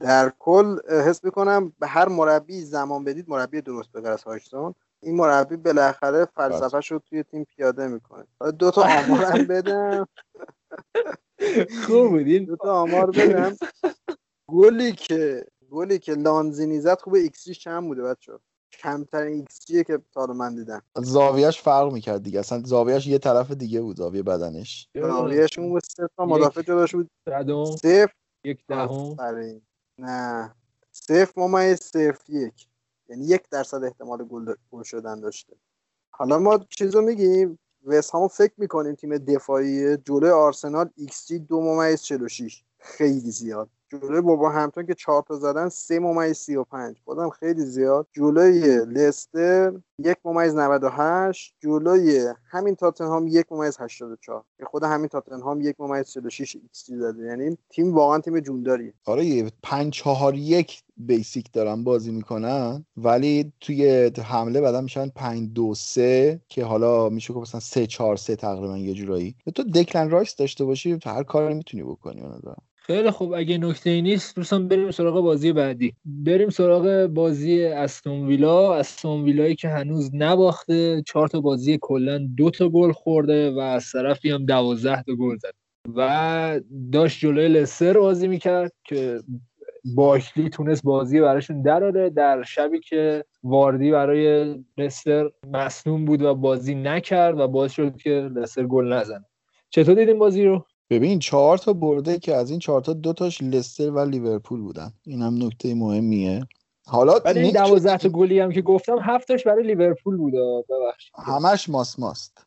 در کل حس می‌کنم به هر مربی زمان بدید مربی درست بگر از هایشتون این مربی بالاخره فلسفه رو توی تیم پیاده می‌کنه. دو تا آمارم <laughs> بدم. خوب بودین دو تا آمار بدم. گلی که گلی که لانزینی زد خوب ایکسیش چند بوده بچه کمترین ایکس که تا من دیدم. زاویهش فرق می‌کرد دیگه. اصلا زاویهش یه طرف دیگه بود زاویه بدنش. زاویهش اون سه تا مدافع جلوش بود صفر. یک دهم. نه. صفر ممیز صفر یک. یعنی یک درصد احتمال گل شدن داشته. حالا ما چیزو میگیم وست همو فکر می‌کنیم تیم دفاعی جلوی آرسنال ایکس جی دو ممیز 46 خیلی زیاد. جلوی ولورهمپتون که چهار تا زدن سه ممیز سی و پنج. بازم خیلی زیاد. جلوی لستر یک ممیز 98 جلوی همین تاتنهام یک ممیز 84 که خود همین تاتنهام یک ممیز 46 ایکس زده. یعنی تیم واقعا تیم جونداری آره 5 4 1 basic دارن بازی می‌کنن. ولی توی حمله بعدا میشن 5 2 3 که حالا میشه گفت مثلا 3 4 3 تقریبا یه جورایی. تو دکلن رایس داشته باشی هر کاری می‌تونی بکنی اون خیلی خوب. اگه نکته ای نیست دوستان بریم سراغ بازی بعدی. بریم سراغ بازی استون ویلا. استون ویلایی که هنوز نباخته. چهار تا بازی کلا دو تا گل خورده و از طرفی هم دوازده تا گل زد. و داشت جلوی لستر بازی می‌کرد که باشلی تونست بازی براشون دراره در شبی که واردی برای لستر مصنوم بود و بازی نکرد و باعث شد که لستر گل نزنه. چطور دیدیم بازی رو؟ ببین چهار تا برده که از این چهار تا دو تاش لستر و لیورپول بودن. این هم نکته مهمیه. حالا ولی این دوازده تا گلی هم که گفتم هفتش برای لیورپول بود. ببخشید. همش ماس ماست.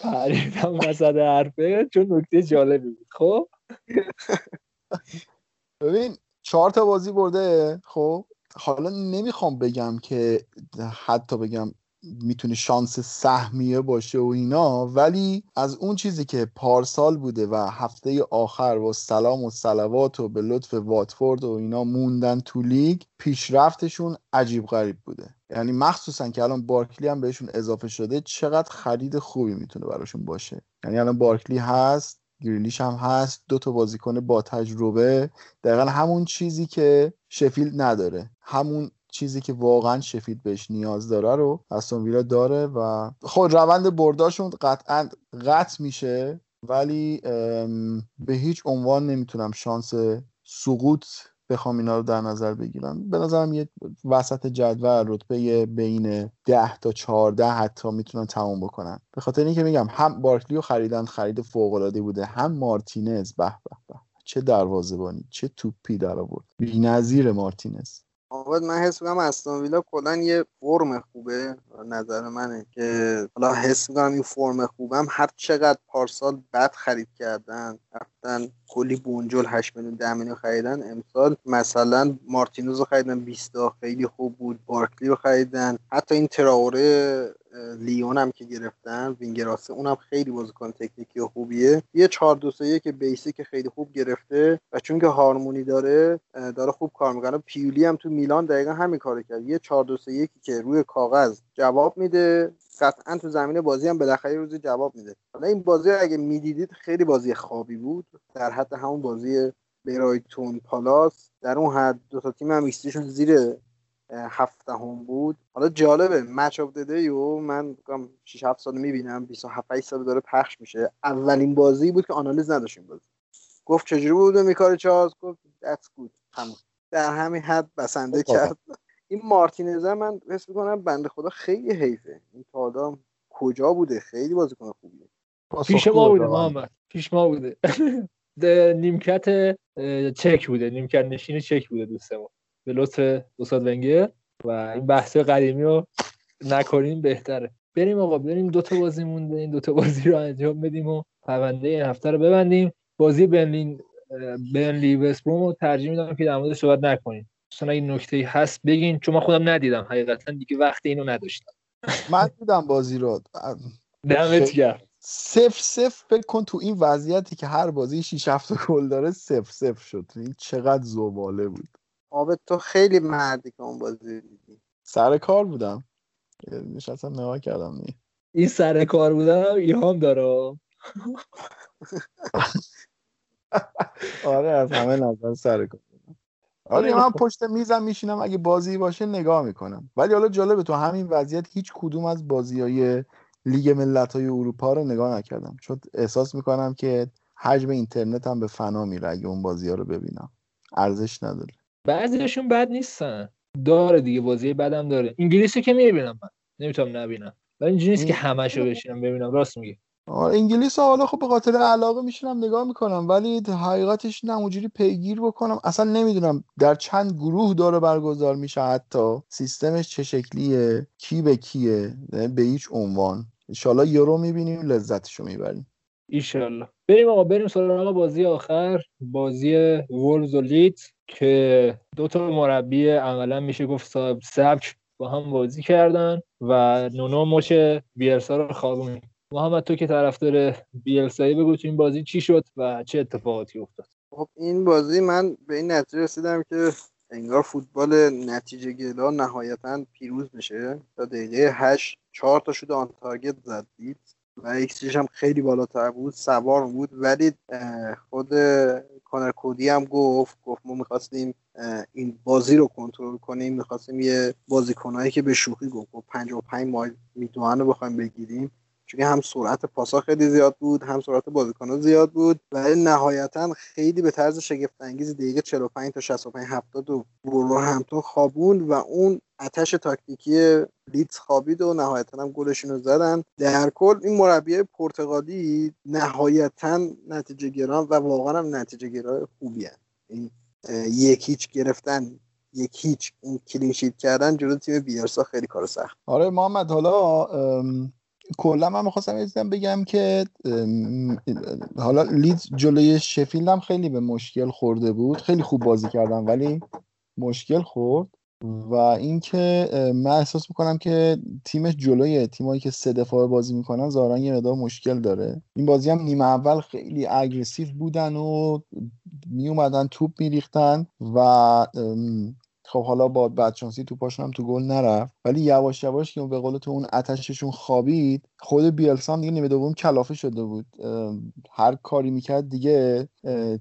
پریدم وسط حرفه چون نکته جالبی بود. خب؟ <laughs> ببین چهار تا بازی برده خب؟ حالا نمی‌خوام بگم که حتی بگم می‌تونه شانس سهمیه باشه و اینا ولی از اون چیزی که پارسال بوده و هفته آخر و سلام و سلوات و به لطف واتفورد و اینا موندن تو لیگ پیشرفتشون عجیب غریب بوده. یعنی مخصوصا که الان بارکلی هم بهشون اضافه شده چقدر خرید خوبی می‌تونه براشون باشه. یعنی الان بارکلی هست گریلیش هم هست دو تا بازیکن با تجربه دقیقا همون چیزی که شفیلد نداره. همون چیزی که واقعا شفید بهش نیاز داره رو استون ویلا داره و خود خب روند برداشون قطعا قطع میشه ولی به هیچ عنوان نمی‌تونم شانس سقوط بخوام اینا رو در نظر بگیرم. به نظرم یه وسط جدول رتبه بین 10 تا 14 حتی می‌تونن تمام بکنن. به خاطر اینکه میگم هم بارکلی رو خریدن خرید فوق العاده بوده هم مارتینز به به به. چه دروازه‌بانی چه توپی در آورد. بی‌نظیر مارتینز. آقا من حس می‌کنم استون ویلا کلا یه فرم خوبه نظر منه که حالا حس می‌کنم این فرم خوبم هر چقدر پارسال بد خرید کردن رفتن کلی بونجل 8 میلیون 10 میلیون خریدن امسال مثلا مارتینوز رو خریدن 20 خیلی خوب بود بارکلی رو خریدن حتی این تراوره لیون هم که گرفتن وینگراسه اونم خیلی بازیکن تکنیکی و خوبیه. یه 4 2 3 که بیسیک خیلی خوب گرفته و چون که هارمونی داره داره خوب کار می‌کنه. پیولی هم تو میلان دقیقا همین کارو کرد. یه 4 2 3 که روی کاغذ جواب میده قطعا تو زمین بازی هم بالاخره روزی جواب میده. حالا این بازی اگه می‌دیدید خیلی بازی خوابی بود. در حد همون بازی برایتون پالاس. در اون حد دو تا تیم هم زیر هفته بود. حالا جالبه مچ آف دی و من 6 7 سال می‌بینم 27 8 سال داره پخش میشه. اولین بازی بود که آنالیز نداشتیم بازی. گفت چجوری بود میکار چارلز؟ گفت that's good. همون در همین حد بسنده خب، کرد. این مارتینز من حس می‌کنم بنده خدا خیلی حیفه. این تا کجا بوده؟ خیلی بازیکن خوبیه. پیش ما بوده محمد. پیش ما بوده. <laughs> نیمکت چک بوده. نیمکت نشین چک بوده دوستمون به لطف استاد ونگر و این بحث قدیمی رو نکنیم بهتره. بریم آقا بریم دو تا بازی مونده این دو تا بازی رو انجام بدیم و پرونده این هفته رو ببندیم. بازی برلین برنلی وستبروم رو ترجیح میدم که در موردش صحبت نکنیم. اصلا این نکته هست بگین چون من خودم ندیدم. حقیقتا دیگه وقت اینو نداشتم. من دیدم بازی رو. دمت گرم. صفر صفر فکر کن تو این وضعیتی که هر بازی 6 7 گل داره صفر صفر شد. این چقدر زباله بود. آبت تو خیلی مردی که اون بازی دیدی. سر کار بودم. نشستم نگاه کردم نی. این سر کار بودم ایهام داره. <laughs> آره از همه نظر سر کار آره من پشت میزم میشینم اگه بازی باشه نگاه می‌کنم. ولی حالا جالبه تو همین وضعیت هیچ کدوم از بازی های لیگ ملت های اروپا رو نگاه نکردم. چون احساس می‌کنم که حجم اینترنت هم به فنا میره اگه اون بازی ها رو ببینم. ارزش نداره. بعضیشون بد نیستن. داره دیگه بازی بدم داره. انگلیسی که می‌بینم من. نمی‌تونم نبینم. ولی اینجوری نیست که همشو بشینم ببینم. راست میگی. انگلیس حالا خب به خاطر علاقه میشینم نگاه می‌کنم. ولی حقیقتش نه اونجوری پیگیر بکنم. اصلا نمی‌دونم در چند گروه داره برگزار میشه حتی. سیستمش چه شکلیه؟ کی به کیه؟ به هیچ عنوان. انشالله یورو می‌بینیم لذتشو می‌بریم. ایشالله. بریم آقا بریم سراغ بازی آخر. بازی وولز و لیت که دو تا مربی عملا میشه گفت سبک با هم بازی کردن و نونو مچ بیلسا رو خوابون محمد تو که طرفدار بیلسایی بگو تو این بازی چی شد و چه اتفاقاتی افتاد؟ خب این بازی من به این نتیجه رسیدم که انگار فوتبال نتیجه گلا نهایتا پیروز میشه. تا دقیقه هشت چهار تا shot on target زد لیدز و ایکسیش هم خیلی بالاتر بود سوار بود. ولی خود کانر کودی هم گفت گفت ما می‌خواستیم این بازی رو کنترل کنیم. می‌خواستیم یه بازیکنهایی که به شوخی گفت 55 مایل میدوان رو بخوایم بگیریم. چون هم سرعت پاسا خیلی زیاد بود هم سرعت بازیکن‌ها زیاد بود. ولی نهایتا خیلی به طرز شگفت انگیز دقیقه 45 تا 65 70 و برو همتون خوابوند و اون اتش تاکتیکی لیدز خوابید و نهایتا هم گلشون رو زدن. در کل این مربی پرتغالی نهایتا نتیجه گران و واقعا هم نتیجه گرای خوبی این یک هیچ گرفتن یک هیچ اون کلینشیت کردن جلو تیم بیارسا خیلی کار سخت. آره محمد حالا کلا من می‌خواستم بگم که حالا لیدز جلوی شفیلد هم خیلی به مشکل خورده بود. خیلی خوب بازی کردن ولی مشکل خورد. و اینکه من احساس می‌کنم که تیمش جلوی تیمایی که سه دفاعه بازی می‌کنن ظاهرا یه مقدار مشکل داره. این بازی هم نیمه اول خیلی اگریسیو بودن و میومدن توپ میریختن و خب حالا با بدشانسی توپاشون هم تو گل نرفت. ولی یواش یواش که به قول تو اون اتششون خوابید خود بیلسا هم دیگه نیمه دوم کلافه شده بود. هر کاری می‌کرد دیگه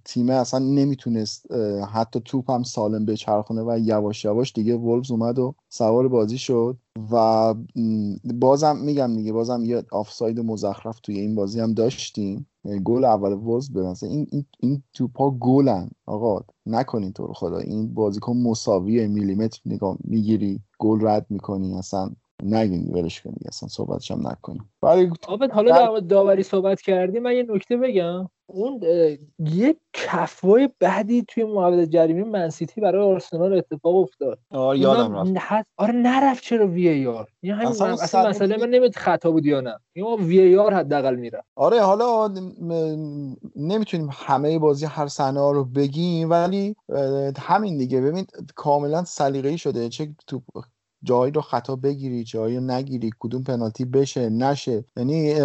تیمه اصلا نمی‌تونست حتی توپ هم سالم بچرخونه و یواش یواش دیگه وولفز اومد و سوار بازی شد. و بازم میگم دیگه بازم یه آفساید مزخرف توی این بازی هم داشتیم. گل اول وز به این این, این توپا گلن. آقا نکنین تو خدا. این بازیکن مساوی میلیمتر نگاه می‌گیری گل رد می‌کنی. اصلا نگین ولش کنید اصلا صحبتش هم نکنیم ولی آبت حالا در مورد داوری صحبت کردی من یه نکته بگم. اون یه کفوای بعدی توی محوطه جریمه منسیتی برای آرسنال اتفاق افتاد. آره یادم رفت. آره نرفت چرا وی ای آر؟ این همین اصلا من- اصلا مسئله من نمید خطا بود یا نه. این وی ای آر حداقل میره آره حالا م- نمی‌تونیم همه بازی هر صحنه رو بگیم ولی همین دیگه. ببین کاملا سلیقه‌ای شده. چه تو جایی رو خطا بگیری جایی رو نگیری کدوم پنالتی بشه نشه. یعنی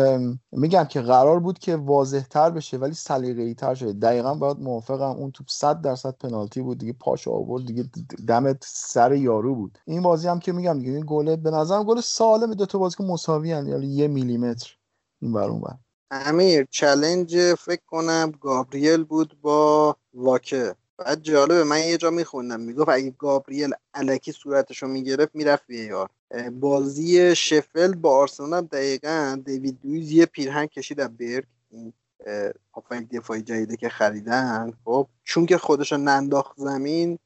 میگم که قرار بود که واضح تر بشه ولی سلیقه‌ای تر شده. دقیقا باید موافقم اون توپ 100 درصد پنالتی بود دیگه پاشو آورد دیگه دمت سر یارو بود. این بازی هم که میگم دیگه گل به نظرم گل سالم دو تا بازیکن مساوی ان یعنی یه میلیمتر. این بر اون بر امیر challenge فکر کنم گابریل بود با واکر بعد جالبه من یه جا میخوندم می‌گفت اگه گابریل الکی صورتشو می‌گرفت می‌رفت VAR بازی شفلد با آرسنال دقیقا دیوید لویز یه پیرهن کشید از برگه. اه، هافبک دفاعی جدیده که خریدن خب چون که خودشو ننداخت زمین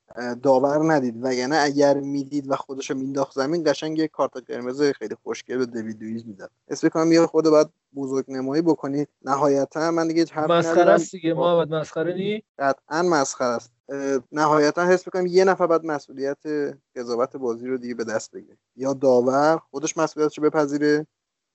داور ندید. وگرنه اگر می‌دید و خودشو مینداخت زمین قشنگ یه کارت قرمز خیلی خوشگل به دیوید لویز می‌داد. اسم کنم یه خود باید بزرگ نمایی بکنید نهایتا من دیگه حرفی مسخره است دیگه محمد مسخره نی؟ قطعا مسخره است. نهایتا حس می‌کنم یه نفر باید مسئولیت قضاوت بازی رو دیگه به دست بگیره. یا داور خودش مسئولیتش رو بپذیره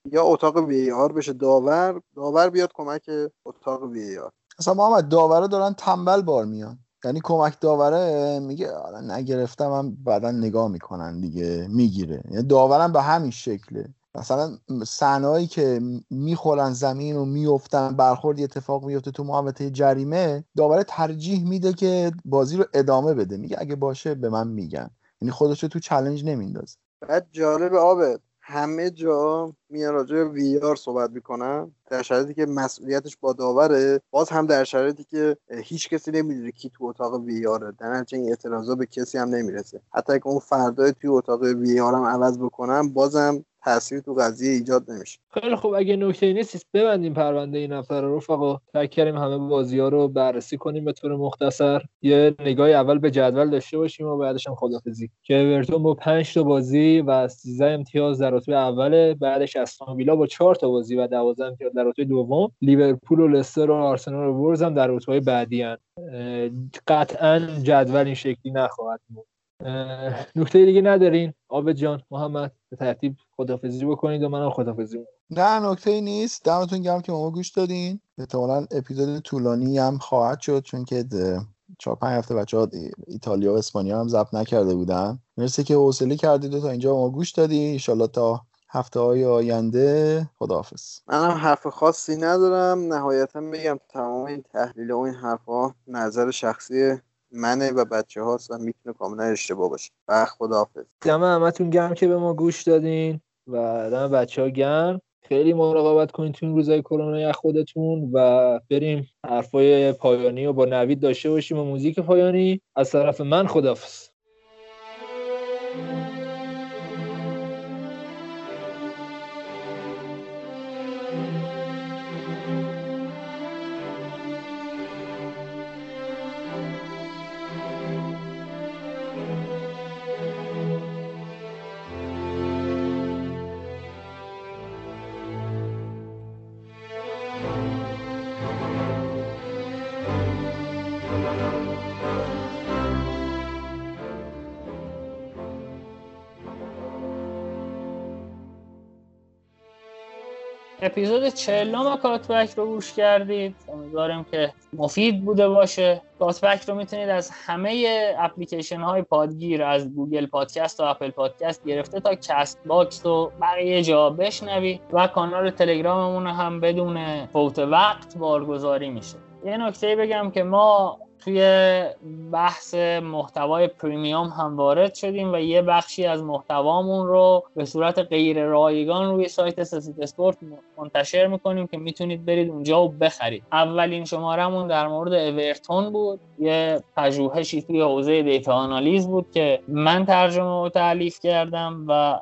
یا اتاق وی آر بشه. داور داور بیاد کمک اتاق وی آر. اصلا محمد داوره دارن تنبل بار میان. یعنی کمک داوره میگه آره نگرفتم هم بعدا نگاه می‌کنن دیگه می‌گیره. یعنی داورم به همین شکله. مثلا صحنه‌ای که می‌خورن زمین و میفتن برخورد اتفاق میفته تو محوطه جریمه داوره ترجیح میده که بازی رو ادامه بده. میگه اگه باشه به من میگن. یعنی خودش رو تو چلنج نمیندازه. بعد جالب آبه همه جا میان راجع به وی آر صحبت می‌کنن در شرایطی که مسئولیتش با داوره باز هم در شرایطی که هیچ کسی نمی‌دونه کی تو اتاق وی آره در نتیجه این اعتراضا به کسی هم نمی‌رسه. حتی اگه اون فردای توی اتاق وی آر هم عوض بکنم بازم تاثیر تو قضیه ایجاد نمیشه. خیلی خوب. اگه نکته نیست ببندیم پرونده این هفته رو. رفقا سعی کردیم همه بازی ها رو بررسی کنیم به طور مختصر. یه نگاه اول به جدول داشته باشیم و بعدش هم خدافزی که اورتون با 5 تا بازی و 13 امتیاز در رتبه اوله بعدش استون ویلا با 4 تا بازی و 12 امتیاز در رتبه دوم. لیورپول و لستر و آرسنال و وولز هم در رتبه بعدی هن. قطعا جدول این شکلی نخواهد بود. نکته دیگه ندارین؟ آبد جان محمد به ترتیب خدافزی بکنید و منم خدافزی نه نکته نیست. دمتون گرم که ما گوش دادین. احتمالا اپیزود طولانی هم خواهد شد چون که چهار پنج هفته بچه ها ایتالیا و اسپانیا هم ضبط نکرده بودن. مرسی که حوصله کردید و تا اینجا ما گوش دادی انشالله تا هفته های آینده خداحافظ. منم حرف خاصی ندارم. نهایتا بگم تمام این تحلیل و این حرفها نظر شخصی منه و بچه هاست و می‌تونه کاملا اشتباه باشه. و خداحافظ. دم همتون گرم که به ما گوش دادین و دم بچه ها گرم. خیلی مراقبت کنید تو این روزای کرونا خودتون و بریم حرفای پایانی و با نوید داشته باشیم و موزیک پایانی. از طرف من خدافظ اپیزود چهلم کاتبک رو گوش کردید. امیدوارم که مفید بوده باشه. کاتبک رو می‌تونید از همه اپلیکیشن های پادگیر از گوگل پادکست و اپل پادکست گرفته تا کست باکس و بقیه جا بشنوید و کانال تلگراممون هم بدون فوت وقت بارگذاری میشه. یه نکته بگم که ما توی بحث محتوای premium هم وارد شدیم و یه بخشی از محتوامون رو به صورت غیر رایگان روی سایت سسیت اسپورت منتشر می‌کنیم که می‌تونید برید اونجا و بخرید. اولین شمارهمون در مورد اورتون بود. یه پژوهشی توی حوزه دیتا آنالیز بود که من ترجمه و تعلیف کردم و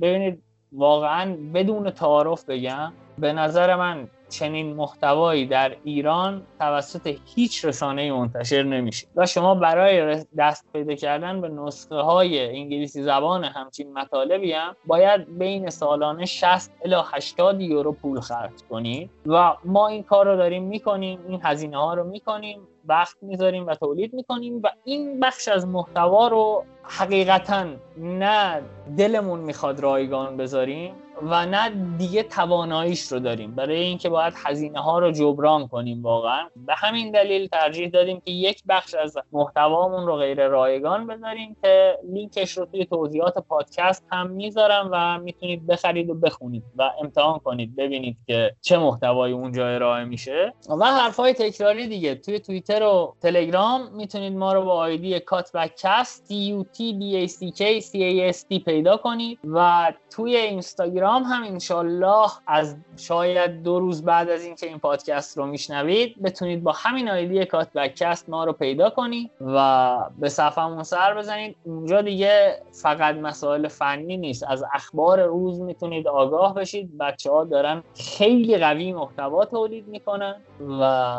ببینید واقعا بدون تعارف بگم به نظر من چنین محتوایی در ایران توسط هیچ رسانه منتشر نمیشه. و شما برای دست پیدا کردن به نسخه های انگلیسی زبان همچین مطالبی هم باید بین سالانه 60 الی 80 یورو پول خرج کنید. و ما این کار رو داریم می‌کنیم این هزینه ها رو می‌کنیم وقت می‌ذاریم و تولید می‌کنیم و این بخش از محتوا رو حقیقتا نه دلمون می‌خواد رایگان بذاریم و نه دیگه تواناییش رو داریم. برای اینکه باید هزینه ها رو جبران کنیم واقعا. به همین دلیل ترجیح دادیم که یک بخش از محتوامون رو غیر رایگان بذاریم که لینکش رو توی توضیحات پادکست هم می‌ذارم و می‌تونید بخرید و بخونید و امتحان کنید ببینید که چه محتوایی اونجا ارائه میشه. و حرفای تکراری دیگه. توی توییتر و تلگرام می‌تونید ما رو با آیدی کاتبکست T U T B A C C A S T پیدا کنید. و توی اینستاگرام هم انشالله از شاید دو روز بعد از اینکه این پادکست رو میشنوید بتونید با همین آیدی کات بکست ما رو پیدا کنید و به صفحمون سر بزنید. اونجا دیگه فقط مسائل فنی نیست از اخبار روز می‌تونید آگاه بشید. بچه ها دارن خیلی قوی محتوا تولید می‌کنن و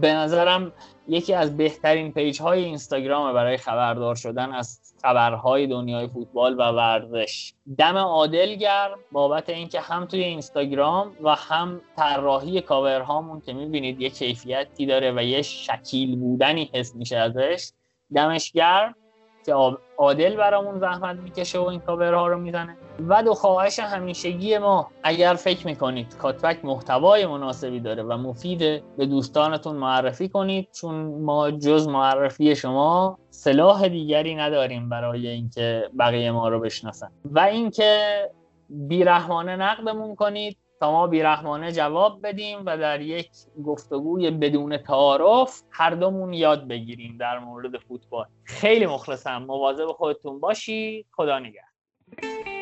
به نظرم یکی از بهترین پیج های اینستاگرام برای خبردار شدن از خبرهای دنیای فوتبال و ورزش. دم عادل گرم بابت اینکه هم توی اینستاگرام و هم طراحی کاورهامون که می‌بینید یه کیفیتی داره و یه شکیل بودنی حس میشه ازش دمش گرم که عادل برامون زحمت می‌کشه و این کاورها رو می‌زنه. و دو خواهش همیشگی ما اگر فکر می‌کنید کاتبک محتوای مناسبی داره و مفیده به دوستانتون معرفی کنید چون ما جز معرفی شما سلاح دیگری نداریم برای اینکه بقیه ما رو بشناسن. و اینکه بیرحمانه نقدمون کنید تا ما بیرحمانه جواب بدیم و در یک گفتگوی بدون تعارف هر دومون یاد بگیریم در مورد فوتبال. خیلی مخلصم. مواظب خودتون باشید خدا نگهدار.